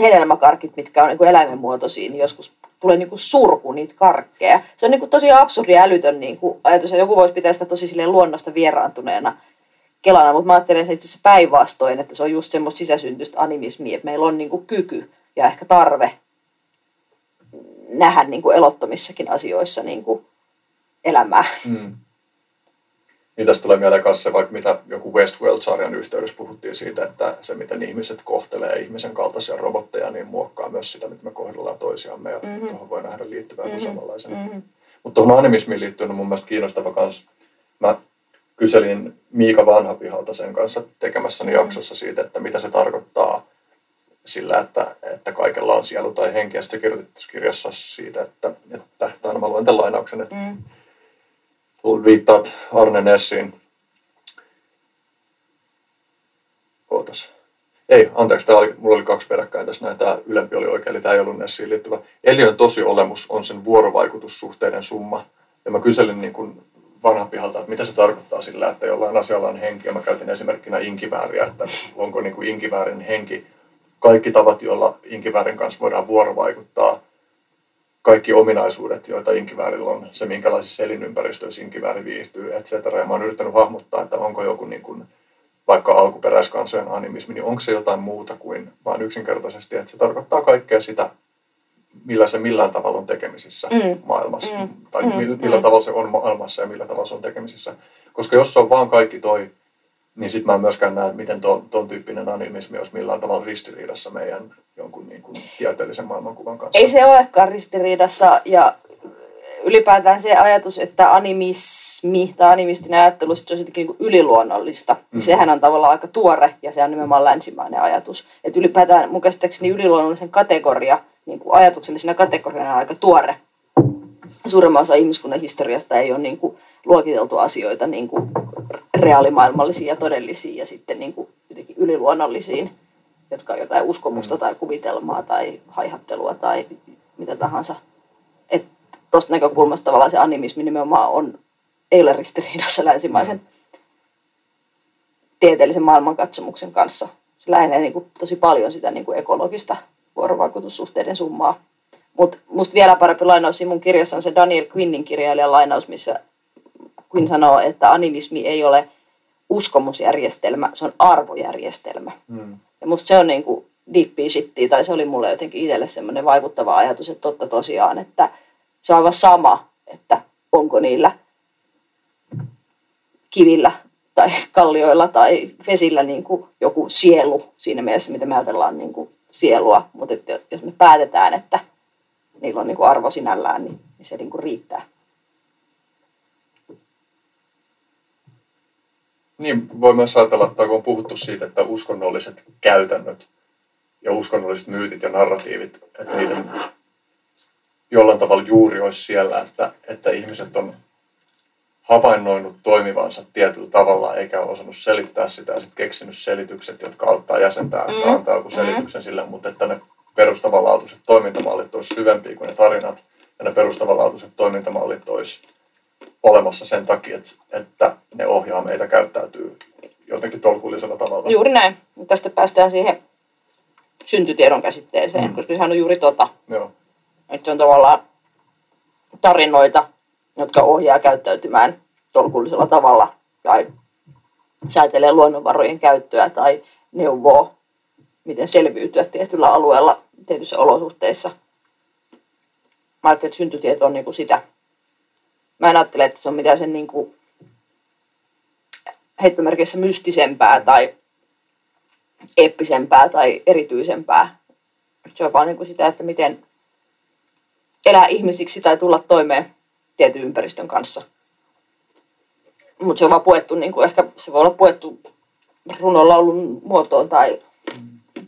hedelmäkarkit, mitkä on niin kuin eläimen muotoisia, niin joskus tulee niin kuin surku niitä karkkeja. Se on niin kuin tosi absurdi ja älytön niin kuin ajatus, ja joku voisi pitää sitä tosi silleen luonnosta vieraantuneena kelana, mutta mä ajattelen se itse asiassa päinvastoin, että se on just semmoista sisäsyntyistä animismia, että meillä on niin kuin kyky ja ehkä tarve nähdä niin kuin elottomissakin asioissa niin kuin elämää. Mm. Niin tästä tulee mieleen se, vaikka mitä joku Westworld-sarjan yhteydessä puhuttiin siitä, että se miten ihmiset kohtelee ihmisen kaltaisia robotteja, niin muokkaa myös sitä, miten me kohdellaan toisiamme ja Mhm. mm-hmm. tuohon voi nähdä liittyvää Mhm. samanlaisena. Mm-hmm. Mutta tuohon animismiin liittyen on mun mielestä kiinnostava kans. Mä kyselin Miika Vanhapihalta sen kanssa tekemässäni jaksossa siitä, että mitä se tarkoittaa sillä, että, että kaikella on sielu tai henki. Ja sitten kirjoitit tuossa kirjassa siitä, että, että tai mä luen tämän lainauksen, että Mm. viittaat Arne Nessiin. Ootas. Ei, anteeksi, tää oli, mulla oli kaksi peräkkäin tässä näin, tämä ylempi oli oikein, eli tämä ei ollut Nessiin liittyvä. Eliön tosi olemus on sen vuorovaikutussuhteiden summa. Ja mä kyselin niin kuin vanhan pihalta, että mitä se tarkoittaa sillä, että jollain asialla on henki. Ja mä käytin esimerkkinä inkivääriä, että onko niin kuin inkiväärin henki kaikki tavat, joilla inkiväärin kanssa voidaan vuorovaikuttaa, kaikki ominaisuudet, joita inkiväärillä on, se minkälaisissa elinympäristöissä inkivääri viihtyy, etc. Ja mä oon yrittänyt hahmottaa, että onko joku niin kuin, vaikka alkuperäiskansojen animismi, niin onko se jotain muuta kuin vain yksinkertaisesti, että se tarkoittaa kaikkea sitä, millä se millään tavalla on tekemisissä Mm. maailmassa, Mm. tai Mm. millä, millä Mm. tavalla se on maailmassa ja millä tavalla se on tekemisissä. Koska jos se on vaan kaikki toi, niin sitten mä en myöskään näe, että miten ton, ton tyyppinen animismi olisi millään tavalla ristiriidassa meidän jonkun niin kuin tieteellisen maailmankuvan kanssa. Ei se olekaan ristiriidassa ja ylipäätään se ajatus, että animismi tai animistinen ajattelu se on jotenkin niin yliluonnollista, mm. Mm. sehän on tavallaan aika tuore ja se on nimenomaan länsimainen ajatus. Että ylipäätään mun käsittääkseni yliluonnollisen kategoria, niin kuin ajatuksellisena kategoriana on aika tuore. Suurimman osa ihmiskunnan historiasta ei ole niin kuin luokiteltu asioita niin kuin reaalimaailmallisiin ja todellisiin ja sitten niin kuin jotenkin yliluonnollisiin, jotka on jotain uskomusta Mm. tai kuvitelmaa tai haihattelua tai mitä tahansa. Tuosta näkökulmasta tavallaan se animismi nimenomaan on, ei ole ristiriidassa länsimaisen tieteellisen maailmankatsomuksen kanssa. Se lähenee niin kuin tosi paljon sitä niin kuin ekologista vuorovaikutussuhteiden summaa. Mutta musta vielä parempi lainaus siinä mun kirjassa on se Daniel Quinnin kirjailijan lainaus, missä Quinn sanoo, että animismi ei ole uskomusjärjestelmä, se on arvojärjestelmä. Mm. Ja musta se on niin kuin shittiä, tai se oli mulle jotenkin itselle semmoinen vaikuttava ajatus, että totta tosiaan, että se on aivan sama, että onko niillä kivillä tai kallioilla tai vesillä niin kuin joku sielu siinä mielessä, mitä me ajatellaan niin kuin sielua. Mutta että jos me päätetään, että niillä on niin kuin arvo sinällään, niin, se niin kuin riittää. Niin, voi myös ajatella, että kun on puhuttu siitä, että uskonnolliset käytännöt ja uskonnolliset myytit ja narratiivit, että niiden jollain tavalla juuri olisi siellä, että, että ihmiset on havainnoinut toimivansa tietyllä tavalla eikä ole osannut selittää sitä ja sitten keksinyt selitykset, jotka auttaa jäsentää, Mm. antaa joku selityksen sille, mutta että ne perustavanlaatuiset toimintamallit olisi syvempiä kuin ne tarinat ja ne perustavanlaatuiset toimintamallit olisi olemassa sen takia, että, ne ohjaa meitä käyttäytyy jotenkin tolkullisella tavalla. Juuri näin. Tästä päästään siihen syntytiedon käsitteeseen, Mm. mm. koska sehän on juuri tota. Joo. Että se on tavallaan tarinoita, jotka ohjaa käyttäytymään tolkullisella tavalla tai säätelee luonnonvarojen käyttöä tai neuvoo, miten selviytyä tietyllä alueella tietyissä olosuhteissa. Mä ajattelen, että syntytieto on niinku sitä. Mä en ajattele, että se on mitään sen niinku heittomerkissä mystisempää tai eeppisempää tai erityisempää. Se on vaan niinku sitä, että miten elää ihmisiksi tai tulla toimeen tietyn ympäristön kanssa. Mutta se on vaan puettu, niin kuin ehkä se voi olla puettu runonlaulun muotoon tai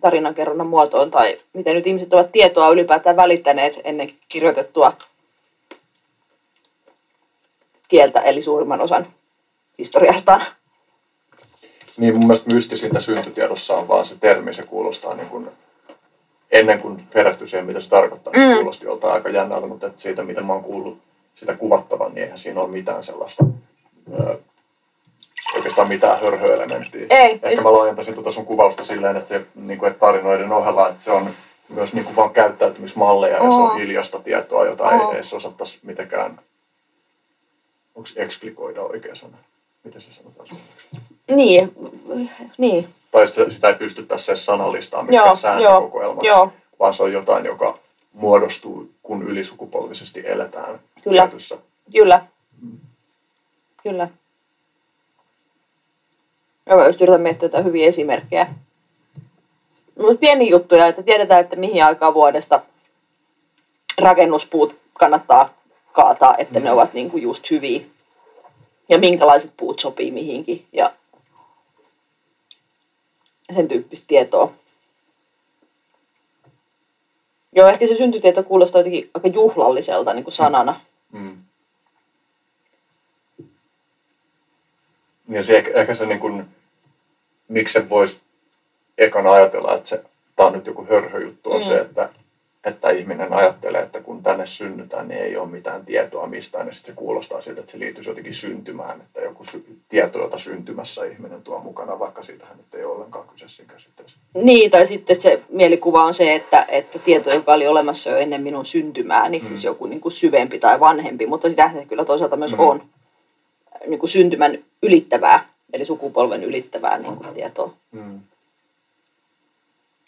tarinankerronnan muotoon tai miten nyt ihmiset ovat tietoa ylipäätään välittäneet ennen kirjoitettua kieltä, eli suurimman osan historiastaan. Niin mun mielestä mystisintä syntytiedossa on vaan se termi, se kuulostaa niin kuin, ennen kuin perehtyi siihen, mitä se tarkoittaa, niin se Mm. kuulosti joltain aika jännältä, mutta että siitä, miten mä oon kuullut sitä kuvattavan, niin eihän siinä ole mitään sellaista, ö, oikeastaan mitään hörhöelementtiä. Ei, Ehkä ja- mä laajentaisin tuota sun kuvausta silleen, että, se, niin kuin, että tarinoiden ohella, että se on myös niin kuin vaan käyttäytymismalleja ja se on hiljasta tietoa, jota ei Oo. edes osattaisi mitenkään, onko explikoida oikea sana? Miten se sanotaan suomeksi? Niin, niin, tai sitä, sitä ei edes sanallistaa Joo, mikään sääntökokoelmaksi, vaan se on jotain, joka muodostuu, kun ylisukupolvisesti eletään Kyllä. tietyssä. kyllä. Kyllä. Ja mä just yritän miettiä jotain hyviä esimerkkejä. Mutta pieni juttuja, että tiedetään, että mihin aikaan vuodesta rakennuspuut kannattaa kaataa, että ne ovat niinku just hyviä. Ja minkälaiset puut sopii mihinkin. Ja sen tyyppistä tietoa. Joo, ehkä se syntytieto kuulostaa jotenkin aika juhlalliselta niin kuin sanana. Mm. Ja se, ehkä- se niin kuin, miksi se voisi ekana ajatella, että se, tämä on nyt joku hörhöjuttu, on Mm. se, että, että ihminen ajattelee, että kun tänne synnytään, niin ei ole mitään tietoa mistään, ja sitten se kuulostaa siltä, että se liittyisi jotenkin syntymään, että joku sy- tieto, jota syntymässä ihminen tuo mukana, vaikka siitähän nyt ei ole ollenkaan kyse siinä käsitteessä. Niin, tai sitten se mielikuva on se, että, että tieto, joka oli olemassa jo ennen minun syntymääni, mm. siis joku niin kuin syvempi tai vanhempi, mutta sitähän se kyllä toisaalta myös Mm. mm. on niin kuin syntymän ylittävää, eli sukupolven ylittävää niin kuin tietoa. Mm.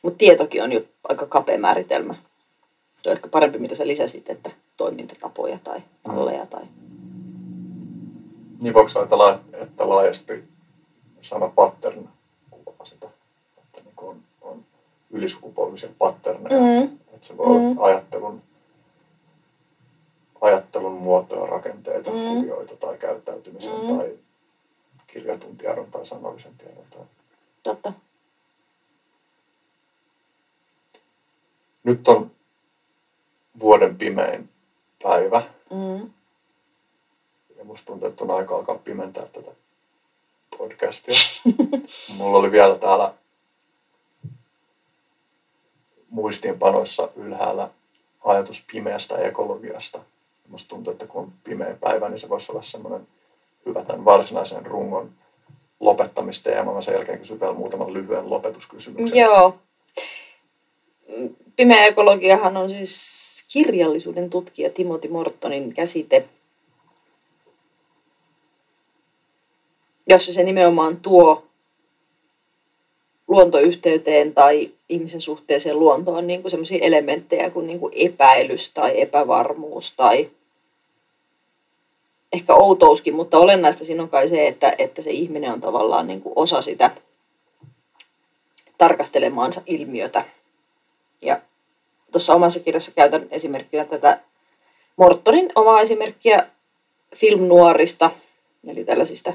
Mutta tietokin on jo aika kapea määritelmä. On ehkä parempi, mitä sä lisäsit, että toimintatapoja tai malleja tai... Niin voiko ajatella, että laajasti sana pattern kuvaa sitä, että niin on, on ylisukupolvisia patterneja, Mm. että se voi olla Mm. ajattelun, ajattelun muotoja, rakenteita, Mm. kuvioita tai käyttäytymisen Mm. tai kirjatun tiedon tai sanollisen tiedon. Tai... Totta. Nyt on vuoden pimein päivä Mm. ja musta tuntuu, että on aika alkaa pimentää tätä podcastia. Mulla oli vielä täällä muistiinpanoissa ylhäällä ajatus pimeästä ekologiasta. Musta tuntuu, että kun on pimeä päivä, niin se voisi olla semmoinen hyvä tämän varsinaisen rungon lopettamisteema. Mä sen jälkeen kysyn vielä muutaman lyhyen lopetuskysymyksen. Joo. Pimeä ekologiahan on siis kirjallisuuden tutkija Timothy Mortonin käsite, jossa se nimenomaan tuo luontoyhteyteen tai ihmisen suhteeseen luontoon niin kuin sellaisia elementtejä kuin, niin kuin epäilys tai epävarmuus tai ehkä outouskin, mutta olennaista siinä on kai se, että, että se ihminen on tavallaan niin kuin osa sitä tarkastelemaansa ilmiötä. Ja tuossa omassa kirjassa käytän esimerkkinä tätä Mortonin omaa esimerkkiä filmnuorista, eli tällaisista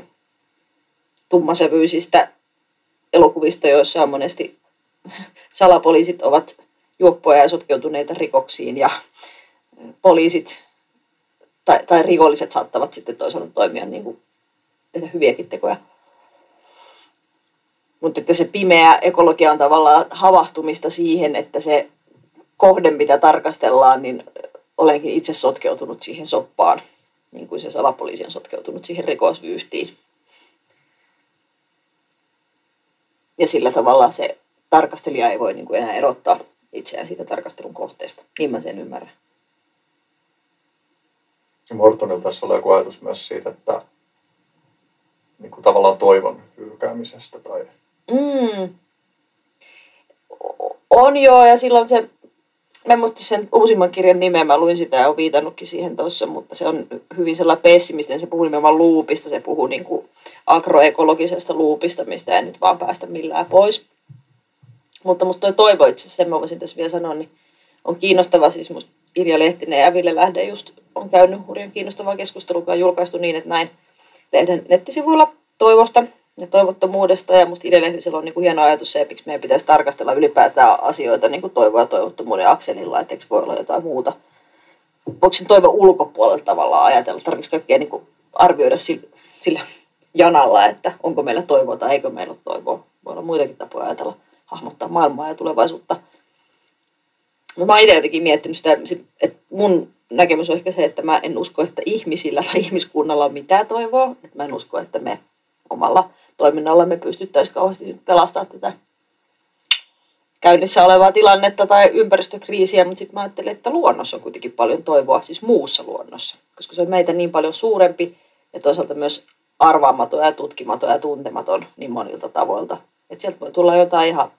tummasävyisistä elokuvista, joissa on monesti salapoliisit ovat juoppoja ja sotkeutuneita rikoksiin ja poliisit tai, tai rikolliset saattavat sitten toisaalta toimia niin kuin tehdä hyviäkin tekoja. Mutta että se pimeä ekologia on tavallaan havahtumista siihen, että se kohde, mitä tarkastellaan, niin olenkin itse sotkeutunut siihen soppaan, niin kuin se salapoliisi on sotkeutunut siihen rikosvyyhtiin. Ja sillä tavalla se tarkastelija ei voi niin kuin enää erottaa itseään siitä tarkastelun kohteesta. Niin mä sen ymmärrän. Mortonilla tässä oli joku ajatus myös siitä, että niin kuin tavallaan toivon hylkäämisestä tai Mm. On joo, ja silloin se, mä en muista sen uusimman kirjan nimeä, mä luin sitä ja olen viitannutkin siihen tuossa, mutta se on hyvin sellainen pessimistinen, se puhuu nimenomaan luupista, se puhuu niin kuin agroekologisesta luupista, mistä ei nyt vaan päästä millään pois. Mutta musta toi toivo itse asiassa, sen mä voisin tässä vielä sanoa, niin on kiinnostava, siis musta Irja Lehtinen ja Ville Lähde just on käynyt hurjan kiinnostavaa keskustelua, joka on julkaistu niin, että näin lehden nettisivuilla toivosta ja toivottomuudesta. Ja musta Lehtisellä on niin kuin hieno ajatus se, miksi meidän pitäisi tarkastella ylipäätään asioita niin kuin toivoa ja toivottomuuden akselilla, että eikö voi olla jotain muuta. Voiko sen toivon ulkopuolelta tavallaan ajatella, tarvitsisi kaikkea niin kuin arvioida sillä, sillä janalla, että onko meillä toivoa tai eikö meillä ole toivoa. Voi olla muitakin tapoja ajatella, hahmottaa maailmaa ja tulevaisuutta. No, mä oon itse jotenkin miettinyt sitä, että mun näkemys on ehkä se, että mä en usko, että ihmisillä tai ihmiskunnalla on mitään toivoa. Että mä en usko, että me omalla toiminnallamme pystyttäisiin kauheasti pelastamaan tätä käynnissä olevaa tilannetta tai ympäristökriisiä, mutta sitten mä ajattelin, että luonnossa on kuitenkin paljon toivoa, siis muussa luonnossa, koska se on meitä niin paljon suurempi ja toisaalta myös arvaamaton ja tutkimaton ja tuntematon niin monilta tavoilta. Että sieltä voi tulla jotain ihan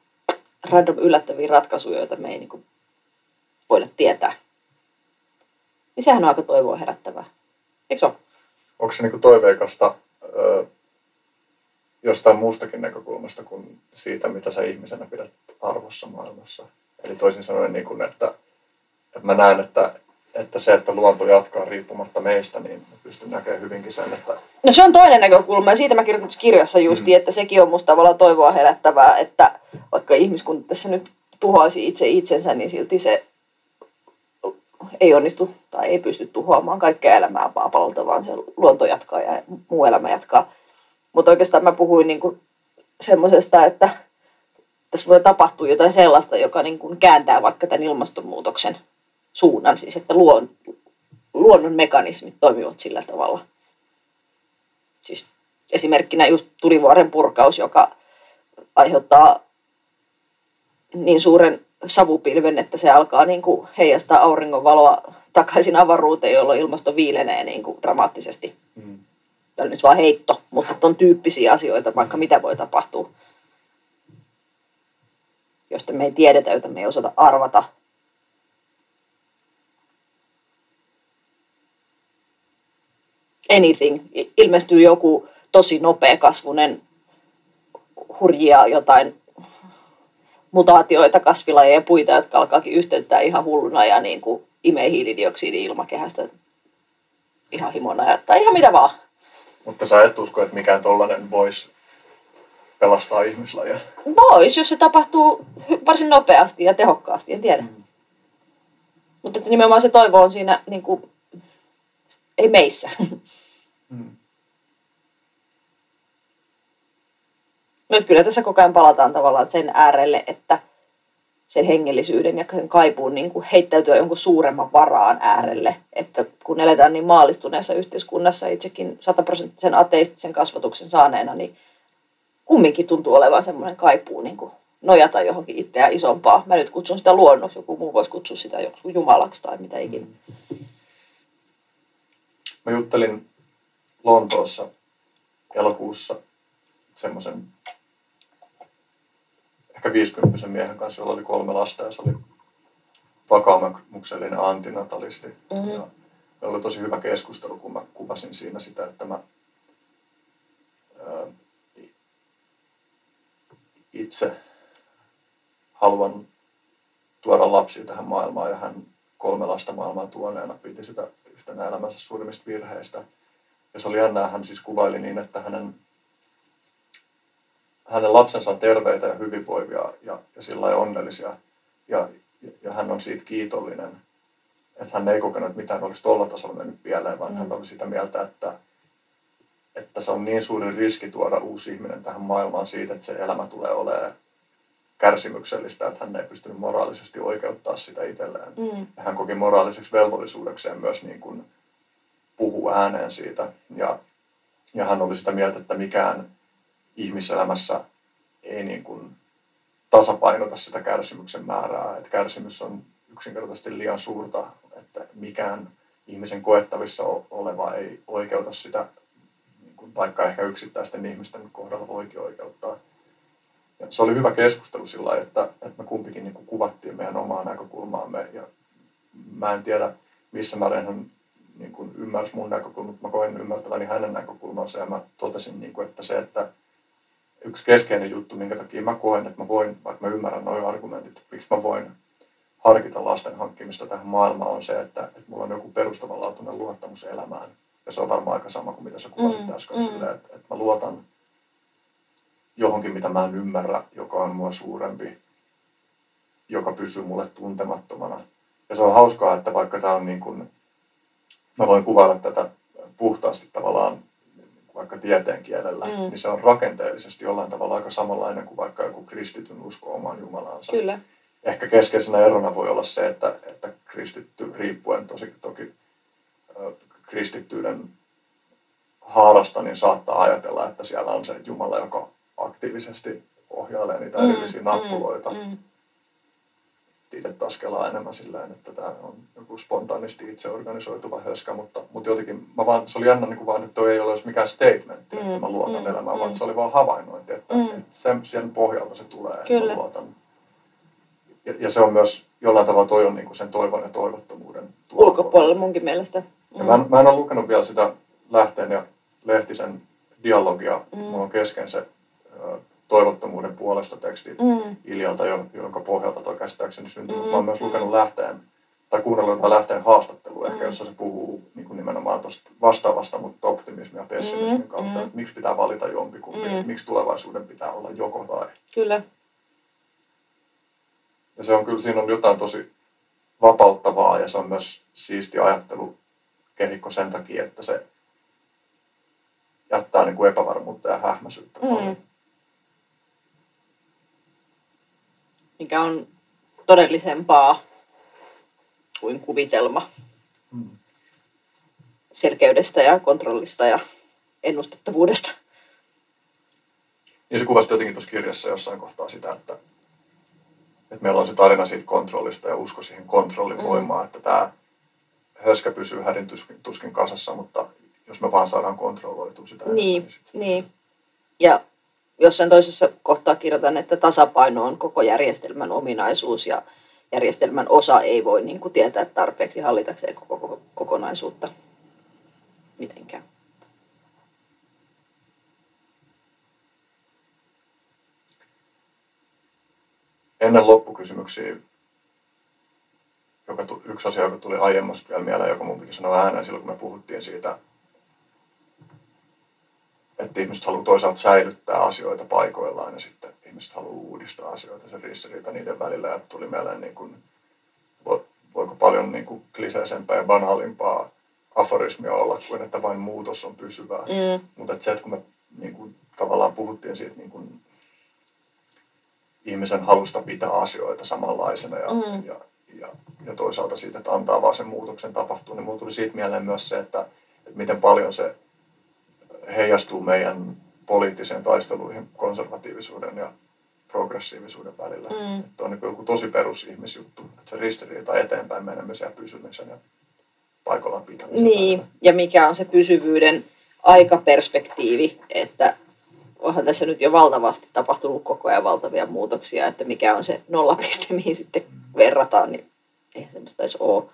random yllättäviä ratkaisuja, joita me ei niin voida tietää. Niin sehän on aika toivoa herättävää. Eikö se ole? onko se niinku toiveikasta ö, jostain muustakin näkökulmasta kuin siitä, mitä sä ihmisenä pidät arvossa maailmassa. Eli toisin sanoen, niin kuin, että, että mä näen, että, että se, että luonto jatkaa riippumatta meistä, niin mä pystyn näkemään hyvinkin sen, että No se on toinen näkökulma ja siitä mä kirjoitin kirjassa justi, mm. että sekin on musta tavallaan toivoa herättävää, että vaikka ihmiskunta tässä nyt tuhoaisi itse itsensä, niin silti se ei onnistu tai ei pysty tuhoamaan kaikkea elämää maapallolta, vaan se luonto jatkaa ja muu elämä jatkaa. Mutta oikeastaan mä puhuin niinku semmoisesta, että tässä voi tapahtua jotain sellaista, joka niin kuin kääntää vaikka tämän ilmastonmuutoksen suunnan, siis että luon, luonnon mekanismit toimivat sillä tavalla. Siis esimerkkinä just tulivuoren purkaus, joka aiheuttaa niin suuren savupilven, että se alkaa niin kuin heijastaa auringonvaloa takaisin avaruuteen, jolloin ilmasto viilenee niin kuin dramaattisesti. Mm. Tämä nyt vaan heitto, mutta on tyyppisiä asioita, vaikka mitä voi tapahtua, josta me ei tiedetä, joita me ei osata arvata. Anything. Ilmestyy joku tosi nopea kasvunen hurjia jotain mutaatioita, kasvilajeja ja puita, jotka alkaakin yhteyttää ihan hulluna ja niin kuin imee hiilidioksidi ilmakehästä ihan himona tai ihan mitä vaan. Mutta sä et usko, että mikään tollainen voisi pelastaa ihmislajia? Vois, jos se tapahtuu varsin nopeasti ja tehokkaasti, en tiedä. Mm. Mutta että nimenomaan se toivo on siinä, niin kuin, ei meissä. Mm. Nyt kyllä tässä koko ajan palataan tavallaan sen äärelle, että sen hengellisyyden ja sen kaipuun niin kuin heittäytyä jonkun suuremman varaan äärelle. Että kun eletään niin maalistuneessa yhteiskunnassa itsekin sataprosenttisen ateistisen kasvatuksen saaneena, niin kumminkin tuntuu olevan semmoinen kaipuu niin kuin nojata johonkin itseään isompaa. Mä nyt kutsun sitä luonnoksi, joku muu voisi kutsua sitä joku jumalaksi tai mitä ikinä. Mä juttelin Lontoossa elokuussa semmoisen ehkä 50 miehen kanssa, jolla oli kolme lasta ja se oli vakaumuksellinen antinatalisti. Mm-hmm. Ja oli tosi hyvä keskustelu, kun mä kuvasin siinä sitä, että mä ää, itse haluan tuoda lapsia tähän maailmaan ja hän kolme lasta maailmaan tuoneena piti sitä yhtenä elämänsä suurimmista virheistä. Ja se oli jännää, hän siis kuvaili niin, että hänen hänen lapsensa on terveitä ja hyvinvoivia ja, ja sillä onnellisia. Ja, ja hän on siitä kiitollinen. Että hän ei kokenut, että mitään olisi tuolla tasolla mennyt pieleen, vaan mm. hän oli sitä mieltä, että, että se on niin suuri riski tuoda uusi ihminen tähän maailmaan siitä, että se elämä tulee olemaan kärsimyksellistä, että hän ei pystynyt moraalisesti oikeuttaa sitä itselleen. Mm. Ja hän koki moraaliseksi velvollisuudekseen myös niin kuin puhua ääneen siitä. Ja, ja hän oli sitä mieltä, että mikään ihmiselämässä ei niin kuin tasapainota sitä kärsimyksen määrää. Että kärsimys on yksinkertaisesti liian suurta, että mikään ihmisen koettavissa oleva ei oikeuta sitä, niin kuin vaikka ehkä yksittäisten ihmisten kohdalla voikin oikeuttaa. Ja se oli hyvä keskustelu sillä lailla, että, että me kumpikin niin kuin kuvattiin meidän omaa näkökulmaamme. Ja mä en tiedä, missä määrin hän niin kuin ymmärsi mun näkökulmaa, mutta mä koin ymmärtäväni hänen näkökulmansa. Ja mä totesin, niin kuin, että se, että yksi keskeinen juttu, minkä takia mä koen, että mä voin, vaikka mä ymmärrän noin argumentit, miksi mä voin harkita lasten hankkimista tähän maailmaan, on se, että, että mulla on joku perustavanlaatuinen luottamus elämään. Ja se on varmaan aika sama kuin mitä sä kuvasit mm, äsken, mm. Sille, että, että mä luotan johonkin, mitä mä en ymmärrä, joka on mua suurempi, joka pysyy mulle tuntemattomana. Ja se on hauskaa, että vaikka tämä on niin kuin, mä voin kuvailla tätä puhtaasti tavallaan vaikka tieteen kielellä, mm. niin se on rakenteellisesti jollain tavalla aika samanlainen kuin vaikka joku kristityn usko omaan Jumalansa. Kyllä. Ehkä keskeisenä erona voi olla se, että, että kristitty riippuen tosi, toki kristittyyden haarasta, niin saattaa ajatella, että siellä on se Jumala, joka aktiivisesti ohjailee niitä mm, erillisiä nappuloita. Mm, mm itse taas kelaa enemmän sillä että tämä on joku spontaanisti itse organisoituva höskä, mutta, mutta jotenkin mä vaan, se oli jännä niin kuin vaan, että toi ei ole mikään statement, mm, että mä luotan mm, elämään, mm. vaan se oli vaan havainnointi, että, mm. että sen, sen pohjalta se tulee, Kyllä. että mä luotan. Ja, ja se on myös jollain tavalla toi on niin kuin sen toivon ja toivottomuuden ulkopuolella munkin mielestä. Mm. Ja mä, en, mä en ole lukenut vielä sitä Lähteen ja Lehtisen dialogia, mm. mulla on kesken se toivottomuuden puolesta teksti mm. Iljalta, jonka pohjalta toi käsittääkseni syntyi. Mm. Mä oon myös lukenut lähteen tai kuunnellut jotain lähteen haastattelua mm. ehkä, jossa se puhuu niin kuin nimenomaan tuosta vastaavasta, mutta optimismia ja pessimismin mm. kautta, mm. että miksi pitää valita jompikumpi, mm. miksi tulevaisuuden pitää olla joko tai. Kyllä. Ja se on kyllä, siinä on jotain tosi vapauttavaa ja se on myös siisti ajattelukehikko sen takia, että se jättää niin kuin epävarmuutta ja hähmäisyyttä mm. paljon. Mikä on todellisempaa kuin kuvitelma selkeydestä ja kontrollista ja ennustettavuudesta. Niin se kuvasi jotenkin tuossa kirjassa jossain kohtaa sitä, että, että meillä on se tarina siitä kontrollista ja usko siihen kontrollin voimaan, mm. että tämä höskä pysyy tuskin, tuskin kasassa, mutta jos me vaan saadaan kontrolloitua sitä. Niin, niin, niin. Ja jossain toisessa kohtaa kirjoitan, että tasapaino on koko järjestelmän ominaisuus ja järjestelmän osa ei voi niin kuin tietää tarpeeksi hallitakseen koko, koko kokonaisuutta mitenkään. Ennen loppukysymyksiä, joka, yksi asia, joka tuli aiemmasta vielä mieleen, joka mun piti sanoa ääneen silloin, kun me puhuttiin siitä, että ihmiset haluaa toisaalta säilyttää asioita paikoillaan ja sitten ihmiset haluaa uudistaa asioita, se ristiriita niiden välillä. Ja tuli mieleen, niin kuin, voiko paljon niin kuin kliseisempää ja banaalimpaa aforismia olla kuin että vain muutos on pysyvää. Mm. Mutta se, että kun me niin kuin, tavallaan puhuttiin siitä niin kuin, ihmisen halusta pitää asioita samanlaisena ja, mm. ja, ja, ja toisaalta siitä, että antaa vaan sen muutoksen tapahtua, niin mulla tuli siitä mieleen myös se, että, että miten paljon se heijastuu meidän poliittiseen taisteluihin konservatiivisuuden ja progressiivisuuden välillä. Mm. Että on niin joku tosi perusihmisjuttu, että se ristiriita eteenpäin menemisen ja pysymisen ja paikallaan pitämisen. Niin, välillä. ja mikä on se pysyvyyden aikaperspektiivi, että onhan tässä nyt jo valtavasti tapahtunut koko ajan valtavia muutoksia, että mikä on se nollapiste, mihin sitten verrataan, niin eihän semmoista edes ole.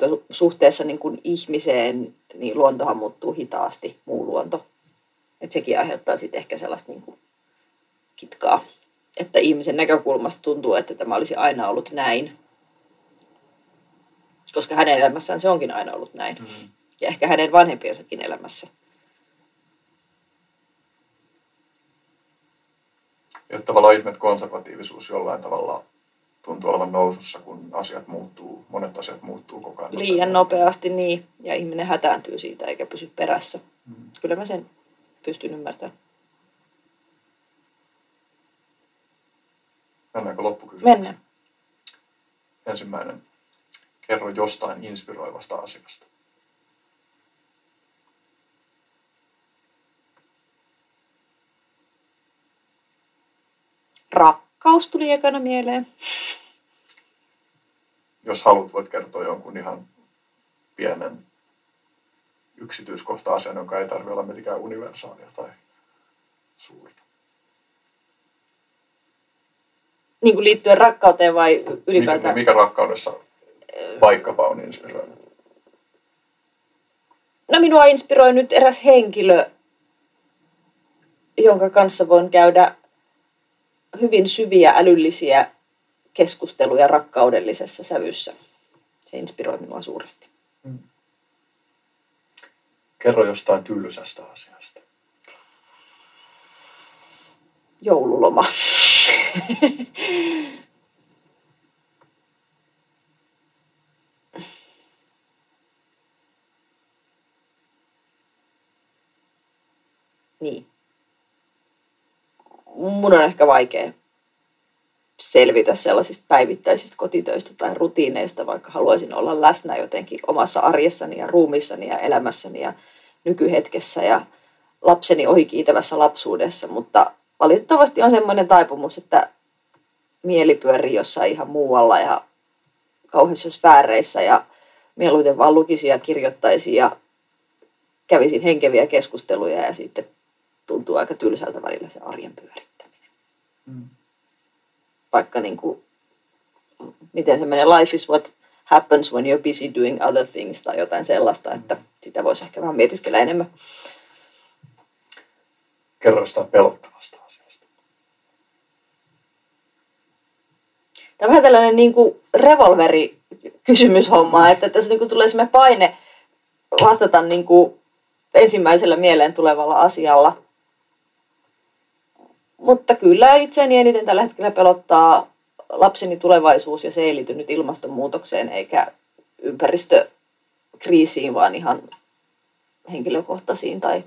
Mutta suhteessa niin kuin ihmiseen, niin luontohan muuttuu hitaasti, muu luonto. Et sekin aiheuttaa sitten ehkä sellaista niin kuin kitkaa. Että ihmisen näkökulmasta tuntuu, että tämä olisi aina ollut näin. Koska hänen elämässään se onkin aina ollut näin. Mm. Ja ehkä hänen vanhempiensakin elämässä. Ja tavallaan ihme, konservatiivisuus jollain tavalla tuntuu olevan nousussa, kun asiat muuttuu, monet asiat muuttuu koko ajan. Liian nopeasti, niin. Ja ihminen hätääntyy siitä eikä pysy perässä. Mm. Kyllä mä sen pystyn ymmärtämään. Mennäänkö loppukysymykseen? Mennään. Ensimmäinen. Kerro jostain inspiroivasta asiasta. Rakkaus tuli ekana mieleen jos haluat, voit kertoa jonkun ihan pienen yksityiskohta-asian, jonka ei tarvitse olla mitenkään universaalia tai suurta. Niin kuin liittyen rakkauteen vai ylipäätään? Mikä, mikä rakkaudessa vaikkapa on inspiroinut? No minua inspiroi nyt eräs henkilö, jonka kanssa voin käydä hyvin syviä älyllisiä keskusteluja rakkaudellisessa sävyssä. Se inspiroi minua suuresti. Mm. Kerro jostain tylsästä asiasta. Joululoma. niin. Mun on ehkä vaikea selvitä sellaisista päivittäisistä kotitöistä tai rutiineista, vaikka haluaisin olla läsnä jotenkin omassa arjessani ja ruumissani ja elämässäni ja nykyhetkessä ja lapseni ohikiitävässä lapsuudessa, mutta valitettavasti on semmoinen taipumus, että mieli pyörii jossain ihan muualla ja kauheissa sfääreissä ja mieluiten vaan lukisin ja kirjoittaisin ja kävisin henkeviä keskusteluja ja sitten tuntuu aika tylsältä välillä se arjen pyörittäminen. Mm vaikka niin kuin, miten se menee, life is what happens when you're busy doing other things tai jotain sellaista, että sitä voisi ehkä vähän mietiskellä enemmän. Kerro jostain pelottavasta asiasta. Tämä on vähän tällainen niin kuin revolveri kysymyshomma, että tässä niin kuin tulee sellainen paine vastata niin kuin ensimmäisellä mieleen tulevalla asialla. Mutta kyllä itseäni eniten tällä hetkellä pelottaa lapseni tulevaisuus ja se ei liity nyt ilmastonmuutokseen eikä ympäristökriisiin, vaan ihan henkilökohtaisiin tai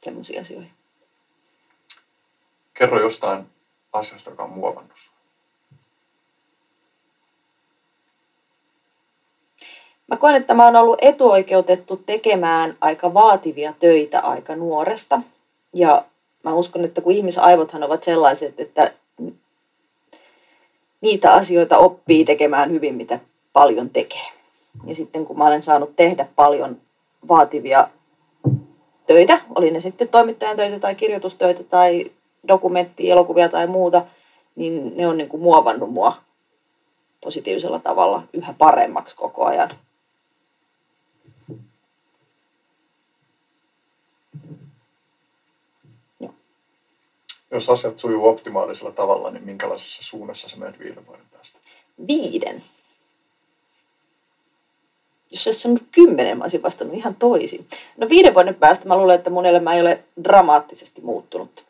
semmoisiin asioihin. Kerro jostain asiasta, joka on muovannut sinua. Mä koen, että mä oon ollut etuoikeutettu tekemään aika vaativia töitä aika nuoresta. Ja mä uskon, että kun ihmisaivothan ovat sellaiset, että niitä asioita oppii tekemään hyvin, mitä paljon tekee. Ja sitten kun mä olen saanut tehdä paljon vaativia töitä, oli ne sitten toimittajan töitä tai kirjoitustöitä tai dokumenttia, elokuvia tai muuta, niin ne on niin kuin muovannut mua positiivisella tavalla yhä paremmaksi koko ajan. Jos asiat sujuu optimaalisella tavalla, niin minkälaisessa suunnassa sä menet viiden vuoden päästä? Viiden. Jos se on kymmenen, mä olisin vastannut ihan toisin. No viiden vuoden päästä mä luulen, että mun elämä ei ole dramaattisesti muuttunut.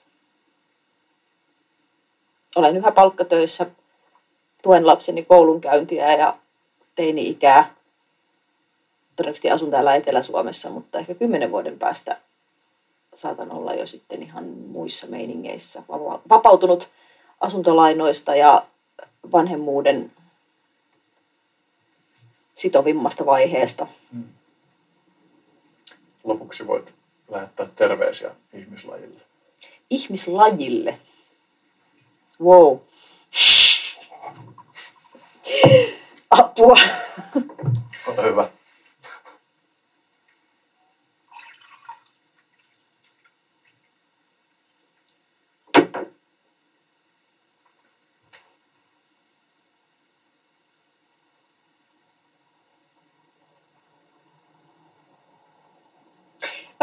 Olen yhä palkkatöissä, tuen lapseni koulunkäyntiä ja teini-ikää. Todennäköisesti asun täällä Etelä-Suomessa, mutta ehkä kymmenen vuoden päästä saatan olla jo sitten ihan muissa meiningeissä. Vapautunut asuntolainoista ja vanhemmuuden sitovimmasta vaiheesta. Hmm. Lopuksi voit lähettää terveisiä ihmislajille. Ihmislajille? Wow. Apua. Ole hyvä.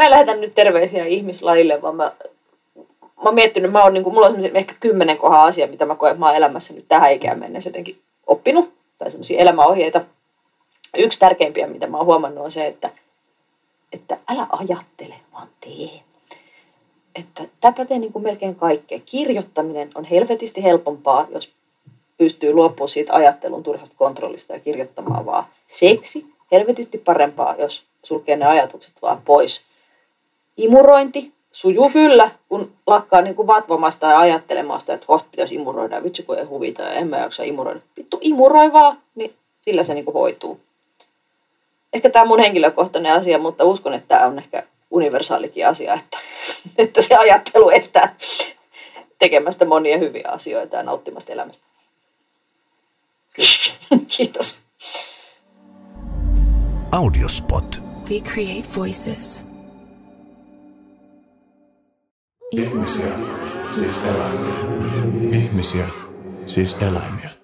Mä en lähetä nyt terveisiä ihmislajille, vaan mä, mä oon miettinyt, mä oon, niin kuin, mulla on ehkä kymmenen kohan asia, mitä mä koen, että mä oon elämässä nyt tähän ikään mennessä jotenkin oppinut, tai semmoisia elämäohjeita. Yksi tärkeimpiä, mitä mä oon huomannut, on se, että, että älä ajattele, vaan tee. Että tämä pätee niin kuin melkein kaikkeen. Kirjoittaminen on helvetisti helpompaa, jos pystyy luopumaan siitä ajattelun turhasta kontrollista ja kirjoittamaan vaan. Seksi helvetisti parempaa, jos sulkee ne ajatukset vaan pois imurointi sujuu kyllä, kun lakkaa niin kuin vatvomasta ja ajattelemasta, että kohta pitäisi imuroida. Vitsi kun ei huvita ja en mä jaksa imuroida. Vittu imuroi vaan, niin sillä se niin kuin hoituu. Ehkä tämä on mun henkilökohtainen asia, mutta uskon, että tämä on ehkä universaalikin asia, että, että se ajattelu estää tekemästä monia hyviä asioita ja nauttimasta elämästä. Kiitos. Audiospot. We create voices. Ihmisiä, siis eläimiä. Ihmisiä, siis eläimiä.